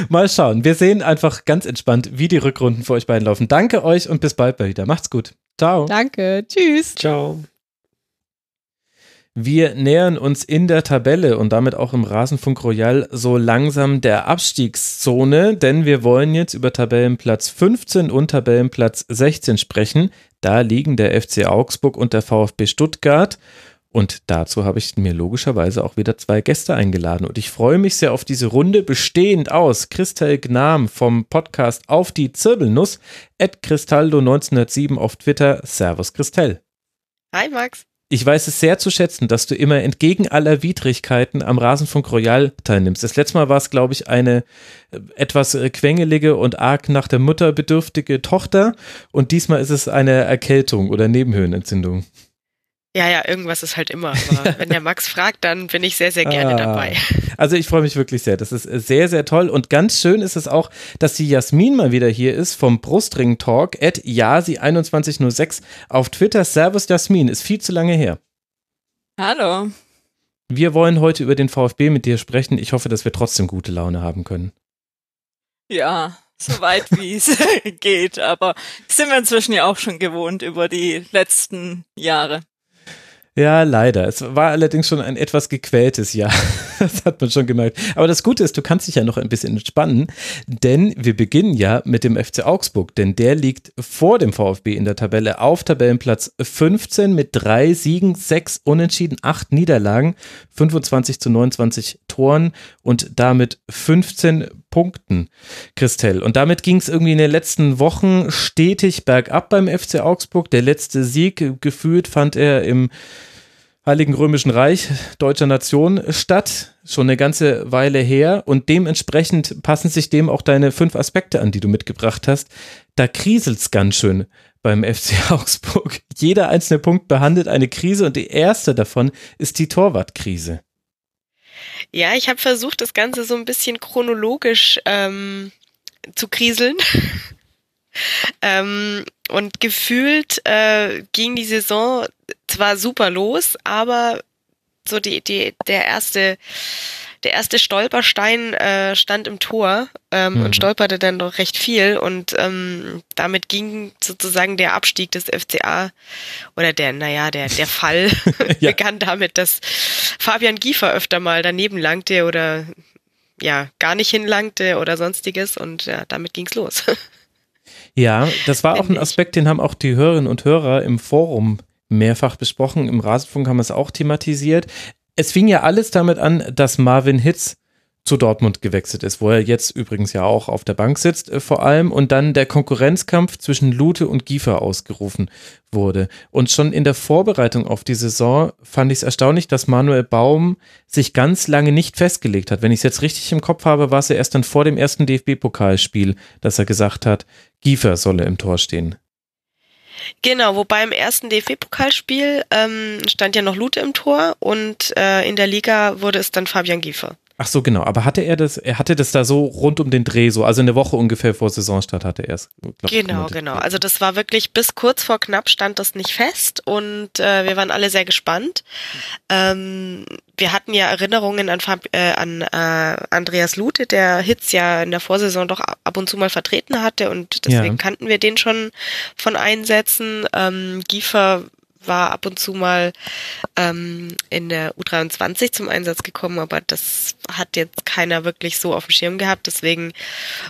Mal schauen. Wir sehen einfach ganz entspannt, wie die Rückrunden für euch beiden laufen. Danke euch und bis bald mal wieder. Macht's gut. Ciao. Danke. Tschüss. Ciao. Wir nähern uns in der Tabelle und damit auch im Rasenfunk Royal so langsam der Abstiegszone, denn wir wollen jetzt über Tabellenplatz 15 und Tabellenplatz 16 sprechen. Da liegen der FC Augsburg und der VfB Stuttgart. Und dazu habe ich mir logischerweise auch wieder zwei Gäste eingeladen. Und ich freue mich sehr auf diese Runde, bestehend aus Christel Gnam vom Podcast Auf die Zirbelnuss, at Cristaldo1907 auf Twitter. Servus Christel. Hi Max ich weiß es sehr zu schätzen, dass du immer entgegen aller Widrigkeiten am Rasenfunk Royal teilnimmst. Das letzte Mal war es, glaube ich, eine äh, etwas äh, quengelige und arg nach der Mutter bedürftige Tochter und diesmal ist es eine Erkältung oder Nebenhöhlenentzündung. Ja, ja, irgendwas ist halt immer. Aber wenn der Max fragt, dann bin ich sehr, sehr gerne ah, dabei. Also ich freue mich wirklich sehr. Das ist sehr, sehr toll. Und ganz schön ist es auch, dass die Jasmin mal wieder hier ist vom Brustring Talk at Yasi2106 auf Twitter. Servus Jasmin, ist viel zu lange her. Hallo. Wir wollen heute über den VfB mit dir sprechen. Ich hoffe, dass wir trotzdem gute Laune haben können. Ja, so weit wie es geht. Aber sind wir inzwischen ja auch schon gewohnt über die letzten Jahre. Ja, leider. Es war allerdings schon ein etwas gequältes Jahr. Das hat man schon gemerkt. Aber das Gute ist, du kannst dich ja noch ein bisschen entspannen, denn wir beginnen ja mit dem FC Augsburg, denn der liegt vor dem VfB in der Tabelle auf Tabellenplatz 15 mit drei Siegen, sechs Unentschieden, acht Niederlagen, 25 zu 29 Toren und damit 15 Punkten, Christelle. Und damit ging es irgendwie in den letzten Wochen stetig bergab beim FC Augsburg. Der letzte Sieg gefühlt fand er im Heiligen Römischen Reich deutscher Nation statt, schon eine ganze Weile her und dementsprechend passen sich dem auch deine fünf Aspekte an, die du mitgebracht hast. Da kriselt's ganz schön beim FC Augsburg. Jeder einzelne Punkt behandelt eine Krise und die erste davon ist die Torwartkrise. Ja, ich habe versucht, das Ganze so ein bisschen chronologisch ähm, zu kriseln. ähm, und gefühlt äh, ging die Saison zwar super los, aber so die, die, der erste, der erste Stolperstein äh, stand im Tor ähm, mhm. und stolperte dann doch recht viel und ähm, damit ging sozusagen der Abstieg des FCA oder der, naja, der, der Fall ja. begann damit, dass Fabian Giefer öfter mal daneben langte oder ja, gar nicht hinlangte oder sonstiges und ja, damit ging's los. Ja, das war auch ein Aspekt, den haben auch die Hörerinnen und Hörer im Forum mehrfach besprochen. Im Rasenfunk haben wir es auch thematisiert. Es fing ja alles damit an, dass Marvin Hitz zu Dortmund gewechselt ist, wo er jetzt übrigens ja auch auf der Bank sitzt, äh, vor allem, und dann der Konkurrenzkampf zwischen Lute und Giefer ausgerufen wurde. Und schon in der Vorbereitung auf die Saison fand ich es erstaunlich, dass Manuel Baum sich ganz lange nicht festgelegt hat. Wenn ich es jetzt richtig im Kopf habe, war es ja erst dann vor dem ersten DFB-Pokalspiel, dass er gesagt hat, Giefer solle im Tor stehen. Genau, wobei im ersten DFB-Pokalspiel ähm, stand ja noch Lute im Tor und äh, in der Liga wurde es dann Fabian Giefer. Ach so, genau. Aber hatte er das, er hatte das da so rund um den Dreh, so, also eine Woche ungefähr vor Saisonstart hatte er es. Genau, genau. Also das war wirklich bis kurz vor knapp stand das nicht fest und äh, wir waren alle sehr gespannt. Ähm, wir hatten ja Erinnerungen an, äh, an äh, Andreas Lute, der Hitz ja in der Vorsaison doch ab und zu mal vertreten hatte und deswegen ja. kannten wir den schon von Einsätzen. Ähm, Giefer war ab und zu mal ähm, in der U23 zum Einsatz gekommen, aber das hat jetzt keiner wirklich so auf dem Schirm gehabt. Deswegen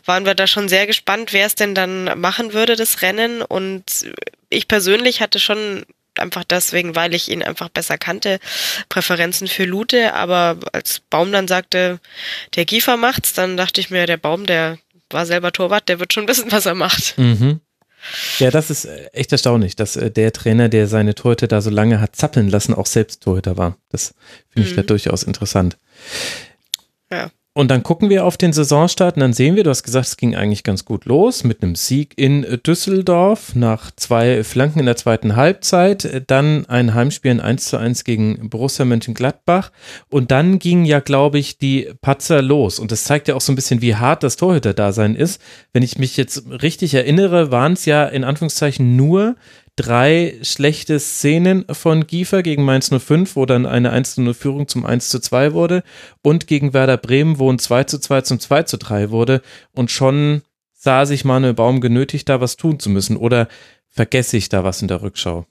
waren wir da schon sehr gespannt, wer es denn dann machen würde, das Rennen. Und ich persönlich hatte schon einfach deswegen, weil ich ihn einfach besser kannte, Präferenzen für Lute. Aber als Baum dann sagte, der Giefer macht's, dann dachte ich mir, der Baum, der war selber Torwart, der wird schon wissen, was er macht. Mhm. Ja, das ist äh, echt erstaunlich, dass äh, der Trainer, der seine Torhüter da so lange hat zappeln lassen, auch selbst Torhüter war. Das finde ich mhm. da durchaus interessant. Ja. Und dann gucken wir auf den Saisonstart und dann sehen wir, du hast gesagt, es ging eigentlich ganz gut los mit einem Sieg in Düsseldorf nach zwei Flanken in der zweiten Halbzeit, dann ein Heimspiel in 1 zu 1 gegen Borussia Mönchengladbach und dann ging ja, glaube ich, die Patzer los und das zeigt ja auch so ein bisschen, wie hart das Torhüter-Dasein ist. Wenn ich mich jetzt richtig erinnere, waren es ja in Anführungszeichen nur drei schlechte Szenen von Giefer gegen Mainz 05, wo dann eine 1 0 Führung zum 1 zu 2 wurde und gegen Werder Bremen, wo ein 2 zu 2 zum 2 zu 3 wurde und schon sah sich Manuel Baum genötigt, da was tun zu müssen oder vergesse ich da was in der Rückschau?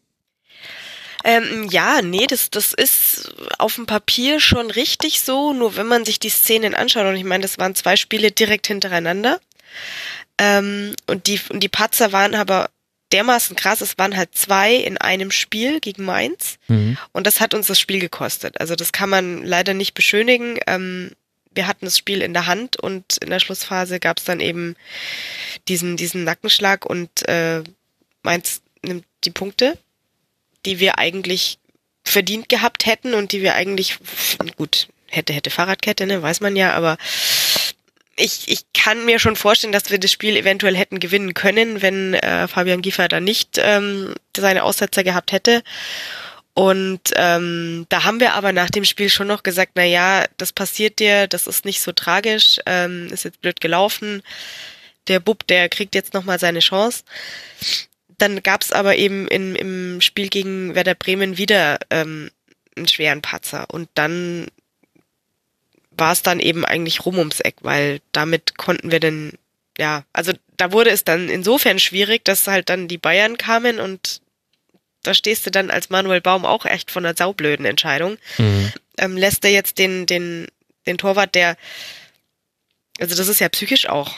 Ähm, ja, nee, das, das ist auf dem Papier schon richtig so, nur wenn man sich die Szenen anschaut, und ich meine, das waren zwei Spiele direkt hintereinander, ähm, und die, und die Patzer waren aber dermaßen krass. Es waren halt zwei in einem Spiel gegen Mainz. Mhm. Und das hat uns das Spiel gekostet. Also das kann man leider nicht beschönigen. Ähm, wir hatten das Spiel in der Hand und in der Schlussphase gab es dann eben diesen, diesen Nackenschlag und äh, Mainz nimmt die Punkte, die wir eigentlich verdient gehabt hätten und die wir eigentlich, gut, hätte, hätte Fahrradkette, ne, weiß man ja, aber ich, ich kann mir schon vorstellen, dass wir das Spiel eventuell hätten gewinnen können, wenn äh, Fabian Giefer da nicht ähm, seine Aussetzer gehabt hätte. Und ähm, da haben wir aber nach dem Spiel schon noch gesagt, na ja, das passiert dir, das ist nicht so tragisch, ähm, ist jetzt blöd gelaufen. Der Bub, der kriegt jetzt nochmal seine Chance. Dann gab's aber eben in, im Spiel gegen Werder Bremen wieder ähm, einen schweren Patzer. Und dann war es dann eben eigentlich rum ums Eck, weil damit konnten wir dann, ja, also da wurde es dann insofern schwierig, dass halt dann die Bayern kamen und da stehst du dann als Manuel Baum auch echt von einer saublöden Entscheidung. Mhm. Ähm, lässt er jetzt den, den, den Torwart, der, also das ist ja psychisch auch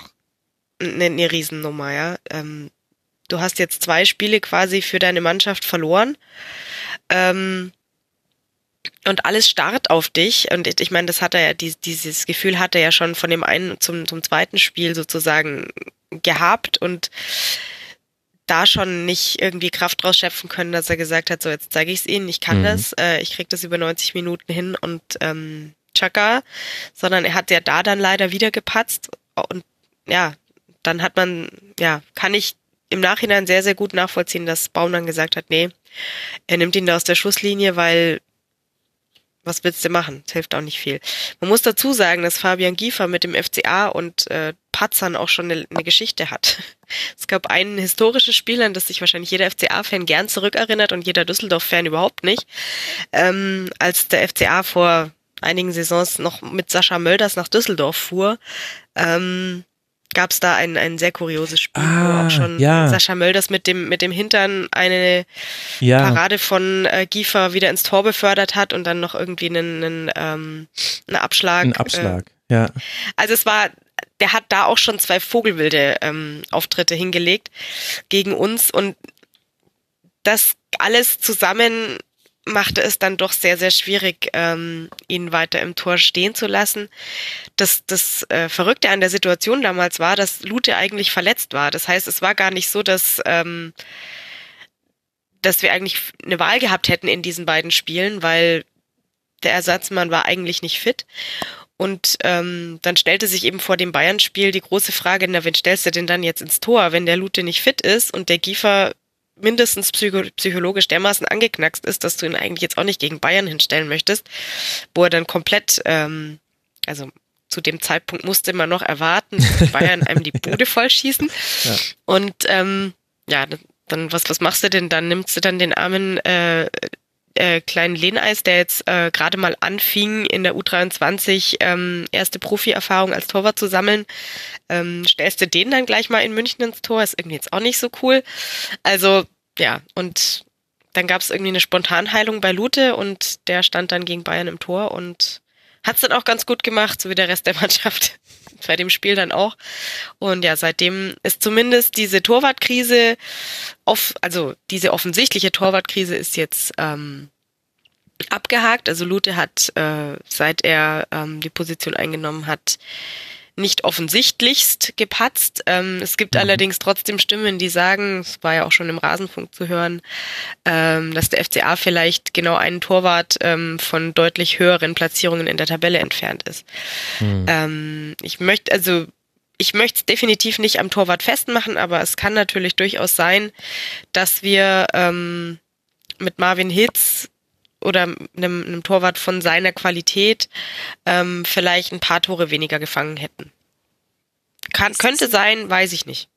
eine, eine Riesennummer, ja. Ähm, du hast jetzt zwei Spiele quasi für deine Mannschaft verloren. Ähm, und alles starrt auf dich. Und ich meine, das hat er ja, dieses Gefühl hat er ja schon von dem einen zum, zum zweiten Spiel sozusagen gehabt und da schon nicht irgendwie Kraft draus schöpfen können, dass er gesagt hat, so jetzt zeige ich es ihnen, ich kann mhm. das, äh, ich krieg das über 90 Minuten hin und ähm, Chaka, sondern er hat ja da dann leider wieder gepatzt und ja, dann hat man, ja, kann ich im Nachhinein sehr, sehr gut nachvollziehen, dass Baum dann gesagt hat, nee, er nimmt ihn da aus der Schusslinie, weil was willst du machen? Das hilft auch nicht viel. Man muss dazu sagen, dass Fabian Giefer mit dem FCA und äh, Patzern auch schon eine, eine Geschichte hat. Es gab ein historisches Spiel, an das sich wahrscheinlich jeder FCA-Fan gern zurückerinnert und jeder Düsseldorf-Fan überhaupt nicht. Ähm, als der FCA vor einigen Saisons noch mit Sascha Mölders nach Düsseldorf fuhr, ähm, gab es da ein, ein sehr kurioses Spiel, ah, wo auch schon ja. Sascha Mölders mit dem, mit dem Hintern eine ja. Parade von äh, Giefer wieder ins Tor befördert hat und dann noch irgendwie einen, einen, ähm, einen Abschlag. Ein Abschlag, äh, ja. Also es war, der hat da auch schon zwei vogelwilde ähm, Auftritte hingelegt gegen uns und das alles zusammen machte es dann doch sehr, sehr schwierig, ähm, ihn weiter im Tor stehen zu lassen. Das, das äh, Verrückte an der Situation damals war, dass Lute eigentlich verletzt war. Das heißt, es war gar nicht so, dass, ähm, dass wir eigentlich eine Wahl gehabt hätten in diesen beiden Spielen, weil der Ersatzmann war eigentlich nicht fit. Und ähm, dann stellte sich eben vor dem Bayern-Spiel die große Frage, na, wen stellst du denn dann jetzt ins Tor, wenn der Lute nicht fit ist und der Giefer mindestens psycho psychologisch dermaßen angeknackst ist, dass du ihn eigentlich jetzt auch nicht gegen Bayern hinstellen möchtest, wo er dann komplett, ähm, also zu dem Zeitpunkt musste man noch erwarten, dass Bayern einem die Bude vollschießen. Ja. Und ähm, ja, dann was, was machst du denn? Dann nimmst du dann den armen äh, äh, kleinen Lehneis, der jetzt äh, gerade mal anfing, in der U23 ähm, erste Profi-Erfahrung als Torwart zu sammeln, ähm, stellst du den dann gleich mal in München ins Tor, ist irgendwie jetzt auch nicht so cool. Also ja, und dann gab es irgendwie eine Spontanheilung bei Lute und der stand dann gegen Bayern im Tor und hat es dann auch ganz gut gemacht, so wie der Rest der Mannschaft bei dem Spiel dann auch. Und ja, seitdem ist zumindest diese Torwartkrise, off, also diese offensichtliche Torwartkrise ist jetzt ähm, abgehakt. Also Lute hat, äh, seit er ähm, die Position eingenommen hat, nicht offensichtlichst gepatzt. Ähm, es gibt mhm. allerdings trotzdem Stimmen, die sagen, es war ja auch schon im Rasenfunk zu hören, ähm, dass der FCA vielleicht genau einen Torwart ähm, von deutlich höheren Platzierungen in der Tabelle entfernt ist. Mhm. Ähm, ich möchte, also ich möchte es definitiv nicht am Torwart festmachen, aber es kann natürlich durchaus sein, dass wir ähm, mit Marvin Hitz oder einem, einem Torwart von seiner Qualität ähm, vielleicht ein paar Tore weniger gefangen hätten. Kann, könnte sein, weiß ich nicht.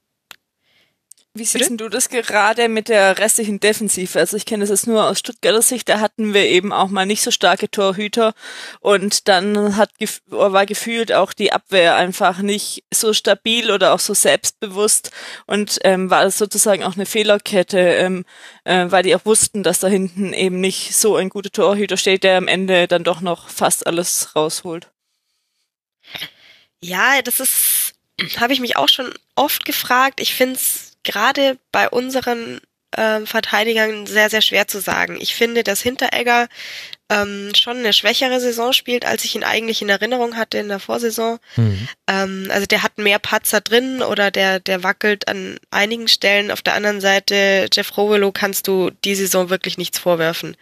Wie siehst du das gerade mit der restlichen Defensive? Also ich kenne das jetzt nur aus Stuttgarter Sicht, da hatten wir eben auch mal nicht so starke Torhüter und dann hat war gefühlt auch die Abwehr einfach nicht so stabil oder auch so selbstbewusst und ähm, war das sozusagen auch eine Fehlerkette, ähm, äh, weil die auch wussten, dass da hinten eben nicht so ein guter Torhüter steht, der am Ende dann doch noch fast alles rausholt. Ja, das ist, habe ich mich auch schon oft gefragt. Ich finde es gerade bei unseren ähm, Verteidigern sehr, sehr schwer zu sagen. Ich finde, dass Hinteregger ähm, schon eine schwächere Saison spielt, als ich ihn eigentlich in Erinnerung hatte in der Vorsaison. Mhm. Ähm, also der hat mehr Patzer drin oder der, der wackelt an einigen Stellen. Auf der anderen Seite, Jeff Rovelo kannst du die Saison wirklich nichts vorwerfen.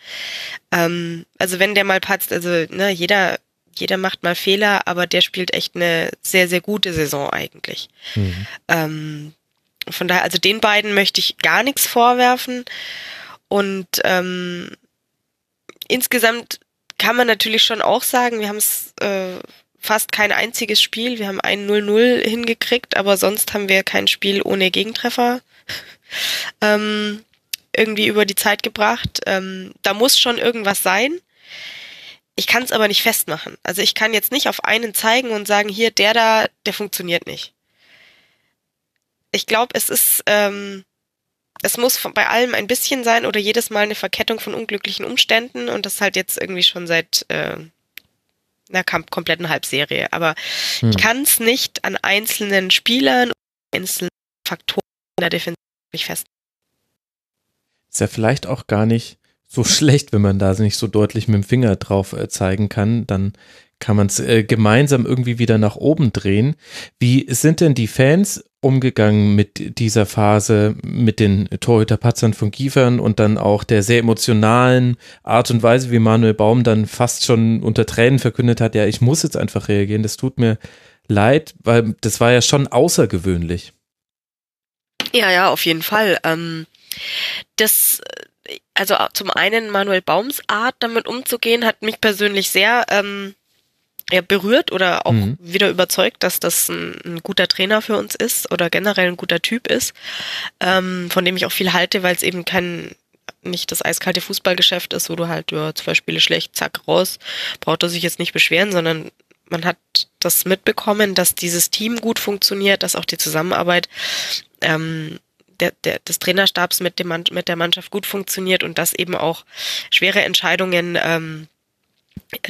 Ähm, also wenn der mal patzt, also ne, jeder jeder macht mal Fehler, aber der spielt echt eine sehr, sehr gute Saison eigentlich. Mhm. Ähm, von daher, also den beiden möchte ich gar nichts vorwerfen. Und ähm, insgesamt kann man natürlich schon auch sagen, wir haben es äh, fast kein einziges Spiel. Wir haben ein 0-0 hingekriegt, aber sonst haben wir kein Spiel ohne Gegentreffer ähm, irgendwie über die Zeit gebracht. Ähm, da muss schon irgendwas sein. Ich kann es aber nicht festmachen. Also ich kann jetzt nicht auf einen zeigen und sagen, hier, der da, der funktioniert nicht ich glaube, es ist, ähm, es muss bei allem ein bisschen sein oder jedes Mal eine Verkettung von unglücklichen Umständen und das halt jetzt irgendwie schon seit äh, einer kompletten Halbserie. Aber hm. ich kann es nicht an einzelnen Spielern, einzelnen Faktoren in der Defensive fest. Ist ja vielleicht auch gar nicht so schlecht, wenn man da nicht so deutlich mit dem Finger drauf äh, zeigen kann. Dann kann man es äh, gemeinsam irgendwie wieder nach oben drehen. Wie sind denn die Fans umgegangen mit dieser Phase, mit den Torhüterpatzern von Kiefern und dann auch der sehr emotionalen Art und Weise, wie Manuel Baum dann fast schon unter Tränen verkündet hat, ja, ich muss jetzt einfach reagieren, das tut mir leid, weil das war ja schon außergewöhnlich. Ja, ja, auf jeden Fall. Ähm, das, also zum einen Manuel Baums Art, damit umzugehen, hat mich persönlich sehr ähm, ja, berührt oder auch mhm. wieder überzeugt, dass das ein, ein, guter Trainer für uns ist oder generell ein guter Typ ist, ähm, von dem ich auch viel halte, weil es eben kein nicht das eiskalte Fußballgeschäft ist, wo du halt ja, zwei Spiele schlecht, zack, raus, braucht er sich jetzt nicht beschweren, sondern man hat das mitbekommen, dass dieses Team gut funktioniert, dass auch die Zusammenarbeit ähm, der, der, des Trainerstabs mit, dem, mit der Mannschaft gut funktioniert und dass eben auch schwere Entscheidungen ähm,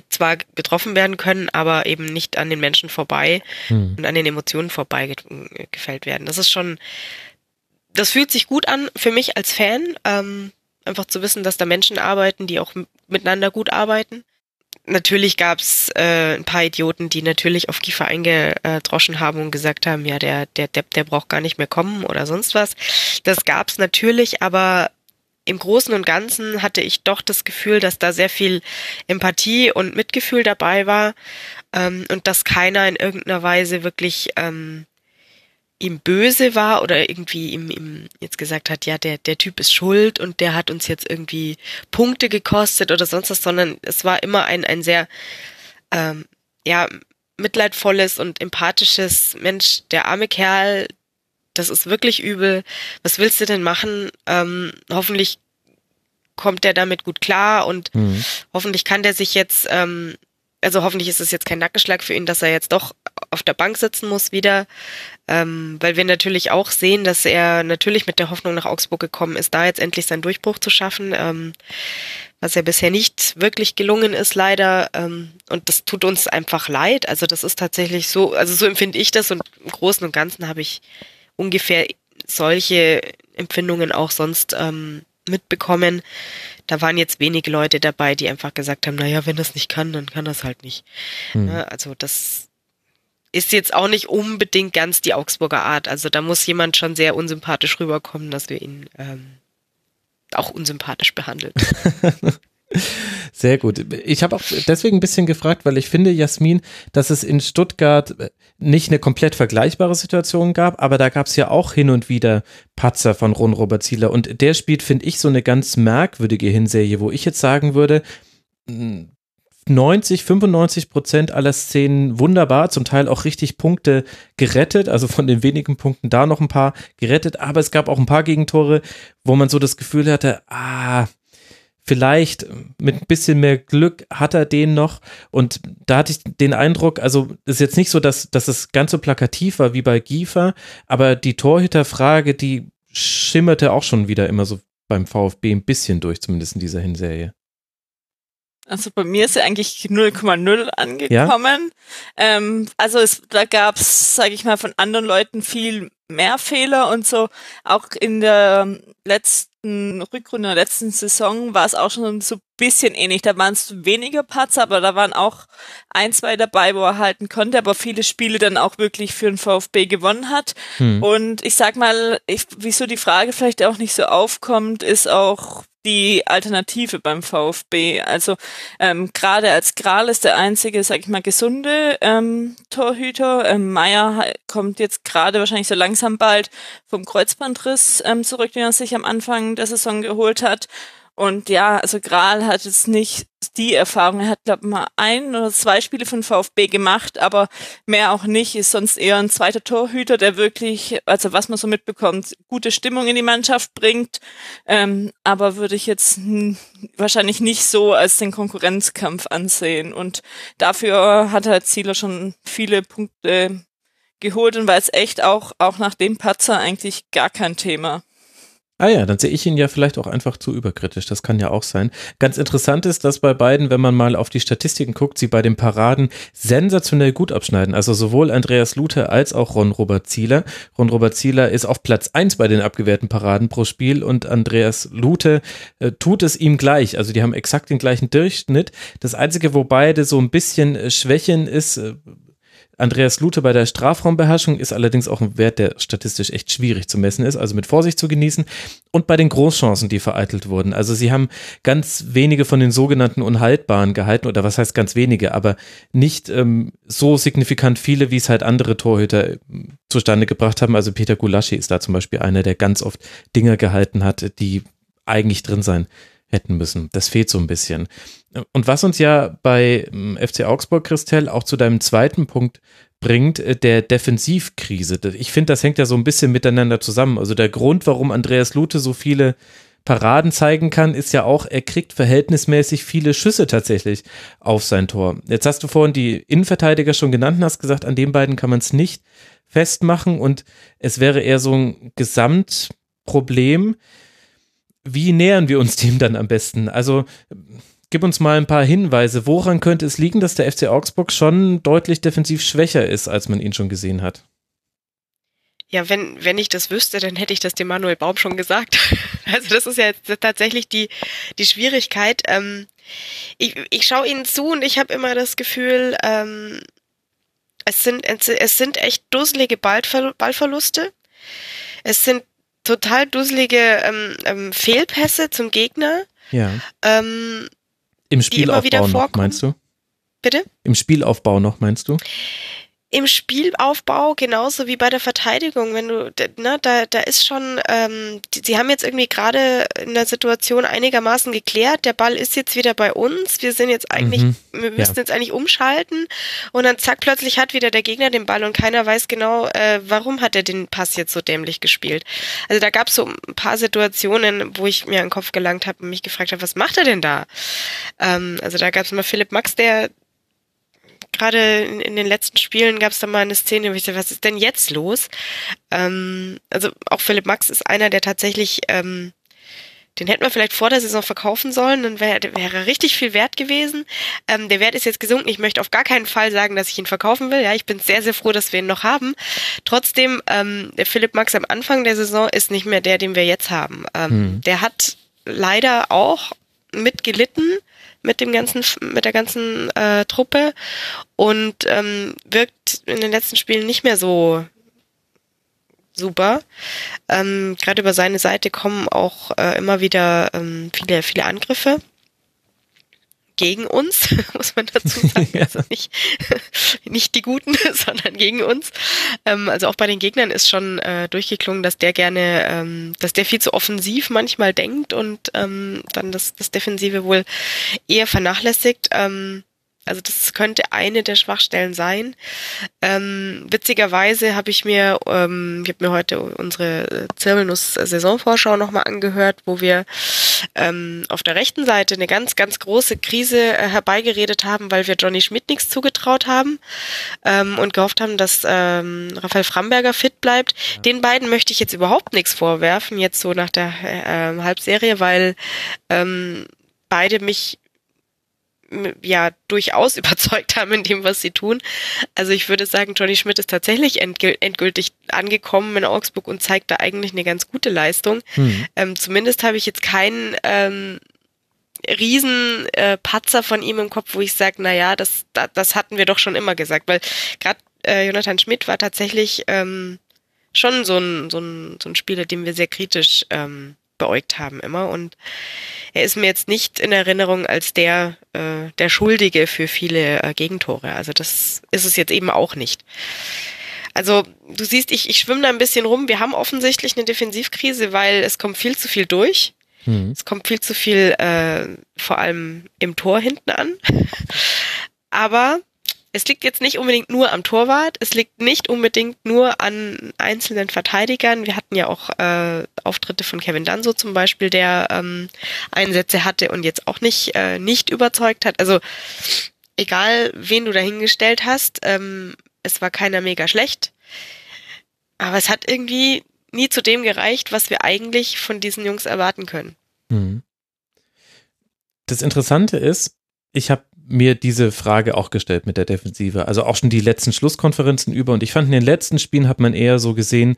zwar getroffen werden können, aber eben nicht an den Menschen vorbei hm. und an den Emotionen vorbei ge gefällt werden. Das ist schon, das fühlt sich gut an für mich als Fan, ähm, einfach zu wissen, dass da Menschen arbeiten, die auch miteinander gut arbeiten. Natürlich gab's äh, ein paar Idioten, die natürlich auf Kiefer eingedroschen haben und gesagt haben, ja, der, der Depp, der braucht gar nicht mehr kommen oder sonst was. Das gab's natürlich, aber im Großen und Ganzen hatte ich doch das Gefühl, dass da sehr viel Empathie und Mitgefühl dabei war ähm, und dass keiner in irgendeiner Weise wirklich ähm, ihm böse war oder irgendwie ihm, ihm jetzt gesagt hat, ja, der, der Typ ist schuld und der hat uns jetzt irgendwie Punkte gekostet oder sonst was, sondern es war immer ein, ein sehr, ähm, ja, mitleidvolles und empathisches Mensch, der arme Kerl, das ist wirklich übel. Was willst du denn machen? Ähm, hoffentlich kommt der damit gut klar und mhm. hoffentlich kann der sich jetzt, ähm, also hoffentlich ist es jetzt kein Nackenschlag für ihn, dass er jetzt doch auf der Bank sitzen muss wieder, ähm, weil wir natürlich auch sehen, dass er natürlich mit der Hoffnung nach Augsburg gekommen ist, da jetzt endlich seinen Durchbruch zu schaffen, ähm, was ja bisher nicht wirklich gelungen ist, leider. Ähm, und das tut uns einfach leid. Also das ist tatsächlich so, also so empfinde ich das und im Großen und Ganzen habe ich ungefähr solche Empfindungen auch sonst ähm, mitbekommen. Da waren jetzt wenige Leute dabei, die einfach gesagt haben, naja, wenn das nicht kann, dann kann das halt nicht. Hm. Ja, also das ist jetzt auch nicht unbedingt ganz die Augsburger Art. Also da muss jemand schon sehr unsympathisch rüberkommen, dass wir ihn ähm, auch unsympathisch behandeln. Sehr gut. Ich habe auch deswegen ein bisschen gefragt, weil ich finde, Jasmin, dass es in Stuttgart nicht eine komplett vergleichbare Situation gab, aber da gab es ja auch hin und wieder Patzer von Ron Robert Zieler. Und der spielt, finde ich, so eine ganz merkwürdige Hinserie, wo ich jetzt sagen würde, 90, 95 Prozent aller Szenen wunderbar, zum Teil auch richtig Punkte gerettet, also von den wenigen Punkten da noch ein paar gerettet, aber es gab auch ein paar Gegentore, wo man so das Gefühl hatte, ah, vielleicht mit ein bisschen mehr Glück hat er den noch. Und da hatte ich den Eindruck, also ist jetzt nicht so, dass, dass es ganz so plakativ war wie bei Giefer, aber die Torhüterfrage, die schimmerte auch schon wieder immer so beim VfB ein bisschen durch, zumindest in dieser Hinserie. Also bei mir ist er eigentlich 0,0 angekommen. Ja? Ähm, also es, da gab es, sage ich mal, von anderen Leuten viel mehr Fehler und so. Auch in der letzten Rückrunde, der letzten Saison war es auch schon so ein bisschen ähnlich. Da waren es weniger Patzer, aber da waren auch ein, zwei dabei, wo er halten konnte, aber viele Spiele dann auch wirklich für den VfB gewonnen hat. Hm. Und ich sag mal, ich, wieso die Frage vielleicht auch nicht so aufkommt, ist auch die Alternative beim VfB. Also ähm, gerade als Gral ist der einzige, sag ich mal, gesunde ähm, Torhüter. Ähm, Meier kommt jetzt gerade wahrscheinlich so langsam bald vom Kreuzbandriss ähm, zurück, den er sich am Anfang der Saison geholt hat. Und ja, also Gral hat jetzt nicht die Erfahrung. Er hat, glaube ich, mal ein oder zwei Spiele von VfB gemacht, aber mehr auch nicht. Ist sonst eher ein zweiter Torhüter, der wirklich, also was man so mitbekommt, gute Stimmung in die Mannschaft bringt. Ähm, aber würde ich jetzt wahrscheinlich nicht so als den Konkurrenzkampf ansehen. Und dafür hat er Zieler schon viele Punkte geholt und war es echt auch, auch nach dem Patzer eigentlich gar kein Thema. Ah ja, dann sehe ich ihn ja vielleicht auch einfach zu überkritisch. Das kann ja auch sein. Ganz interessant ist, dass bei beiden, wenn man mal auf die Statistiken guckt, sie bei den Paraden sensationell gut abschneiden. Also sowohl Andreas Luther als auch Ron-Robert Zieler. Ron-Robert Zieler ist auf Platz eins bei den abgewehrten Paraden pro Spiel und Andreas Luther äh, tut es ihm gleich. Also die haben exakt den gleichen Durchschnitt. Das Einzige, wo beide so ein bisschen äh, schwächen, ist, äh, Andreas Lute bei der Strafraumbeherrschung ist allerdings auch ein Wert, der statistisch echt schwierig zu messen ist, also mit Vorsicht zu genießen. Und bei den Großchancen, die vereitelt wurden. Also sie haben ganz wenige von den sogenannten Unhaltbaren gehalten, oder was heißt ganz wenige, aber nicht ähm, so signifikant viele, wie es halt andere Torhüter äh, zustande gebracht haben. Also Peter Gulaschi ist da zum Beispiel einer, der ganz oft Dinger gehalten hat, die eigentlich drin sein hätten müssen. Das fehlt so ein bisschen. Und was uns ja bei ähm, FC Augsburg, Christel, auch zu deinem zweiten Punkt bringt, äh, der Defensivkrise. Ich finde, das hängt ja so ein bisschen miteinander zusammen. Also der Grund, warum Andreas Lute so viele Paraden zeigen kann, ist ja auch, er kriegt verhältnismäßig viele Schüsse tatsächlich auf sein Tor. Jetzt hast du vorhin die Innenverteidiger schon genannt und hast gesagt, an den beiden kann man es nicht festmachen und es wäre eher so ein Gesamtproblem. Wie nähern wir uns dem dann am besten? Also gib uns mal ein paar Hinweise. Woran könnte es liegen, dass der FC Augsburg schon deutlich defensiv schwächer ist, als man ihn schon gesehen hat? Ja, wenn, wenn ich das wüsste, dann hätte ich das dem Manuel Baum schon gesagt. Also das ist ja tatsächlich die, die Schwierigkeit. Ähm, ich, ich schaue ihnen zu und ich habe immer das Gefühl, ähm, es, sind, es sind echt dusselige Ballver Ballverluste. Es sind total dusselige ähm, ähm, Fehlpässe zum Gegner. Ja. Ähm, Im Spielaufbau noch, meinst du? Bitte? Im Spielaufbau noch, meinst du? Im Spielaufbau genauso wie bei der Verteidigung, wenn du, ne, da, da ist schon, ähm, die, sie haben jetzt irgendwie gerade in der Situation einigermaßen geklärt, der Ball ist jetzt wieder bei uns, wir sind jetzt eigentlich, mhm. wir müssen ja. jetzt eigentlich umschalten und dann zack, plötzlich hat wieder der Gegner den Ball und keiner weiß genau, äh, warum hat er den Pass jetzt so dämlich gespielt. Also da gab es so ein paar Situationen, wo ich mir an den Kopf gelangt habe und mich gefragt habe, was macht er denn da? Ähm, also da gab es mal Philipp Max, der gerade in, in, den letzten Spielen gab es da mal eine Szene, wo ich dachte, was ist denn jetzt los? Ähm, also auch Philipp Max ist einer, der tatsächlich, ähm, den hätten wir vielleicht vor der Saison verkaufen sollen, dann wäre wäre richtig viel wert gewesen. Ähm, der Wert ist jetzt gesunken. Ich möchte auf gar keinen Fall sagen, dass ich ihn verkaufen will. Ja, ich bin sehr, sehr froh, dass wir ihn noch haben. Trotzdem, ähm, der Philipp Max am Anfang der Saison ist nicht mehr der, den wir jetzt haben. Ähm, hm. Der hat leider auch mitgelitten mit dem ganzen, mit der ganzen äh, Truppe und ähm, wirkt in den letzten Spielen nicht mehr so super. Ähm, Gerade über seine Seite kommen auch äh, immer wieder ähm, viele, viele Angriffe gegen uns, muss man dazu sagen. Also nicht, nicht die Guten, sondern gegen uns. Ähm, also auch bei den Gegnern ist schon äh, durchgeklungen, dass der gerne, ähm, dass der viel zu offensiv manchmal denkt und ähm, dann das, das Defensive wohl eher vernachlässigt. Ähm, also das könnte eine der Schwachstellen sein. Ähm, witzigerweise habe ich mir, ähm, ich habe mir heute unsere Zirbelnuss-Saisonvorschau nochmal angehört, wo wir ähm, auf der rechten Seite eine ganz, ganz große Krise äh, herbeigeredet haben, weil wir Johnny Schmidt nichts zugetraut haben ähm, und gehofft haben, dass ähm, Raphael Framberger fit bleibt. Ja. Den beiden möchte ich jetzt überhaupt nichts vorwerfen, jetzt so nach der äh, Halbserie, weil ähm, beide mich ja durchaus überzeugt haben in dem, was sie tun. Also ich würde sagen, Johnny Schmidt ist tatsächlich endgültig angekommen in Augsburg und zeigt da eigentlich eine ganz gute Leistung. Mhm. Ähm, zumindest habe ich jetzt keinen ähm, riesen äh, Patzer von ihm im Kopf, wo ich sage, na ja, das, das, das hatten wir doch schon immer gesagt, weil gerade äh, Jonathan Schmidt war tatsächlich ähm, schon so ein, so, ein, so ein Spieler, dem wir sehr kritisch ähm, beäugt haben immer. Und er ist mir jetzt nicht in Erinnerung als der, äh, der Schuldige für viele äh, Gegentore. Also das ist es jetzt eben auch nicht. Also du siehst, ich, ich schwimme da ein bisschen rum. Wir haben offensichtlich eine Defensivkrise, weil es kommt viel zu viel durch. Mhm. Es kommt viel zu viel äh, vor allem im Tor hinten an. Aber es liegt jetzt nicht unbedingt nur am Torwart, es liegt nicht unbedingt nur an einzelnen Verteidigern. Wir hatten ja auch äh, Auftritte von Kevin Danso zum Beispiel, der ähm, Einsätze hatte und jetzt auch nicht, äh, nicht überzeugt hat. Also egal, wen du dahingestellt hast, ähm, es war keiner mega schlecht. Aber es hat irgendwie nie zu dem gereicht, was wir eigentlich von diesen Jungs erwarten können. Mhm. Das Interessante ist, ich habe mir diese Frage auch gestellt mit der Defensive. Also auch schon die letzten Schlusskonferenzen über. Und ich fand, in den letzten Spielen hat man eher so gesehen,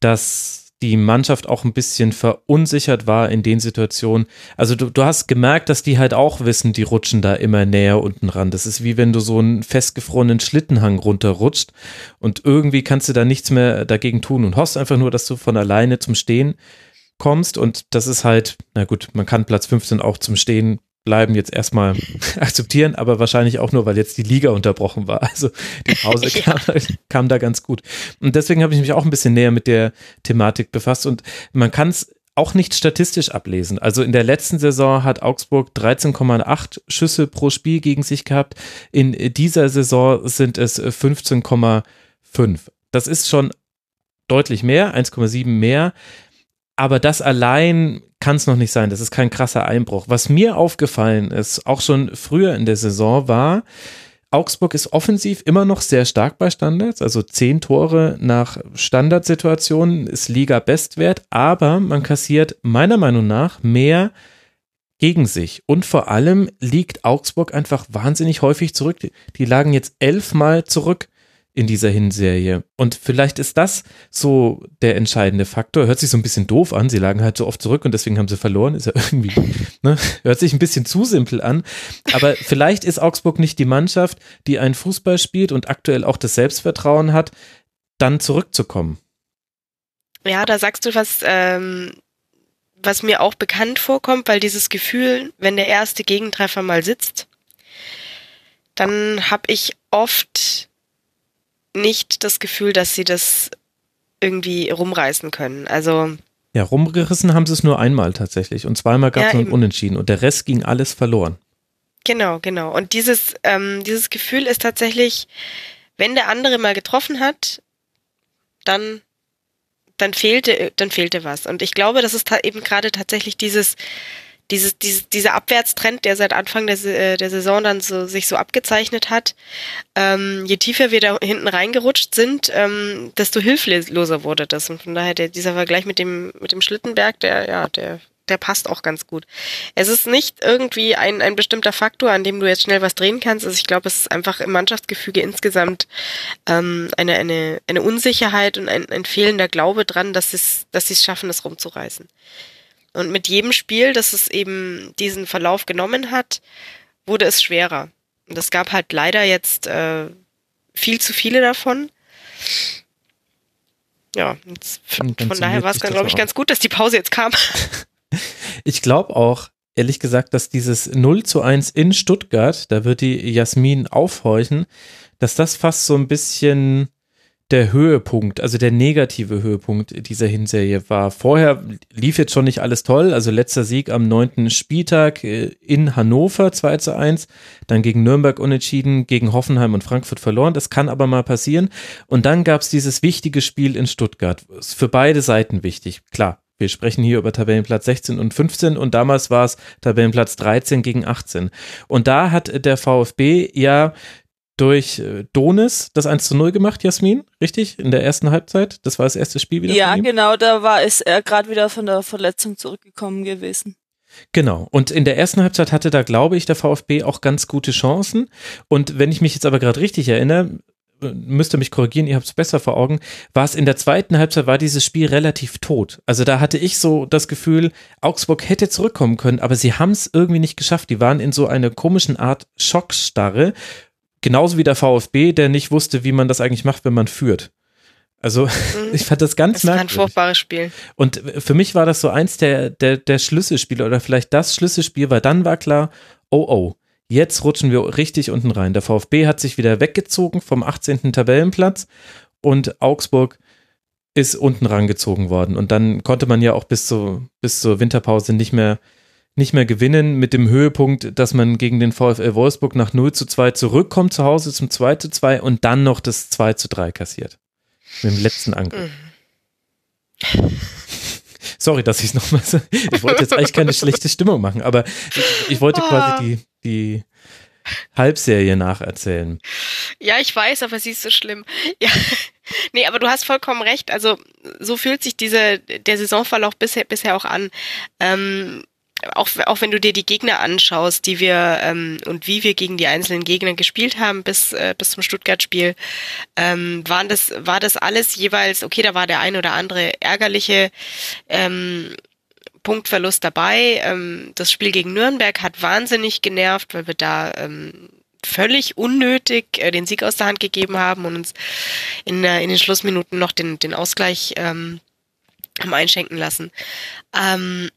dass die Mannschaft auch ein bisschen verunsichert war in den Situationen. Also du, du hast gemerkt, dass die halt auch wissen, die rutschen da immer näher unten ran. Das ist wie wenn du so einen festgefrorenen Schlittenhang runterrutscht und irgendwie kannst du da nichts mehr dagegen tun und hoffst einfach nur, dass du von alleine zum Stehen kommst und das ist halt, na gut, man kann Platz 15 auch zum Stehen bleiben jetzt erstmal akzeptieren, aber wahrscheinlich auch nur, weil jetzt die Liga unterbrochen war. Also die Pause ja. kam, kam, da ganz gut. Und deswegen habe ich mich auch ein bisschen näher mit der Thematik befasst und man kann es auch nicht statistisch ablesen. Also in der letzten Saison hat Augsburg 13,8 Schüsse pro Spiel gegen sich gehabt. In dieser Saison sind es 15,5. Das ist schon deutlich mehr, 1,7 mehr. Aber das allein kann es noch nicht sein. Das ist kein krasser Einbruch. Was mir aufgefallen ist, auch schon früher in der Saison, war, Augsburg ist offensiv immer noch sehr stark bei Standards, also zehn Tore nach Standardsituationen ist Liga-Bestwert, aber man kassiert meiner Meinung nach mehr gegen sich. Und vor allem liegt Augsburg einfach wahnsinnig häufig zurück. Die lagen jetzt elfmal zurück in dieser Hinserie. Und vielleicht ist das so der entscheidende Faktor. Hört sich so ein bisschen doof an. Sie lagen halt so oft zurück und deswegen haben sie verloren. Ist ja irgendwie, ne? Hört sich ein bisschen zu simpel an. Aber vielleicht ist Augsburg nicht die Mannschaft, die einen Fußball spielt und aktuell auch das Selbstvertrauen hat, dann zurückzukommen. Ja, da sagst du was, ähm, was mir auch bekannt vorkommt, weil dieses Gefühl, wenn der erste Gegentreffer mal sitzt, dann habe ich oft nicht das Gefühl, dass sie das irgendwie rumreißen können. Also ja, rumgerissen haben sie es nur einmal tatsächlich und zweimal gab es ja, einen Unentschieden und der Rest ging alles verloren. Genau, genau. Und dieses, ähm, dieses Gefühl ist tatsächlich, wenn der andere mal getroffen hat, dann, dann fehlte, dann fehlte was. Und ich glaube, das ist eben gerade tatsächlich dieses, dieses, dieses, dieser Abwärtstrend, der seit Anfang der, äh, der Saison dann so, sich so abgezeichnet hat, ähm, je tiefer wir da hinten reingerutscht sind, ähm, desto hilfloser wurde das. Und von daher der, dieser Vergleich mit dem, mit dem Schlittenberg, der, ja, der, der passt auch ganz gut. Es ist nicht irgendwie ein, ein bestimmter Faktor, an dem du jetzt schnell was drehen kannst. Also ich glaube, es ist einfach im Mannschaftsgefüge insgesamt ähm, eine, eine, eine Unsicherheit und ein, ein fehlender Glaube dran, dass, es, dass sie es schaffen, das rumzureißen. Und mit jedem Spiel, das es eben diesen Verlauf genommen hat, wurde es schwerer. Und es gab halt leider jetzt äh, viel zu viele davon. Ja, von, von daher war es, glaube ich, ganz gut, dass die Pause jetzt kam. ich glaube auch, ehrlich gesagt, dass dieses 0 zu 1 in Stuttgart, da wird die Jasmin aufhorchen, dass das fast so ein bisschen der Höhepunkt, also der negative Höhepunkt dieser Hinserie war. Vorher lief jetzt schon nicht alles toll, also letzter Sieg am neunten Spieltag äh, in Hannover 2 zu 1, dann gegen Nürnberg unentschieden, gegen Hoffenheim und Frankfurt verloren, das kann aber mal passieren. Und dann gab es dieses wichtige Spiel in Stuttgart, ist für beide Seiten wichtig, klar. Wir sprechen hier über Tabellenplatz 16 und 15 und damals war es Tabellenplatz 13 gegen 18. Und da hat der VfB ja durch äh, Donis das 1 zu 0 gemacht, Jasmin, richtig? In der ersten Halbzeit? Das war das erste Spiel wieder? Ja, genau, da war es er gerade wieder von der Verletzung zurückgekommen gewesen. Genau. Und in der ersten Halbzeit hatte da, glaube ich, der VfB auch ganz gute Chancen. Und wenn ich mich jetzt aber gerade richtig erinnere, äh, müsste mich korrigieren, ihr habt es besser vor Augen, war es in der zweiten Halbzeit, war dieses Spiel relativ tot. Also da hatte ich so das Gefühl, Augsburg hätte zurückkommen können, aber sie haben es irgendwie nicht geschafft. Die waren in so einer komischen Art Schockstarre Genauso wie der VfB, der nicht wusste, wie man das eigentlich macht, wenn man führt. Also mhm. ich fand das ganz das merkwürdig. Das war ein furchtbares Spiel. Und für mich war das so eins der, der, der Schlüsselspiele oder vielleicht das Schlüsselspiel, weil dann war klar, oh oh, jetzt rutschen wir richtig unten rein. Der VfB hat sich wieder weggezogen vom 18. Tabellenplatz und Augsburg ist unten rangezogen worden. Und dann konnte man ja auch bis, zu, bis zur Winterpause nicht mehr nicht mehr gewinnen mit dem Höhepunkt, dass man gegen den VfL Wolfsburg nach 0 zu 2 zurückkommt zu Hause zum 2 zu 2 und dann noch das 2 zu 3 kassiert. Mit dem letzten Angriff. Mhm. Sorry, dass ich es nochmal so. Ich wollte jetzt eigentlich keine schlechte Stimmung machen, aber ich, ich wollte quasi ah. die, die Halbserie nacherzählen. Ja, ich weiß, aber sie ist so schlimm. Ja. Nee, aber du hast vollkommen recht. Also so fühlt sich diese, der Saisonverlauf bisher, bisher auch an. Ähm, auch, auch wenn du dir die Gegner anschaust, die wir ähm, und wie wir gegen die einzelnen Gegner gespielt haben bis, äh, bis zum Stuttgart-Spiel, ähm, waren das, war das alles jeweils, okay, da war der ein oder andere ärgerliche ähm, Punktverlust dabei. Ähm, das Spiel gegen Nürnberg hat wahnsinnig genervt, weil wir da ähm, völlig unnötig äh, den Sieg aus der Hand gegeben haben und uns in, äh, in den Schlussminuten noch den, den Ausgleich ähm, haben einschenken lassen. Ähm,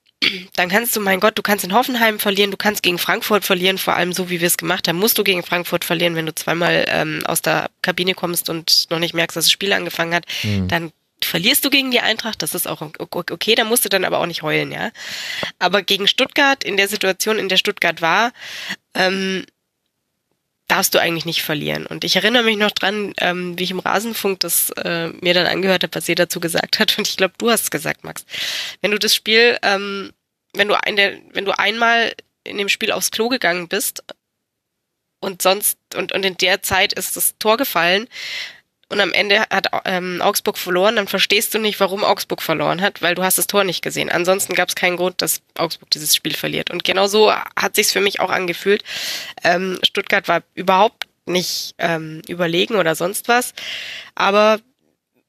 dann kannst du, mein Gott, du kannst in Hoffenheim verlieren, du kannst gegen Frankfurt verlieren, vor allem so wie wir es gemacht haben, musst du gegen Frankfurt verlieren, wenn du zweimal ähm, aus der Kabine kommst und noch nicht merkst, dass das Spiel angefangen hat, mhm. dann verlierst du gegen die Eintracht, das ist auch okay, da musst du dann aber auch nicht heulen, ja. Aber gegen Stuttgart, in der Situation, in der Stuttgart war, ähm, darfst du eigentlich nicht verlieren. Und ich erinnere mich noch dran, ähm, wie ich im Rasenfunk das äh, mir dann angehört habe, was sie dazu gesagt hat. Und ich glaube, du hast es gesagt, Max. Wenn du das Spiel, ähm, wenn du ein, wenn du einmal in dem Spiel aufs Klo gegangen bist und sonst und, und in der Zeit ist das Tor gefallen, und am Ende hat ähm, Augsburg verloren, dann verstehst du nicht, warum Augsburg verloren hat, weil du hast das Tor nicht gesehen. Ansonsten gab es keinen Grund, dass Augsburg dieses Spiel verliert. Und genau so hat sich's für mich auch angefühlt. Ähm, Stuttgart war überhaupt nicht ähm, überlegen oder sonst was, aber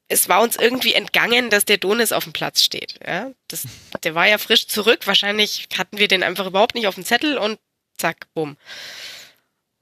es war uns irgendwie entgangen, dass der Donis auf dem Platz steht. Ja? Das, der war ja frisch zurück. Wahrscheinlich hatten wir den einfach überhaupt nicht auf dem Zettel und zack, bumm.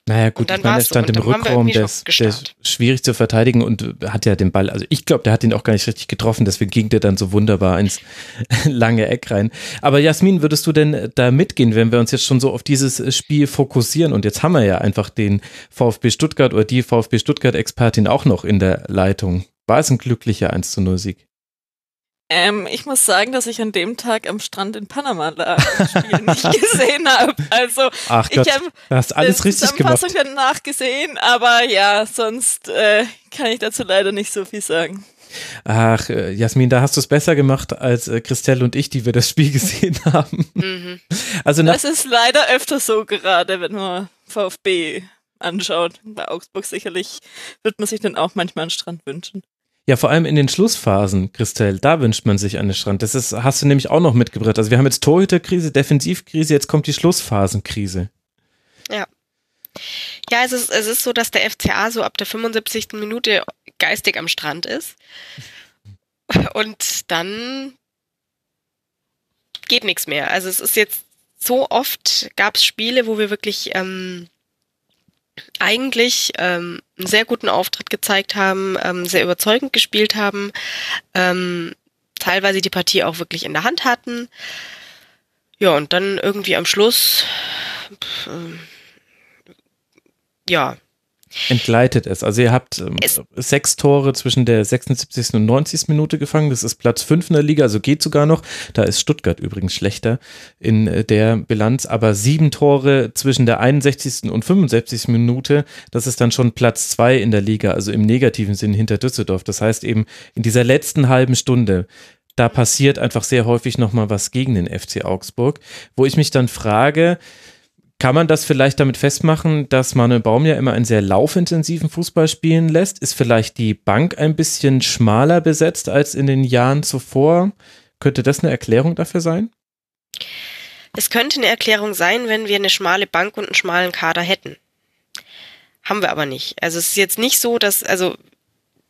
Naja, gut, ich meine, er stand im Rückraum, der ist, der ist, schwierig zu verteidigen und hat ja den Ball, also ich glaube, der hat ihn auch gar nicht richtig getroffen, deswegen ging der dann so wunderbar ins lange Eck rein. Aber Jasmin, würdest du denn da mitgehen, wenn wir uns jetzt schon so auf dieses Spiel fokussieren? Und jetzt haben wir ja einfach den VfB Stuttgart oder die VfB Stuttgart-Expertin auch noch in der Leitung. War es ein glücklicher 1 zu 0 Sieg? Ähm, ich muss sagen, dass ich an dem Tag am Strand in Panama lag und Spiel nicht gesehen habe. Also Ach Gott, ich habe hast alles richtig gemacht. Ich dann nachgesehen, aber ja, sonst äh, kann ich dazu leider nicht so viel sagen. Ach, äh, Jasmin, da hast du es besser gemacht als äh, Christelle und ich, die wir das Spiel gesehen haben. Mhm. Also das ist leider öfter so gerade, wenn man VfB anschaut. Bei Augsburg sicherlich wird man sich dann auch manchmal einen Strand wünschen. Ja, vor allem in den Schlussphasen, Christelle, da wünscht man sich einen Strand. Das ist, hast du nämlich auch noch mitgebracht. Also wir haben jetzt Torhüterkrise, Defensivkrise, jetzt kommt die Schlussphasenkrise. Ja. Ja, es ist, es ist so, dass der FCA so ab der 75. Minute geistig am Strand ist. Und dann geht nichts mehr. Also es ist jetzt so oft gab es Spiele, wo wir wirklich ähm, eigentlich ähm, einen sehr guten Auftritt gezeigt haben, ähm, sehr überzeugend gespielt haben, ähm, teilweise die Partie auch wirklich in der Hand hatten. Ja, und dann irgendwie am Schluss, äh, ja, entgleitet es. Also ihr habt ähm, sechs Tore zwischen der 76. und 90. Minute gefangen. Das ist Platz fünf in der Liga, also geht sogar noch. Da ist Stuttgart übrigens schlechter in äh, der Bilanz. Aber sieben Tore zwischen der 61. und 65. Minute, das ist dann schon Platz zwei in der Liga, also im negativen Sinn hinter Düsseldorf. Das heißt eben in dieser letzten halben Stunde da passiert einfach sehr häufig nochmal was gegen den FC Augsburg, wo ich mich dann frage, kann man das vielleicht damit festmachen, dass Manuel Baum ja immer einen sehr laufintensiven Fußball spielen lässt? Ist vielleicht die Bank ein bisschen schmaler besetzt als in den Jahren zuvor? Könnte das eine Erklärung dafür sein? Es könnte eine Erklärung sein, wenn wir eine schmale Bank und einen schmalen Kader hätten. Haben wir aber nicht. Also es ist jetzt nicht so, dass, also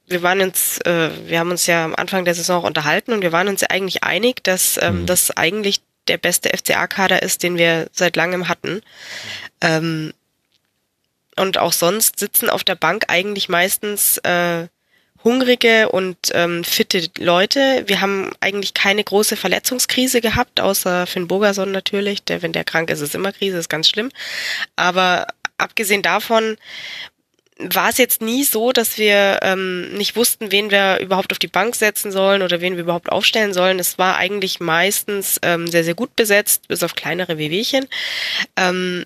wir waren uns, äh, wir haben uns ja am Anfang der Saison auch unterhalten und wir waren uns ja eigentlich einig, dass ähm, mhm. das eigentlich der beste FCA-Kader ist, den wir seit langem hatten. Ähm, und auch sonst sitzen auf der Bank eigentlich meistens äh, hungrige und ähm, fitte Leute. Wir haben eigentlich keine große Verletzungskrise gehabt, außer Finn Bogerson natürlich. Der, wenn der krank ist, ist immer Krise, ist ganz schlimm. Aber abgesehen davon war es jetzt nie so, dass wir ähm, nicht wussten, wen wir überhaupt auf die Bank setzen sollen oder wen wir überhaupt aufstellen sollen. Es war eigentlich meistens ähm, sehr, sehr gut besetzt, bis auf kleinere Wehwehchen. Ähm,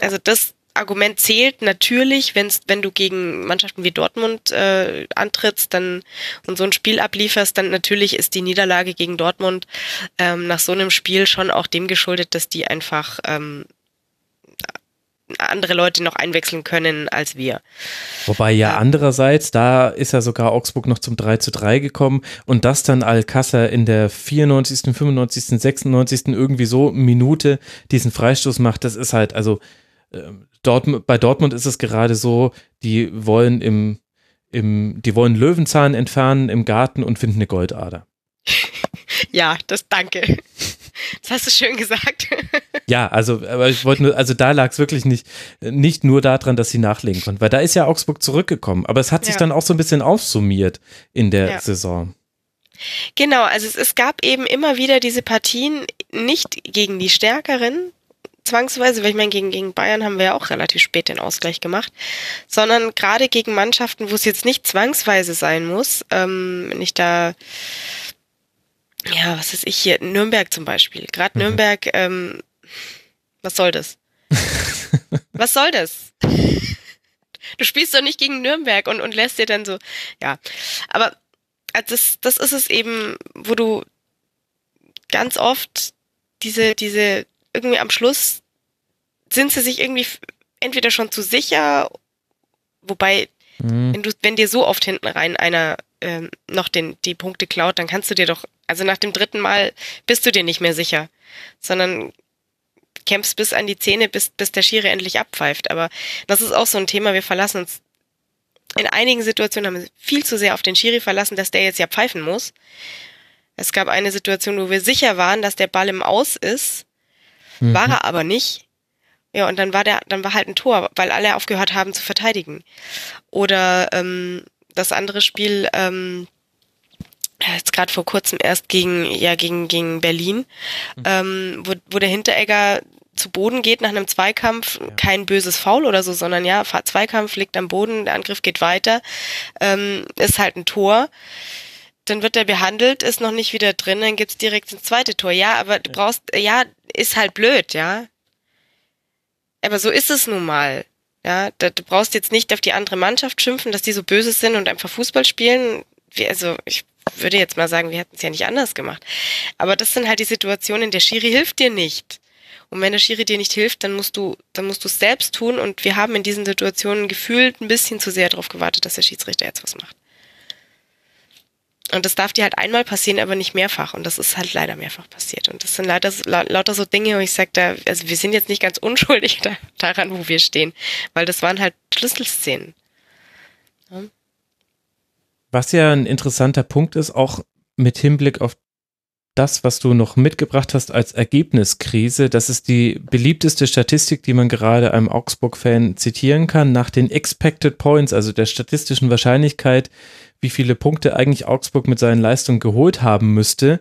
also das Argument zählt natürlich, wenn's, wenn du gegen Mannschaften wie Dortmund äh, antrittst dann und so ein Spiel ablieferst, dann natürlich ist die Niederlage gegen Dortmund ähm, nach so einem Spiel schon auch dem geschuldet, dass die einfach ähm, andere Leute noch einwechseln können als wir. Wobei ja andererseits, da ist ja sogar Augsburg noch zum 3 zu 3 gekommen und das dann Alcázar in der 94., 95., 96. irgendwie so Minute diesen Freistoß macht, das ist halt, also äh, Dortmund, bei Dortmund ist es gerade so, die wollen im, im, die wollen Löwenzahn entfernen im Garten und finden eine Goldader. ja, das danke. Das hast du schön gesagt. ja, also, aber ich wollte nur, also da lag es wirklich nicht, nicht nur daran, dass sie nachlegen konnten, weil da ist ja Augsburg zurückgekommen, aber es hat sich ja. dann auch so ein bisschen aufsummiert in der ja. Saison. Genau, also es, es gab eben immer wieder diese Partien nicht gegen die Stärkeren, zwangsweise, weil ich meine, gegen, gegen Bayern haben wir ja auch relativ spät den Ausgleich gemacht, sondern gerade gegen Mannschaften, wo es jetzt nicht zwangsweise sein muss, ähm, wenn ich da ja, was ist ich hier, Nürnberg zum Beispiel. Gerade mhm. Nürnberg, ähm, was soll das? was soll das? Du spielst doch nicht gegen Nürnberg und, und lässt dir dann so, ja. Aber also das, das ist es eben, wo du ganz oft diese, diese, irgendwie am Schluss sind sie sich irgendwie entweder schon zu sicher, wobei, mhm. wenn du, wenn dir so oft hinten rein einer ähm, noch den, die Punkte klaut, dann kannst du dir doch, also nach dem dritten Mal bist du dir nicht mehr sicher, sondern kämpfst bis an die Zähne, bis, bis der Schiri endlich abpfeift. Aber das ist auch so ein Thema, wir verlassen uns in einigen Situationen haben wir viel zu sehr auf den Schiri verlassen, dass der jetzt ja pfeifen muss. Es gab eine Situation, wo wir sicher waren, dass der Ball im Aus ist, mhm. war er aber nicht. Ja, und dann war der, dann war halt ein Tor, weil alle aufgehört haben zu verteidigen. Oder ähm, das andere Spiel, ähm, jetzt gerade vor kurzem erst gegen, ja, gegen, gegen Berlin, mhm. ähm, wo, wo der Hinteregger zu Boden geht nach einem Zweikampf, ja. kein böses Foul oder so, sondern ja, Zweikampf liegt am Boden, der Angriff geht weiter, ähm, ist halt ein Tor. Dann wird er behandelt, ist noch nicht wieder drin, dann gibt's direkt ein zweite Tor. Ja, aber du brauchst, ja, ist halt blöd, ja. Aber so ist es nun mal. Ja, da, du brauchst jetzt nicht auf die andere Mannschaft schimpfen, dass die so böse sind und einfach Fußball spielen. Wir, also ich würde jetzt mal sagen, wir hätten es ja nicht anders gemacht. Aber das sind halt die Situationen, der Schiri hilft dir nicht. Und wenn der Schiri dir nicht hilft, dann musst du, dann musst du es selbst tun. Und wir haben in diesen Situationen gefühlt ein bisschen zu sehr darauf gewartet, dass der Schiedsrichter jetzt was macht. Und das darf dir halt einmal passieren, aber nicht mehrfach. Und das ist halt leider mehrfach passiert. Und das sind leider lauter so Dinge, wo ich sage, da, also wir sind jetzt nicht ganz unschuldig da, daran, wo wir stehen. Weil das waren halt Schlüsselszenen. Ja. Was ja ein interessanter Punkt ist, auch mit Hinblick auf das, was du noch mitgebracht hast als Ergebniskrise. Das ist die beliebteste Statistik, die man gerade einem Augsburg-Fan zitieren kann, nach den Expected Points, also der statistischen Wahrscheinlichkeit, wie viele Punkte eigentlich Augsburg mit seinen Leistungen geholt haben müsste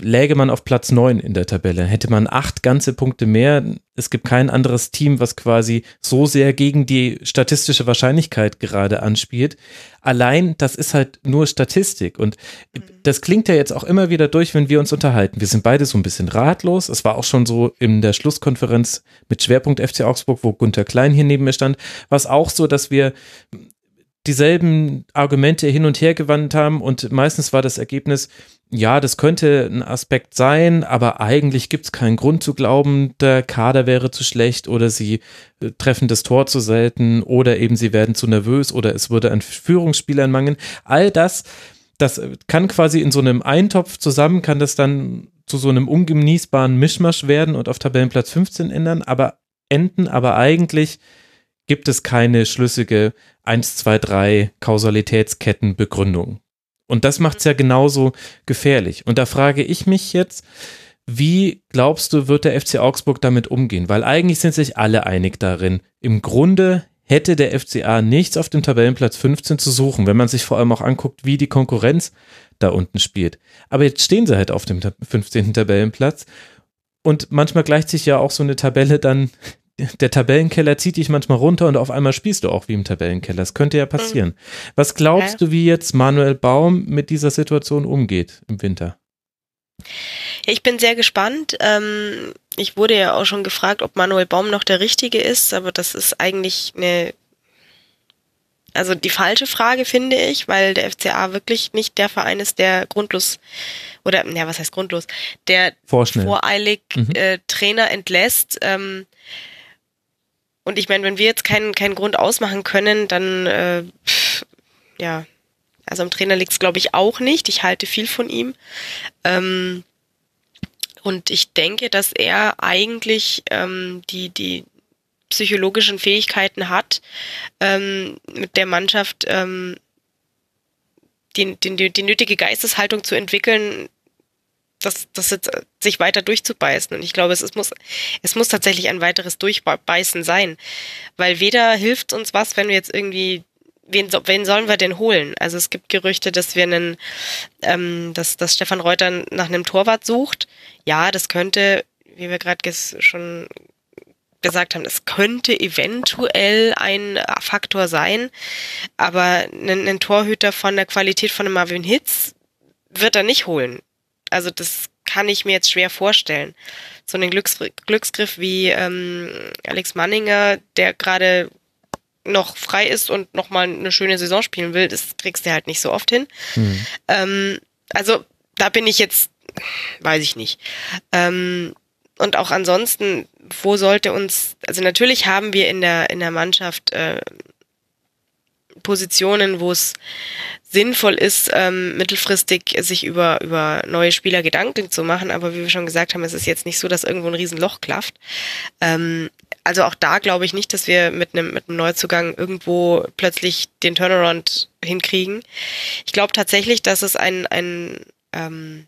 läge man auf Platz 9 in der Tabelle. Hätte man acht ganze Punkte mehr, es gibt kein anderes Team, was quasi so sehr gegen die statistische Wahrscheinlichkeit gerade anspielt. Allein, das ist halt nur Statistik. Und das klingt ja jetzt auch immer wieder durch, wenn wir uns unterhalten. Wir sind beide so ein bisschen ratlos. Es war auch schon so in der Schlusskonferenz mit Schwerpunkt FC Augsburg, wo Gunther Klein hier neben mir stand, war es auch so, dass wir dieselben Argumente hin und her gewandt haben und meistens war das Ergebnis, ja, das könnte ein Aspekt sein, aber eigentlich gibt es keinen Grund zu glauben, der Kader wäre zu schlecht oder sie äh, treffen das Tor zu selten oder eben sie werden zu nervös oder es würde an Führungsspielern mangeln. All das, das kann quasi in so einem Eintopf zusammen, kann das dann zu so einem ungenießbaren Mischmasch werden und auf Tabellenplatz 15 ändern, aber enden, aber eigentlich gibt es keine schlüssige 1, 2, 3 Kausalitätskettenbegründung. Und das macht es ja genauso gefährlich. Und da frage ich mich jetzt, wie glaubst du, wird der FC Augsburg damit umgehen? Weil eigentlich sind sich alle einig darin. Im Grunde hätte der FCA nichts auf dem Tabellenplatz 15 zu suchen, wenn man sich vor allem auch anguckt, wie die Konkurrenz da unten spielt. Aber jetzt stehen sie halt auf dem 15. Tabellenplatz und manchmal gleicht sich ja auch so eine Tabelle dann der Tabellenkeller zieht dich manchmal runter und auf einmal spielst du auch wie im Tabellenkeller. Das könnte ja passieren. Mhm. Was glaubst du, wie jetzt Manuel Baum mit dieser Situation umgeht im Winter? Ja, ich bin sehr gespannt. Ähm, ich wurde ja auch schon gefragt, ob Manuel Baum noch der Richtige ist, aber das ist eigentlich eine, also die falsche Frage, finde ich, weil der FCA wirklich nicht der Verein ist, der grundlos oder, ja, was heißt grundlos, der Vorschnell. voreilig mhm. äh, Trainer entlässt. Ähm, und ich meine, wenn wir jetzt keinen, keinen Grund ausmachen können, dann äh, pff, ja, also am Trainer liegt es, glaube ich, auch nicht. Ich halte viel von ihm. Ähm, und ich denke, dass er eigentlich ähm, die, die psychologischen Fähigkeiten hat, ähm, mit der Mannschaft ähm, die, die, die nötige Geisteshaltung zu entwickeln, das, das jetzt, äh, sich weiter durchzubeißen. Und ich glaube, es, es, muss, es muss tatsächlich ein weiteres Durchbeißen sein. Weil weder hilft uns was, wenn wir jetzt irgendwie wen, wen sollen wir denn holen? Also es gibt Gerüchte, dass wir einen, ähm, dass, dass Stefan Reuter nach einem Torwart sucht. Ja, das könnte, wie wir gerade schon gesagt haben, es könnte eventuell ein Faktor sein, aber einen, einen Torhüter von der Qualität von einem Marvin Hitz wird er nicht holen. Also das kann ich mir jetzt schwer vorstellen. So einen Glücks Glücksgriff wie ähm, Alex Manninger, der gerade noch frei ist und nochmal eine schöne Saison spielen will, das kriegst du halt nicht so oft hin. Mhm. Ähm, also da bin ich jetzt, weiß ich nicht. Ähm, und auch ansonsten, wo sollte uns, also natürlich haben wir in der, in der Mannschaft äh, Positionen, wo es sinnvoll ist, ähm, mittelfristig sich über, über neue Spieler Gedanken zu machen. Aber wie wir schon gesagt haben, es ist jetzt nicht so, dass irgendwo ein Riesenloch klafft. Ähm, also auch da glaube ich nicht, dass wir mit einem, mit Neuzugang irgendwo plötzlich den Turnaround hinkriegen. Ich glaube tatsächlich, dass es ein, ein ähm,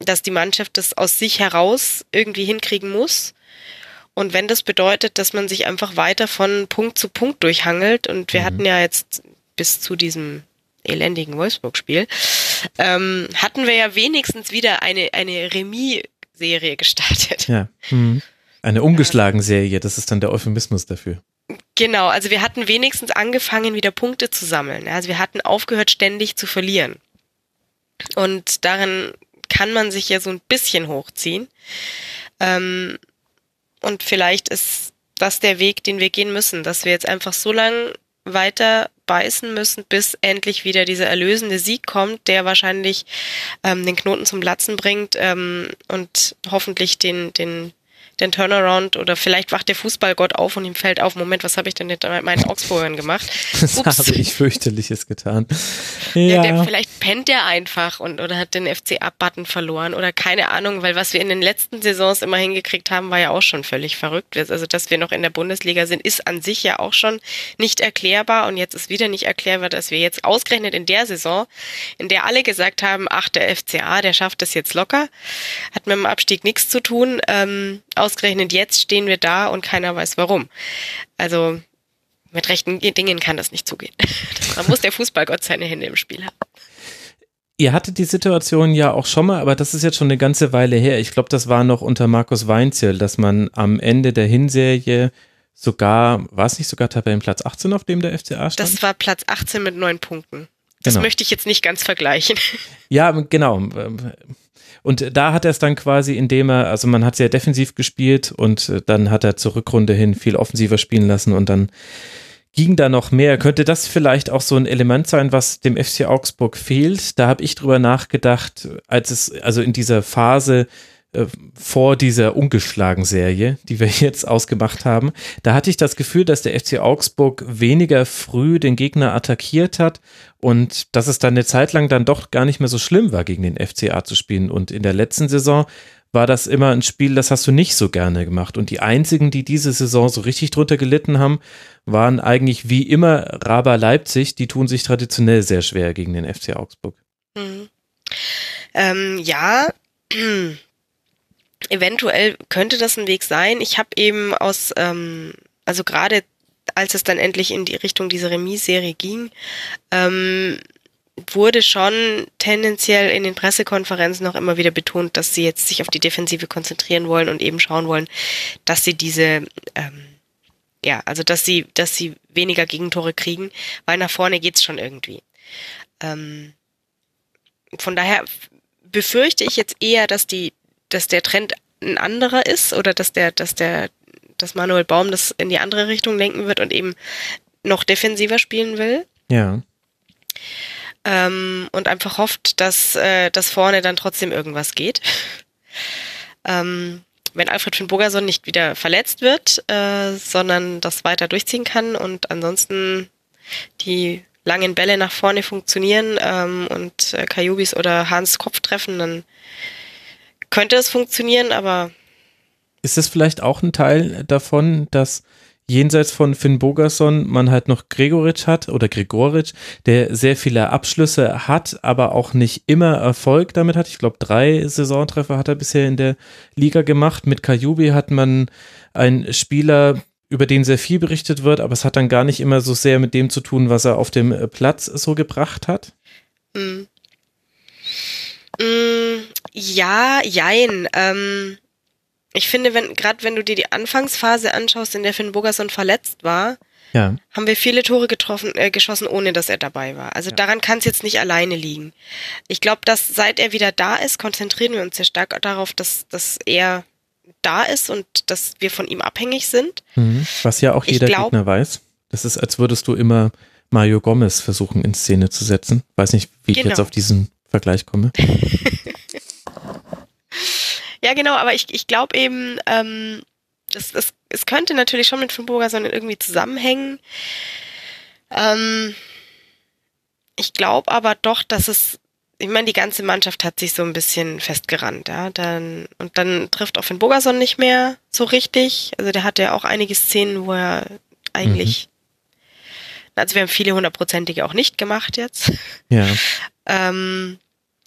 dass die Mannschaft das aus sich heraus irgendwie hinkriegen muss. Und wenn das bedeutet, dass man sich einfach weiter von Punkt zu Punkt durchhangelt, und wir mhm. hatten ja jetzt bis zu diesem elendigen Wolfsburg-Spiel, ähm, hatten wir ja wenigstens wieder eine, eine Remis-Serie gestartet. Ja. Mhm. Eine ungeschlagen Serie, das ist dann der Euphemismus dafür. Genau, also wir hatten wenigstens angefangen, wieder Punkte zu sammeln. Also wir hatten aufgehört, ständig zu verlieren. Und darin kann man sich ja so ein bisschen hochziehen. Ähm, und vielleicht ist das der Weg, den wir gehen müssen, dass wir jetzt einfach so lange weiter beißen müssen, bis endlich wieder dieser erlösende Sieg kommt, der wahrscheinlich ähm, den Knoten zum Platzen bringt ähm, und hoffentlich den, den den Turnaround oder vielleicht wacht der Fußballgott auf und ihm fällt auf, Moment, was habe ich denn mit meinen Augsburgern gemacht? Das habe ich fürchterliches getan. Ja, ja der, vielleicht pennt er einfach und oder hat den FCA-Button verloren oder keine Ahnung, weil was wir in den letzten Saisons immer hingekriegt haben, war ja auch schon völlig verrückt. Also, dass wir noch in der Bundesliga sind, ist an sich ja auch schon nicht erklärbar und jetzt ist wieder nicht erklärbar, dass wir jetzt ausgerechnet in der Saison, in der alle gesagt haben, ach, der FCA, der schafft das jetzt locker, hat mit dem Abstieg nichts zu tun, ähm, ausgerechnet jetzt stehen wir da und keiner weiß warum. Also mit rechten Dingen kann das nicht zugehen. Man muss der Fußballgott seine Hände im Spiel haben. Ihr hattet die Situation ja auch schon mal, aber das ist jetzt schon eine ganze Weile her. Ich glaube, das war noch unter Markus Weinzierl, dass man am Ende der Hinserie sogar, war es nicht sogar Tabellenplatz 18, auf dem der FCA stand? Das war Platz 18 mit neun Punkten. Das genau. möchte ich jetzt nicht ganz vergleichen. Ja, genau. Und da hat er es dann quasi, indem er, also man hat sehr defensiv gespielt und äh, dann hat er zur Rückrunde hin viel offensiver spielen lassen und dann ging da noch mehr. Könnte das vielleicht auch so ein Element sein, was dem FC Augsburg fehlt? Da habe ich drüber nachgedacht, als es, also in dieser Phase, äh, vor dieser ungeschlagen-Serie, die wir jetzt ausgemacht haben, da hatte ich das Gefühl, dass der FC Augsburg weniger früh den Gegner attackiert hat und dass es dann eine Zeit lang dann doch gar nicht mehr so schlimm war, gegen den FCA zu spielen. Und in der letzten Saison war das immer ein Spiel, das hast du nicht so gerne gemacht. Und die einzigen, die diese Saison so richtig drunter gelitten haben, waren eigentlich wie immer Raba Leipzig. Die tun sich traditionell sehr schwer gegen den FC Augsburg. Mhm. Ähm, ja, eventuell könnte das ein Weg sein. Ich habe eben aus, ähm, also gerade als es dann endlich in die Richtung dieser Remis-Serie ging, ähm, wurde schon tendenziell in den Pressekonferenzen noch immer wieder betont, dass sie jetzt sich auf die Defensive konzentrieren wollen und eben schauen wollen, dass sie diese, ähm, ja, also dass sie, dass sie weniger Gegentore kriegen, weil nach vorne geht's schon irgendwie. Ähm, von daher befürchte ich jetzt eher, dass die dass der Trend ein anderer ist oder dass der, dass der, dass Manuel Baum das in die andere Richtung lenken wird und eben noch defensiver spielen will. Ja. Ähm, und einfach hofft, dass, äh, dass vorne dann trotzdem irgendwas geht. ähm, wenn Alfred von Bogerson nicht wieder verletzt wird, äh, sondern das weiter durchziehen kann und ansonsten die langen Bälle nach vorne funktionieren ähm, und äh, Kajubis oder Hans Kopf treffen, dann könnte es funktionieren, aber. Ist es vielleicht auch ein Teil davon, dass jenseits von Finn Bogerson man halt noch Gregoritsch hat oder Gregoritsch, der sehr viele Abschlüsse hat, aber auch nicht immer Erfolg damit hat. Ich glaube, drei Saisontreffer hat er bisher in der Liga gemacht. Mit Kajubi hat man einen Spieler, über den sehr viel berichtet wird, aber es hat dann gar nicht immer so sehr mit dem zu tun, was er auf dem Platz so gebracht hat. Mhm. Mm, ja, jein. Ähm, ich finde, wenn gerade wenn du dir die Anfangsphase anschaust, in der Finn Bogerson verletzt war, ja. haben wir viele Tore getroffen, äh, geschossen, ohne dass er dabei war. Also ja. daran kann es jetzt nicht alleine liegen. Ich glaube, dass seit er wieder da ist, konzentrieren wir uns sehr stark darauf, dass, dass er da ist und dass wir von ihm abhängig sind. Mhm. Was ja auch jeder glaub, Gegner weiß. Das ist, als würdest du immer Mario Gomez versuchen in Szene zu setzen. Weiß nicht, wie genau. ich jetzt genau. auf diesen Vergleich komme. ja, genau, aber ich, ich glaube eben, ähm, es, es, es könnte natürlich schon mit Fimburger sondern irgendwie zusammenhängen. Ähm, ich glaube aber doch, dass es, ich meine, die ganze Mannschaft hat sich so ein bisschen festgerannt, ja. Dann, und dann trifft auch Finn Bogerson nicht mehr so richtig. Also der hat ja auch einige Szenen, wo er eigentlich, mhm. also wir haben viele hundertprozentige auch nicht gemacht jetzt. Ja. Ähm,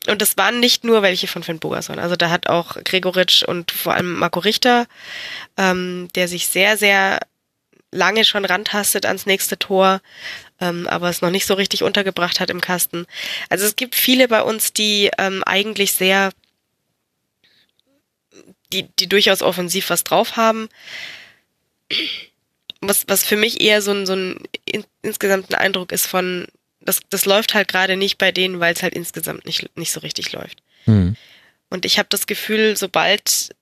und das waren nicht nur welche von Finn Bogerson. Also da hat auch Gregoritsch und vor allem Marco Richter, ähm, der sich sehr, sehr lange schon rantastet ans nächste Tor, ähm, aber es noch nicht so richtig untergebracht hat im Kasten. Also es gibt viele bei uns, die ähm, eigentlich sehr, die, die durchaus offensiv was drauf haben. Was, was für mich eher so ein, so ein in, insgesamt ein Eindruck ist von, das, das läuft halt gerade nicht bei denen, weil es halt insgesamt nicht, nicht so richtig läuft. Mhm. Und ich habe das Gefühl, sobald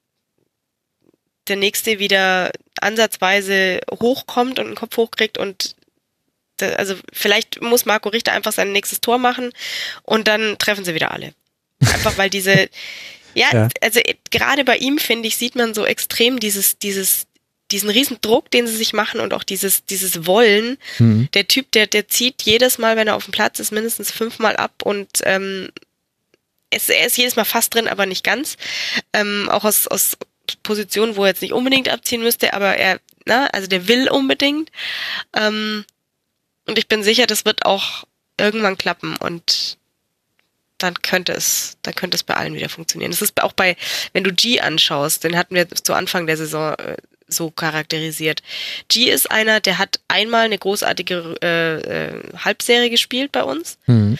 der nächste wieder ansatzweise hochkommt und einen Kopf hochkriegt und da, also vielleicht muss Marco Richter einfach sein nächstes Tor machen und dann treffen sie wieder alle. Einfach weil diese, Ja, ja. also äh, gerade bei ihm, finde ich, sieht man so extrem dieses, dieses, diesen riesen Druck, den sie sich machen und auch dieses, dieses Wollen. Mhm. Der Typ, der, der zieht jedes Mal, wenn er auf dem Platz ist, mindestens fünfmal ab und ähm, es, er ist jedes Mal fast drin, aber nicht ganz. Ähm, auch aus, aus Positionen, wo er jetzt nicht unbedingt abziehen müsste, aber er, na, also der will unbedingt. Ähm, und ich bin sicher, das wird auch irgendwann klappen und dann könnte es, dann könnte es bei allen wieder funktionieren. Das ist auch bei, wenn du G anschaust, den hatten wir zu Anfang der Saison äh, so charakterisiert. G ist einer, der hat einmal eine großartige äh, äh, Halbserie gespielt bei uns. Mhm.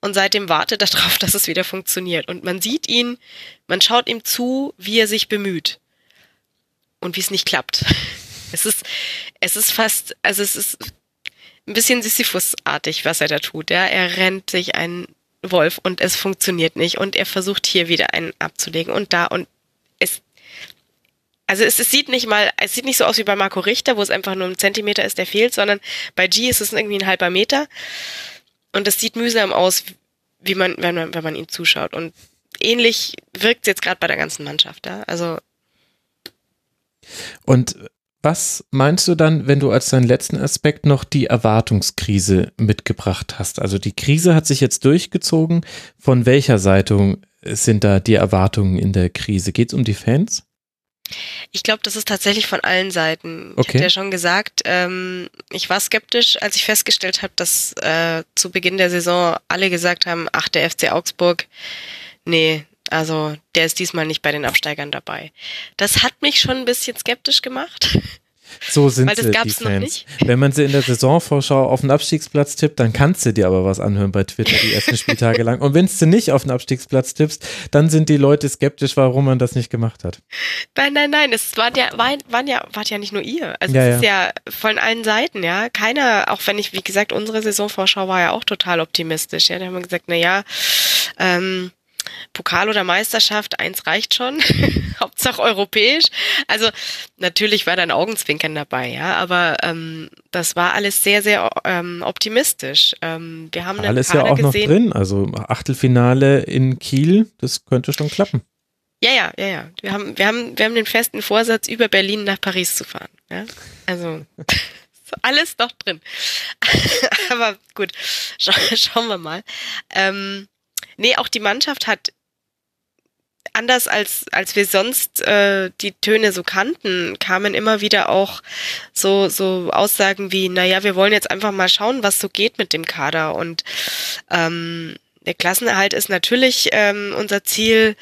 Und seitdem wartet er darauf, dass es wieder funktioniert. Und man sieht ihn, man schaut ihm zu, wie er sich bemüht. Und wie es nicht klappt. Es ist, es ist fast, also es ist ein bisschen Sisyphus-artig, was er da tut. Ja, er rennt sich einen Wolf und es funktioniert nicht und er versucht hier wieder einen abzulegen und da und es also es, es, sieht nicht mal, es sieht nicht so aus wie bei Marco Richter, wo es einfach nur ein Zentimeter ist, der fehlt, sondern bei G ist es irgendwie ein halber Meter. Und es sieht mühsam aus, wie man, wenn man, wenn man ihm zuschaut. Und ähnlich wirkt es jetzt gerade bei der ganzen Mannschaft, ja. Also. Und was meinst du dann, wenn du als deinen letzten Aspekt noch die Erwartungskrise mitgebracht hast? Also die Krise hat sich jetzt durchgezogen. Von welcher Seite sind da die Erwartungen in der Krise? Geht es um die Fans? Ich glaube, das ist tatsächlich von allen Seiten. Ich okay. hatte ja schon gesagt, ähm, ich war skeptisch, als ich festgestellt habe, dass äh, zu Beginn der Saison alle gesagt haben, ach, der FC Augsburg, nee, also der ist diesmal nicht bei den Absteigern dabei. Das hat mich schon ein bisschen skeptisch gemacht. So sind Weil das sie, gab's die Fans. Noch nicht. Wenn man sie in der Saisonvorschau auf den Abstiegsplatz tippt, dann kannst du dir aber was anhören bei Twitter die ersten Spieltage lang. Und wenn du nicht auf den Abstiegsplatz tippst, dann sind die Leute skeptisch, warum man das nicht gemacht hat. Nein, nein, nein, es waren ja, waren, waren ja, wart ja nicht nur ihr. Also ja, es ist ja. ja von allen Seiten, ja. Keiner, auch wenn ich, wie gesagt, unsere Saisonvorschau war ja auch total optimistisch. Ja, da haben wir gesagt, na ja, ähm, Pokal oder Meisterschaft, eins reicht schon. Hauptsache europäisch. Also natürlich war da ein Augenzwinkern dabei, ja, aber ähm, das war alles sehr, sehr ähm, optimistisch. Ähm, wir haben alles ja auch gesehen, noch drin. Also Achtelfinale in Kiel, das könnte schon klappen. Ja, ja, ja, ja. Wir haben, wir haben, wir haben den festen Vorsatz, über Berlin nach Paris zu fahren. Ja? Also alles noch drin. aber gut, Schau, schauen wir mal. Ähm, Nee, auch die Mannschaft hat anders als als wir sonst äh, die Töne so kannten, kamen immer wieder auch so so Aussagen wie, naja, wir wollen jetzt einfach mal schauen, was so geht mit dem Kader und ähm, der Klassenerhalt ist natürlich ähm, unser Ziel,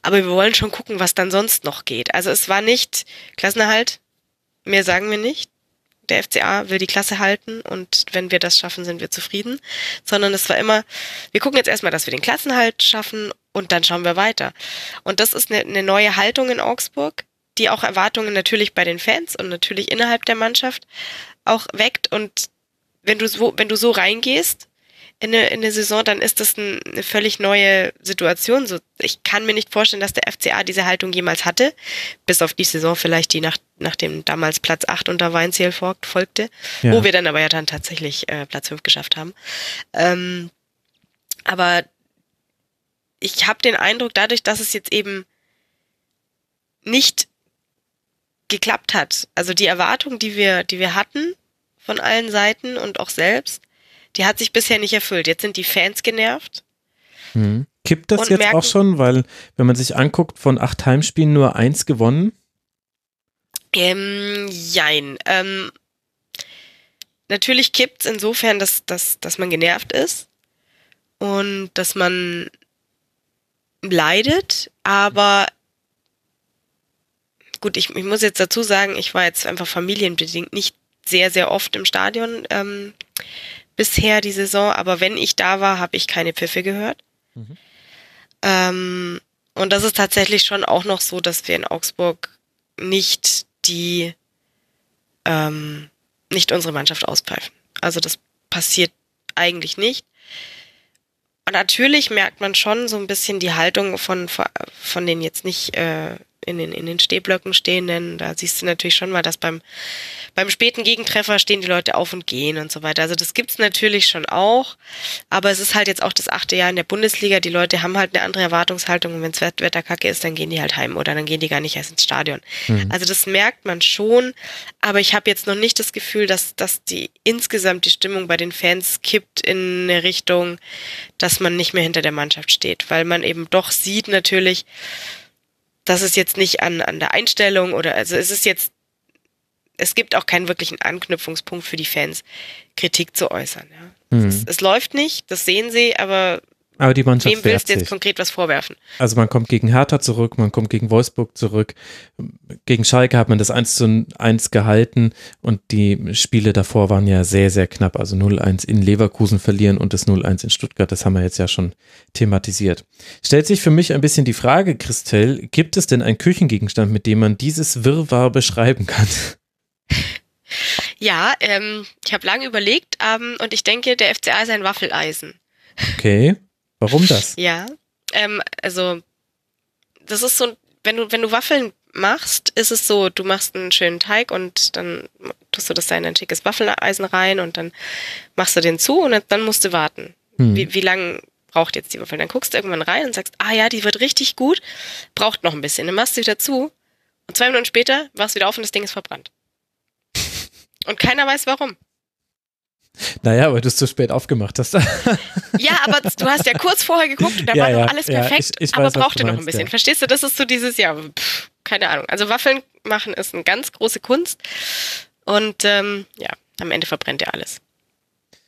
aber wir wollen schon gucken, was dann sonst noch geht. Also es war nicht Klassenerhalt, mehr sagen wir nicht der FCA will die Klasse halten und wenn wir das schaffen, sind wir zufrieden, sondern es war immer, wir gucken jetzt erstmal, dass wir den Klassenhalt schaffen und dann schauen wir weiter. Und das ist eine, neue Haltung in Augsburg, die auch Erwartungen natürlich bei den Fans und natürlich innerhalb der Mannschaft auch weckt und wenn du so, wenn du so reingehst, in eine, in eine Saison, dann ist das ein, eine völlig neue Situation. So, ich kann mir nicht vorstellen, dass der FCA diese Haltung jemals hatte, bis auf die Saison vielleicht, die nach, nach dem damals Platz 8 unter Weinziel folgte, ja. wo wir dann aber ja dann tatsächlich äh, Platz 5 geschafft haben. Ähm, aber ich habe den Eindruck, dadurch, dass es jetzt eben nicht geklappt hat, also die Erwartung, die wir, die wir hatten von allen Seiten und auch selbst, die hat sich bisher nicht erfüllt. Jetzt sind die Fans genervt. Mhm. Kippt das jetzt merken, auch schon, weil wenn man sich anguckt, von acht Heimspielen nur eins gewonnen? Ähm, jein. Ähm, natürlich kippt es insofern, dass, dass, dass man genervt ist und dass man leidet, aber gut, ich, ich muss jetzt dazu sagen, ich war jetzt einfach familienbedingt nicht sehr, sehr oft im Stadion. Ähm, bisher die Saison, aber wenn ich da war, habe ich keine Pfiffe gehört. Mhm. Ähm, und das ist tatsächlich schon auch noch so, dass wir in Augsburg nicht die, ähm, nicht unsere Mannschaft auspfeifen. Also das passiert eigentlich nicht. Und natürlich merkt man schon so ein bisschen die Haltung von, von den jetzt nicht äh, in den, in den Stehblöcken stehen, denn da siehst du natürlich schon mal, dass beim, beim späten Gegentreffer stehen die Leute auf und gehen und so weiter. Also das gibt's natürlich schon auch, aber es ist halt jetzt auch das achte Jahr in der Bundesliga. Die Leute haben halt eine andere Erwartungshaltung und wenns Wetter kacke ist, dann gehen die halt heim oder dann gehen die gar nicht erst ins Stadion. Mhm. Also das merkt man schon, aber ich habe jetzt noch nicht das Gefühl, dass, dass die insgesamt die Stimmung bei den Fans kippt in eine Richtung, dass man nicht mehr hinter der Mannschaft steht, weil man eben doch sieht natürlich, das ist jetzt nicht an, an der Einstellung oder also es ist jetzt, es gibt auch keinen wirklichen Anknüpfungspunkt für die Fans, Kritik zu äußern. Ja. Mhm. Es, es, läuft nicht, das sehen sie, aber aber die Mannschaft Wem willst du jetzt konkret was vorwerfen? Also man kommt gegen Hertha zurück, man kommt gegen Wolfsburg zurück. Gegen Schalke hat man das 1 zu 1 gehalten und die Spiele davor waren ja sehr, sehr knapp. Also 0-1 in Leverkusen verlieren und das 0-1 in Stuttgart, das haben wir jetzt ja schon thematisiert. Stellt sich für mich ein bisschen die Frage, Christel, gibt es denn einen Küchengegenstand, mit dem man dieses Wirrwarr beschreiben kann? Ja, ähm, ich habe lange überlegt ähm, und ich denke, der FCA ist ein Waffeleisen. Okay. Warum das? Ja, ähm, also das ist so, wenn du, wenn du Waffeln machst, ist es so, du machst einen schönen Teig und dann tust du das da in ein schickes Waffeleisen rein und dann machst du den zu und dann musst du warten. Hm. Wie, wie lange braucht jetzt die Waffel? Dann guckst du irgendwann rein und sagst, ah ja, die wird richtig gut, braucht noch ein bisschen. Dann machst du wieder zu und zwei Minuten später wachst du wieder auf und das Ding ist verbrannt. Und keiner weiß warum. Naja, weil du es zu spät aufgemacht hast. ja, aber du hast ja kurz vorher geguckt und da ja, war ja, noch alles perfekt, ja, ich, ich aber weiß, brauchte noch ein bisschen. Verstehst du, das ist so dieses, ja, pff, keine Ahnung. Also Waffeln machen ist eine ganz große Kunst und ähm, ja, am Ende verbrennt er alles.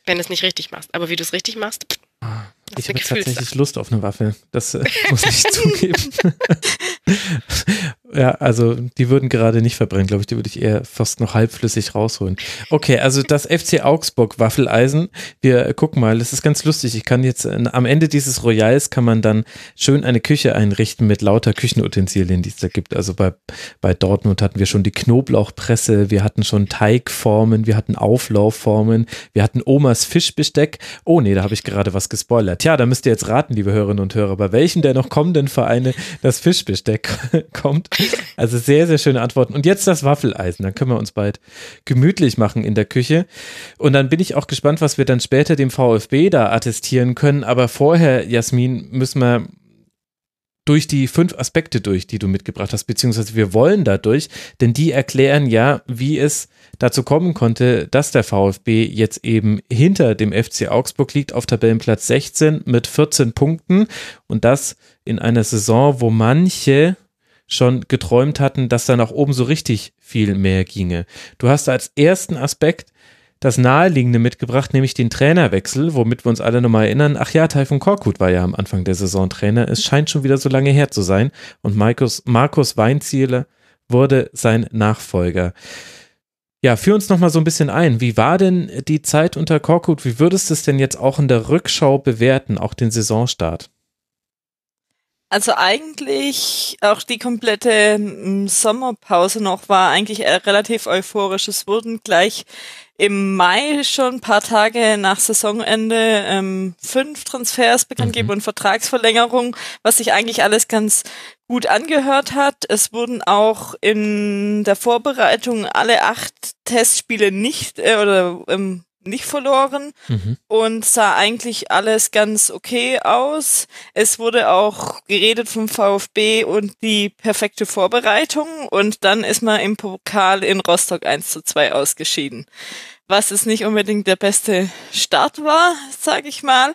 Wenn du es nicht richtig machst. Aber wie du es richtig machst, pff, ah, ich habe tatsächlich Lust auf eine Waffel. Das äh, muss ich zugeben. Ja, also die würden gerade nicht verbrennen, glaube ich. Die würde ich eher fast noch halbflüssig rausholen. Okay, also das FC Augsburg Waffeleisen. Wir gucken mal, das ist ganz lustig. Ich kann jetzt äh, am Ende dieses Royals kann man dann schön eine Küche einrichten mit lauter Küchenutensilien, die es da gibt. Also bei, bei Dortmund hatten wir schon die Knoblauchpresse, wir hatten schon Teigformen, wir hatten Auflaufformen, wir hatten Omas Fischbesteck. Oh nee, da habe ich gerade was gespoilert. Ja, da müsst ihr jetzt raten, liebe Hörerinnen und Hörer, bei welchen der noch kommenden Vereine das Fischbesteck kommt. Also sehr, sehr schöne Antworten. Und jetzt das Waffeleisen. Dann können wir uns bald gemütlich machen in der Küche. Und dann bin ich auch gespannt, was wir dann später dem VfB da attestieren können. Aber vorher, Jasmin, müssen wir durch die fünf Aspekte durch, die du mitgebracht hast, beziehungsweise wir wollen dadurch, denn die erklären ja, wie es dazu kommen konnte, dass der VfB jetzt eben hinter dem FC Augsburg liegt auf Tabellenplatz 16 mit 14 Punkten und das in einer Saison, wo manche schon geträumt hatten, dass da nach oben so richtig viel mehr ginge. Du hast als ersten Aspekt das Naheliegende mitgebracht, nämlich den Trainerwechsel, womit wir uns alle nochmal erinnern. Ach ja, Taifun Korkut war ja am Anfang der Saison Trainer. Es scheint schon wieder so lange her zu sein. Und Markus, Markus Weinziele wurde sein Nachfolger. Ja, führ uns nochmal so ein bisschen ein. Wie war denn die Zeit unter Korkut? Wie würdest du es denn jetzt auch in der Rückschau bewerten, auch den Saisonstart? Also eigentlich auch die komplette mm, Sommerpause noch war eigentlich relativ euphorisch. Es wurden gleich im Mai schon ein paar Tage nach Saisonende ähm, fünf Transfers bekannt gegeben mhm. und Vertragsverlängerung, was sich eigentlich alles ganz gut angehört hat. Es wurden auch in der Vorbereitung alle acht Testspiele nicht äh, oder ähm, nicht verloren mhm. und sah eigentlich alles ganz okay aus. Es wurde auch geredet vom VfB und die perfekte Vorbereitung und dann ist man im Pokal in Rostock 1 zu 2 ausgeschieden. Was es nicht unbedingt der beste Start war, sag ich mal.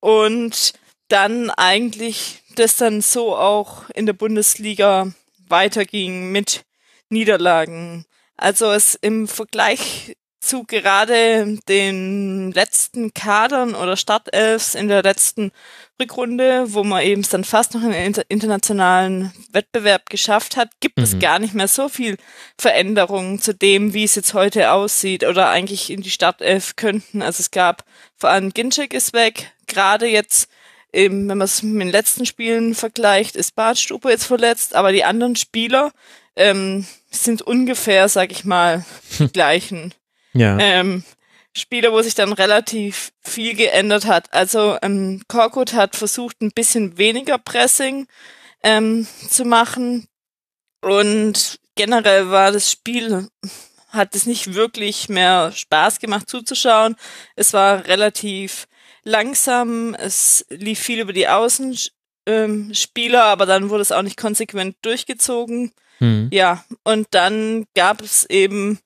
Und dann eigentlich das dann so auch in der Bundesliga weiterging mit Niederlagen. Also es im Vergleich zu gerade den letzten Kadern oder Startelfs in der letzten Rückrunde, wo man eben dann fast noch einen internationalen Wettbewerb geschafft hat, gibt mhm. es gar nicht mehr so viel Veränderungen zu dem, wie es jetzt heute aussieht oder eigentlich in die Startelf könnten. Also es gab vor allem Ginczek ist weg, gerade jetzt eben, wenn man es mit den letzten Spielen vergleicht, ist Bartstube jetzt verletzt, aber die anderen Spieler ähm, sind ungefähr, sag ich mal, die gleichen. Ja. Ähm, Spiele, wo sich dann relativ viel geändert hat. Also ähm, Korkut hat versucht, ein bisschen weniger Pressing ähm, zu machen. Und generell war das Spiel, hat es nicht wirklich mehr Spaß gemacht zuzuschauen. Es war relativ langsam, es lief viel über die Außenspieler, ähm, aber dann wurde es auch nicht konsequent durchgezogen. Mhm. Ja, und dann gab es eben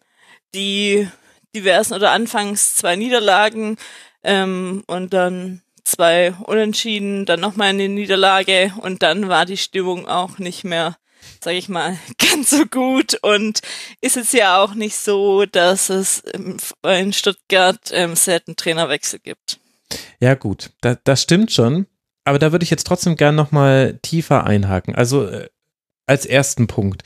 die diversen oder anfangs zwei Niederlagen ähm, und dann zwei Unentschieden, dann nochmal eine Niederlage und dann war die Stimmung auch nicht mehr, sage ich mal, ganz so gut und ist es ja auch nicht so, dass es in Stuttgart ähm, selten Trainerwechsel gibt. Ja gut, da, das stimmt schon, aber da würde ich jetzt trotzdem gern nochmal tiefer einhaken. Also äh, als ersten Punkt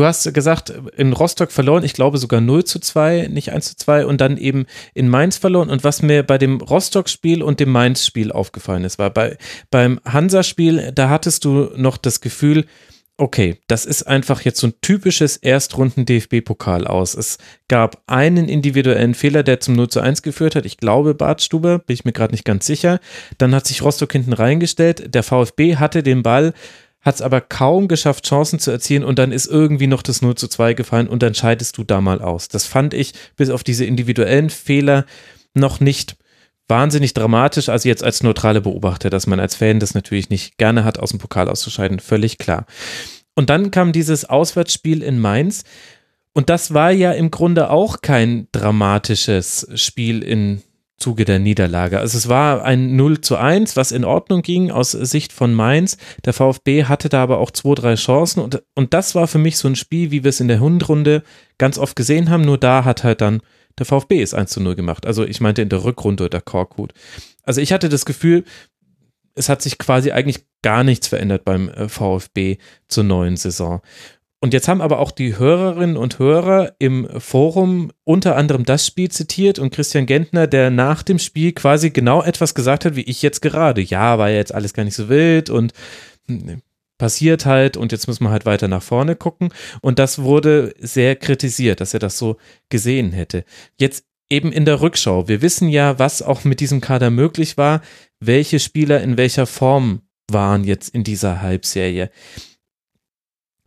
du hast gesagt, in Rostock verloren, ich glaube sogar 0 zu 2, nicht 1 zu 2 und dann eben in Mainz verloren. Und was mir bei dem Rostock-Spiel und dem Mainz-Spiel aufgefallen ist, war bei, beim Hansa-Spiel, da hattest du noch das Gefühl, okay, das ist einfach jetzt so ein typisches Erstrunden-DFB-Pokal aus. Es gab einen individuellen Fehler, der zum 0 zu 1 geführt hat. Ich glaube, Bart Stuber, bin ich mir gerade nicht ganz sicher. Dann hat sich Rostock hinten reingestellt. Der VfB hatte den Ball hat es aber kaum geschafft, Chancen zu erzielen und dann ist irgendwie noch das 0 zu 2 gefallen und dann scheidest du da mal aus. Das fand ich bis auf diese individuellen Fehler noch nicht wahnsinnig dramatisch, also jetzt als neutrale Beobachter, dass man als Fan das natürlich nicht gerne hat, aus dem Pokal auszuscheiden, völlig klar. Und dann kam dieses Auswärtsspiel in Mainz und das war ja im Grunde auch kein dramatisches Spiel in Zuge der Niederlage. Also es war ein 0 zu 1, was in Ordnung ging aus Sicht von Mainz. Der VfB hatte da aber auch zwei, drei Chancen und, und das war für mich so ein Spiel, wie wir es in der Hundrunde ganz oft gesehen haben, nur da hat halt dann der VfB es 1 zu 0 gemacht. Also ich meinte in der Rückrunde der Korkut. Also ich hatte das Gefühl, es hat sich quasi eigentlich gar nichts verändert beim äh, VfB zur neuen Saison. Und jetzt haben aber auch die Hörerinnen und Hörer im Forum unter anderem das Spiel zitiert und Christian Gentner, der nach dem Spiel quasi genau etwas gesagt hat, wie ich jetzt gerade. Ja, war ja jetzt alles gar nicht so wild und hm, passiert halt und jetzt müssen wir halt weiter nach vorne gucken. Und das wurde sehr kritisiert, dass er das so gesehen hätte. Jetzt eben in der Rückschau. Wir wissen ja, was auch mit diesem Kader möglich war, welche Spieler in welcher Form waren jetzt in dieser Halbserie.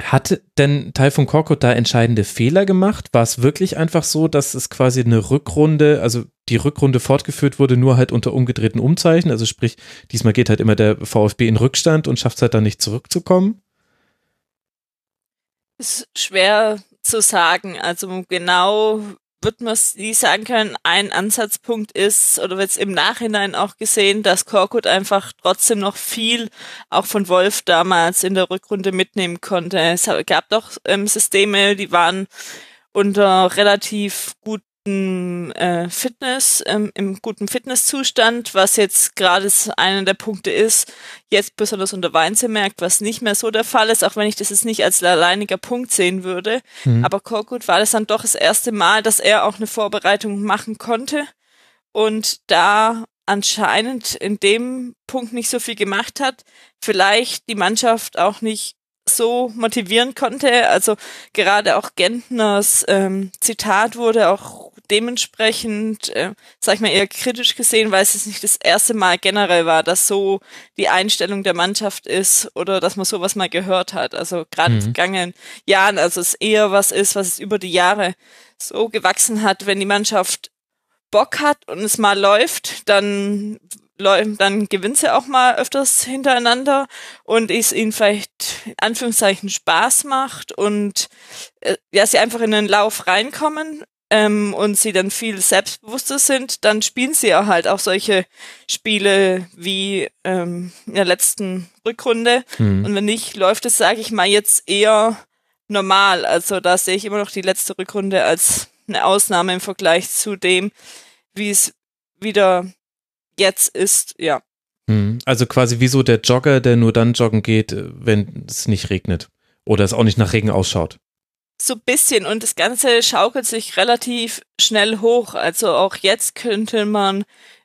Hat denn Taifun Korkut da entscheidende Fehler gemacht? War es wirklich einfach so, dass es quasi eine Rückrunde, also die Rückrunde fortgeführt wurde, nur halt unter umgedrehten Umzeichen? Also sprich, diesmal geht halt immer der VfB in Rückstand und schafft es halt dann nicht zurückzukommen? Ist schwer zu sagen. Also genau wird man nie sagen können, ein Ansatzpunkt ist, oder wird es im Nachhinein auch gesehen, dass Korkut einfach trotzdem noch viel auch von Wolf damals in der Rückrunde mitnehmen konnte. Es gab doch ähm, Systeme, die waren unter relativ gut äh, Fitness, ähm, im guten Fitnesszustand, was jetzt gerade einer der Punkte ist, jetzt besonders unter Weinze merkt, was nicht mehr so der Fall ist, auch wenn ich das jetzt nicht als alleiniger Punkt sehen würde. Mhm. Aber Korkut war das dann doch das erste Mal, dass er auch eine Vorbereitung machen konnte und da anscheinend in dem Punkt nicht so viel gemacht hat, vielleicht die Mannschaft auch nicht so motivieren konnte. Also gerade auch Gentners ähm, Zitat wurde auch dementsprechend, äh, sag ich mal, eher kritisch gesehen, weil es nicht das erste Mal generell war, dass so die Einstellung der Mannschaft ist oder dass man sowas mal gehört hat. Also gerade mhm. in vergangenen Jahren, also es eher was ist, was es über die Jahre so gewachsen hat, wenn die Mannschaft Bock hat und es mal läuft, dann dann gewinnt sie auch mal öfters hintereinander und es ihnen vielleicht in Anführungszeichen Spaß macht und äh, ja, sie einfach in den Lauf reinkommen ähm, und sie dann viel selbstbewusster sind, dann spielen sie ja halt auch solche Spiele wie ähm, in der letzten Rückrunde. Mhm. Und wenn nicht, läuft es, sage ich mal, jetzt eher normal. Also da sehe ich immer noch die letzte Rückrunde als eine Ausnahme im Vergleich zu dem, wie es wieder jetzt ist, ja. Mhm. Also quasi wie so der Jogger, der nur dann joggen geht, wenn es nicht regnet oder es auch nicht nach Regen ausschaut so bisschen und das Ganze schaukelt sich relativ schnell hoch. Also auch jetzt könnte man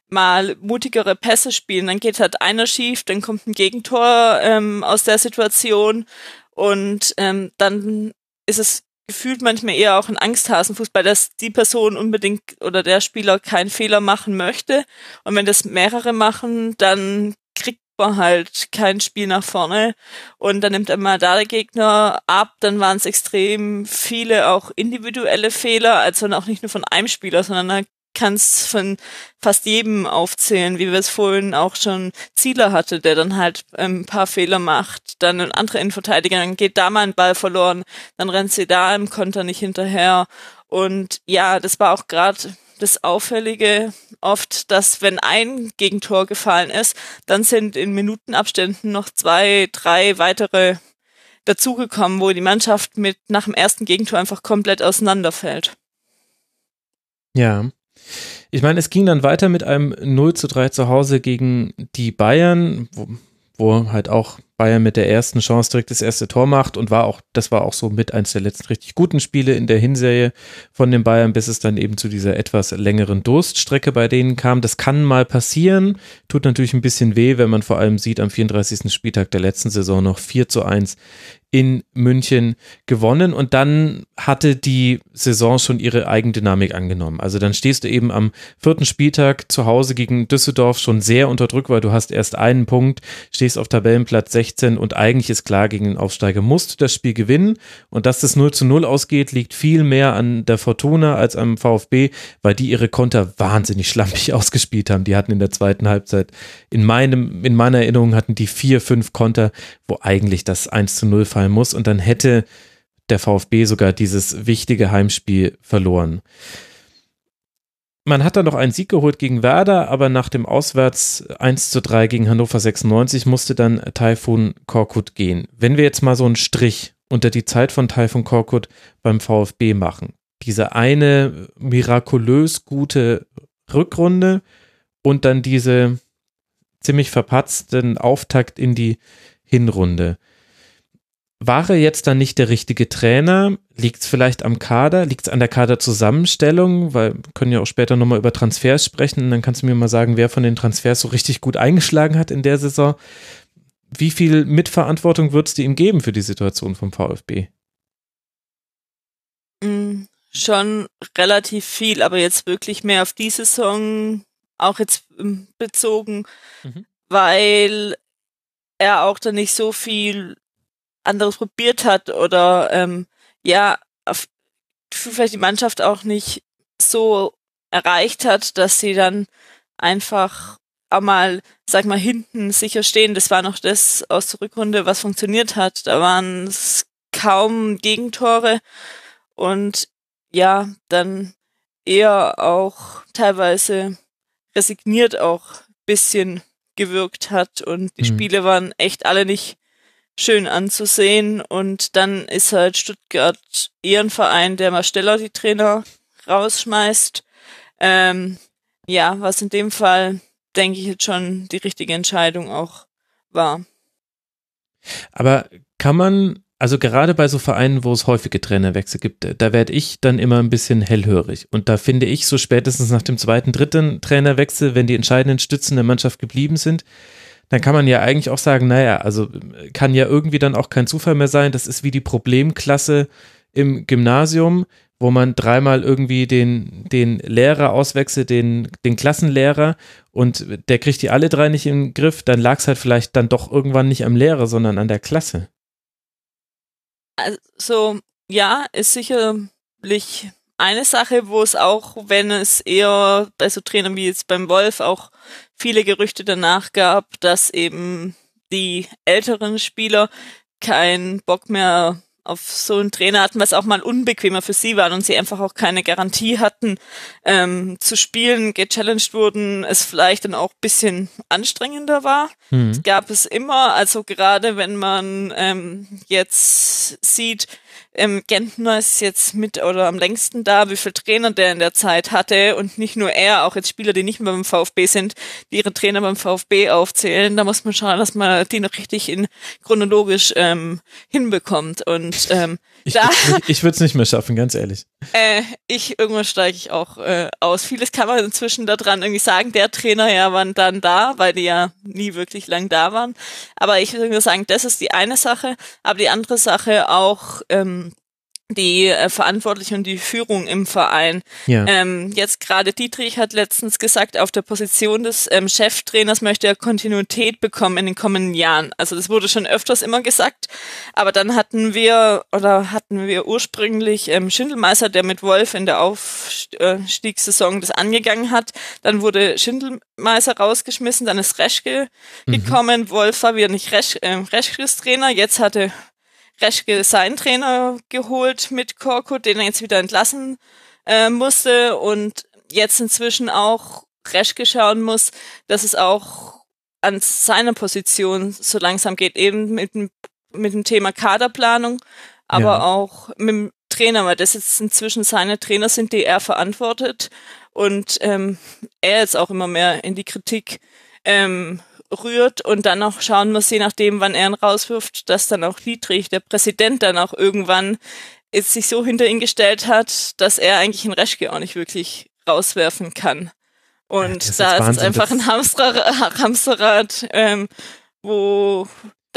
mal mutigere Pässe spielen. Dann geht halt einer schief, dann kommt ein Gegentor ähm, aus der Situation und ähm, dann ist es gefühlt manchmal eher auch ein Angsthasenfußball, dass die Person unbedingt oder der Spieler keinen Fehler machen möchte. Und wenn das mehrere machen, dann man halt kein Spiel nach vorne. Und dann nimmt einmal da der Gegner ab, dann waren es extrem viele auch individuelle Fehler, also auch nicht nur von einem Spieler, sondern da kannst von fast jedem aufzählen, wie wir es vorhin auch schon Zieler hatte, der dann halt ein paar Fehler macht, dann ein anderer Innenverteidiger, dann geht da mal ein Ball verloren, dann rennt sie da im Konter nicht hinterher. Und ja, das war auch gerade das Auffällige oft, dass wenn ein Gegentor gefallen ist, dann sind in Minutenabständen noch zwei, drei weitere dazugekommen, wo die Mannschaft mit nach dem ersten Gegentor einfach komplett auseinanderfällt. Ja. Ich meine, es ging dann weiter mit einem 0 zu 3 zu Hause gegen die Bayern, wo, wo halt auch Bayern mit der ersten Chance direkt das erste Tor macht und war auch, das war auch so mit eins der letzten richtig guten Spiele in der Hinserie von den Bayern, bis es dann eben zu dieser etwas längeren Durststrecke bei denen kam. Das kann mal passieren, tut natürlich ein bisschen weh, wenn man vor allem sieht, am 34. Spieltag der letzten Saison noch 4 zu 1 in München gewonnen und dann hatte die Saison schon ihre Eigendynamik angenommen. Also dann stehst du eben am vierten Spieltag zu Hause gegen Düsseldorf schon sehr unter Druck, weil du hast erst einen Punkt, stehst auf Tabellenplatz 16 und eigentlich ist klar, gegen den Aufsteiger musst du das Spiel gewinnen und dass das 0 zu 0 ausgeht, liegt viel mehr an der Fortuna als am VfB, weil die ihre Konter wahnsinnig schlampig ausgespielt haben. Die hatten in der zweiten Halbzeit, in meinem, in meiner Erinnerung hatten die vier, fünf Konter, wo eigentlich das 1 zu 0 fallen muss und dann hätte der VfB sogar dieses wichtige Heimspiel verloren. Man hat dann noch einen Sieg geholt gegen Werder, aber nach dem Auswärts 1 zu 3 gegen Hannover 96 musste dann Taifun Korkut gehen. Wenn wir jetzt mal so einen Strich unter die Zeit von Taifun Korkut beim VfB machen, diese eine mirakulös gute Rückrunde und dann diese ziemlich verpatzten Auftakt in die Hinrunde. War er jetzt dann nicht der richtige Trainer? Liegt es vielleicht am Kader? Liegt es an der Kaderzusammenstellung? Weil wir können ja auch später nochmal über Transfers sprechen. Und dann kannst du mir mal sagen, wer von den Transfers so richtig gut eingeschlagen hat in der Saison. Wie viel Mitverantwortung würdest du ihm geben für die Situation vom VfB? Mm, schon relativ viel, aber jetzt wirklich mehr auf die Saison auch jetzt ähm, bezogen, mhm. weil er auch da nicht so viel anderes probiert hat oder ähm, ja, auf, vielleicht die Mannschaft auch nicht so erreicht hat, dass sie dann einfach auch mal, sag mal, hinten sicher stehen. Das war noch das aus der Rückrunde, was funktioniert hat. Da waren es kaum Gegentore und ja, dann eher auch teilweise resigniert auch bisschen gewirkt hat und die mhm. Spiele waren echt alle nicht schön anzusehen. Und dann ist halt Stuttgart eher ein Verein, der mal schneller die Trainer rausschmeißt. Ähm, ja, was in dem Fall, denke ich, jetzt schon die richtige Entscheidung auch war. Aber kann man, also gerade bei so Vereinen, wo es häufige Trainerwechsel gibt, da werde ich dann immer ein bisschen hellhörig. Und da finde ich, so spätestens nach dem zweiten, dritten Trainerwechsel, wenn die entscheidenden Stützen der Mannschaft geblieben sind, dann kann man ja eigentlich auch sagen, naja, also kann ja irgendwie dann auch kein Zufall mehr sein. Das ist wie die Problemklasse im Gymnasium, wo man dreimal irgendwie den, den Lehrer auswechselt, den, den Klassenlehrer und der kriegt die alle drei nicht im Griff, dann lag es halt vielleicht dann doch irgendwann nicht am Lehrer, sondern an der Klasse. Also, ja, ist sicherlich eine Sache, wo es auch, wenn es eher bei so Trainern wie jetzt beim Wolf auch viele Gerüchte danach gab, dass eben die älteren Spieler keinen Bock mehr auf so einen Trainer hatten, was auch mal unbequemer für sie war und sie einfach auch keine Garantie hatten, ähm, zu spielen, gechallenged wurden, es vielleicht dann auch bisschen anstrengender war. Mhm. Das gab es immer, also gerade wenn man ähm, jetzt sieht, ähm, Gentner ist jetzt mit oder am längsten da, wie viel Trainer der in der Zeit hatte und nicht nur er, auch jetzt Spieler, die nicht mehr beim VfB sind, die ihre Trainer beim VfB aufzählen. Da muss man schauen, dass man die noch richtig in chronologisch ähm, hinbekommt. Und ähm, ich, da, ich, ich würde es nicht mehr schaffen, ganz ehrlich. Äh, ich irgendwann steige ich auch äh, aus. Vieles kann man inzwischen da dran irgendwie sagen. Der Trainer ja waren dann da, weil die ja nie wirklich lang da waren. Aber ich würde sagen, das ist die eine Sache. Aber die andere Sache auch ähm, die äh, Verantwortlichen und die Führung im Verein. Ja. Ähm, jetzt gerade Dietrich hat letztens gesagt, auf der Position des ähm, Cheftrainers möchte er Kontinuität bekommen in den kommenden Jahren. Also das wurde schon öfters immer gesagt, aber dann hatten wir oder hatten wir ursprünglich ähm, Schindelmeister, der mit Wolf in der Aufstiegssaison das angegangen hat. Dann wurde Schindelmeister rausgeschmissen, dann ist Reschke mhm. gekommen. Wolf war wieder nicht Resch, äh, Reschkes Trainer, jetzt hatte Reschke seinen Trainer geholt mit Korkut, den er jetzt wieder entlassen äh, musste und jetzt inzwischen auch Reschke schauen muss, dass es auch an seiner Position so langsam geht, eben mit, mit dem Thema Kaderplanung, aber ja. auch mit dem Trainer, weil das jetzt inzwischen seine Trainer sind, die er verantwortet und ähm, er jetzt auch immer mehr in die Kritik ähm, rührt und dann auch schauen muss, je nachdem, wann er ihn rauswirft, dass dann auch Dietrich, der Präsident, dann auch irgendwann jetzt sich so hinter ihn gestellt hat, dass er eigentlich einen Reschke auch nicht wirklich rauswerfen kann. Und ja, da ist, Wahnsinn, einfach ein Hamsterrad, Hamsterrad ähm, wo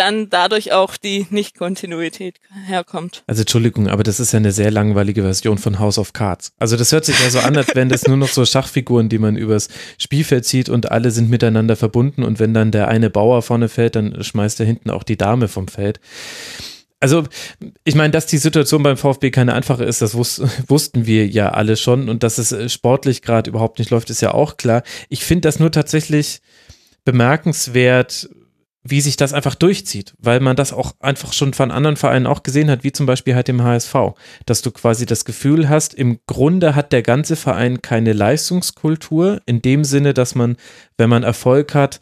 dann dadurch auch die Nicht-Kontinuität herkommt. Also Entschuldigung, aber das ist ja eine sehr langweilige Version von House of Cards. Also das hört sich ja so an, als wären das nur noch so Schachfiguren, die man übers Spielfeld zieht und alle sind miteinander verbunden und wenn dann der eine Bauer vorne fällt, dann schmeißt er hinten auch die Dame vom Feld. Also, ich meine, dass die Situation beim VfB keine einfache ist, das wus wussten wir ja alle schon und dass es äh, sportlich gerade überhaupt nicht läuft, ist ja auch klar. Ich finde das nur tatsächlich bemerkenswert, wie sich das einfach durchzieht, weil man das auch einfach schon von anderen Vereinen auch gesehen hat, wie zum Beispiel halt im HSV, dass du quasi das Gefühl hast, im Grunde hat der ganze Verein keine Leistungskultur, in dem Sinne, dass man, wenn man Erfolg hat,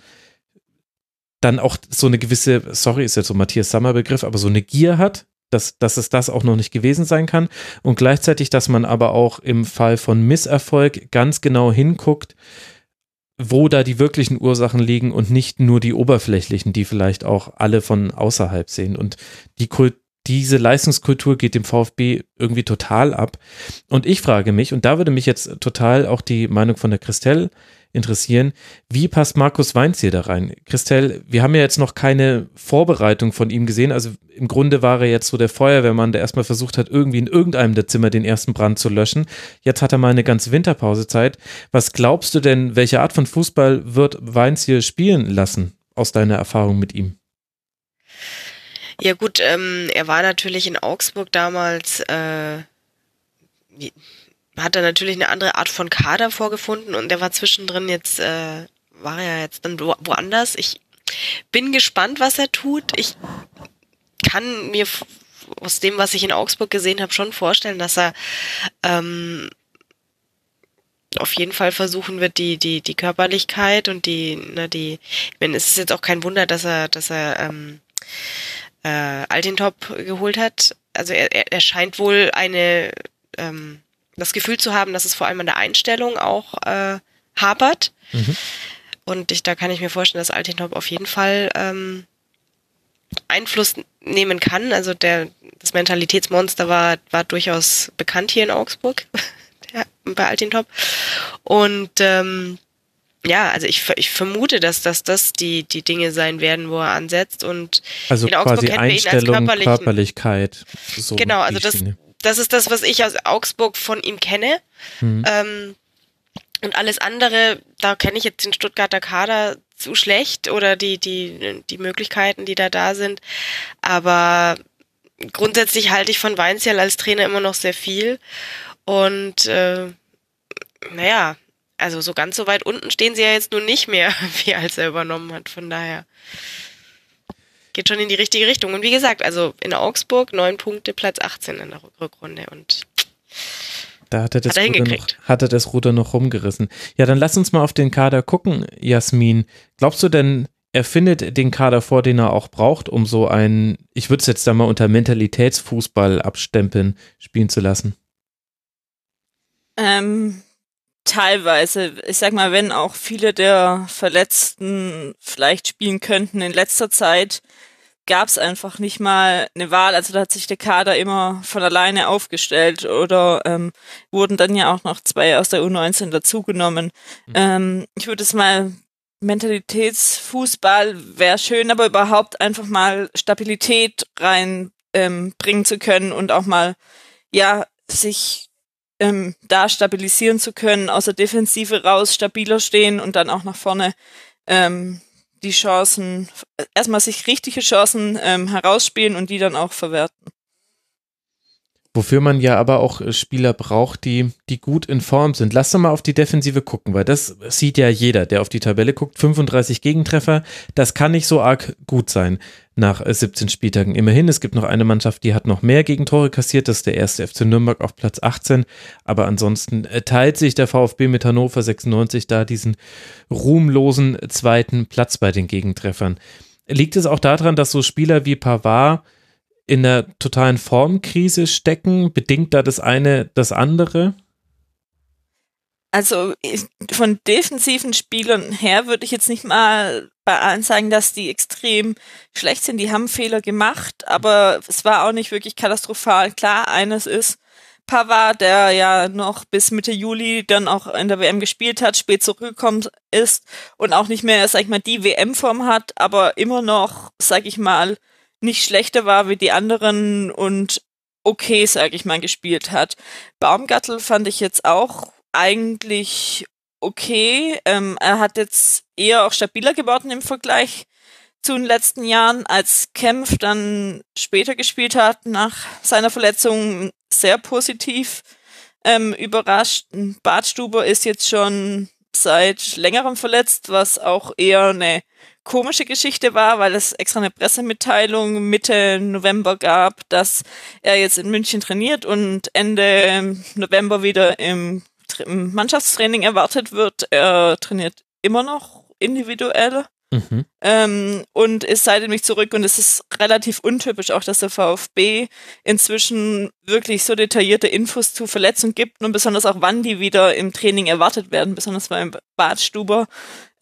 dann auch so eine gewisse, sorry, ist jetzt so Matthias Sammer Begriff, aber so eine Gier hat, dass, dass es das auch noch nicht gewesen sein kann. Und gleichzeitig, dass man aber auch im Fall von Misserfolg ganz genau hinguckt, wo da die wirklichen Ursachen liegen und nicht nur die oberflächlichen, die vielleicht auch alle von außerhalb sehen. Und die Kult diese Leistungskultur geht dem VfB irgendwie total ab. Und ich frage mich, und da würde mich jetzt total auch die Meinung von der Christelle interessieren, wie passt Markus Weinz hier da rein? Christelle, wir haben ja jetzt noch keine Vorbereitung von ihm gesehen. Also im Grunde war er jetzt so der Feuerwehrmann, der erstmal versucht hat, irgendwie in irgendeinem der Zimmer den ersten Brand zu löschen. Jetzt hat er mal eine ganze Winterpausezeit. Was glaubst du denn, welche Art von Fußball wird Weinz hier spielen lassen, aus deiner Erfahrung mit ihm? Ja gut, ähm, er war natürlich in Augsburg damals, äh, hat er natürlich eine andere Art von Kader vorgefunden und er war zwischendrin jetzt, äh, war er jetzt dann woanders. Ich bin gespannt, was er tut. Ich kann mir aus dem, was ich in Augsburg gesehen habe, schon vorstellen, dass er ähm, auf jeden Fall versuchen wird, die, die, die Körperlichkeit und die, na, die, ich meine, es ist jetzt auch kein Wunder, dass er, dass er ähm, äh, Altintop geholt hat. Also er, er scheint wohl eine ähm, das Gefühl zu haben, dass es vor allem an der Einstellung auch äh, hapert. Mhm. Und ich, da kann ich mir vorstellen, dass Altintop auf jeden Fall ähm, Einfluss nehmen kann. Also der, das Mentalitätsmonster war, war durchaus bekannt hier in Augsburg der, bei Altintop. Und ähm, ja, also ich, ich vermute, dass, dass das die, die Dinge sein werden, wo er ansetzt und also in Augsburg quasi Einstellung, Körperlichkeit. So genau, also das, das ist das, was ich aus Augsburg von ihm kenne. Mhm. Ähm, und alles andere, da kenne ich jetzt den Stuttgarter Kader zu schlecht oder die, die, die Möglichkeiten, die da da sind. Aber grundsätzlich halte ich von Weinzierl als Trainer immer noch sehr viel. Und äh, naja, also so ganz so weit unten stehen sie ja jetzt nun nicht mehr, wie als er übernommen hat. Von daher geht schon in die richtige Richtung. Und wie gesagt, also in Augsburg neun Punkte, Platz 18 in der Rückrunde und da hat er, das hat er, Ruder noch, hat er das Ruder noch rumgerissen. Ja, dann lass uns mal auf den Kader gucken, Jasmin. Glaubst du denn, er findet den Kader vor, den er auch braucht, um so einen, ich würde es jetzt da mal unter Mentalitätsfußball abstempeln, spielen zu lassen? Ähm, teilweise. Ich sag mal, wenn auch viele der Verletzten vielleicht spielen könnten in letzter Zeit, gab es einfach nicht mal eine Wahl. Also da hat sich der Kader immer von alleine aufgestellt oder ähm, wurden dann ja auch noch zwei aus der U19 dazugenommen. Mhm. Ähm, ich würde es mal Mentalitätsfußball wäre schön, aber überhaupt einfach mal Stabilität reinbringen ähm, zu können und auch mal ja, sich ähm, da stabilisieren zu können, aus der Defensive raus stabiler stehen und dann auch nach vorne ähm, die Chancen, erstmal sich richtige Chancen ähm, herausspielen und die dann auch verwerten. Wofür man ja aber auch äh, Spieler braucht, die, die gut in Form sind. Lass doch mal auf die Defensive gucken, weil das sieht ja jeder, der auf die Tabelle guckt. 35 Gegentreffer, das kann nicht so arg gut sein nach 17 äh, Spieltagen. Immerhin, es gibt noch eine Mannschaft, die hat noch mehr Gegentore kassiert, das ist der erste FC Nürnberg auf Platz 18. Aber ansonsten äh, teilt sich der VfB mit Hannover 96 da diesen ruhmlosen zweiten Platz bei den Gegentreffern. Liegt es auch daran, dass so Spieler wie Pavard in einer totalen Formkrise stecken? Bedingt da das eine das andere? Also von defensiven Spielern her würde ich jetzt nicht mal bei allen sagen, dass die extrem schlecht sind. Die haben Fehler gemacht, aber es war auch nicht wirklich katastrophal. Klar, eines ist Pavard, der ja noch bis Mitte Juli dann auch in der WM gespielt hat, spät zurückgekommen ist und auch nicht mehr, sag ich mal, die WM-Form hat, aber immer noch, sag ich mal, nicht schlechter war wie die anderen und okay, sag ich mal, gespielt hat. Baumgartel fand ich jetzt auch eigentlich okay. Ähm, er hat jetzt eher auch stabiler geworden im Vergleich zu den letzten Jahren, als Kempf dann später gespielt hat, nach seiner Verletzung sehr positiv ähm, überrascht. Bartstuber ist jetzt schon seit längerem verletzt, was auch eher eine komische Geschichte war, weil es extra eine Pressemitteilung Mitte November gab, dass er jetzt in München trainiert und Ende November wieder im, Mannschaftstraining erwartet wird. Er trainiert immer noch individuell Mhm. Ähm, und ist seitdem nicht zurück. Und es ist relativ untypisch auch, dass der VfB inzwischen wirklich so detaillierte Infos zu Verletzungen gibt. Und besonders auch wann die wieder im Training erwartet werden, besonders beim Badstuber,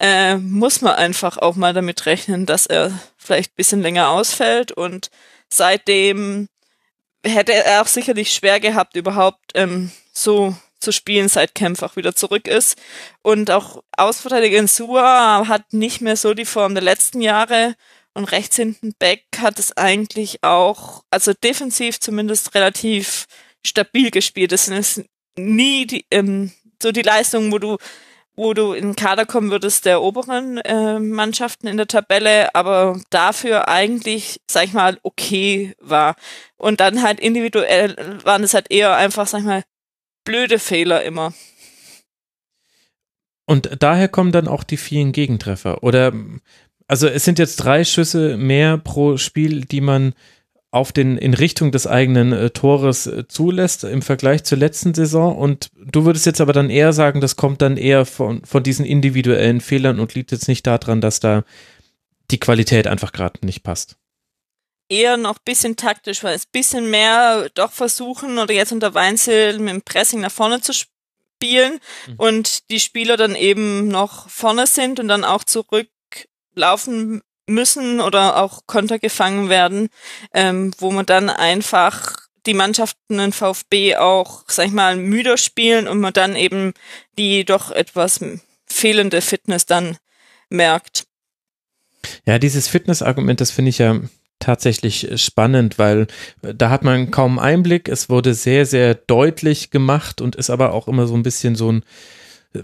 äh, muss man einfach auch mal damit rechnen, dass er vielleicht bisschen länger ausfällt. Und seitdem hätte er auch sicherlich schwer gehabt, überhaupt ähm, so zu spielen, seit Kempf auch wieder zurück ist. Und auch Ausverteidiger Sua hat nicht mehr so die Form der letzten Jahre. Und rechts hinten Beck hat es eigentlich auch, also defensiv zumindest relativ stabil gespielt. Das ist nie die, ähm, so die Leistung, wo du wo du in den Kader kommen würdest der oberen äh, Mannschaften in der Tabelle, aber dafür eigentlich, sag ich mal, okay war. Und dann halt individuell waren es halt eher einfach, sag ich mal, blöde Fehler immer. Und daher kommen dann auch die vielen Gegentreffer. Oder, also es sind jetzt drei Schüsse mehr pro Spiel, die man auf den, in Richtung des eigenen äh, Tores äh, zulässt im Vergleich zur letzten Saison. Und du würdest jetzt aber dann eher sagen, das kommt dann eher von, von diesen individuellen Fehlern und liegt jetzt nicht daran, dass da die Qualität einfach gerade nicht passt eher noch bisschen taktisch, weil es bisschen mehr doch versuchen oder jetzt unter Weinzel mit dem Pressing nach vorne zu spielen mhm. und die Spieler dann eben noch vorne sind und dann auch zurücklaufen müssen oder auch Konter gefangen werden, ähm, wo man dann einfach die Mannschaften in VfB auch, sag ich mal, müder spielen und man dann eben die doch etwas fehlende Fitness dann merkt. Ja, dieses Fitnessargument, das finde ich ja tatsächlich spannend, weil äh, da hat man kaum Einblick. Es wurde sehr, sehr deutlich gemacht und ist aber auch immer so ein bisschen so ein, äh,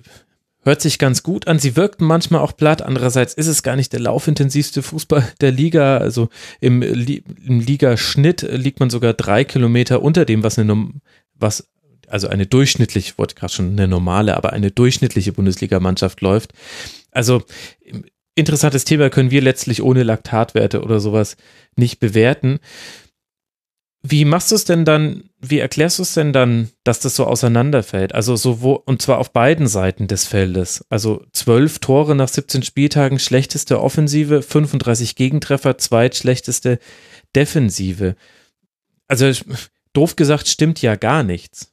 hört sich ganz gut an. Sie wirkten manchmal auch platt. Andererseits ist es gar nicht der laufintensivste Fußball der Liga. Also im, im Ligaschnitt liegt man sogar drei Kilometer unter dem, was eine, was also eine durchschnittliche, ich wollte gerade schon eine normale, aber eine durchschnittliche Bundesligamannschaft läuft. Also interessantes Thema können wir letztlich ohne Laktatwerte oder sowas nicht bewerten. Wie machst du es denn dann, wie erklärst du es denn dann, dass das so auseinanderfällt? Also so wo, und zwar auf beiden Seiten des Feldes. Also zwölf Tore nach 17 Spieltagen, schlechteste Offensive, 35 Gegentreffer, zweitschlechteste Defensive. Also doof gesagt, stimmt ja gar nichts.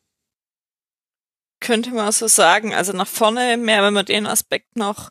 Könnte man so sagen. Also nach vorne mehr, wenn man den Aspekt noch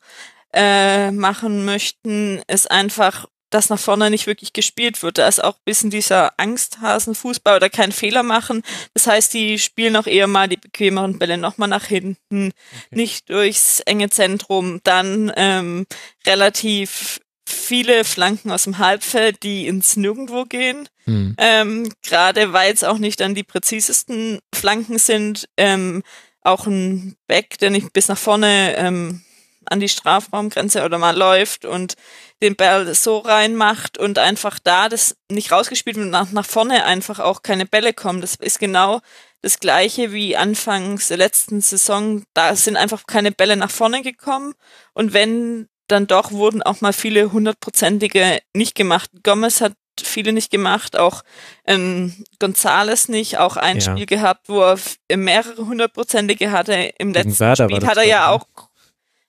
äh, machen möchten, ist einfach, dass nach vorne nicht wirklich gespielt wird. Da ist auch ein bisschen dieser Angsthasenfußball oder kein Fehler machen. Das heißt, die spielen auch eher mal die bequemeren Bälle nochmal nach hinten, okay. nicht durchs enge Zentrum, dann ähm, relativ viele Flanken aus dem Halbfeld, die ins Nirgendwo gehen. Hm. Ähm, Gerade weil es auch nicht dann die präzisesten Flanken sind. Ähm, auch ein Back, der nicht bis nach vorne ähm, an die Strafraumgrenze oder mal läuft und den Ball so reinmacht und einfach da das nicht rausgespielt wird und nach, nach vorne einfach auch keine Bälle kommen. Das ist genau das gleiche wie anfangs der letzten Saison. Da sind einfach keine Bälle nach vorne gekommen und wenn dann doch wurden auch mal viele hundertprozentige nicht gemacht. Gomez hat viele nicht gemacht, auch ähm, Gonzales nicht, auch ein ja. Spiel gehabt, wo er mehrere hundertprozentige hatte. Im Gegen letzten Werder Spiel hat er ja auch,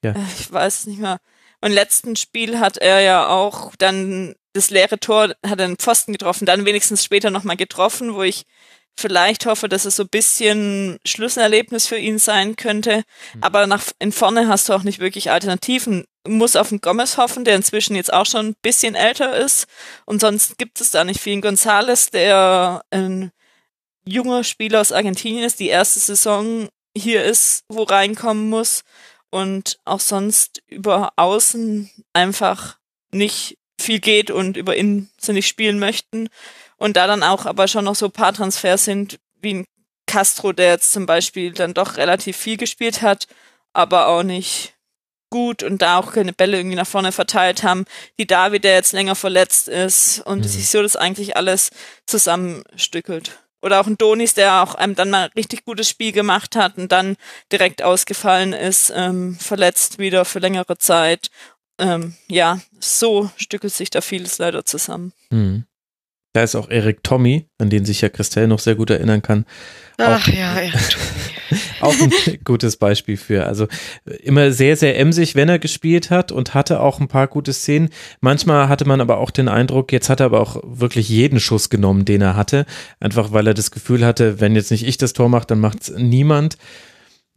ja. Äh, ich weiß nicht mehr, im letzten Spiel hat er ja auch dann das leere Tor, hat er einen Pfosten getroffen, dann wenigstens später nochmal getroffen, wo ich vielleicht hoffe, dass es so ein bisschen Schlüsselerlebnis für ihn sein könnte. Mhm. Aber nach in vorne hast du auch nicht wirklich Alternativen. Muss auf den Gomez hoffen, der inzwischen jetzt auch schon ein bisschen älter ist. Und sonst gibt es da nicht viel. Gonzales, der ein junger Spieler aus Argentinien ist, die erste Saison hier ist, wo reinkommen muss. Und auch sonst über außen einfach nicht viel geht und über innen sie nicht spielen möchten. Und da dann auch aber schon noch so ein paar Transfers sind, wie ein Castro, der jetzt zum Beispiel dann doch relativ viel gespielt hat, aber auch nicht gut und da auch keine Bälle irgendwie nach vorne verteilt haben. Die David, der jetzt länger verletzt ist und mhm. sich so das eigentlich alles zusammenstückelt. Oder auch ein Donis, der auch einem dann mal richtig gutes Spiel gemacht hat und dann direkt ausgefallen ist, ähm, verletzt wieder für längere Zeit. Ähm, ja, so stückelt sich da vieles leider zusammen. Mhm. Da ist auch Erik Tommy, an den sich ja Christelle noch sehr gut erinnern kann. Ach auch, ja, Erik Tommy. auch ein gutes Beispiel für. Also immer sehr, sehr emsig, wenn er gespielt hat und hatte auch ein paar gute Szenen. Manchmal hatte man aber auch den Eindruck, jetzt hat er aber auch wirklich jeden Schuss genommen, den er hatte. Einfach weil er das Gefühl hatte, wenn jetzt nicht ich das Tor mache, dann macht es niemand.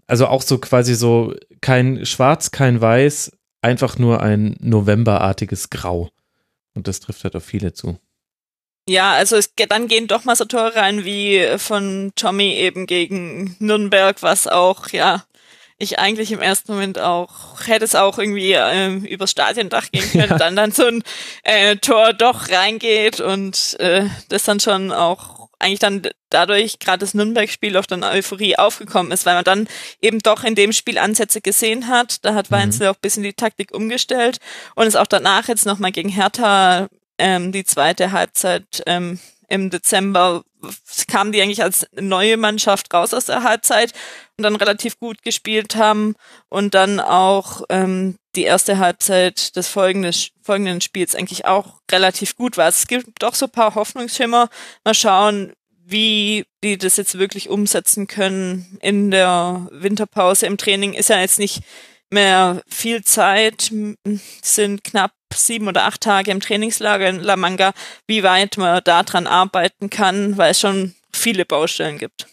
Also auch so quasi so kein Schwarz, kein Weiß, einfach nur ein Novemberartiges Grau. Und das trifft halt auf viele zu. Ja, also es, dann gehen doch mal so Tore rein wie von Tommy eben gegen Nürnberg, was auch, ja, ich eigentlich im ersten Moment auch, hätte es auch irgendwie äh, übers Stadiondach gehen können, ja. dann dann so ein äh, Tor doch reingeht und äh, das dann schon auch eigentlich dann dadurch gerade das Nürnberg-Spiel auch dann Euphorie aufgekommen ist, weil man dann eben doch in dem Spiel Ansätze gesehen hat. Da hat Weinzel mhm. auch bisschen die Taktik umgestellt und es auch danach jetzt nochmal gegen Hertha ähm, die zweite Halbzeit ähm, im Dezember kamen die eigentlich als neue Mannschaft raus aus der Halbzeit und dann relativ gut gespielt haben und dann auch ähm, die erste Halbzeit des folgenden, folgenden Spiels eigentlich auch relativ gut war. Es gibt doch so ein paar Hoffnungsschimmer. Mal schauen, wie die das jetzt wirklich umsetzen können in der Winterpause. Im Training ist ja jetzt nicht mehr viel Zeit, sind knapp sieben oder acht Tage im Trainingslager in La Manga, wie weit man daran arbeiten kann, weil es schon viele Baustellen gibt.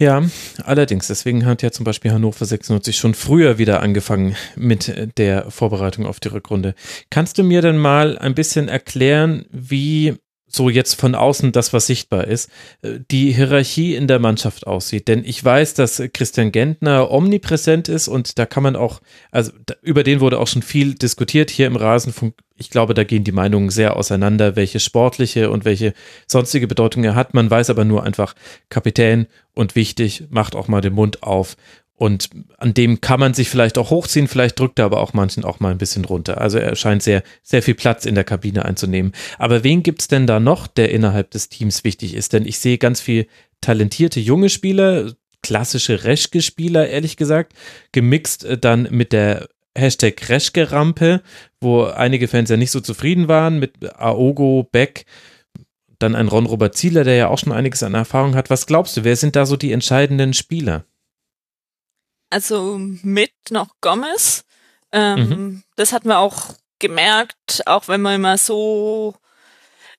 Ja, allerdings. Deswegen hat ja zum Beispiel Hannover 96 schon früher wieder angefangen mit der Vorbereitung auf die Rückrunde. Kannst du mir denn mal ein bisschen erklären, wie so jetzt von außen das, was sichtbar ist, äh, die Hierarchie in der Mannschaft aussieht. Denn ich weiß, dass Christian Gentner omnipräsent ist und da kann man auch, also über den wurde auch schon viel diskutiert hier im Rasenfunk. Ich glaube, da gehen die Meinungen sehr auseinander, welche sportliche und welche sonstige Bedeutung er hat. Man weiß aber nur einfach, Kapitän und wichtig, macht auch mal den Mund auf und an dem kann man sich vielleicht auch hochziehen, vielleicht drückt er aber auch manchen auch mal ein bisschen runter. Also er scheint sehr, sehr viel Platz in der Kabine einzunehmen. Aber wen gibt's denn da noch, der innerhalb des Teams wichtig ist? Denn ich sehe ganz viel talentierte junge Spieler, klassische Reschke-Spieler, ehrlich gesagt, gemixt äh, dann mit der Hashtag Reschke-Rampe, wo einige Fans ja nicht so zufrieden waren mit Aogo, Beck, dann ein Ron-Robert Zieler, der ja auch schon einiges an Erfahrung hat. Was glaubst du, wer sind da so die entscheidenden Spieler? Also mit noch Gomez. Ähm, mhm. Das hat man auch gemerkt, auch wenn man immer so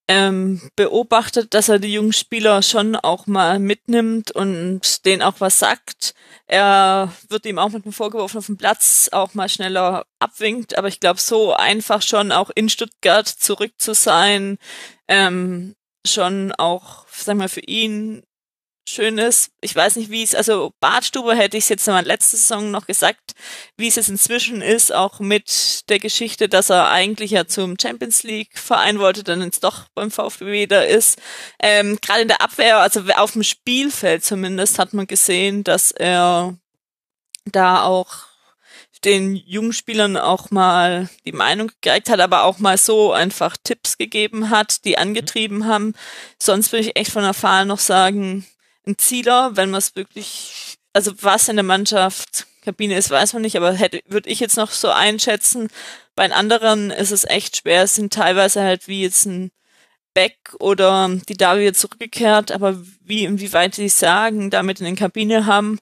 ähm, beobachtet, dass er die jungen Spieler schon auch mal mitnimmt und denen auch was sagt. Er wird ihm auch mit dem Vorgeworfen auf dem Platz auch mal schneller abwinkt, aber ich glaube, so einfach schon auch in Stuttgart zurück zu sein, ähm, schon auch, sag mal, für ihn schön ist. Ich weiß nicht, wie es, also Bartstube hätte ich es jetzt in meiner letzten Saison noch gesagt, wie es jetzt inzwischen ist, auch mit der Geschichte, dass er eigentlich ja zum Champions League Verein wollte, dann jetzt doch beim VfB wieder ist. Ähm, Gerade in der Abwehr, also auf dem Spielfeld zumindest, hat man gesehen, dass er da auch den jungen Spielern auch mal die Meinung gegeigt hat, aber auch mal so einfach Tipps gegeben hat, die angetrieben haben. Sonst würde ich echt von Erfahrung noch sagen, ein Zieler, wenn man es wirklich, also was in der Mannschaftskabine ist, weiß man nicht, aber hätte, würde ich jetzt noch so einschätzen. Bei den anderen ist es echt schwer. Es sind teilweise halt wie jetzt ein Beck oder die Davi zurückgekehrt, aber wie, inwieweit die sagen, damit in den Kabine haben,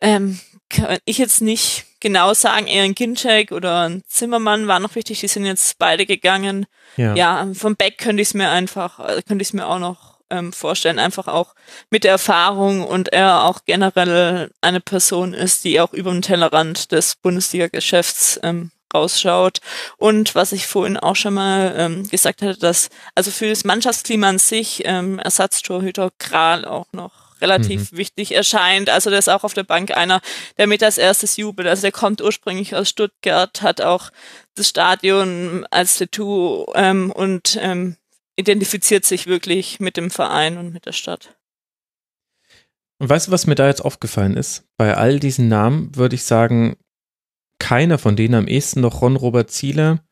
ähm, kann ich jetzt nicht genau sagen. Eher ein Ginczek oder ein Zimmermann war noch wichtig. Die sind jetzt beide gegangen. Ja, ja vom Beck könnte ich es mir einfach, äh, könnte ich es mir auch noch ähm, vorstellen. Einfach auch mit der Erfahrung und er auch generell eine Person ist, die auch über den Tellerrand des Bundesliga-Geschäfts ähm, rausschaut. Und was ich vorhin auch schon mal ähm, gesagt hatte, dass also für das Mannschaftsklima an sich ähm, Ersatztorhüter Kral auch noch relativ mhm. wichtig erscheint. Also der ist auch auf der Bank einer, der mit als erstes jubelt. Also der kommt ursprünglich aus Stuttgart, hat auch das Stadion als Tattoo ähm, und ähm, identifiziert sich wirklich mit dem Verein und mit der Stadt. Und weißt du, was mir da jetzt aufgefallen ist? Bei all diesen Namen würde ich sagen, keiner von denen am ehesten noch Ron Robert Zieler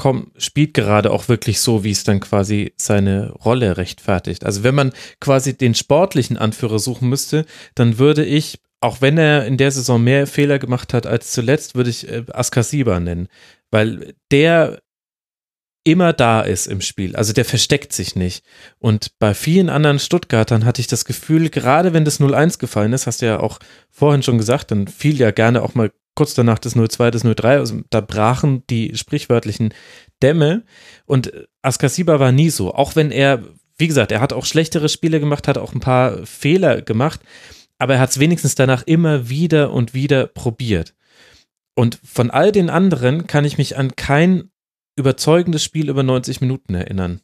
komm, spielt gerade auch wirklich so, wie es dann quasi seine Rolle rechtfertigt. Also wenn man quasi den sportlichen Anführer suchen müsste, dann würde ich, auch wenn er in der Saison mehr Fehler gemacht hat als zuletzt, würde ich äh, Askasiba nennen, weil der immer da ist im Spiel. Also der versteckt sich nicht. Und bei vielen anderen Stuttgartern hatte ich das Gefühl, gerade wenn das 0-1 gefallen ist, hast du ja auch vorhin schon gesagt, dann fiel ja gerne auch mal kurz danach das 02, das 03, also da brachen die sprichwörtlichen Dämme und Askasiba war nie so, auch wenn er, wie gesagt, er hat auch schlechtere Spiele gemacht, hat auch ein paar Fehler gemacht, aber er hat es wenigstens danach immer wieder und wieder probiert. Und von all den anderen kann ich mich an kein überzeugendes Spiel über 90 Minuten erinnern.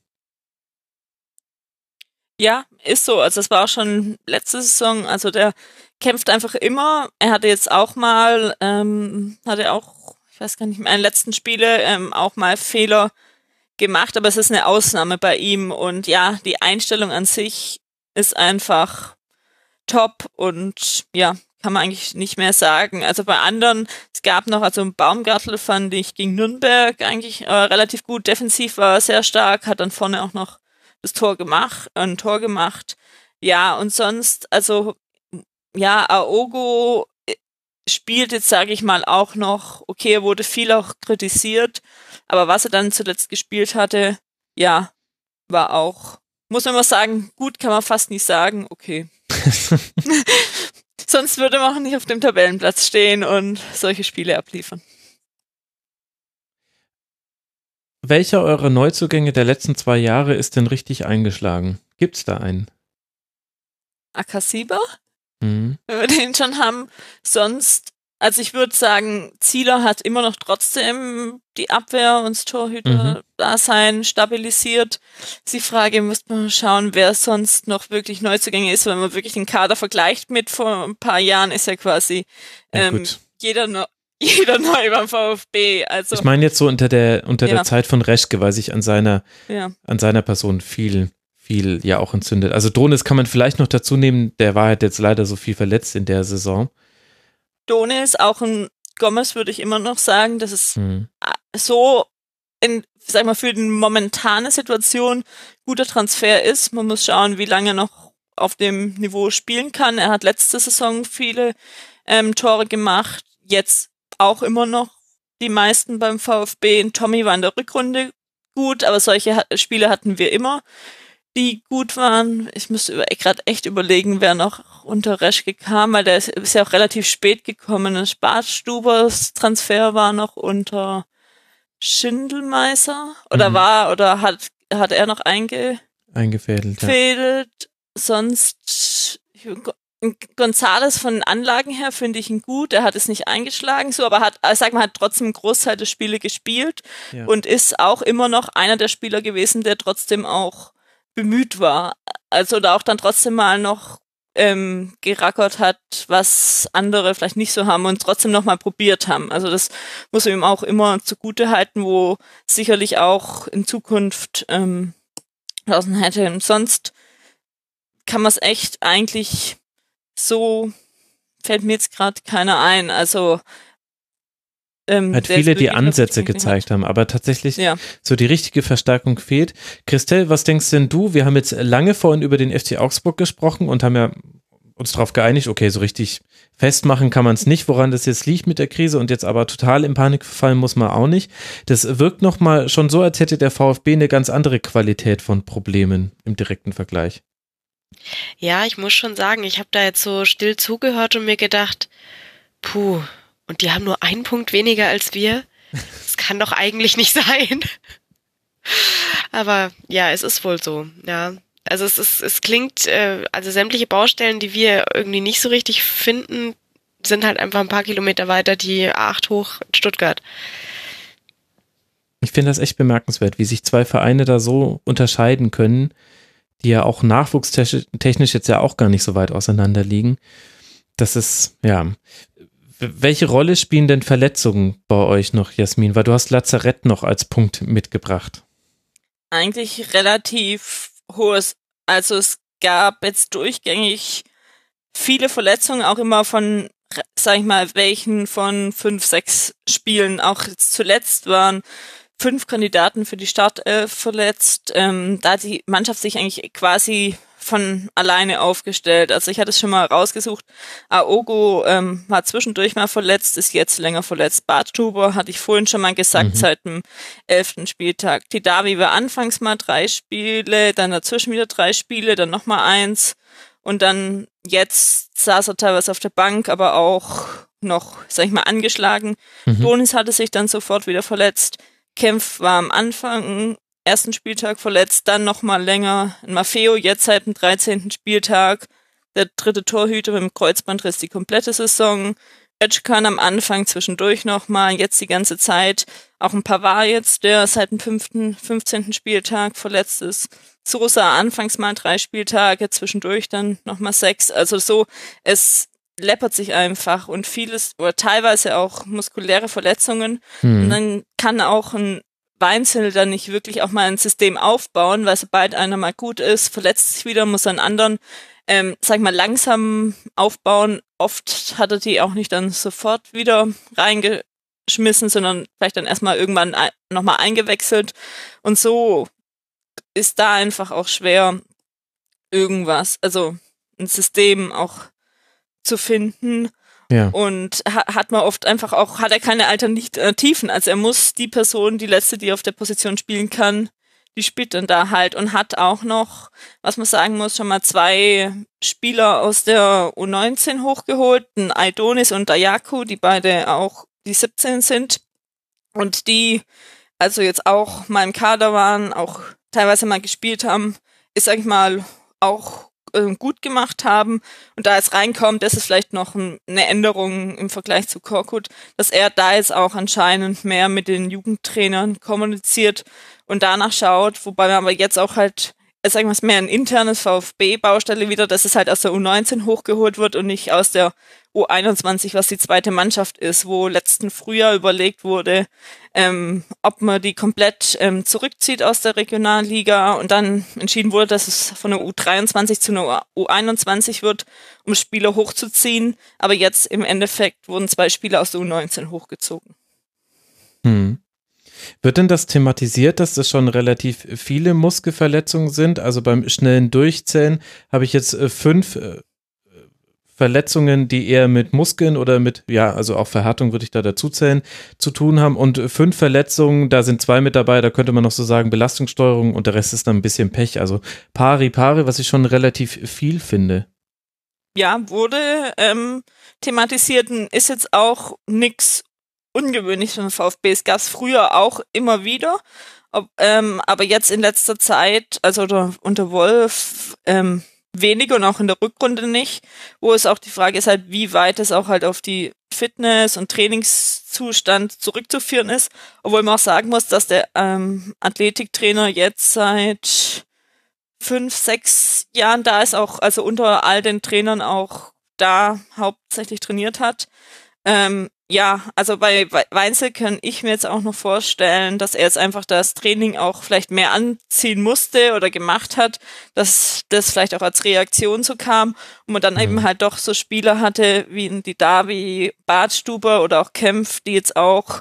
Ja, ist so. Also es war auch schon letzte Saison. Also der kämpft einfach immer. Er hatte jetzt auch mal, ähm, hatte auch, ich weiß gar nicht, mehr, in den letzten Spiele ähm, auch mal Fehler gemacht, aber es ist eine Ausnahme bei ihm. Und ja, die Einstellung an sich ist einfach top und ja, kann man eigentlich nicht mehr sagen. Also bei anderen, gab noch, also Baumgartel fand ich gegen Nürnberg eigentlich äh, relativ gut. Defensiv war er sehr stark, hat dann vorne auch noch das Tor gemacht, ein Tor gemacht. Ja, und sonst, also ja, Aogo äh, spielt jetzt, sage ich mal, auch noch, okay, er wurde viel auch kritisiert, aber was er dann zuletzt gespielt hatte, ja, war auch, muss man mal sagen, gut kann man fast nicht sagen, okay. Sonst würde man auch nicht auf dem Tabellenplatz stehen und solche Spiele abliefern. Welcher eurer Neuzugänge der letzten zwei Jahre ist denn richtig eingeschlagen? Gibt's da einen? Akasiba? Mhm. Wenn wir den schon haben. Sonst, also ich würde sagen, Zieler hat immer noch trotzdem die Abwehr und das Torhüter-Dasein mhm. stabilisiert. Die Frage müsste man schauen, wer sonst noch wirklich Neuzugänge ist. Wenn man wirklich den Kader vergleicht mit vor ein paar Jahren, ist ja quasi ähm, ja, jeder noch jeder neu beim VfB. Also ich meine jetzt so unter der unter ja. der Zeit von Reschke, weil sich an seiner ja. an seiner Person viel viel ja auch entzündet. Also Donis kann man vielleicht noch dazu nehmen, der war halt jetzt leider so viel verletzt in der Saison. Donis, auch ein Gomez würde ich immer noch sagen, dass es hm. so in, sag mal, für die momentane Situation guter Transfer ist. Man muss schauen, wie lange er noch auf dem Niveau spielen kann. Er hat letzte Saison viele ähm, Tore gemacht, jetzt auch immer noch die meisten beim VfB. Und Tommy war in der Rückrunde gut, aber solche Spiele hatten wir immer die gut waren. Ich müsste gerade echt überlegen, wer noch unter Reschke kam, weil der ist, ist ja auch relativ spät gekommen. Sparstubers Transfer war noch unter Schindelmeiser oder mhm. war oder hat hat er noch einge eingefädelt. Ja. Sonst Gonzales von den Anlagen her finde ich ihn gut. Er hat es nicht eingeschlagen, so, aber hat, sag mal, hat trotzdem einen Großteil der Spiele gespielt ja. und ist auch immer noch einer der Spieler gewesen, der trotzdem auch bemüht war. Also da auch dann trotzdem mal noch ähm, gerackert hat, was andere vielleicht nicht so haben und trotzdem nochmal probiert haben. Also das muss man ihm auch immer zugute halten, wo sicherlich auch in Zukunft ähm, draußen hätte. Und sonst kann man es echt eigentlich so, fällt mir jetzt gerade keiner ein. Also ähm, halt viele, die Ansätze gezeigt hat. haben, aber tatsächlich ja. so die richtige Verstärkung fehlt. Christelle, was denkst denn du? Wir haben jetzt lange vorhin über den FC Augsburg gesprochen und haben ja uns darauf geeinigt, okay, so richtig festmachen kann man es nicht, woran das jetzt liegt mit der Krise und jetzt aber total in Panik verfallen muss man auch nicht. Das wirkt nochmal schon so, als hätte der VfB eine ganz andere Qualität von Problemen im direkten Vergleich. Ja, ich muss schon sagen, ich habe da jetzt so still zugehört und mir gedacht, puh, und die haben nur einen Punkt weniger als wir. Das kann doch eigentlich nicht sein. Aber ja, es ist wohl so, ja. Also es ist, es klingt, äh, also sämtliche Baustellen, die wir irgendwie nicht so richtig finden, sind halt einfach ein paar Kilometer weiter die A8 hoch Stuttgart. Ich finde das echt bemerkenswert, wie sich zwei Vereine da so unterscheiden können, die ja auch nachwuchstechnisch jetzt ja auch gar nicht so weit auseinander liegen. Das ist, ja, welche Rolle spielen denn Verletzungen bei euch noch, Jasmin? Weil du hast Lazarett noch als Punkt mitgebracht. Eigentlich relativ hohes. Also es gab jetzt durchgängig viele Verletzungen, auch immer von, sag ich mal, welchen von fünf, sechs Spielen. Auch zuletzt waren fünf Kandidaten für die Startelf verletzt, ähm, da die Mannschaft sich eigentlich quasi von alleine aufgestellt. Also ich hatte es schon mal rausgesucht. Aogo ähm, war zwischendurch mal verletzt, ist jetzt länger verletzt. Bartuber hatte ich vorhin schon mal gesagt, mhm. seit dem elften Spieltag. Tidavi war anfangs mal drei Spiele, dann dazwischen wieder drei Spiele, dann nochmal eins. Und dann jetzt saß er teilweise auf der Bank, aber auch noch, sag ich mal, angeschlagen. Mhm. Donis hatte sich dann sofort wieder verletzt. Kempf war am Anfang ersten Spieltag verletzt, dann nochmal länger. Maffeo jetzt seit dem 13. Spieltag. Der dritte Torhüter mit dem Kreuzbandriss die komplette Saison. Özcan am Anfang zwischendurch nochmal, jetzt die ganze Zeit. Auch ein Pavard jetzt, der seit dem 5., 15. Spieltag verletzt ist. Sosa anfangs mal drei Spieltage, zwischendurch dann nochmal sechs. Also so, es läppert sich einfach und vieles oder teilweise auch muskuläre Verletzungen. Hm. Und dann kann auch ein Weinzel dann nicht wirklich auch mal ein System aufbauen, weil sobald einer mal gut ist, verletzt sich wieder, muss einen anderen, ähm, sag ich mal, langsam aufbauen. Oft hat er die auch nicht dann sofort wieder reingeschmissen, sondern vielleicht dann erstmal irgendwann nochmal eingewechselt. Und so ist da einfach auch schwer, irgendwas, also ein System auch zu finden. Ja. Und hat man oft einfach auch, hat er keine Alternativen. Also er muss die Person, die letzte, die auf der Position spielen kann, die spielt dann da halt und hat auch noch, was man sagen muss, schon mal zwei Spieler aus der U19 hochgeholt, ein Aidonis und Dayaku, die beide auch die 17 sind und die also jetzt auch mal im Kader waren, auch teilweise mal gespielt haben, ist, sag ich mal, auch äh, gut gemacht haben. Und da es reinkommt, das ist vielleicht noch eine Änderung im Vergleich zu Korkut, dass er da jetzt auch anscheinend mehr mit den Jugendtrainern kommuniziert und danach schaut, wobei man aber jetzt auch halt sagen wir es mehr ein internes VfB-Baustelle wieder, dass es halt aus der U19 hochgeholt wird und nicht aus der U21, was die zweite Mannschaft ist, wo letzten Frühjahr überlegt wurde, ähm, ob man die komplett ähm, zurückzieht aus der Regionalliga und dann entschieden wurde, dass es von der U23 zu einer U21 wird, um Spieler hochzuziehen. Aber jetzt im Endeffekt wurden zwei Spieler aus der U19 hochgezogen. Hm. Wird denn das thematisiert, dass das schon relativ viele Muskelverletzungen sind? Also beim schnellen Durchzählen habe ich jetzt äh, fünf äh, Verletzungen, die eher mit Muskeln oder mit, ja, also auch Verhärtung würde ich da dazu zählen, zu tun haben. Und fünf Verletzungen, da sind zwei mit dabei, da könnte man noch so sagen Belastungssteuerung und der Rest ist dann ein bisschen Pech. Also pari pari, was ich schon relativ viel finde. Ja, wurde ähm, thematisiert, ist jetzt auch nichts ungewöhnlich für den VfB. Es gab es früher auch immer wieder. Ob, ähm, aber jetzt in letzter Zeit, also unter, unter Wolf, ähm, weniger und auch in der Rückrunde nicht, wo es auch die Frage ist halt, wie weit es auch halt auf die Fitness- und Trainingszustand zurückzuführen ist. Obwohl man auch sagen muss, dass der ähm, Athletiktrainer jetzt seit fünf, sechs Jahren da ist, auch also unter all den Trainern auch da hauptsächlich trainiert hat. Ähm, ja, also bei Weinzel kann ich mir jetzt auch noch vorstellen, dass er jetzt einfach das Training auch vielleicht mehr anziehen musste oder gemacht hat, dass das vielleicht auch als Reaktion so kam und man dann mhm. eben halt doch so Spieler hatte wie die Davi, Bartstuber oder auch Kempf, die jetzt auch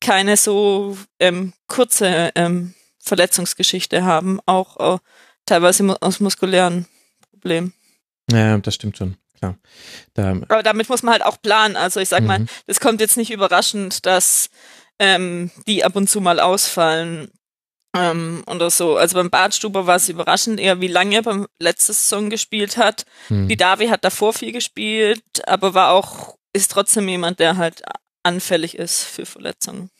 keine so ähm, kurze ähm, Verletzungsgeschichte haben, auch äh, teilweise aus muskulären Problemen. Ja, das stimmt schon klar. Da, Aber damit muss man halt auch planen. Also ich sag mhm. mal, das kommt jetzt nicht überraschend, dass ähm, die ab und zu mal ausfallen ähm, oder so. Also beim Bartstuber war es überraschend eher, wie lange er beim letzten Song gespielt hat. Mhm. Die Davi hat davor viel gespielt, aber war auch, ist trotzdem jemand, der halt anfällig ist für Verletzungen.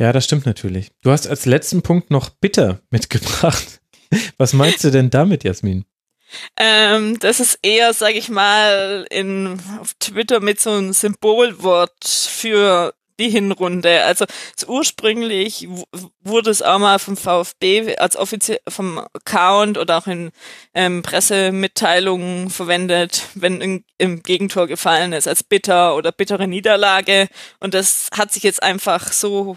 Ja, das stimmt natürlich. Du hast als letzten Punkt noch Bitter mitgebracht. Was meinst du denn damit, Jasmin? Ähm, das ist eher, sag ich mal, in, auf Twitter mit so einem Symbolwort für die Hinrunde. Also ursprünglich wurde es auch mal vom VfB als offiziell vom Account oder auch in ähm, Pressemitteilungen verwendet, wenn ein, im Gegentor gefallen ist, als bitter oder bittere Niederlage. Und das hat sich jetzt einfach so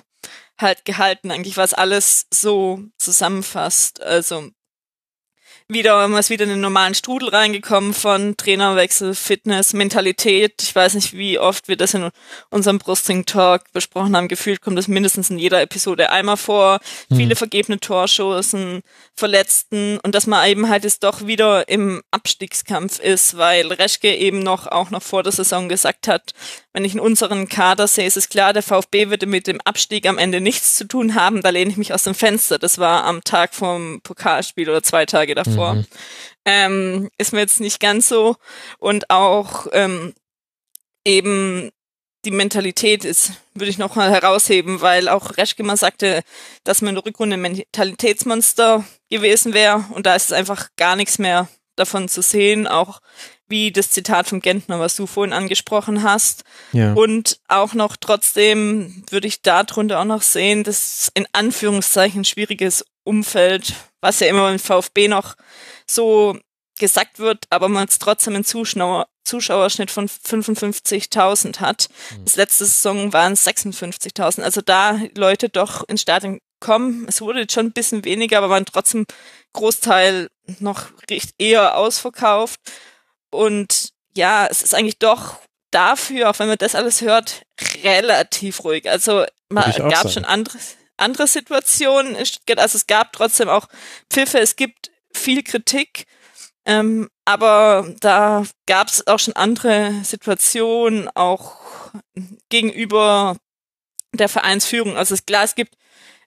halt gehalten, eigentlich was alles so zusammenfasst. Also wieder, man ist wieder in den normalen Strudel reingekommen von Trainerwechsel, Fitness, Mentalität. Ich weiß nicht, wie oft wir das in unserem Brusting Talk besprochen haben. Gefühlt kommt das mindestens in jeder Episode einmal vor. Mhm. Viele vergebene Torschossen, Verletzten und dass man eben halt jetzt doch wieder im Abstiegskampf ist, weil Reschke eben noch, auch noch vor der Saison gesagt hat, wenn ich in unseren Kader sehe, ist es klar, der VfB würde mit dem Abstieg am Ende nichts zu tun haben. Da lehne ich mich aus dem Fenster. Das war am Tag vom Pokalspiel oder zwei Tage davor. Mhm. Ähm, ist mir jetzt nicht ganz so. Und auch ähm, eben die Mentalität ist, würde ich noch mal herausheben, weil auch Reschke mal sagte, dass man in der Rückrunde ein Mentalitätsmonster gewesen wäre und da ist es einfach gar nichts mehr davon zu sehen. Auch wie das Zitat vom Gentner, was du vorhin angesprochen hast. Ja. Und auch noch trotzdem würde ich darunter auch noch sehen, dass in Anführungszeichen schwieriges Umfeld, was ja immer im VfB noch so gesagt wird, aber man es trotzdem einen Zuschauer, Zuschauerschnitt von 55.000 hat. Mhm. Das letzte Saison waren es 56.000. Also da Leute doch ins Stadion kommen. Es wurde jetzt schon ein bisschen weniger, aber waren trotzdem Großteil noch eher ausverkauft. Und ja, es ist eigentlich doch dafür, auch wenn man das alles hört, relativ ruhig. Also man gab schon andere, andere Stuttgart. Also es gab trotzdem auch Pfiffe, es gibt viel Kritik. Ähm, aber da gab es auch schon andere Situationen, auch gegenüber der Vereinsführung. Also es, klar, es gibt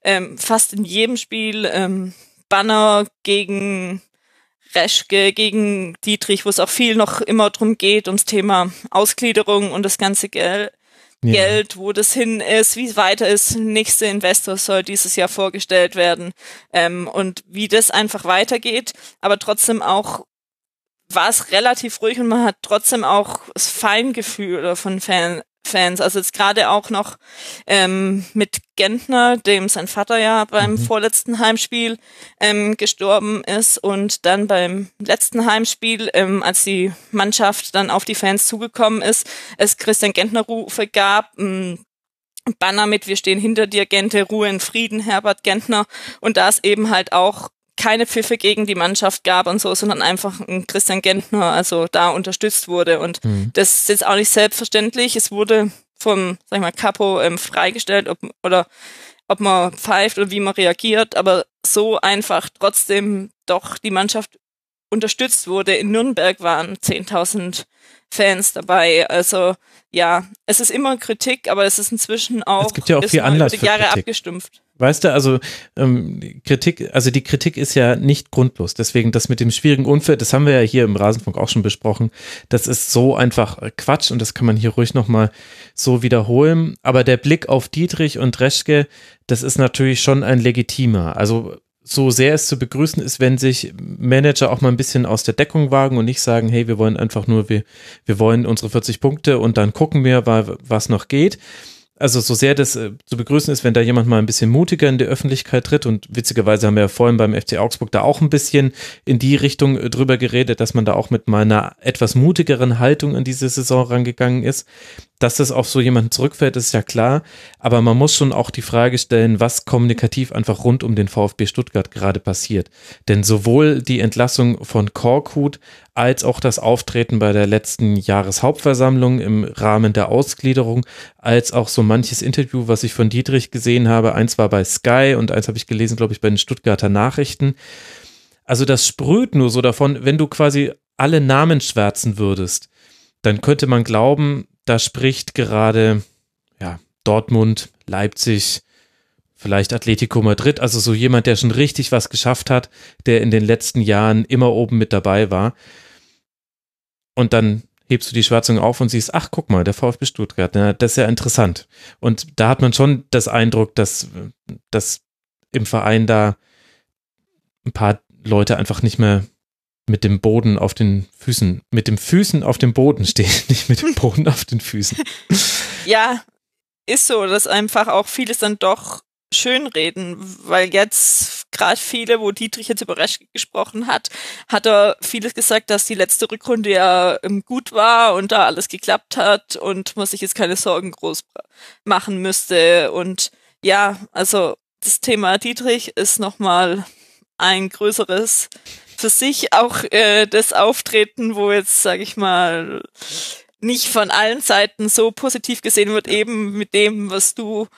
ähm, fast in jedem Spiel ähm, Banner gegen Reschke gegen Dietrich, wo es auch viel noch immer drum geht, ums Thema Ausgliederung und das ganze Gel ja. Geld, wo das hin ist, wie es weiter ist. Nächste Investor soll dieses Jahr vorgestellt werden ähm, und wie das einfach weitergeht, aber trotzdem auch war es relativ ruhig und man hat trotzdem auch das Feingefühl von Fan, Fans. Also jetzt gerade auch noch ähm, mit Gentner, dem sein Vater ja beim mhm. vorletzten Heimspiel ähm, gestorben ist und dann beim letzten Heimspiel, ähm, als die Mannschaft dann auf die Fans zugekommen ist, es Christian Gentner Rufe gab, ähm, Banner mit Wir stehen hinter dir, Gente, Ruhe in Frieden, Herbert Gentner. Und da ist eben halt auch keine Pfiffe gegen die Mannschaft gab und so, sondern einfach ein Christian Gentner, also da unterstützt wurde. Und mhm. das ist jetzt auch nicht selbstverständlich. Es wurde vom, sag ich mal, Capo ähm, freigestellt, ob, oder ob man pfeift oder wie man reagiert, aber so einfach trotzdem doch die Mannschaft unterstützt wurde. In Nürnberg waren 10.000 Fans dabei. Also ja, es ist immer Kritik, aber es ist inzwischen auch, es gibt ja auch viel Anlass über die Jahre Kritik. abgestumpft. Weißt du, also ähm, Kritik, also die Kritik ist ja nicht grundlos. Deswegen das mit dem schwierigen Unfall, das haben wir ja hier im Rasenfunk auch schon besprochen. Das ist so einfach Quatsch und das kann man hier ruhig nochmal so wiederholen. Aber der Blick auf Dietrich und Reschke, das ist natürlich schon ein legitimer. Also so sehr es zu begrüßen ist, wenn sich Manager auch mal ein bisschen aus der Deckung wagen und nicht sagen, hey, wir wollen einfach nur, wir, wir wollen unsere 40 Punkte und dann gucken wir, was noch geht also so sehr das äh, zu begrüßen ist, wenn da jemand mal ein bisschen mutiger in die Öffentlichkeit tritt und witzigerweise haben wir ja vorhin beim FC Augsburg da auch ein bisschen in die Richtung äh, drüber geredet, dass man da auch mit meiner etwas mutigeren Haltung in diese Saison rangegangen ist. Dass das auf so jemanden zurückfällt, ist ja klar, aber man muss schon auch die Frage stellen, was kommunikativ einfach rund um den VfB Stuttgart gerade passiert. Denn sowohl die Entlassung von Korkut als auch das Auftreten bei der letzten Jahreshauptversammlung im Rahmen der Ausgliederung, als auch so manches Interview, was ich von Dietrich gesehen habe. Eins war bei Sky und eins habe ich gelesen, glaube ich, bei den Stuttgarter Nachrichten. Also das sprüht nur so davon, wenn du quasi alle Namen schwärzen würdest, dann könnte man glauben, da spricht gerade ja, Dortmund, Leipzig, vielleicht Atletico Madrid, also so jemand, der schon richtig was geschafft hat, der in den letzten Jahren immer oben mit dabei war. Und dann hebst du die Schwarzung auf und siehst, ach, guck mal, der VfB Stuttgart, na, das ist ja interessant. Und da hat man schon das Eindruck, dass, dass im Verein da ein paar Leute einfach nicht mehr mit dem Boden auf den Füßen, mit dem Füßen auf dem Boden stehen, nicht mit dem Boden auf den Füßen. Ja, ist so, dass einfach auch vieles dann doch schönreden, weil jetzt gerade viele, wo Dietrich jetzt über Resch gesprochen hat, hat er vieles gesagt, dass die letzte Rückrunde ja ähm, gut war und da alles geklappt hat und man sich jetzt keine Sorgen groß machen müsste. Und ja, also das Thema Dietrich ist nochmal ein größeres für sich auch äh, das Auftreten, wo jetzt, sage ich mal, nicht von allen Seiten so positiv gesehen wird, eben mit dem, was du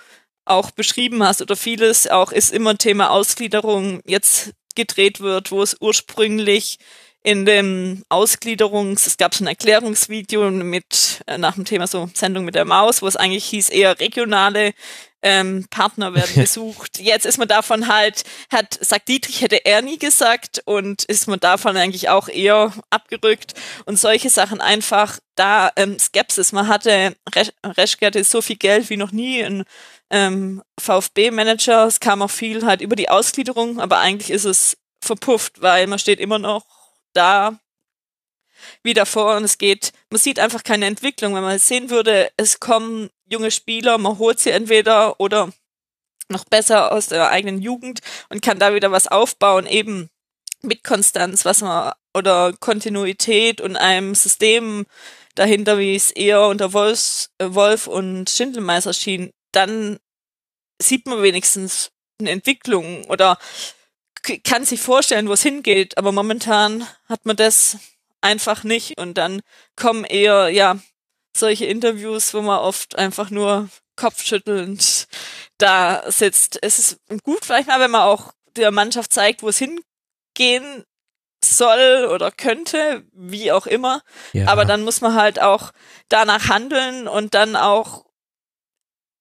auch beschrieben hast oder vieles auch ist immer ein Thema Ausgliederung jetzt gedreht wird, wo es ursprünglich in dem Ausgliederungs, es gab so ein Erklärungsvideo mit äh, nach dem Thema so Sendung mit der Maus, wo es eigentlich hieß eher regionale ähm, Partner werden gesucht. Jetzt ist man davon halt, hat, sagt Dietrich, hätte er nie gesagt und ist man davon eigentlich auch eher abgerückt und solche Sachen einfach da ähm, Skepsis. Man hatte, Reschke hatte so viel Geld wie noch nie in ähm, VfB-Manager. Es kam auch viel halt über die Ausgliederung, aber eigentlich ist es verpufft, weil man steht immer noch da wie davor und es geht, man sieht einfach keine Entwicklung. Wenn man sehen würde, es kommen junge Spieler, man holt sie entweder oder noch besser aus der eigenen Jugend und kann da wieder was aufbauen, eben mit Konstanz, was man oder Kontinuität und einem System dahinter, wie es eher unter Wolfs, äh, Wolf und Schindelmeister schien, dann sieht man wenigstens eine Entwicklung oder kann sich vorstellen, wo es hingeht, aber momentan hat man das einfach nicht und dann kommen eher, ja, solche Interviews, wo man oft einfach nur kopfschüttelnd da sitzt. Es ist gut vielleicht mal, wenn man auch der Mannschaft zeigt, wo es hingehen soll oder könnte, wie auch immer. Ja. Aber dann muss man halt auch danach handeln und dann auch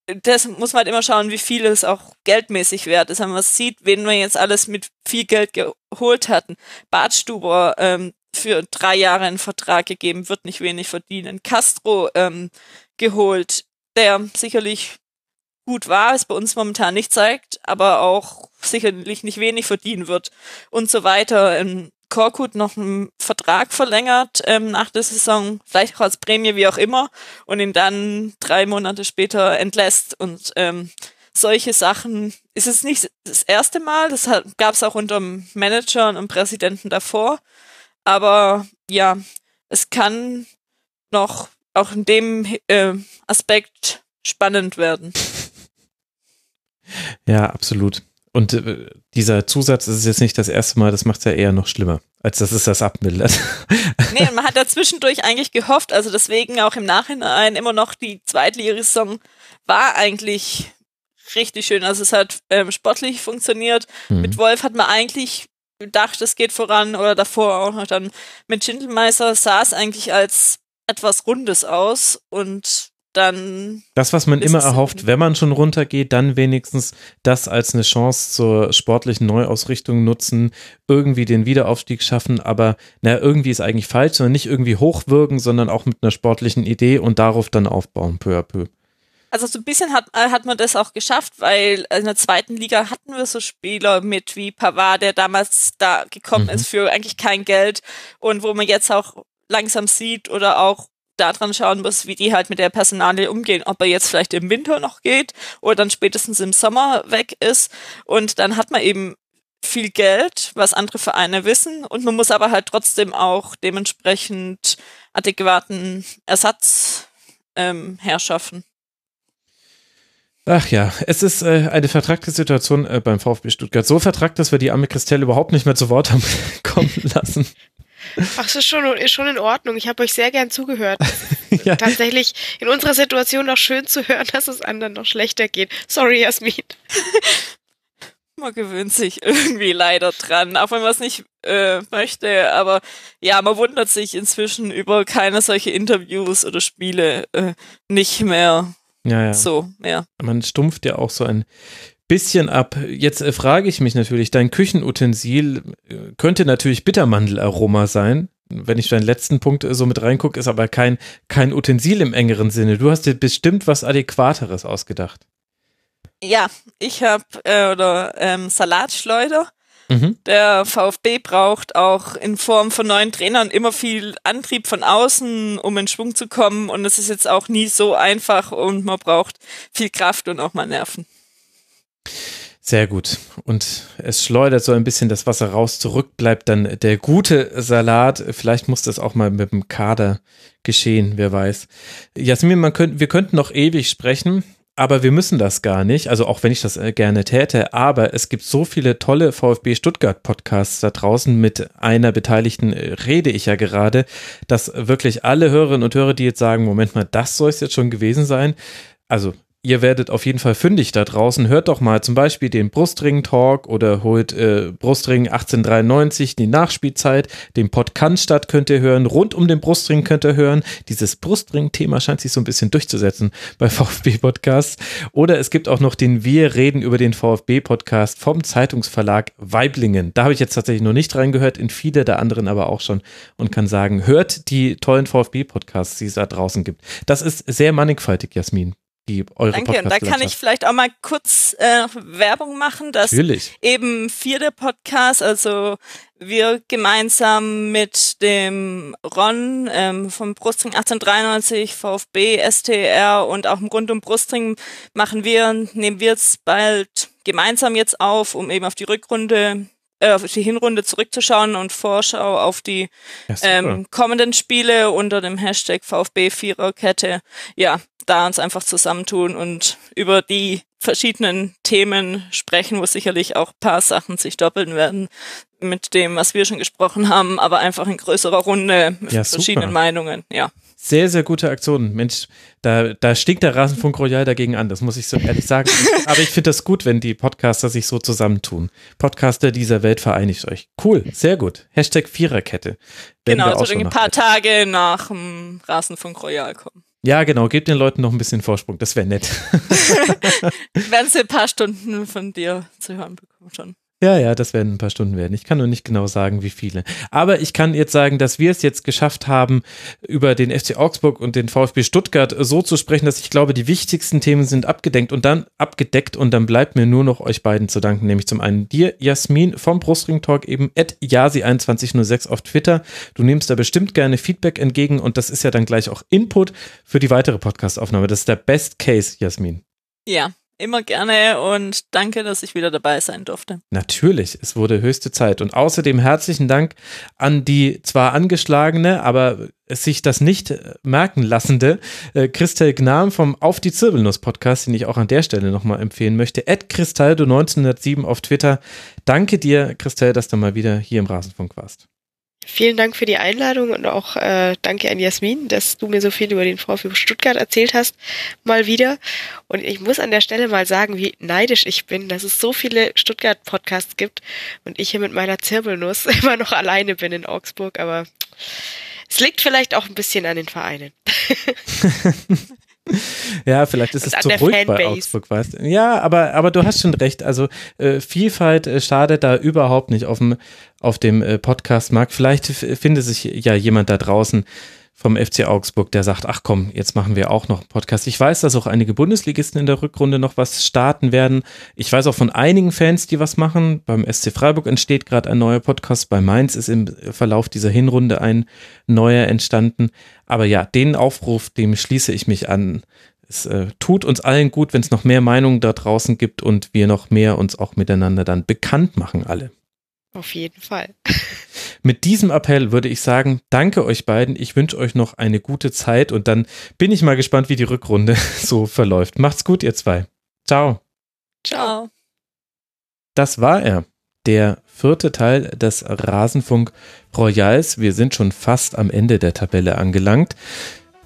das muss man halt immer schauen, wie viel es auch geldmäßig wert ist. Wenn man sieht, wen wir jetzt alles mit viel Geld geholt hatten. Bartstuber ähm, für drei Jahre einen Vertrag gegeben, wird nicht wenig verdienen. Castro ähm, geholt, der sicherlich gut war, es bei uns momentan nicht zeigt, aber auch sicherlich nicht wenig verdienen wird und so weiter. Ähm, Korkut noch einen Vertrag verlängert ähm, nach der Saison, vielleicht auch als Prämie, wie auch immer, und ihn dann drei Monate später entlässt. Und ähm, solche Sachen ist es nicht das erste Mal, das gab es auch unter dem Manager und Präsidenten davor. Aber ja, es kann noch auch in dem äh, Aspekt spannend werden. Ja, absolut. Und äh, dieser Zusatz ist jetzt nicht das erste Mal, das macht es ja eher noch schlimmer, als dass es das abmildert. nee, man hat da zwischendurch eigentlich gehofft, also deswegen auch im Nachhinein immer noch die Zweitligasaison war eigentlich richtig schön. Also es hat ähm, sportlich funktioniert. Mhm. Mit Wolf hat man eigentlich gedacht, es geht voran oder davor auch noch dann mit Schindelmeister sah es eigentlich als etwas Rundes aus und dann. Das, was man immer erhofft, wenn man schon runtergeht, dann wenigstens das als eine Chance zur sportlichen Neuausrichtung nutzen, irgendwie den Wiederaufstieg schaffen, aber na, irgendwie ist eigentlich falsch, sondern nicht irgendwie hochwirken, sondern auch mit einer sportlichen Idee und darauf dann aufbauen, peu à peu. Also so ein bisschen hat, äh, hat man das auch geschafft, weil in der zweiten Liga hatten wir so Spieler mit wie Pavard, der damals da gekommen mhm. ist für eigentlich kein Geld und wo man jetzt auch langsam sieht oder auch daran schauen muss, wie die halt mit der Personalie umgehen, ob er jetzt vielleicht im Winter noch geht oder dann spätestens im Sommer weg ist. Und dann hat man eben viel Geld, was andere Vereine wissen. Und man muss aber halt trotzdem auch dementsprechend adäquaten Ersatz ähm, herschaffen. Ach ja, es ist äh, eine vertragte Situation äh, beim VfB Stuttgart. So vertragt, dass wir die arme Christelle überhaupt nicht mehr zu Wort haben kommen lassen. Ach, es ist schon, ist schon in Ordnung. Ich habe euch sehr gern zugehört. ja. Tatsächlich in unserer Situation noch schön zu hören, dass es anderen noch schlechter geht. Sorry, Jasmin. Man gewöhnt sich irgendwie leider dran, auch wenn man es nicht äh, möchte. Aber ja, man wundert sich inzwischen über keine solche Interviews oder Spiele äh, nicht mehr. Ja, ja. So, ja. Man stumpft ja auch so ein bisschen ab. Jetzt äh, frage ich mich natürlich, dein Küchenutensil äh, könnte natürlich Bittermandelaroma sein. Wenn ich deinen letzten Punkt äh, so mit reingucke, ist aber kein, kein Utensil im engeren Sinne. Du hast dir bestimmt was Adäquateres ausgedacht. Ja, ich habe äh, oder ähm, Salatschleuder. Mhm. Der VfB braucht auch in Form von neuen Trainern immer viel Antrieb von außen, um in Schwung zu kommen. Und es ist jetzt auch nie so einfach und man braucht viel Kraft und auch mal Nerven. Sehr gut. Und es schleudert so ein bisschen das Wasser raus. Zurück bleibt dann der gute Salat. Vielleicht muss das auch mal mit dem Kader geschehen, wer weiß. Jasmin, man könnt, wir könnten noch ewig sprechen. Aber wir müssen das gar nicht, also auch wenn ich das äh, gerne täte, aber es gibt so viele tolle VfB Stuttgart Podcasts da draußen mit einer Beteiligten äh, rede ich ja gerade, dass wirklich alle Hörerinnen und Hörer, die jetzt sagen, Moment mal, das soll es jetzt schon gewesen sein, also ihr werdet auf jeden Fall fündig da draußen. Hört doch mal zum Beispiel den Brustring-Talk oder holt äh, Brustring 1893, die Nachspielzeit, den Pod Cannstatt könnt ihr hören, rund um den Brustring könnt ihr hören. Dieses Brustring-Thema scheint sich so ein bisschen durchzusetzen bei VfB-Podcasts. Oder es gibt auch noch den Wir reden über den VfB-Podcast vom Zeitungsverlag Weiblingen. Da habe ich jetzt tatsächlich noch nicht reingehört, in viele der anderen aber auch schon und kann sagen, hört die tollen VfB-Podcasts, die es da draußen gibt. Das ist sehr mannigfaltig, Jasmin die eure Danke, und da kann ich vielleicht auch mal kurz äh, Werbung machen, dass Natürlich. eben vierte Podcast, also wir gemeinsam mit dem Ron ähm, vom Brustring 1893, VfB, STR und auch im Rund um Brustring machen wir, nehmen wir jetzt bald gemeinsam jetzt auf, um eben auf die Rückrunde äh, auf die Hinrunde zurückzuschauen und Vorschau auf die ja, ähm, kommenden Spiele unter dem Hashtag VfB Viererkette. Ja, da uns einfach zusammentun und über die verschiedenen Themen sprechen, wo sicherlich auch paar Sachen sich doppeln werden mit dem, was wir schon gesprochen haben, aber einfach in größerer Runde mit ja, verschiedenen Meinungen, ja. Sehr, sehr gute Aktion. Mensch, da, da stinkt der Rasenfunk Royal dagegen an, das muss ich so ehrlich sagen. Aber ich finde das gut, wenn die Podcaster sich so zusammentun. Podcaster dieser Welt vereinigt euch. Cool, sehr gut. Hashtag Viererkette. genau, so ein paar Tage nach dem Rasenfunk Royal kommen. Ja, genau, gebt den Leuten noch ein bisschen Vorsprung, das wäre nett. Werden sie ein paar Stunden von dir zu hören bekommen schon. Ja, ja, das werden ein paar Stunden werden. Ich kann nur nicht genau sagen, wie viele. Aber ich kann jetzt sagen, dass wir es jetzt geschafft haben, über den FC Augsburg und den VfB Stuttgart so zu sprechen, dass ich glaube, die wichtigsten Themen sind abgedeckt und dann abgedeckt und dann bleibt mir nur noch euch beiden zu danken, nämlich zum einen dir, Jasmin vom Brustring Talk eben at Yasi2106 auf Twitter. Du nimmst da bestimmt gerne Feedback entgegen und das ist ja dann gleich auch Input für die weitere Podcastaufnahme. Das ist der Best Case, Jasmin. Ja, Immer gerne und danke, dass ich wieder dabei sein durfte. Natürlich, es wurde höchste Zeit. Und außerdem herzlichen Dank an die zwar angeschlagene, aber sich das nicht merken lassende äh, Christel Gnam vom Auf die Zirbelnuss Podcast, den ich auch an der Stelle nochmal empfehlen möchte. Ed Cristaldo1907 auf Twitter. Danke dir, Christel, dass du mal wieder hier im Rasenfunk warst. Vielen Dank für die Einladung und auch äh, danke an Jasmin, dass du mir so viel über den VfB Stuttgart erzählt hast, mal wieder. Und ich muss an der Stelle mal sagen, wie neidisch ich bin, dass es so viele Stuttgart-Podcasts gibt und ich hier mit meiner Zirbelnuss immer noch alleine bin in Augsburg, aber es liegt vielleicht auch ein bisschen an den Vereinen. ja, vielleicht ist es zu ruhig Fanbase. bei Augsburg, weißt du. Ja, aber, aber du hast schon recht. Also äh, Vielfalt äh, schadet da überhaupt nicht auf dem, auf dem äh, Podcast-Markt. Vielleicht findet sich ja jemand da draußen, vom FC Augsburg, der sagt, ach komm, jetzt machen wir auch noch einen Podcast. Ich weiß, dass auch einige Bundesligisten in der Rückrunde noch was starten werden. Ich weiß auch von einigen Fans, die was machen. Beim SC Freiburg entsteht gerade ein neuer Podcast. Bei Mainz ist im Verlauf dieser Hinrunde ein neuer entstanden. Aber ja, den Aufruf, dem schließe ich mich an. Es äh, tut uns allen gut, wenn es noch mehr Meinungen da draußen gibt und wir noch mehr uns auch miteinander dann bekannt machen alle. Auf jeden Fall. Mit diesem Appell würde ich sagen, danke euch beiden. Ich wünsche euch noch eine gute Zeit und dann bin ich mal gespannt, wie die Rückrunde so verläuft. Macht's gut, ihr zwei. Ciao. Ciao. Das war er. Der vierte Teil des Rasenfunk Royals. Wir sind schon fast am Ende der Tabelle angelangt.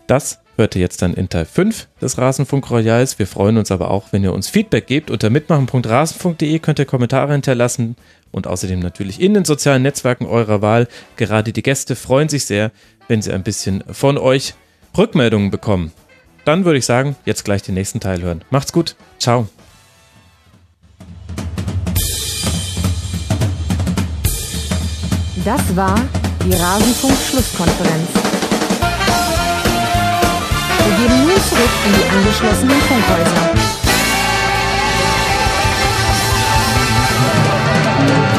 Das hört ihr jetzt dann in Teil 5 des Rasenfunk Royals. Wir freuen uns aber auch, wenn ihr uns Feedback gebt. Unter mitmachen.rasenfunk.de könnt ihr Kommentare hinterlassen und außerdem natürlich in den sozialen Netzwerken eurer Wahl. Gerade die Gäste freuen sich sehr, wenn sie ein bisschen von euch Rückmeldungen bekommen. Dann würde ich sagen, jetzt gleich den nächsten Teil hören. Macht's gut. Ciao. Das war die Rasenfunk-Schlusskonferenz. Wir gehen nun zurück in die angeschlossenen Funkhäuser. Thank you.